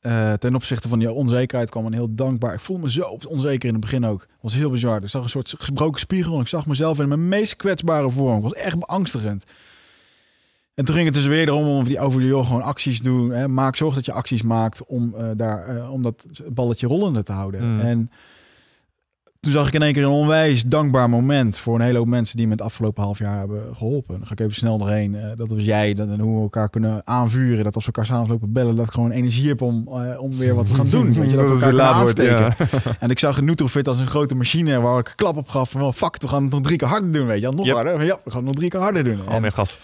[SPEAKER 2] eh, ten opzichte van die onzekerheid kwam een heel dankbaar. Ik voel me zo onzeker in het begin ook. Het was heel bizar. Ik zag een soort gebroken spiegel en ik zag mezelf in mijn meest kwetsbare vorm. Ik was echt beangstigend. En toen ging het dus weer erom om die over joh, gewoon acties doen. Hè. Maak zorg dat je acties maakt om eh, daar om dat balletje rollende te houden.
[SPEAKER 1] Mm.
[SPEAKER 2] En toen zag ik in één keer een onwijs dankbaar moment voor een hele hoop mensen die me het afgelopen half jaar hebben geholpen. Dan ga ik even snel doorheen. Eh, dat was jij, dat, en hoe we elkaar kunnen aanvuren. Dat als we elkaar samen lopen bellen, dat ik gewoon energie heb om, eh, om weer wat te gaan doen. Weet je, dat we elkaar
[SPEAKER 1] laat wordt,
[SPEAKER 2] aansteken.
[SPEAKER 1] ja. [laughs]
[SPEAKER 2] En ik zag Nutrofit als een grote machine waar ik klap op gaf van well, fuck, we gaan het nog drie keer harder doen, weet je. Nog
[SPEAKER 1] Yep.
[SPEAKER 2] harder. Ja, we gaan het nog drie keer harder doen.
[SPEAKER 1] Al meer gas.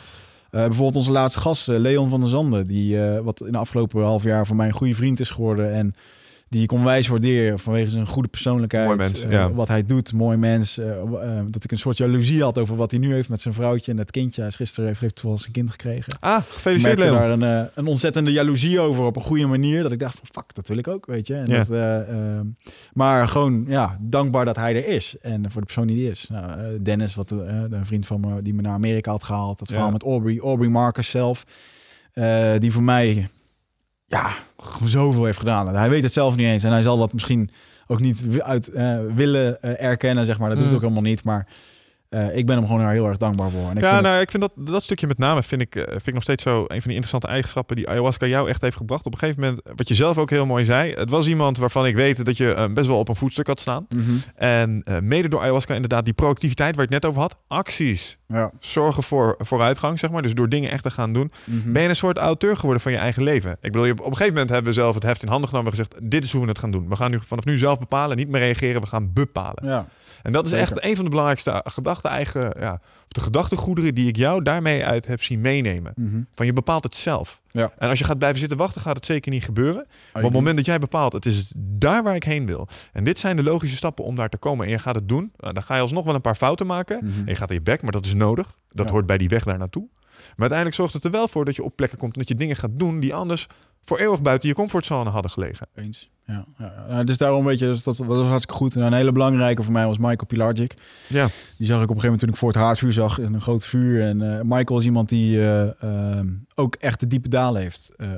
[SPEAKER 2] eh, bijvoorbeeld onze laatste gast, Leon van der Zanden, die wat in de afgelopen half jaar voor mij een goede vriend is geworden. En die ik onwijs waardeer vanwege zijn goede persoonlijkheid.
[SPEAKER 1] Mooi mens,
[SPEAKER 2] eh,
[SPEAKER 1] ja.
[SPEAKER 2] Wat hij doet, mooi mens. eh, eh, dat ik een soort jaloezie had over wat hij nu heeft met zijn vrouwtje en het kindje. Hij is gisteren heeft, heeft toevallig zijn kind gekregen.
[SPEAKER 1] Ah,
[SPEAKER 2] Ik
[SPEAKER 1] gefeliciteerd Leon.
[SPEAKER 2] daar een, een ontzettende jaloezie over op een goede manier. Dat ik dacht van fuck, dat wil ik ook, weet je. En
[SPEAKER 1] Ja.
[SPEAKER 2] dat, eh, ehm, maar gewoon ja, dankbaar dat hij er is. En voor de persoon die hij is. Nou, Dennis, wat, een vriend van me die me naar Amerika had gehaald. Dat
[SPEAKER 1] Ja.
[SPEAKER 2] verhaal met Aubrey, Aubrey Marcus zelf. die voor mij ja, zoveel heeft gedaan. Hij weet het zelf niet eens. En hij zal dat misschien ook niet uit eh, willen eh, erkennen, zeg maar. Dat doet
[SPEAKER 1] Mm.
[SPEAKER 2] ook helemaal niet. Maar uh, ik ben hem gewoon heel erg dankbaar voor.
[SPEAKER 1] En ik ja, vind nou, het... ik vind dat, dat stukje met name vind ik, uh, vind ik nog steeds zo een van die interessante eigenschappen die ayahuasca jou echt heeft gebracht. Op een gegeven moment, wat je zelf ook heel mooi zei, het was iemand waarvan ik weet dat je uh, best wel op een voetstuk had staan. Mm -hmm. En mede door ayahuasca inderdaad die proactiviteit waar je het net over had, acties, ja. zorgen voor vooruitgang, zeg maar. Dus door dingen echt te gaan doen, mm -hmm. ben je een soort auteur geworden van je eigen leven. Ik bedoel, op een gegeven moment hebben we zelf het heft in handen genomen en gezegd, dit is hoe we het gaan doen. We gaan nu vanaf nu zelf bepalen, niet meer reageren, we gaan bepalen. Ja. En dat is echt een van de belangrijkste gedachten eigen, ja, of de gedachtegoederen die ik jou daarmee uit heb zien meenemen. Mhm. Van je bepaalt het zelf. Ja. En als je gaat blijven zitten wachten, gaat het zeker niet gebeuren. Maar op het moment dat jij bepaalt, het is daar waar ik heen wil. En dit zijn de logische stappen om daar te komen. En je gaat het doen. Nou, dan ga je alsnog wel een paar fouten maken. Mhm. En je gaat in je bek, maar dat is nodig. Dat hoort bij die weg daar naartoe. Maar uiteindelijk zorgt het er wel voor dat je op plekken komt en dat je dingen gaat doen die anders voor eeuwig buiten je comfortzone hadden gelegen.
[SPEAKER 2] Eens. Ja, ja, ja. dus daarom weet je, dus dat, was hartstikke goed. En een hele belangrijke voor mij was Michael Pilarczyk. Ja. Die zag ik op een gegeven moment toen ik voor het haardvuur zag, in een groot vuur. En uh, Michael is iemand die uh, uh, ook echt de diepe dalen heeft eh,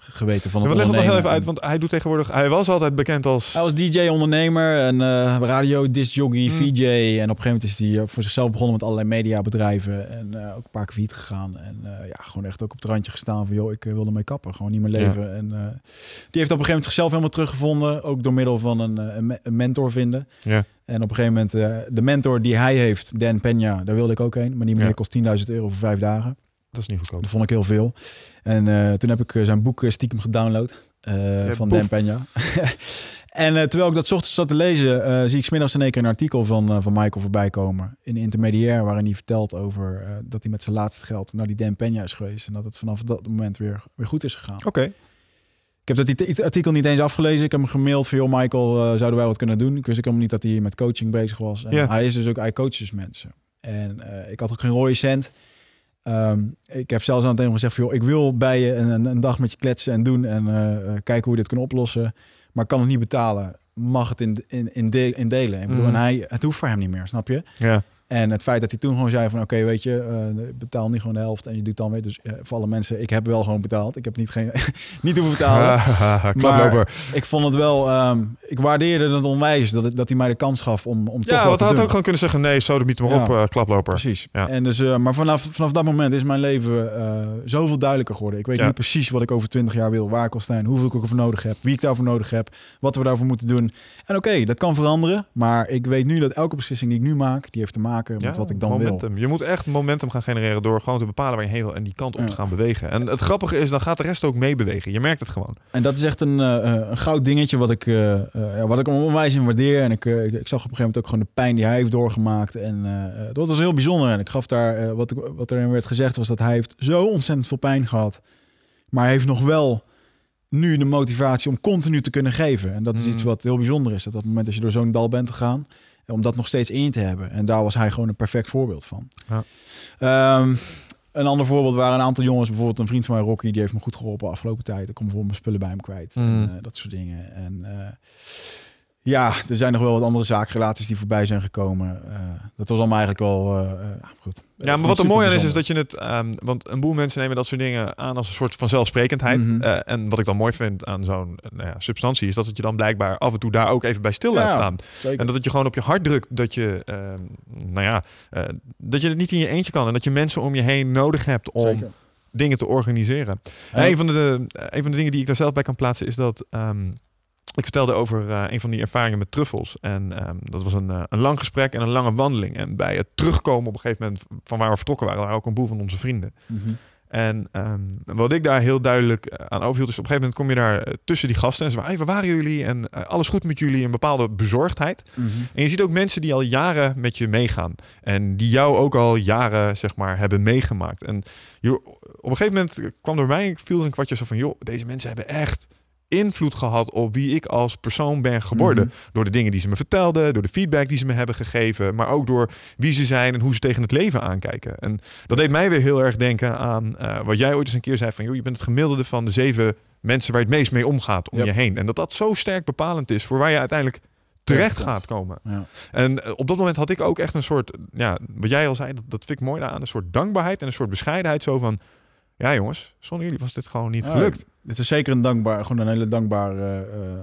[SPEAKER 2] geweten van het
[SPEAKER 1] ja,
[SPEAKER 2] ondernemen.
[SPEAKER 1] Het nog heel even uit, want hij doet tegenwoordig... Hij was altijd bekend als...
[SPEAKER 2] Hij was DJ, ondernemer en radio, disc jockey, mm. VJ. En op een gegeven moment is hij voor zichzelf begonnen met allerlei mediabedrijven. En ook een paar keer failliet gegaan. En ja, gewoon echt ook op het randje gestaan van... joh, ik wil ermee kappen. Gewoon niet meer leven. Ja. En die heeft op een gegeven moment zichzelf helemaal teruggevonden. Ook door middel van een, een mentor vinden. Ja. En op een gegeven moment, uh, de mentor die hij heeft, Dan Peña, daar wilde ik ook heen. Maar die meneer ja. kost 10.000 euro voor vijf dagen.
[SPEAKER 1] Dat is niet goedkoop.
[SPEAKER 2] Dat vond ik heel veel. En uh, toen heb ik uh, zijn boek stiekem gedownload van boef. Dan Peña. [laughs] en terwijl ik dat ochtends zat te lezen, zie ik smiddags in één keer een artikel van, van Michael voorbij komen. In de intermediair, waarin hij vertelt over dat hij met zijn laatste geld naar die Dan Peña is geweest. En dat het vanaf dat moment weer, weer goed is gegaan.
[SPEAKER 1] Oké.
[SPEAKER 2] Ik heb dat artikel niet eens afgelezen. Ik heb hem gemaild van, joh Michael, uh, zouden wij wat kunnen doen? Ik wist ook helemaal niet dat hij met coaching bezig was. En Hij is dus ook, hij coaches mensen. En uh, ik had ook geen rode cent. Um, ik heb zelfs aan het einde gezegd van, joh, ik wil bij je een, een, dag met je kletsen en doen en uh, kijken hoe we dit kunnen oplossen. Maar kan het niet betalen. Mag het in, in, in, de, in delen. Ik bedoel, mm. en hij, het hoeft voor hem niet meer, snap je? Ja. En het feit dat hij toen gewoon zei van oké, weet je, uh, betaal niet gewoon de helft en je doet dan weer. Dus uh, voor alle mensen, ik heb wel gewoon betaald. Ik heb niet, geen, [laughs] niet hoeven betalen. [laughs] maar ik vond het wel, um, ik waardeerde het onwijs dat, dat hij mij de kans gaf om, om
[SPEAKER 1] ja,
[SPEAKER 2] toch
[SPEAKER 1] wat had ook gewoon kunnen zeggen, nee, zo de niet maar op, uh, klaploper.
[SPEAKER 2] Precies. Ja. En dus, maar vanaf, vanaf dat moment is mijn leven zoveel duidelijker geworden. Ik weet ja. nu precies wat ik over twintig jaar wil, waar ik wil staan, hoeveel ik ervoor nodig heb, wie ik daarvoor nodig heb, wat we daarvoor moeten doen. En oké, dat kan veranderen, maar ik weet nu dat elke beslissing die ik nu maak, die heeft te maken met wat ik dan
[SPEAKER 1] momentum. Je moet echt momentum gaan genereren door gewoon te bepalen waar je heen wil en die kant op te gaan bewegen. En het grappige is, dan gaat de rest ook meebewegen. Je merkt het gewoon.
[SPEAKER 2] En dat is echt een, uh, een goud dingetje wat ik, uh, uh, wat ik onwijs in waardeer. En ik, ik, ik, zag op een gegeven moment ook gewoon de pijn die hij heeft doorgemaakt. En dat was heel bijzonder. En ik gaf daar, wat, wat erin werd gezegd was dat hij heeft zo ontzettend veel pijn gehad. Maar hij heeft nog wel nu de motivatie om continu te kunnen geven. En dat is iets mm. wat heel bijzonder is. Dat op het moment dat je door zo'n dal bent gegaan, om dat nog steeds in te hebben. En daar was hij gewoon een perfect voorbeeld van. Ja. Um, een ander voorbeeld waren een aantal jongens, bijvoorbeeld een vriend van mij, Rocky, die heeft me goed geholpen afgelopen tijd. Ik kom voor mijn spullen bij hem kwijt mm. en uh, dat soort dingen. En uh, ja, er zijn nog wel wat andere zakenrelaties die voorbij zijn gekomen. Uh, dat was allemaal eigenlijk wel uh, goed.
[SPEAKER 1] Ja, maar wat er mooi aan is, is dat je het... Um, want een boel mensen nemen dat soort dingen aan als een soort van zelfsprekendheid. Mm -hmm. uh, en wat ik dan mooi vind aan zo'n nou ja, substantie... is dat het je dan blijkbaar af en toe daar ook even bij stil laat staan. Zeker. En dat het je gewoon op je hart drukt dat je... nou ja, dat je het niet in je eentje kan. En dat je mensen om je heen nodig hebt om... Zeker. dingen te organiseren. Ja. Een, van de, een van de dingen die ik daar zelf bij kan plaatsen is dat... Um, ik vertelde over uh, een van die ervaringen met truffels. En um, dat was een, uh, een lang gesprek en een lange wandeling. En bij het terugkomen op een gegeven moment van waar we vertrokken waren, waren ook een boel van onze vrienden. Mm -hmm. En um, wat ik daar heel duidelijk eh, aan overhield, is op een gegeven moment kom je daar tussen die gasten en ze hey, waar waren jullie? En uh, alles goed met jullie? Een bepaalde bezorgdheid. Mm -hmm. En je ziet ook mensen die al jaren met je meegaan. En die jou ook al jaren, zeg maar, hebben meegemaakt. En je, op een gegeven moment kwam door mij, viel een kwartje zo van, joh, deze mensen hebben echt invloed gehad op wie ik als persoon ben geworden. Mm -hmm. Door de dingen die ze me vertelden, door de feedback die ze me hebben gegeven, maar ook door wie ze zijn en hoe ze tegen het leven aankijken. En dat deed mij weer heel erg denken aan uh, wat jij ooit eens een keer zei van, joh, je bent het gemiddelde van de zeven mensen waar je het meest mee omgaat om yep. je heen. En dat dat zo sterk bepalend is voor waar je uiteindelijk terecht gaat komen. Ja. En uh, op dat moment had ik ook echt een soort, ja, wat jij al zei, dat, dat vind ik mooi aan, een soort dankbaarheid en een soort bescheidenheid zo van, ja jongens, zonder jullie was dit gewoon niet gelukt. Ja,
[SPEAKER 2] dit is zeker een dankbaar, gewoon een hele dankbaar. Uh,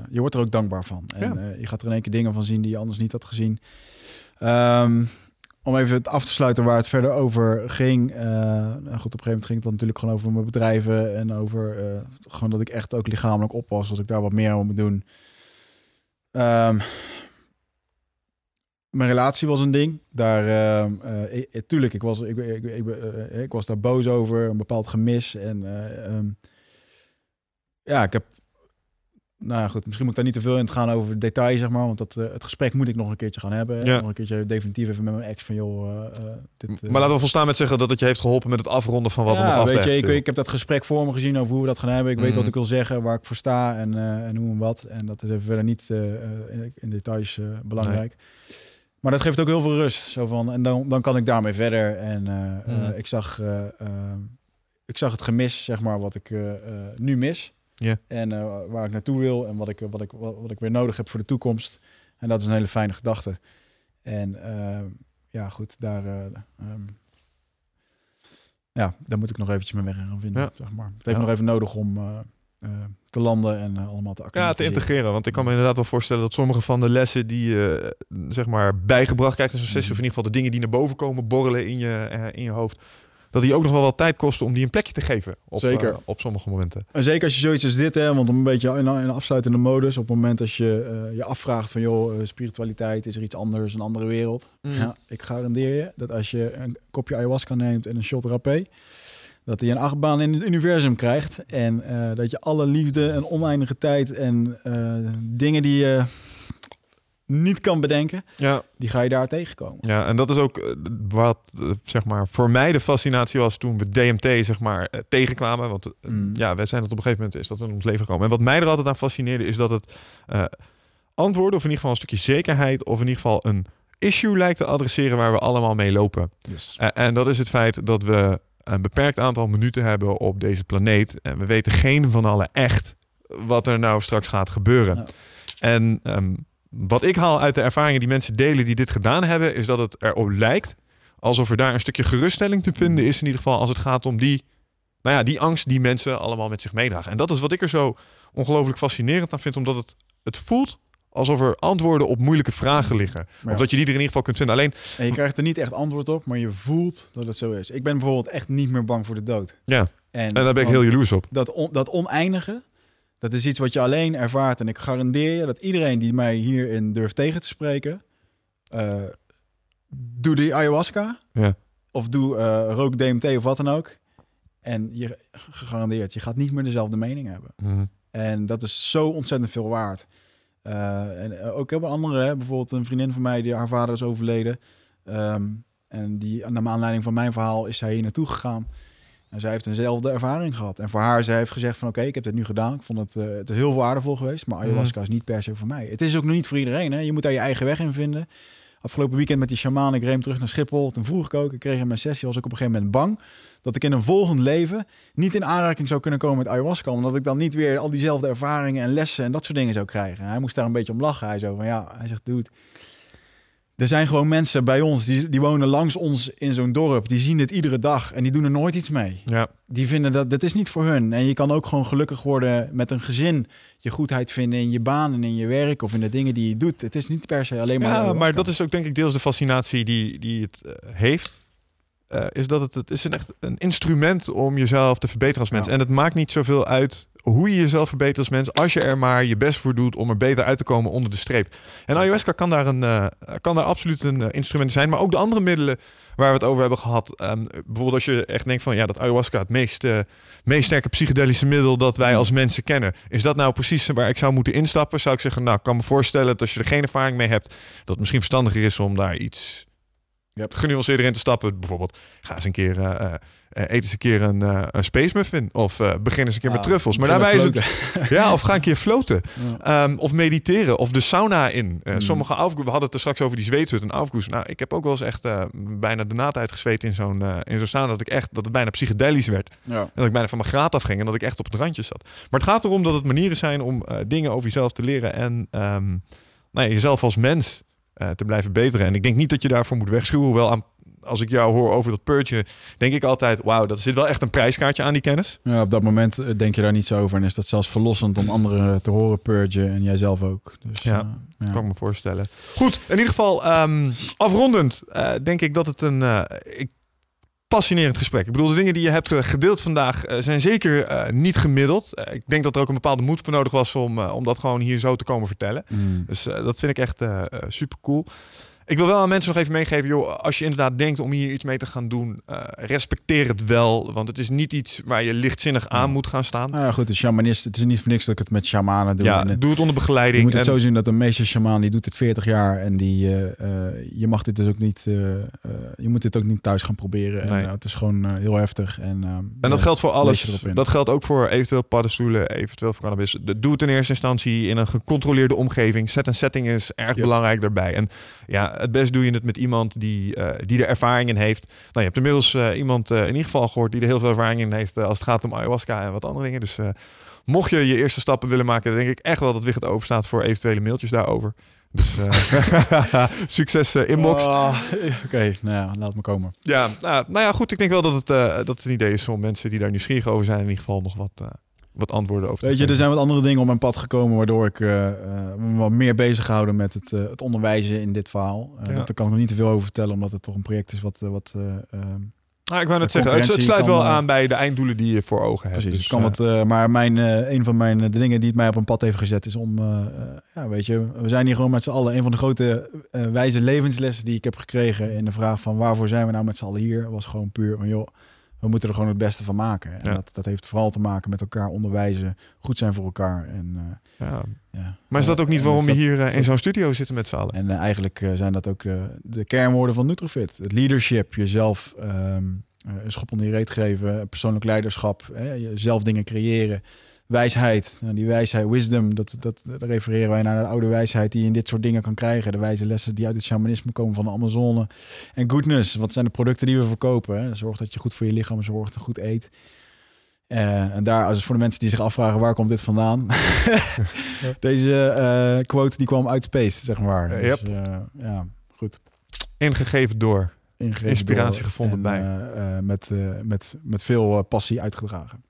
[SPEAKER 2] je wordt er ook dankbaar van. En uh, je gaat er in één keer dingen van zien die je anders niet had gezien. Um, om even het af te sluiten waar het verder over ging. Uh, nou goed, op een gegeven moment ging het dan natuurlijk gewoon over mijn bedrijven en over uh, gewoon dat ik echt ook lichamelijk oppas, dat ik daar wat meer aan moet doen. Um, mijn relatie was een ding. Daar, uh, uh, tuurlijk, ik was, ik, ik, ik, ik, was daar boos over, een bepaald gemis. En um, ja, ik heb nou ja, goed, misschien moet ik daar niet te veel in gaan over details, zeg maar. Want dat, uh, het gesprek moet ik nog een keertje gaan hebben. Ja. Nog een keertje definitief even met mijn ex van, joh... Uh,
[SPEAKER 1] dit, maar laten we volstaan met zeggen dat het je heeft geholpen met het afronden van wat
[SPEAKER 2] ja,
[SPEAKER 1] er nog
[SPEAKER 2] weet je, ik, ik, heb dat gesprek voor me gezien over hoe we dat gaan hebben. Ik weet mhm. wat ik wil zeggen, waar ik voor sta en, en hoe en wat. En dat is even verder niet in, in, details belangrijk. Maar dat geeft ook heel veel rust. Zo van, en dan, dan kan ik daarmee verder. En mm. ik, zag, ik zag het gemis, zeg maar, wat ik nu mis.
[SPEAKER 1] Ja.
[SPEAKER 2] En uh, waar ik naartoe wil en wat ik, wat, ik, wat, ik weer nodig heb voor de toekomst. En dat is een hele fijne gedachte. En uh, ja, goed, daar, uh, um, ja, daar moet ik nog eventjes mijn weg in gaan vinden. Ja. Zeg maar. Het heeft ja. nog even nodig om te landen en allemaal te
[SPEAKER 1] Ja, te integreren. Want ik kan me inderdaad wel voorstellen dat sommige van de lessen die je zeg maar bijgebracht krijgt in zo'n sessie, mm -hmm. of in ieder geval de dingen die naar boven komen borrelen in je, in je hoofd dat die ook nog wel wat tijd kosten om die een plekje te geven. Op,
[SPEAKER 2] zeker.
[SPEAKER 1] Uh, op sommige momenten.
[SPEAKER 2] En zeker als je zoiets als dit, hè, want een beetje in, in afsluitende modus, op het moment als je uh, je afvraagt van joh, uh, spiritualiteit, is er iets anders, een andere wereld. Mm. Ja, ik garandeer je dat als je een kopje ayahuasca neemt en een shot rapé, dat hij een achtbaan in het universum krijgt. En dat je alle liefde en oneindige tijd en dingen die je niet kan bedenken,
[SPEAKER 1] ja.
[SPEAKER 2] die ga je daar tegenkomen.
[SPEAKER 1] Ja, en dat is ook eh, wat eh, zeg maar voor mij de fascinatie was toen we DMT zeg maar eh, tegenkwamen. Want mm. ja, wij zijn dat op een gegeven moment is dat in ons leven gekomen. En wat mij er altijd aan fascineerde is dat het uh, antwoorden of in ieder geval een stukje zekerheid of in ieder geval een issue lijkt te adresseren waar we allemaal mee lopen.
[SPEAKER 2] Yes.
[SPEAKER 1] en dat is het feit dat we een beperkt aantal minuten hebben op deze planeet en we weten geen van allen echt wat er nou straks gaat gebeuren. Ja. En um, wat ik haal uit de ervaringen die mensen delen die dit gedaan hebben, is dat het erop lijkt alsof er daar een stukje geruststelling te vinden is. In ieder geval als het gaat om die, nou ja, die angst die mensen allemaal met zich meedragen. En dat is wat ik er zo ongelooflijk fascinerend aan vind, omdat het, het voelt alsof er antwoorden op moeilijke vragen liggen. Ja. Of dat je die er in ieder geval kunt vinden. Alleen...
[SPEAKER 2] En je krijgt er niet echt antwoord op, maar je voelt dat het zo is. Ik ben bijvoorbeeld echt niet meer bang voor de dood.
[SPEAKER 1] Ja, en, en daar ben ik heel jaloers op.
[SPEAKER 2] Dat, on, dat oneindige, dat is iets wat je alleen ervaart. En ik garandeer je dat iedereen die mij hierin durft tegen te spreken, uh, doe die ayahuasca.
[SPEAKER 1] Ja.
[SPEAKER 2] Of doe uh, rook DMT of wat dan ook. En je gegarandeerd, je gaat niet meer dezelfde mening hebben.
[SPEAKER 1] Mm.
[SPEAKER 2] En dat is zo ontzettend veel waard. Uh, en ook heel veel andere, hè? bijvoorbeeld een vriendin van mij, die haar vader is overleden. Um, en die, naar aanleiding van mijn verhaal, is zij hier naartoe gegaan. En zij heeft eenzelfde ervaring gehad. En voor haar, zij heeft gezegd van oké, ik heb dit nu gedaan. Ik vond het, uh, het heel waardevol geweest. Maar ayahuasca is niet per se voor mij. Het is ook nog niet voor iedereen. Hè? Je moet daar je eigen weg in vinden. Afgelopen weekend met die shaman, ik reem terug naar Schiphol. Toen vroeg ik ook, ik kreeg in mijn sessie, was ik op een gegeven moment bang... dat ik in een volgend leven niet in aanraking zou kunnen komen met ayahuasca. Omdat ik dan niet weer al diezelfde ervaringen en lessen en dat soort dingen zou krijgen. En hij moest daar een beetje om lachen. Hij zo van ja, hij zegt, dude er zijn gewoon mensen bij ons die, die wonen langs ons in zo'n dorp. Die zien het iedere dag en die doen er nooit iets mee.
[SPEAKER 1] Ja.
[SPEAKER 2] Die vinden dat dat is niet voor hun. En je kan ook gewoon gelukkig worden met een gezin. Je goedheid vinden in je baan en in je werk of in de dingen die je doet. Het is niet per se alleen maar.
[SPEAKER 1] Ja, maar dat is ook denk ik deels de fascinatie die, die het uh, heeft. Uh, is dat het, het is een echt een instrument om jezelf te verbeteren als mens. Ja. En het maakt niet zoveel uit hoe je jezelf verbetert als mens, als je er maar je best voor doet om er beter uit te komen onder de streep. En ayahuasca kan daar, een, uh, kan daar absoluut een uh, instrument zijn, maar ook de andere middelen waar we het over hebben gehad. Um, bijvoorbeeld als je echt denkt van ja, dat ayahuasca het meest, uh, meest sterke psychedelische middel dat wij als mensen kennen. Is dat nou precies waar ik zou moeten instappen? Zou ik zeggen, nou, ik kan me voorstellen dat als je er geen ervaring mee hebt, dat het misschien verstandiger is om daar iets hebt genuanceerder in te stappen. Bijvoorbeeld, ga eens een keer uh, uh, eet eens een keer een, uh, een space muffin. Of uh, begin eens een keer ah, met truffels. Maar daarbij is het... ja, of ga een keer floten. [laughs] Ja. Um, of mediteren. Of de sauna in. Mm. Sommige. We hadden het er straks over die zweethut en afgoes. Nou, ik heb ook wel eens echt bijna de naad uitgezweet in zo'n in zo'n sauna. Dat ik echt... Dat het bijna psychedelisch werd.
[SPEAKER 2] Ja.
[SPEAKER 1] En dat ik bijna van mijn graad afging. En dat ik echt op het randje zat. Maar het gaat erom dat het manieren zijn om dingen over jezelf te leren. En um, nou ja, jezelf als mens uh, te blijven beteren. En ik denk niet dat je daarvoor moet wegschuwen. Hoewel aan als ik jou hoor over dat purge, denk ik altijd, wauw, dat zit wel echt een prijskaartje aan die kennis.
[SPEAKER 2] Ja, op dat moment eh, denk je daar niet zo over. En is dat zelfs verlossend om anderen te horen purgen en jijzelf ook. Dus,
[SPEAKER 1] Ja.
[SPEAKER 2] eh, ja.
[SPEAKER 1] Kan ik me voorstellen. Goed, in ieder geval ehm, afrondend eh, denk ik dat het een eh, ik, fascinerend gesprek. Ik bedoel, de dingen die je hebt eh, gedeeld vandaag eh, zijn zeker eh, niet gemiddeld. Ik denk dat er ook een bepaalde moed voor nodig was om, om dat gewoon hier zo te komen vertellen.
[SPEAKER 2] Mm.
[SPEAKER 1] Dus dat vind ik echt super cool. Ik wil wel aan mensen nog even meegeven, joh, als je inderdaad denkt om hier iets mee te gaan doen, eh, respecteer het wel. Want het is niet iets waar je lichtzinnig aan moet gaan staan.
[SPEAKER 2] Nou ja, goed, de shamanist, het is niet voor niks dat ik het met shamanen doe.
[SPEAKER 1] Ja,
[SPEAKER 2] En,
[SPEAKER 1] doe het onder begeleiding.
[SPEAKER 2] je moet het
[SPEAKER 1] En-
[SPEAKER 2] zo zien dat de meeste shamaan die doet het 40 jaar en die eh, eh, je mag dit dus ook niet, je moet dit ook niet thuis gaan proberen. En
[SPEAKER 1] Nee.
[SPEAKER 2] het is gewoon heel heftig. En, ehm,
[SPEAKER 1] En dat geldt voor alles. Dat geldt ook voor eventueel paddenstoelen, eventueel voor cannabis. De- Doe het in eerste instantie in een gecontroleerde omgeving. Set en setting is erg
[SPEAKER 2] Ja.
[SPEAKER 1] belangrijk daarbij. En ja, het best doe je het met iemand die, eh, die er ervaring in heeft. Nou, je hebt inmiddels eh, iemand eh, in ieder geval gehoord die er heel veel ervaring in heeft als het gaat om ayahuasca en wat andere dingen. Dus mocht je je eerste stappen willen maken, dan denk ik echt wel dat Wicht open staat voor eventuele mailtjes daarover. Dus [laughs] succes inbox.
[SPEAKER 2] Ah, [laughs] Oké, nou ja, laat me komen.
[SPEAKER 1] Ja, nou, nou ja, goed. Ik denk wel dat het, dat het een idee is om mensen die daar nieuwsgierig over zijn, in ieder geval nog wat, wat antwoorden over te
[SPEAKER 2] Weet je, er zijn wat andere dingen op mijn pad gekomen waardoor ik eh, eh, me wat meer bezig gehouden met het, eh, het onderwijzen in dit verhaal.
[SPEAKER 1] Ja.
[SPEAKER 2] Daar kan ik nog niet te veel over vertellen, omdat het toch een project is wat, wat eh, ehm,
[SPEAKER 1] Nou, ik wou net zeggen, het, sluit wel aan bij de einddoelen die je voor ogen hebt.
[SPEAKER 2] Precies,
[SPEAKER 1] Dus,
[SPEAKER 2] kan wat, maar mijn, een van mijn, de dingen die het mij op een pad heeft gezet is om, ja, weet je, we zijn hier gewoon met z'n allen. Een van de grote wijze levenslessen die ik heb gekregen in de vraag van waarvoor zijn we nou met z'n allen hier, was gewoon puur van joh, we moeten er gewoon het beste van maken. En
[SPEAKER 1] Ja.
[SPEAKER 2] dat, dat heeft vooral te maken met elkaar onderwijzen, goed zijn voor elkaar. En, eh,
[SPEAKER 1] ja.
[SPEAKER 2] ja.
[SPEAKER 1] Maar is dat ook niet waarom we hier eh, in zo'n studio zitten met z'n allen?
[SPEAKER 2] En eh, eigenlijk zijn dat ook de, de kernwoorden van Nutrofit. Het leadership, jezelf ehm, eh, een schop onder je reet geven, persoonlijk leiderschap, hè, jezelf dingen creëren, wijsheid. Nou, die wijsheid, wisdom, dat, dat, refereren wij naar de oude wijsheid die je in dit soort dingen kan krijgen. De wijze lessen die uit het shamanisme komen van de Amazone. En goodness, wat zijn de producten die we verkopen? Hè? Zorg dat je goed voor je lichaam zorgt en goed eet. Eh, en daar, als het voor de mensen die zich afvragen waar komt dit vandaan, [laughs] deze eh, quote die kwam uit space, zeg maar.
[SPEAKER 1] Eh,
[SPEAKER 2] Dus,
[SPEAKER 1] yep.
[SPEAKER 2] ja, goed.
[SPEAKER 1] Ingegeven door.
[SPEAKER 2] Ingegeven
[SPEAKER 1] Inspiratie
[SPEAKER 2] door
[SPEAKER 1] gevonden
[SPEAKER 2] en,
[SPEAKER 1] bij.
[SPEAKER 2] met, met, met veel passie uitgedragen.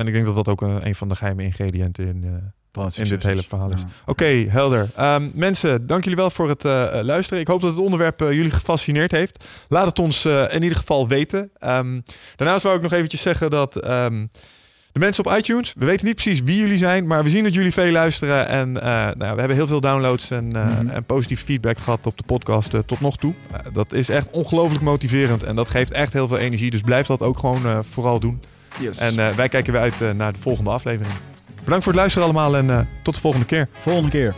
[SPEAKER 1] En ik denk dat dat ook eh, een van de geheime ingrediënten in, eh, in dit hele verhaal is.
[SPEAKER 2] Ja.
[SPEAKER 1] Oké, helder. Ehm, mensen, dank jullie wel voor het eh, luisteren. Ik hoop dat het onderwerp jullie gefascineerd heeft. Laat het ons in ieder geval weten. Ehm, daarnaast wou ik nog eventjes zeggen dat ehm, de mensen op iTunes, we weten niet precies wie jullie zijn, maar we zien dat jullie veel luisteren. En nou, we hebben heel veel downloads en,
[SPEAKER 2] Mhm.
[SPEAKER 1] en positieve feedback gehad op de podcast tot nog toe. Dat is echt ongelooflijk motiverend en dat geeft echt heel veel energie. Dus blijf dat ook gewoon vooral doen. En eh, wij kijken weer uit eh, naar de volgende aflevering. Bedankt voor het luisteren allemaal en eh, tot de volgende keer.
[SPEAKER 2] Volgende keer.